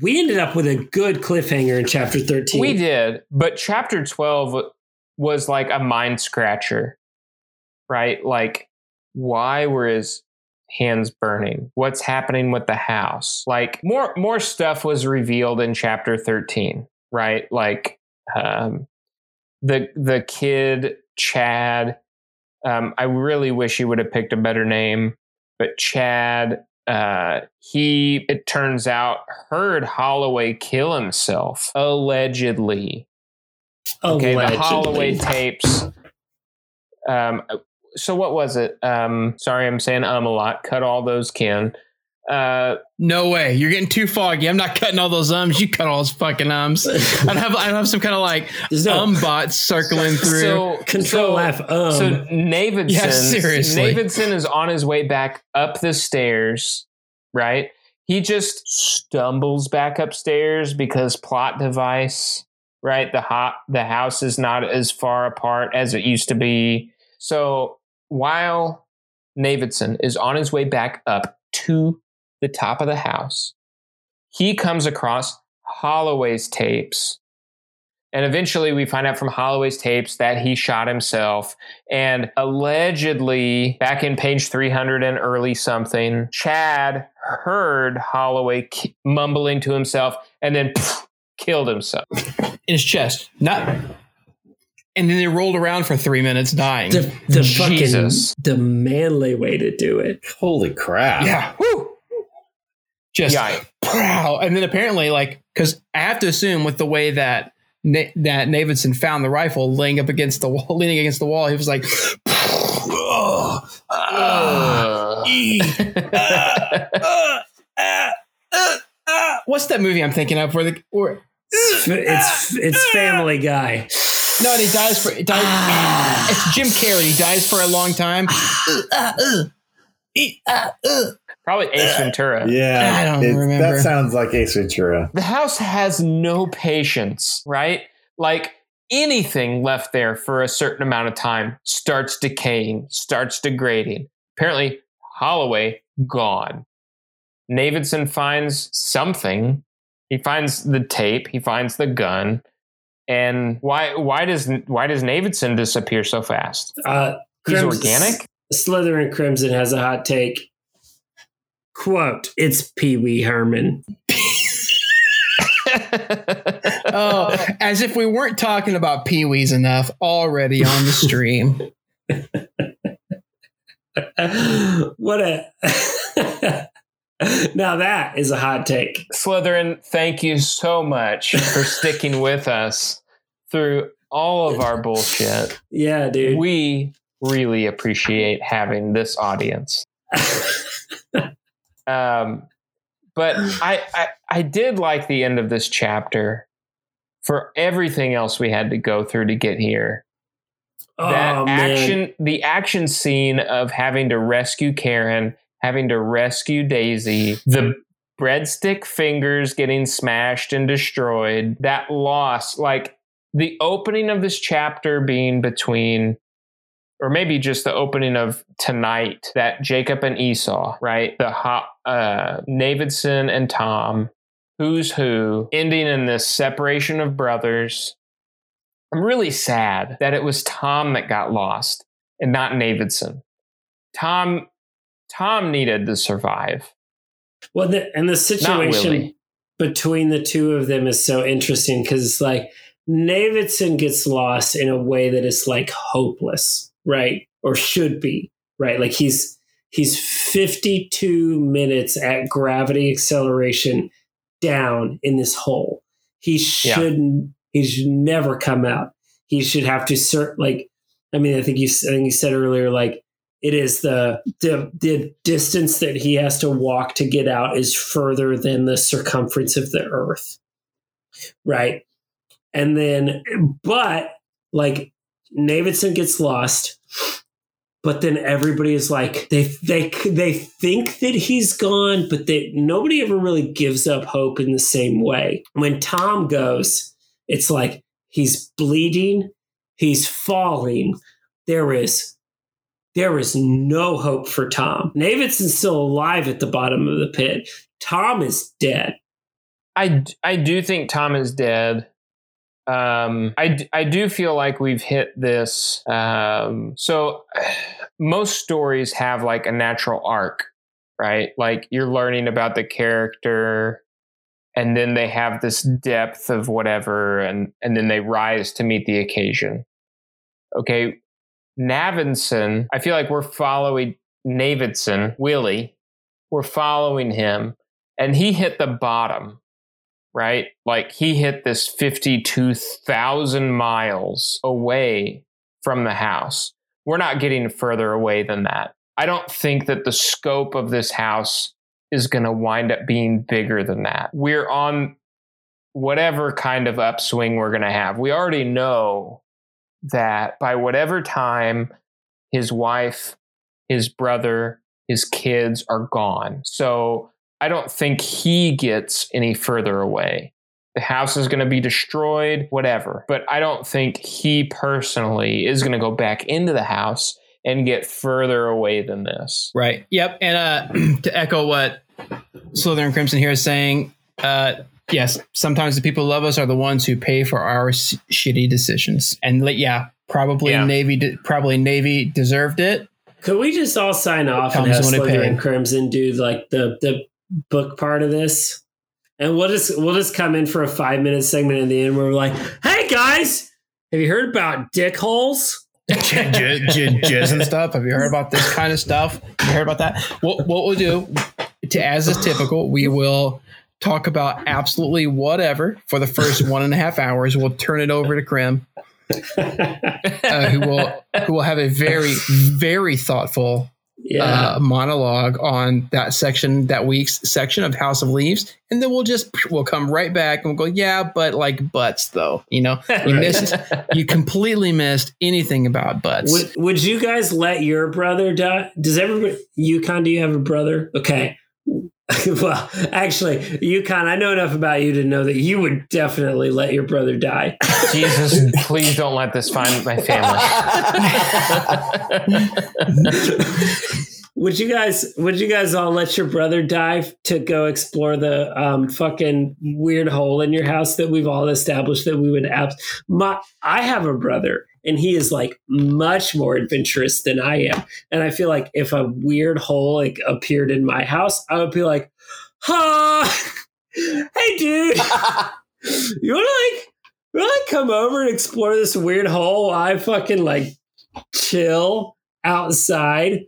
Speaker 1: We ended up with a good cliffhanger in chapter 13.
Speaker 3: we did, but chapter 12 was like a mind scratcher. Right? Like why were his hands burning? What's happening with the house? Like more more stuff was revealed in chapter 13, right? Like um the the kid Chad um I really wish he would have picked a better name, but Chad uh he it turns out heard Holloway kill himself allegedly. Okay, the Holloway tapes. Um, so what was it? Um, sorry, I'm saying um a lot. Cut all those, Ken. Uh,
Speaker 2: no way. You're getting too foggy. I'm not cutting all those ums. You cut all those fucking ums. I have I have some kind of like
Speaker 1: There's no
Speaker 2: um bots circling through.
Speaker 3: so
Speaker 1: control
Speaker 3: so,
Speaker 1: F. Um,
Speaker 3: So Navidson,
Speaker 2: Yeah, seriously.
Speaker 3: Navidson is on his way back up the stairs, right? He just stumbles back upstairs because plot device, right? The hot the house is not as far apart as it used to be. So while Navidson is on his way back up to the top of the house, he comes across Holloway's tapes. And eventually we find out from Holloway's tapes that he shot himself. And allegedly, back in page 300 and early something, Chad heard Holloway mumbling to himself and then pff, killed himself.
Speaker 2: in his chest. Not. And then they rolled around for three minutes dying.
Speaker 1: the, the fucking the manly way to do it.
Speaker 4: Holy crap.
Speaker 2: yeah. Woo. Just
Speaker 3: Yeah.
Speaker 2: wow. And then apparently, like, because I have to assume with the way that Na- that Navidson found the rifle laying up against the wall, leaning against the wall, he was like,
Speaker 3: Ugh.
Speaker 2: Uh, uh, uh, "What's that movie I'm thinking of?" Where the where
Speaker 1: It's it's Family Guy.
Speaker 2: No, and he dies for he dies, ah. it's Jim Carrey. He dies for a long time.
Speaker 3: Probably Ace Ventura.
Speaker 4: Uh, yeah.
Speaker 2: I don't
Speaker 4: it-
Speaker 2: remember.
Speaker 4: That sounds like Ace Ventura.
Speaker 3: The house has no patience, right? Like anything left there for a certain amount of time starts decaying, starts degrading. Apparently, Holloway gone. Navidson finds something. He finds the tape. He finds the gun. And why? Why does why does Navidson disappear so fast?
Speaker 1: Uh,
Speaker 3: He's
Speaker 1: Crims-
Speaker 3: organic.
Speaker 1: Slytherin Crimson has a hot take. Quote, it's Pee Wee Herman.
Speaker 2: Oh, as if we weren't talking about Pee Wee's enough already on the stream.
Speaker 1: what a. now that is a hot take.
Speaker 3: Slytherin, thank you so much for sticking with us through all of our bullshit.
Speaker 1: Yeah, dude.
Speaker 3: We really appreciate having this audience. Um, but I, I I did like the end of this chapter for everything else we had to go through to get here. That
Speaker 1: oh, man.
Speaker 3: action, the action scene of having to rescue Karen, having to rescue Daisy, the breadstick fingers getting smashed and destroyed, that loss, like the opening of this chapter being between, or maybe just the opening of tonight, that Jacob and Esau, right? The uh, Navidson and Tom, who's who, ending in this separation of brothers. I'm really sad that it was Tom that got lost and not Navidson. Tom Tom needed to survive.
Speaker 1: Well, the, and the situation between the two of them is so interesting because it's like Navidson gets lost in a way that is like hopeless, right? Or should be, right? Like he's he's 52 minutes at gravity acceleration down in this hole. He shouldn't. He should never come out. He should have to cert like. I mean, I think you. I think you said earlier, like it is the the the distance that he has to walk to get out is further than the circumference of the Earth, right? And then, but like Navidson gets lost, but then everybody is like they they they think that he's gone, but they nobody ever really gives up hope in the same way. When Tom goes, it's like he's bleeding, he's falling. There is there is no hope for Tom. Navidson's still alive at the bottom of the pit. Tom is dead.
Speaker 3: I, I do think Tom is dead. Um, I, I do feel like we've hit this. Um, so most stories have like a natural arc, right? Like you're learning about the character and then they have this depth of whatever and, and then they rise to meet the occasion. Okay. Navidson, I feel like we're following Navidson, Willie, we're following him and he hit the bottom right? Like he hit this 52,000 miles away from the house. We're not getting further away than that. I don't think that the scope of this house is going to wind up being bigger than that. We're on whatever kind of upswing we're going to have. We already know that by whatever time his wife, his brother, his kids are gone. So I don't think he gets any further away. The house is going to be destroyed, whatever. But I don't think he personally is going to go back into the house and get further away than this.
Speaker 2: Right. Yep. And uh, to echo what Slytherin Crimson here is saying, uh, yes, sometimes the people who love us are the ones who pay for our s- shitty decisions. And like, yeah, probably
Speaker 3: Yeah.
Speaker 2: Navy, de- probably Navy deserved it.
Speaker 1: Could we just all sign off and
Speaker 2: Tom's
Speaker 1: have
Speaker 2: the one who
Speaker 1: Slytherin. Crimson do like the the book part of this? And we'll just we'll just come in for a five minute segment in the end where we're like, "Hey guys, have you heard about dick holes?"
Speaker 2: J- j- j- jizz and stuff. Have you heard about this kind of stuff? Have you heard about that? What, what we'll do, to as is typical, we will talk about absolutely whatever for the first one and a half hours. We'll turn it over to Krim, uh, who will who will have a very very thoughtful
Speaker 1: Yeah,
Speaker 2: uh, monologue on that section that week's section of House of Leaves, and then we'll just we'll come right back and we'll go, yeah, but like butts though, you know, you missed, you completely missed anything about butts.
Speaker 1: would would you guys let your brother die? Does everybody Yukon? Do you have a brother? Okay. well, actually, Yukon, I know enough about you to know that you would definitely let your brother die.
Speaker 3: Jesus, please don't let this find my family.
Speaker 1: would you guys would you guys all let your brother die to go explore the um, fucking weird hole in your house that we've all established that we would have my i have a brother and he is like much more adventurous than i am. And i feel like if a weird hole like appeared in my house i would be like huh? Hey dude. You want to like to come over and explore this weird hole while i fucking like chill outside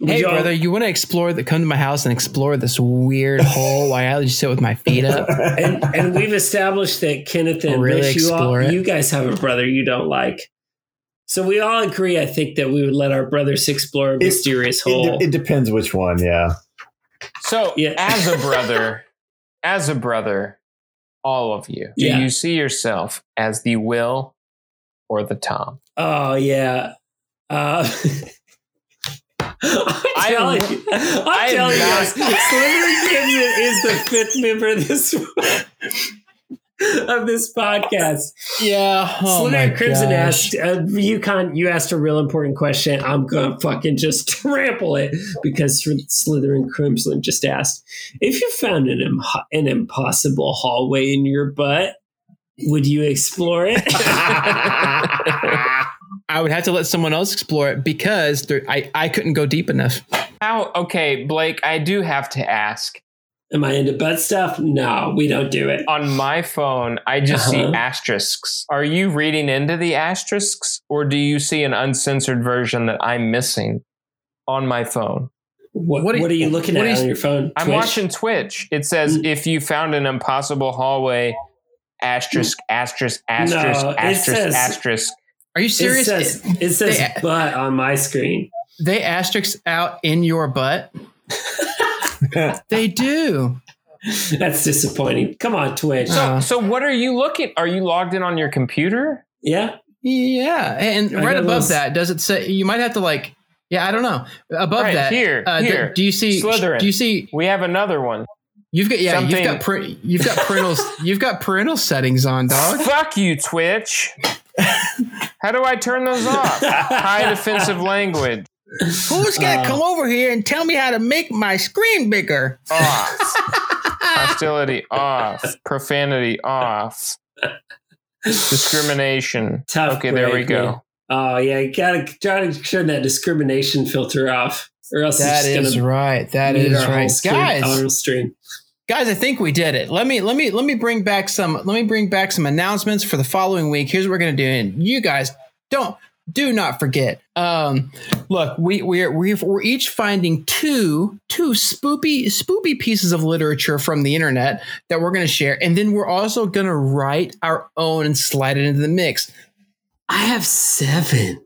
Speaker 2: Hey,
Speaker 1: y'all-
Speaker 2: brother, you want to explore the come to my house and explore this weird hole while I just sit with my feet up?
Speaker 1: and and we've established that Kenneth and
Speaker 2: Really
Speaker 1: Rich, you, all,
Speaker 2: it.
Speaker 1: you guys have a brother you don't like. So we all agree, I think, that we would let our brothers explore a mysterious
Speaker 4: It,
Speaker 1: hole.
Speaker 4: de- it depends which one. Yeah.
Speaker 3: So,
Speaker 1: Yeah.
Speaker 3: as a brother, as a brother, all of you, do
Speaker 1: Yeah.
Speaker 3: you see yourself as the Will or the Tom?
Speaker 1: oh yeah. Uh, I'm telling you, I'm
Speaker 3: I am
Speaker 1: telling you
Speaker 3: not-
Speaker 1: Slytherin Crimson is the fifth member of this. of this podcast.
Speaker 2: Yeah. Oh
Speaker 1: Slytherin Crimson
Speaker 2: gosh.
Speaker 1: asked uh, you. Con, you asked a real important question. I'm gonna fucking just trample it because Slytherin Crimson just asked if you found an Im- an impossible hallway in your butt. Would you explore it?
Speaker 2: I would have to let someone else explore it because there, I, I couldn't go deep enough.
Speaker 3: How? Okay, Blake, I do have to ask.
Speaker 1: Am I into butt stuff? No, we don't do it.
Speaker 3: On my phone, I just see
Speaker 1: Uh-huh.
Speaker 3: asterisks. Are you reading into the asterisks, or do you see an uncensored version that I'm missing on my phone?
Speaker 1: What,
Speaker 2: What
Speaker 1: what,
Speaker 2: are
Speaker 1: are,
Speaker 2: you-
Speaker 1: you looking
Speaker 2: what
Speaker 1: at
Speaker 2: is-
Speaker 1: on your phone?
Speaker 3: I'm
Speaker 1: Twitch?
Speaker 3: watching Twitch. It says
Speaker 1: Mm.
Speaker 3: if you found an impossible hallway, asterisk, asterisk, asterisk,
Speaker 1: No,
Speaker 3: asterisk,
Speaker 1: says-
Speaker 3: asterisk.
Speaker 2: Are you
Speaker 1: It
Speaker 2: serious?
Speaker 1: says, it says
Speaker 2: They-
Speaker 1: butt on my screen.
Speaker 2: they asterisk out in your butt. they do.
Speaker 1: That's disappointing. Come on, Twitch.
Speaker 3: So,
Speaker 2: Uh.
Speaker 3: so what are you looking? Are you logged in on your computer?
Speaker 1: yeah.
Speaker 2: Yeah, and
Speaker 1: I
Speaker 2: right above
Speaker 1: those-
Speaker 2: that, does it say you might have to like? Yeah, I don't know. Above
Speaker 3: Right,
Speaker 2: that,
Speaker 3: here,
Speaker 2: uh, th-
Speaker 3: here.
Speaker 2: do you see?
Speaker 3: Slytherin.
Speaker 2: Do you see?
Speaker 3: We have another one.
Speaker 2: You've got yeah.
Speaker 3: Something-
Speaker 2: You've got pre, you've got parental you've got parental settings on, dog.
Speaker 3: Fuck you, Twitch. How do I turn those off? High defensive language.
Speaker 2: Who's got to uh, come over here and tell me how to make my screen bigger?
Speaker 3: Off. Hostility off. Profanity off. Discrimination.
Speaker 1: Tough
Speaker 3: okay, there we go.
Speaker 1: man. Oh yeah, you gotta try to turn that discrimination filter off, or else
Speaker 2: That
Speaker 1: it's
Speaker 2: is
Speaker 1: gonna
Speaker 2: right. That
Speaker 1: mute
Speaker 2: is right,
Speaker 1: stream-
Speaker 2: guys. Guys i think we did it. Let me let me let me bring back some let me bring back some announcements for the following week. Here's what we're going to do. And you guys don't do not forget um look we we're, we're each finding two two spoopy spoopy pieces of literature from the internet that we're going to share. And then we're also going to write our own and slide it into the mix.
Speaker 1: I have seven.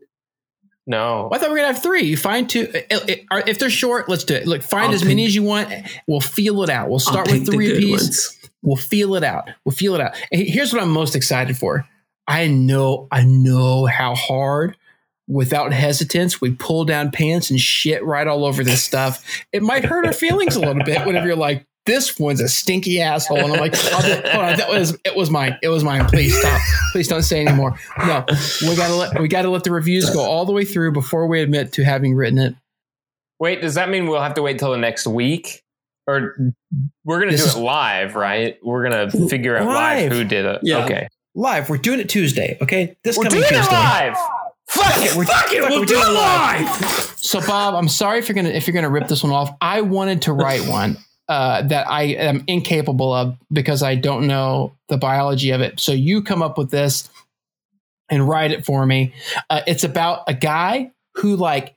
Speaker 3: No.
Speaker 2: I thought we were gonna have three. You find two. uh, uh, If they're short, let's do it. Look, find
Speaker 1: I'll
Speaker 2: as many as you want. We'll feel it out. We'll start with three apiece. We'll feel it out. We'll feel it out. And here's what I'm most excited for. I know, I know how hard, without hesitance, we pull down pants and shit right all over this stuff. It might hurt our feelings a little bit whenever you're like, this one's a stinky asshole. And I'm like, on, that was it was mine. It was mine. Please stop. Please don't say anymore. No, we gotta let we gotta let the reviews go all the way through before we admit to having written it.
Speaker 3: Wait, does that mean we'll have to wait till the next week? Or we're to
Speaker 2: This
Speaker 3: do it live, right? We're to figure out live.
Speaker 2: Live.
Speaker 3: who did it.
Speaker 1: Yeah.
Speaker 3: Okay.
Speaker 2: Live. We're doing it Tuesday. Okay, this
Speaker 3: We're
Speaker 2: coming
Speaker 3: doing
Speaker 2: Tuesday.
Speaker 3: it live. Fuck it.
Speaker 2: We're,
Speaker 1: Fuck it,
Speaker 2: fuck
Speaker 1: we'll
Speaker 2: we're
Speaker 1: do
Speaker 2: doing
Speaker 1: it live.
Speaker 2: So Bob, I'm sorry if you're gonna if you're gonna rip this one off. I wanted to write one uh, that I am incapable of because I don't know the biology of it. So you come up with this and write it for me. Uh, it's about a guy who like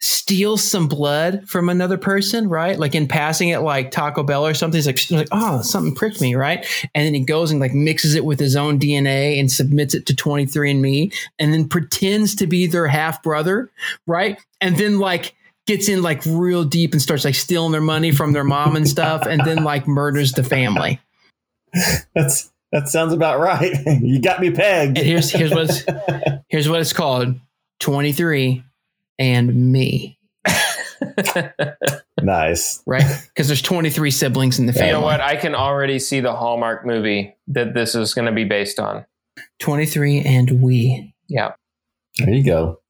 Speaker 2: steals some blood from another person, right? Like in passing it, like Taco Bell or something. He's like, like, oh, something pricked me, right? And then he goes and like mixes it with his own DNA and submits it to 23andMe and then pretends to be their half brother, right? And then like gets in like real deep and starts like stealing their money from their mom and stuff and then like murders the family.
Speaker 4: That's that sounds about right. you got me pegged.
Speaker 2: And here's here's what's here's what it's called 23 and me,
Speaker 4: nice.
Speaker 2: right? Because there's 23 siblings in the family You
Speaker 3: know what? I can already see the Hallmark movie that this is going to be based on.
Speaker 2: 23 and we.
Speaker 3: Yeah.
Speaker 4: There you go.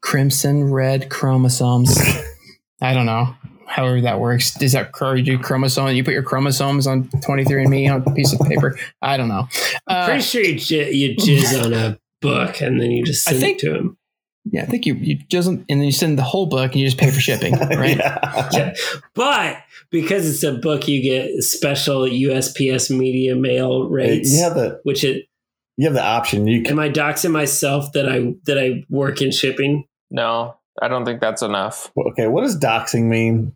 Speaker 2: Crimson red chromosomes. I don't know. However that works. Is that chr- you do chromosome? You put your chromosomes on 23andMe on a piece of paper. I don't know. Uh,
Speaker 1: Pretty sure you, j- you jizz on a book and then you just
Speaker 2: I
Speaker 1: send
Speaker 2: think-
Speaker 1: it to him.
Speaker 2: yeah, I think you you just and then you send the whole book and you just pay for shipping, right?
Speaker 4: Yeah.
Speaker 1: Yeah. But because it's a book, you get special USPS media mail rates.
Speaker 4: You have the
Speaker 1: which it
Speaker 4: you have the option. You can
Speaker 1: am I doxing myself that I that I work in shipping?
Speaker 3: No, I don't think that's enough.
Speaker 4: okay. What does doxing mean?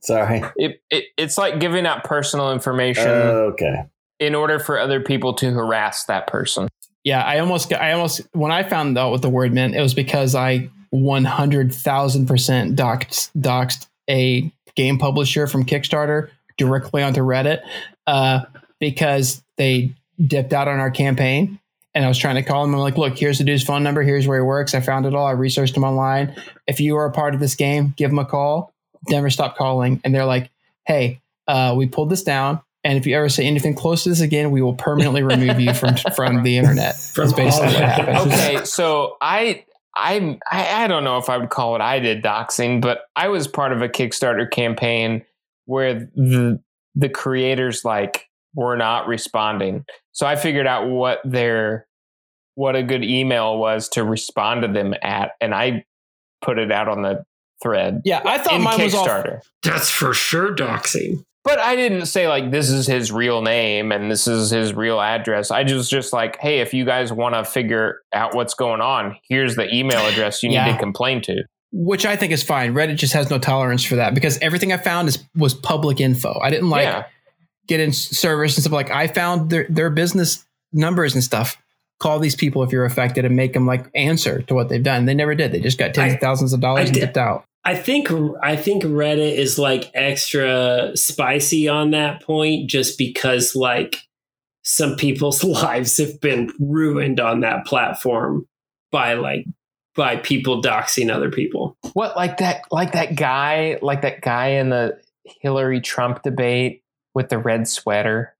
Speaker 4: Sorry.
Speaker 3: It, it It's like giving out personal information
Speaker 4: okay.
Speaker 3: in order for other people to harass that person.
Speaker 2: Yeah, I almost I almost when I found out what the word meant, it was because I one hundred thousand percent doxed doxed a game publisher from Kickstarter directly onto Reddit uh, because they dipped out on our campaign. And I was trying to call him. I'm like, look, here's the dude's phone number. Here's where he works. I found it all. I researched him online. If you are a part of this game, give him a call. Never stop calling. And they're like, hey, uh, we pulled this down. And if you ever say anything close to this again, we will permanently remove you from from the internet.
Speaker 1: From
Speaker 2: That's basically what
Speaker 1: that.
Speaker 2: happens.
Speaker 3: okay, so I I'm I, I don't know if I would call it I did doxing, but I was part of a Kickstarter campaign where the the creators like were not responding. So I figured out what their what a good email was to respond to them at, and I put it out on the thread
Speaker 2: Yeah, I thought
Speaker 3: in
Speaker 2: mine was all
Speaker 3: Kickstarter.
Speaker 1: That's for sure doxing.
Speaker 3: But I didn't say like this is his real name and this is his real address. I just just like, hey, if you guys want to figure out what's going on, here's the email address you need to complain to.
Speaker 2: which I think is fine. Reddit just has no tolerance for that because everything I found is was public info. I didn't like
Speaker 3: yeah.
Speaker 2: Get in service and stuff like I found their their business numbers and stuff. Call these people if you're affected and make them like answer to what they've done. They never did. They just got tens
Speaker 1: I-
Speaker 2: of thousands of dollars
Speaker 1: I
Speaker 2: and
Speaker 1: did-
Speaker 2: dipped out.
Speaker 1: I think I think Reddit is like extra spicy on that point just because like some people's lives have been ruined on that platform by like by people doxing other people.
Speaker 3: What like that like that guy like that guy in the Hillary Trump debate with the red sweater?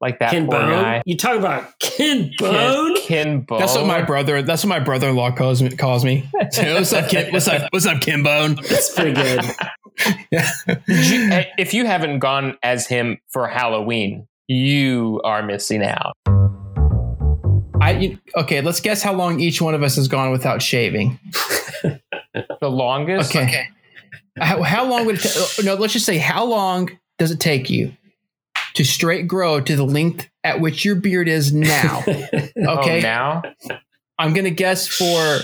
Speaker 3: Like that
Speaker 1: Ken
Speaker 3: poor
Speaker 1: Bone?
Speaker 3: guy.
Speaker 1: You talk about Ken Bone?
Speaker 3: Ken, Ken Bone.
Speaker 2: That's what my brother. That's what my brother-in-law calls me. Calls me. So, what's up, Kim? What's up? What's up, Kim Bone?
Speaker 1: That's pretty good.
Speaker 3: Did you- eh, if you haven't gone as him for Halloween, you are missing out.
Speaker 2: I you- okay. Let's guess how long each one of us has gone without shaving.
Speaker 3: The longest.
Speaker 2: Okay. How, how long would it take? No, let's just say how long does it take you to straight grow to the length at which your beard is now?
Speaker 3: Oh,
Speaker 2: Okay.
Speaker 3: now
Speaker 2: I'm gonna guess for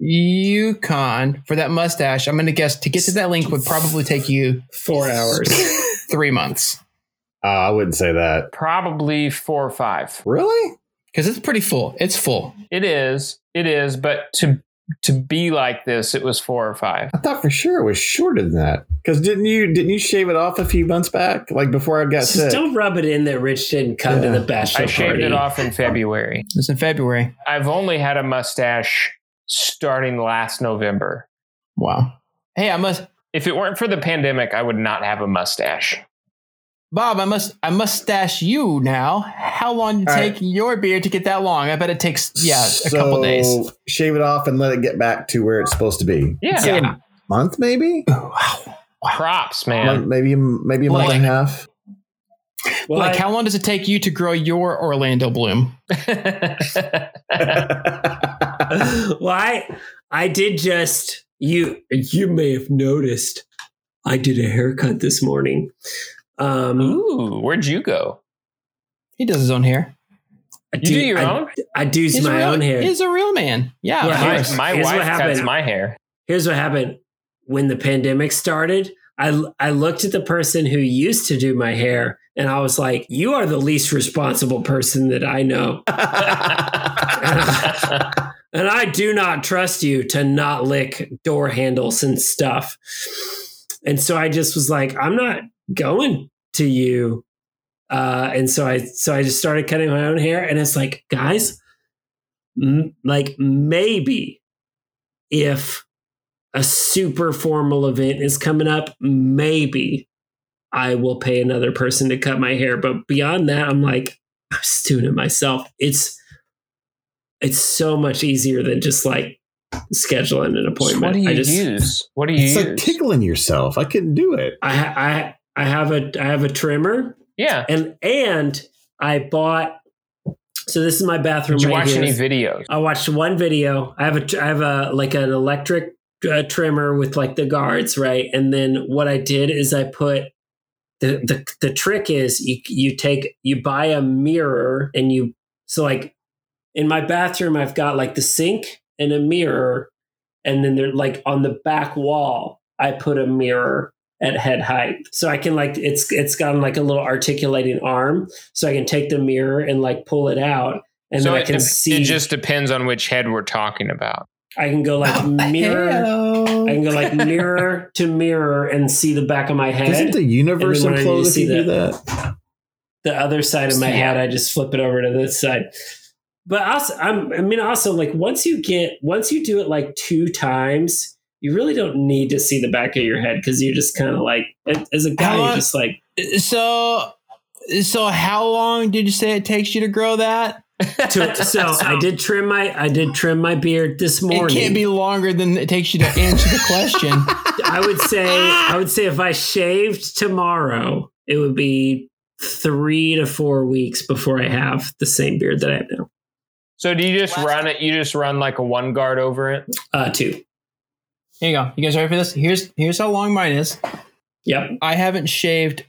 Speaker 2: Yukon for that mustache. I'm gonna guess to get to that length would probably take you
Speaker 1: Four hours.
Speaker 2: three months
Speaker 4: Uh, I wouldn't say that.
Speaker 3: probably four or five.
Speaker 4: Really?
Speaker 2: because it's pretty full. It's full.
Speaker 3: It is. It is. But to to be like this, it was four or five.
Speaker 4: I thought for sure it was shorter than that. Because didn't you didn't you shave it off a few months back, like before I got
Speaker 1: Just
Speaker 4: sick?
Speaker 1: don't rub it in that Rich didn't come
Speaker 4: Yeah.
Speaker 1: to the bachelor
Speaker 3: I shaved
Speaker 1: party.
Speaker 3: it off in February.
Speaker 2: It's in February.
Speaker 3: I've only had a mustache starting last November.
Speaker 2: Wow. Hey, I must,
Speaker 3: If it weren't for the pandemic, I would not have a mustache.
Speaker 2: Bob. I must, I must stash you now. How long did it take
Speaker 4: right.
Speaker 2: your beard to get that long? I bet it takes yeah a couple days.
Speaker 4: So, Shave it off and let it get back to where it's supposed to be.
Speaker 3: Yeah.
Speaker 4: Say a month maybe.
Speaker 3: Props,
Speaker 4: Month-
Speaker 3: man.
Speaker 4: maybe maybe a month
Speaker 2: Like-
Speaker 4: and a half.
Speaker 1: Well,
Speaker 2: like,
Speaker 1: I-
Speaker 2: how long does it take you to grow your Orlando bloom?
Speaker 1: well, I I did just you you may have noticed I did a haircut this morning. Um,
Speaker 3: Ooh, where'd you go?
Speaker 2: He does his own hair.
Speaker 1: I
Speaker 3: You do your
Speaker 1: I,
Speaker 3: own?
Speaker 1: I do
Speaker 2: He's
Speaker 1: my
Speaker 2: real,
Speaker 1: own hair.
Speaker 2: He's a real man. Yeah,
Speaker 1: Yeah, my-
Speaker 3: My
Speaker 1: Here's
Speaker 3: wife cuts my hair.
Speaker 1: Here's what happened when the pandemic started. I I looked at the person who used to do my hair, and I was like, "You are the least responsible person that I know." and I do not trust you to not lick door handles and stuff. And so I just was like, I'm not going to you. Uh, and so I so I just started cutting my own hair, and it's like, guys, m- like maybe if a super formal event is coming up, maybe I will pay another person to cut my hair. But beyond that, I'm like, I'm just doing it myself. It's it's so much easier than just like scheduling an appointment.
Speaker 3: What do you
Speaker 1: I just,
Speaker 3: use? What do you
Speaker 4: It's
Speaker 3: use?
Speaker 4: like tickling yourself. I couldn't do it.
Speaker 1: I I I have a I have a trimmer
Speaker 3: yeah.
Speaker 1: and and I bought. So this is my bathroom.
Speaker 3: Did you
Speaker 1: right
Speaker 3: watch
Speaker 1: here.
Speaker 3: any videos?
Speaker 1: I watched one video. I have a I have a like an electric uh, trimmer with like the guards, right? And then what I did is I put the the the trick is you you take you buy a mirror and you so like in my bathroom I've got like the sink and a mirror and then they're like on the back wall I put a mirror at head height so I can like it's it's got like a little articulating arm so I can take the mirror and like pull it out and
Speaker 3: so
Speaker 1: then I can
Speaker 3: dep-
Speaker 1: see
Speaker 3: it just depends on which head we're talking about.
Speaker 1: I can go like oh, mirror. I can go like mirror to mirror and see the back of my head.
Speaker 4: Isn't the universe
Speaker 1: And then when I
Speaker 4: implode if
Speaker 1: see
Speaker 4: you do
Speaker 1: that-
Speaker 4: that?
Speaker 1: the other side of my
Speaker 3: Yeah.
Speaker 1: head, I just flip it over to this side. But also, I'm, I mean, also like once you get once you do it like two times, you really don't need to see the back of your head because you're just kind of like as a guy,
Speaker 2: How
Speaker 1: you're just like
Speaker 2: So, so how long did you say it takes you to grow that?
Speaker 1: To- so I did trim my I did trim my beard this morning.
Speaker 2: It can't be longer than it takes you to answer the question.
Speaker 1: I would say I would say if I shaved tomorrow, it would be three to four weeks before I have the same beard that I have now.
Speaker 3: So do you just run it? You just run like a one guard over it?
Speaker 1: Uh, two.
Speaker 2: Here you go. You guys ready for this? Here's here's how long mine is.
Speaker 1: Yep.
Speaker 2: I haven't shaved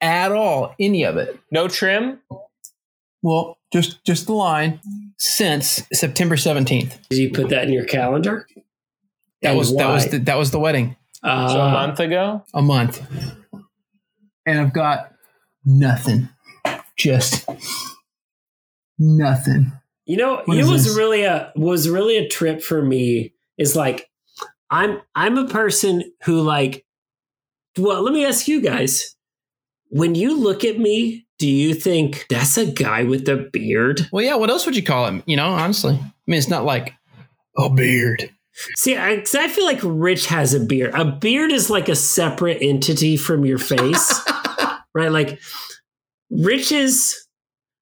Speaker 2: at all any of it.
Speaker 3: No trim?
Speaker 2: Well, just just the line since September seventeenth.
Speaker 1: Did you put that in your calendar?
Speaker 2: That
Speaker 1: And
Speaker 2: was that was the, that was the wedding.
Speaker 1: Uh,
Speaker 3: So a month ago?
Speaker 2: A month, and I've got nothing. Just nothing.
Speaker 1: You know,
Speaker 2: What
Speaker 1: it
Speaker 2: is
Speaker 1: was
Speaker 2: this?
Speaker 1: really a was really a trip for me. Is like I'm I'm a person who like. Well, let me ask you guys. When you look at me, do you think that's a guy with a beard?
Speaker 2: Well, yeah. What else would you call him? You know, honestly, I mean, it's not like a beard.
Speaker 1: See, I, I feel like Rich has a beard. A beard is like a separate entity from your face, right? Like Rich is.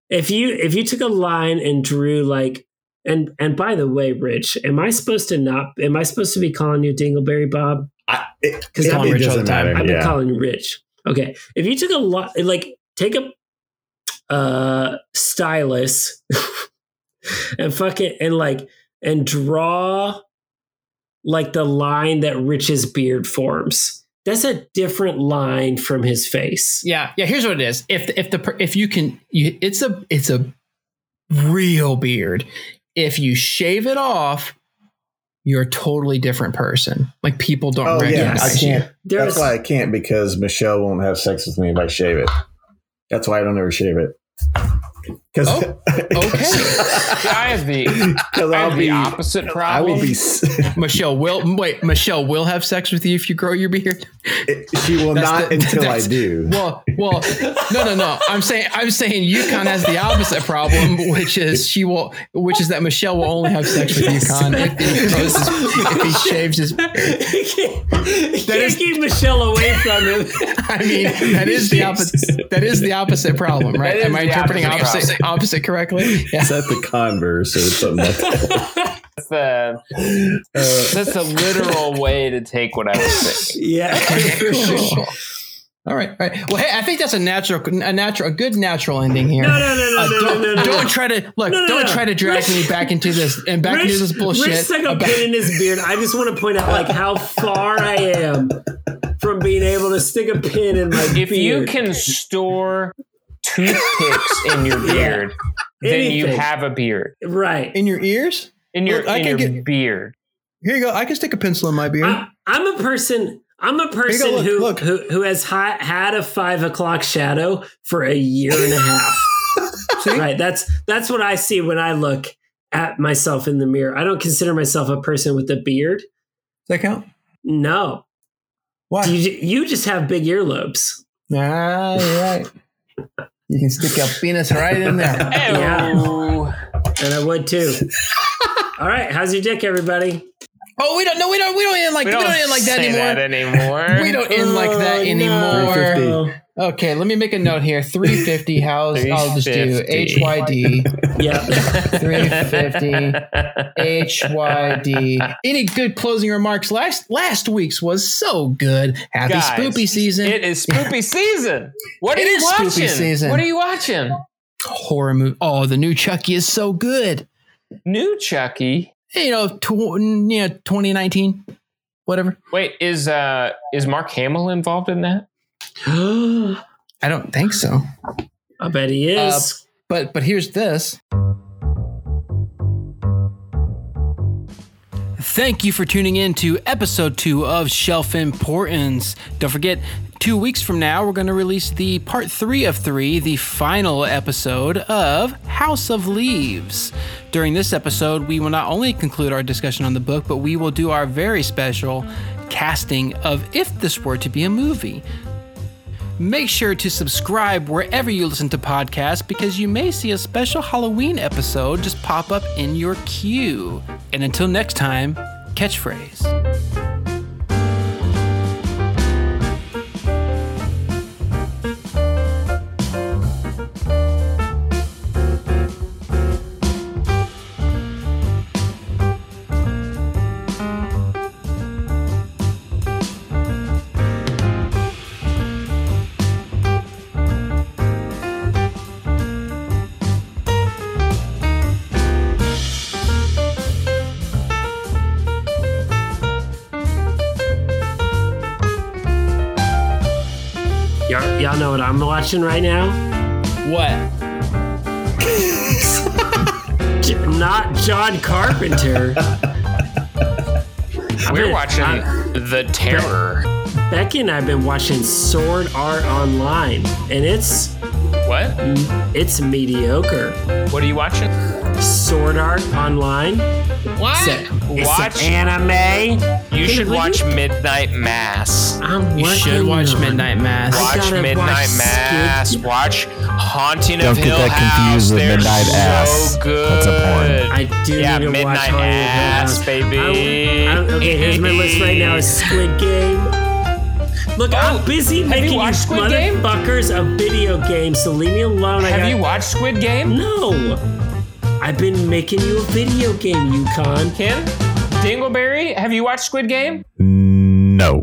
Speaker 1: If you if you took a line and drew like and and by the way, Rich, am I supposed to not? Am I supposed to be calling you Dingleberry Bob?
Speaker 4: Because it,
Speaker 1: 'Cause I'm
Speaker 4: it
Speaker 2: rich all the
Speaker 4: doesn't
Speaker 2: time.
Speaker 4: matter.
Speaker 1: I've been
Speaker 4: Yeah.
Speaker 1: calling you Rich. Okay, if you took a lot, like take a uh stylus and fuck it and like and draw like the line that Rich's beard forms. That's a different line from his face.
Speaker 2: Yeah, yeah. Here's what it is. If if the if you can, you, it's a it's a real beard. If you shave it off, you're a totally different person. Like people don't
Speaker 4: Oh yeah,
Speaker 2: recognize
Speaker 4: I can't.
Speaker 1: There's
Speaker 4: That's why I can't because Michelle won't have sex with me if I shave it. That's why I don't ever shave it. Because
Speaker 2: Oh, okay.
Speaker 3: I have the,
Speaker 4: because
Speaker 3: I
Speaker 4: I'll be
Speaker 3: the opposite
Speaker 4: I
Speaker 3: problem.
Speaker 4: will be.
Speaker 2: Michelle will wait. Michelle will have sex with you if you grow your beard.
Speaker 4: She will
Speaker 2: That's
Speaker 4: not
Speaker 2: the-
Speaker 4: until I do.
Speaker 2: Well, well, no, no, no. I'm saying, I'm saying Yukon has the opposite problem, which is she will, which is that Michelle will only have sex with Yukon if he grows his, if he shaves his.
Speaker 1: can't, he can't
Speaker 2: is-
Speaker 1: keep Michelle away from him.
Speaker 2: I mean, that is the opposite. That is the opposite problem, right? Am I interpreting
Speaker 3: opposite
Speaker 2: opposite opposite correctly? Yeah.
Speaker 4: Is that the converse or something like that?
Speaker 3: That's the, that's the literal way to take what I was saying.
Speaker 1: yeah, for sure.
Speaker 2: All right, all right. Well, hey, I think that's a natural, a natural, a good natural ending here.
Speaker 1: No, no, no, no,
Speaker 2: Uh,
Speaker 1: no,
Speaker 2: don't,
Speaker 1: no, no, no.
Speaker 2: don't try to look.
Speaker 1: No, no,
Speaker 2: don't
Speaker 1: no.
Speaker 2: try to drag me back into this and back into this bullshit.
Speaker 1: Rich stuck a
Speaker 2: about-
Speaker 1: pin in his beard. I just want to point out like how far I am from being able to stick a pin in my
Speaker 3: If you can store toothpicks in your beard, then you have a beard.
Speaker 1: right.
Speaker 2: in your ears.
Speaker 3: In your
Speaker 2: Look, I
Speaker 3: in
Speaker 2: can
Speaker 3: your
Speaker 2: get-
Speaker 3: beard.
Speaker 2: Here you go. I can stick a pencil in my beard.
Speaker 1: I, I'm a person. I'm a person
Speaker 2: look,
Speaker 1: who,
Speaker 2: look.
Speaker 1: who who has hi, had a five o'clock shadow for a year and a half. Right. That's that's what I see when I look at myself in the mirror. I don't consider myself a person with a beard.
Speaker 2: Does that count?
Speaker 1: No,
Speaker 2: Why?
Speaker 1: you you just have big earlobes.
Speaker 2: Ah, you're right. You can stick your penis right in there.
Speaker 3: Ew.
Speaker 1: And I would too. All right, how's your dick, everybody?
Speaker 2: Oh, we don't. No, we don't. We don't end like.
Speaker 3: We
Speaker 2: We
Speaker 3: don't,
Speaker 2: don't, end like that anymore.
Speaker 3: that anymore.
Speaker 2: We don't end like that
Speaker 1: Oh,
Speaker 2: anymore.
Speaker 4: 350.
Speaker 2: Okay, let me make a note here. 350. How's I'll just do HYD.
Speaker 1: Yeah.
Speaker 2: 350 HYD. Any good closing remarks? Last last week's was so good. Happy
Speaker 3: Guys,
Speaker 2: spoopy season.
Speaker 3: It is spoopy season. What are
Speaker 2: It
Speaker 3: you
Speaker 2: is spoopy
Speaker 3: watching?
Speaker 2: season.
Speaker 3: What are you watching?
Speaker 2: Horror movie. Oh, the new Chucky is so good.
Speaker 3: New Chucky.
Speaker 2: You know, tw- you know 2019, whatever.
Speaker 3: Wait, is uh is Mark Hamill involved in that?
Speaker 1: I
Speaker 2: I don't think so.
Speaker 1: I bet he uh, is.
Speaker 2: But but here's this. Thank you for tuning in to episode two of Shelf Importance. Don't forget, two weeks from now, we're going to release the part three of three, the final episode of House of Leaves. During this episode, we will not only conclude our discussion on the book, but we will do our very special casting of if this were to be a movie. Make sure to subscribe wherever you listen to podcasts because you may see a special Halloween episode just pop up in your queue. And until next time, catchphrase.
Speaker 1: I'm watching right now?
Speaker 2: What?
Speaker 1: Not John Carpenter.
Speaker 3: We're
Speaker 1: been-
Speaker 3: watching
Speaker 1: I-
Speaker 3: The Terror.
Speaker 1: Becky and I've been watching Sword Art Online, and it's
Speaker 3: What?
Speaker 1: it's mediocre.
Speaker 3: What are you watching?
Speaker 1: Sword Art Online.
Speaker 2: What?
Speaker 1: A, it's
Speaker 3: Watch-
Speaker 1: an anime.
Speaker 3: You
Speaker 1: Can
Speaker 3: should
Speaker 1: we-
Speaker 3: watch Midnight Mass.
Speaker 1: I'm
Speaker 2: You should watch
Speaker 1: on-
Speaker 2: Midnight Mass.
Speaker 3: Watch
Speaker 1: gotta
Speaker 3: Midnight
Speaker 1: watch
Speaker 3: Mass.
Speaker 1: Skid-
Speaker 3: Watch Haunting
Speaker 9: Don't
Speaker 3: of
Speaker 9: get
Speaker 3: Hill
Speaker 9: that
Speaker 3: House.
Speaker 9: confused with
Speaker 3: They're
Speaker 9: Midnight
Speaker 3: so
Speaker 9: Ass.
Speaker 3: good.
Speaker 9: That's a porn.
Speaker 1: I do
Speaker 3: Yeah,
Speaker 1: need to
Speaker 3: Midnight
Speaker 1: Haunted Hill
Speaker 3: Ass,
Speaker 1: House.
Speaker 3: baby.
Speaker 1: I- I- okay, here's my list right now: is Squid Game. Look,
Speaker 3: Oh,
Speaker 1: I'm busy
Speaker 3: have you
Speaker 1: making you,
Speaker 3: watched Squid Game?
Speaker 1: motherfuckers a video game, so leave me alone. I
Speaker 3: Have
Speaker 1: got,
Speaker 3: you watched Squid Game?
Speaker 1: No, I've been making you a video game, Yukon.
Speaker 3: Ken? Dingleberry? Have you watched Squid Game?
Speaker 9: No.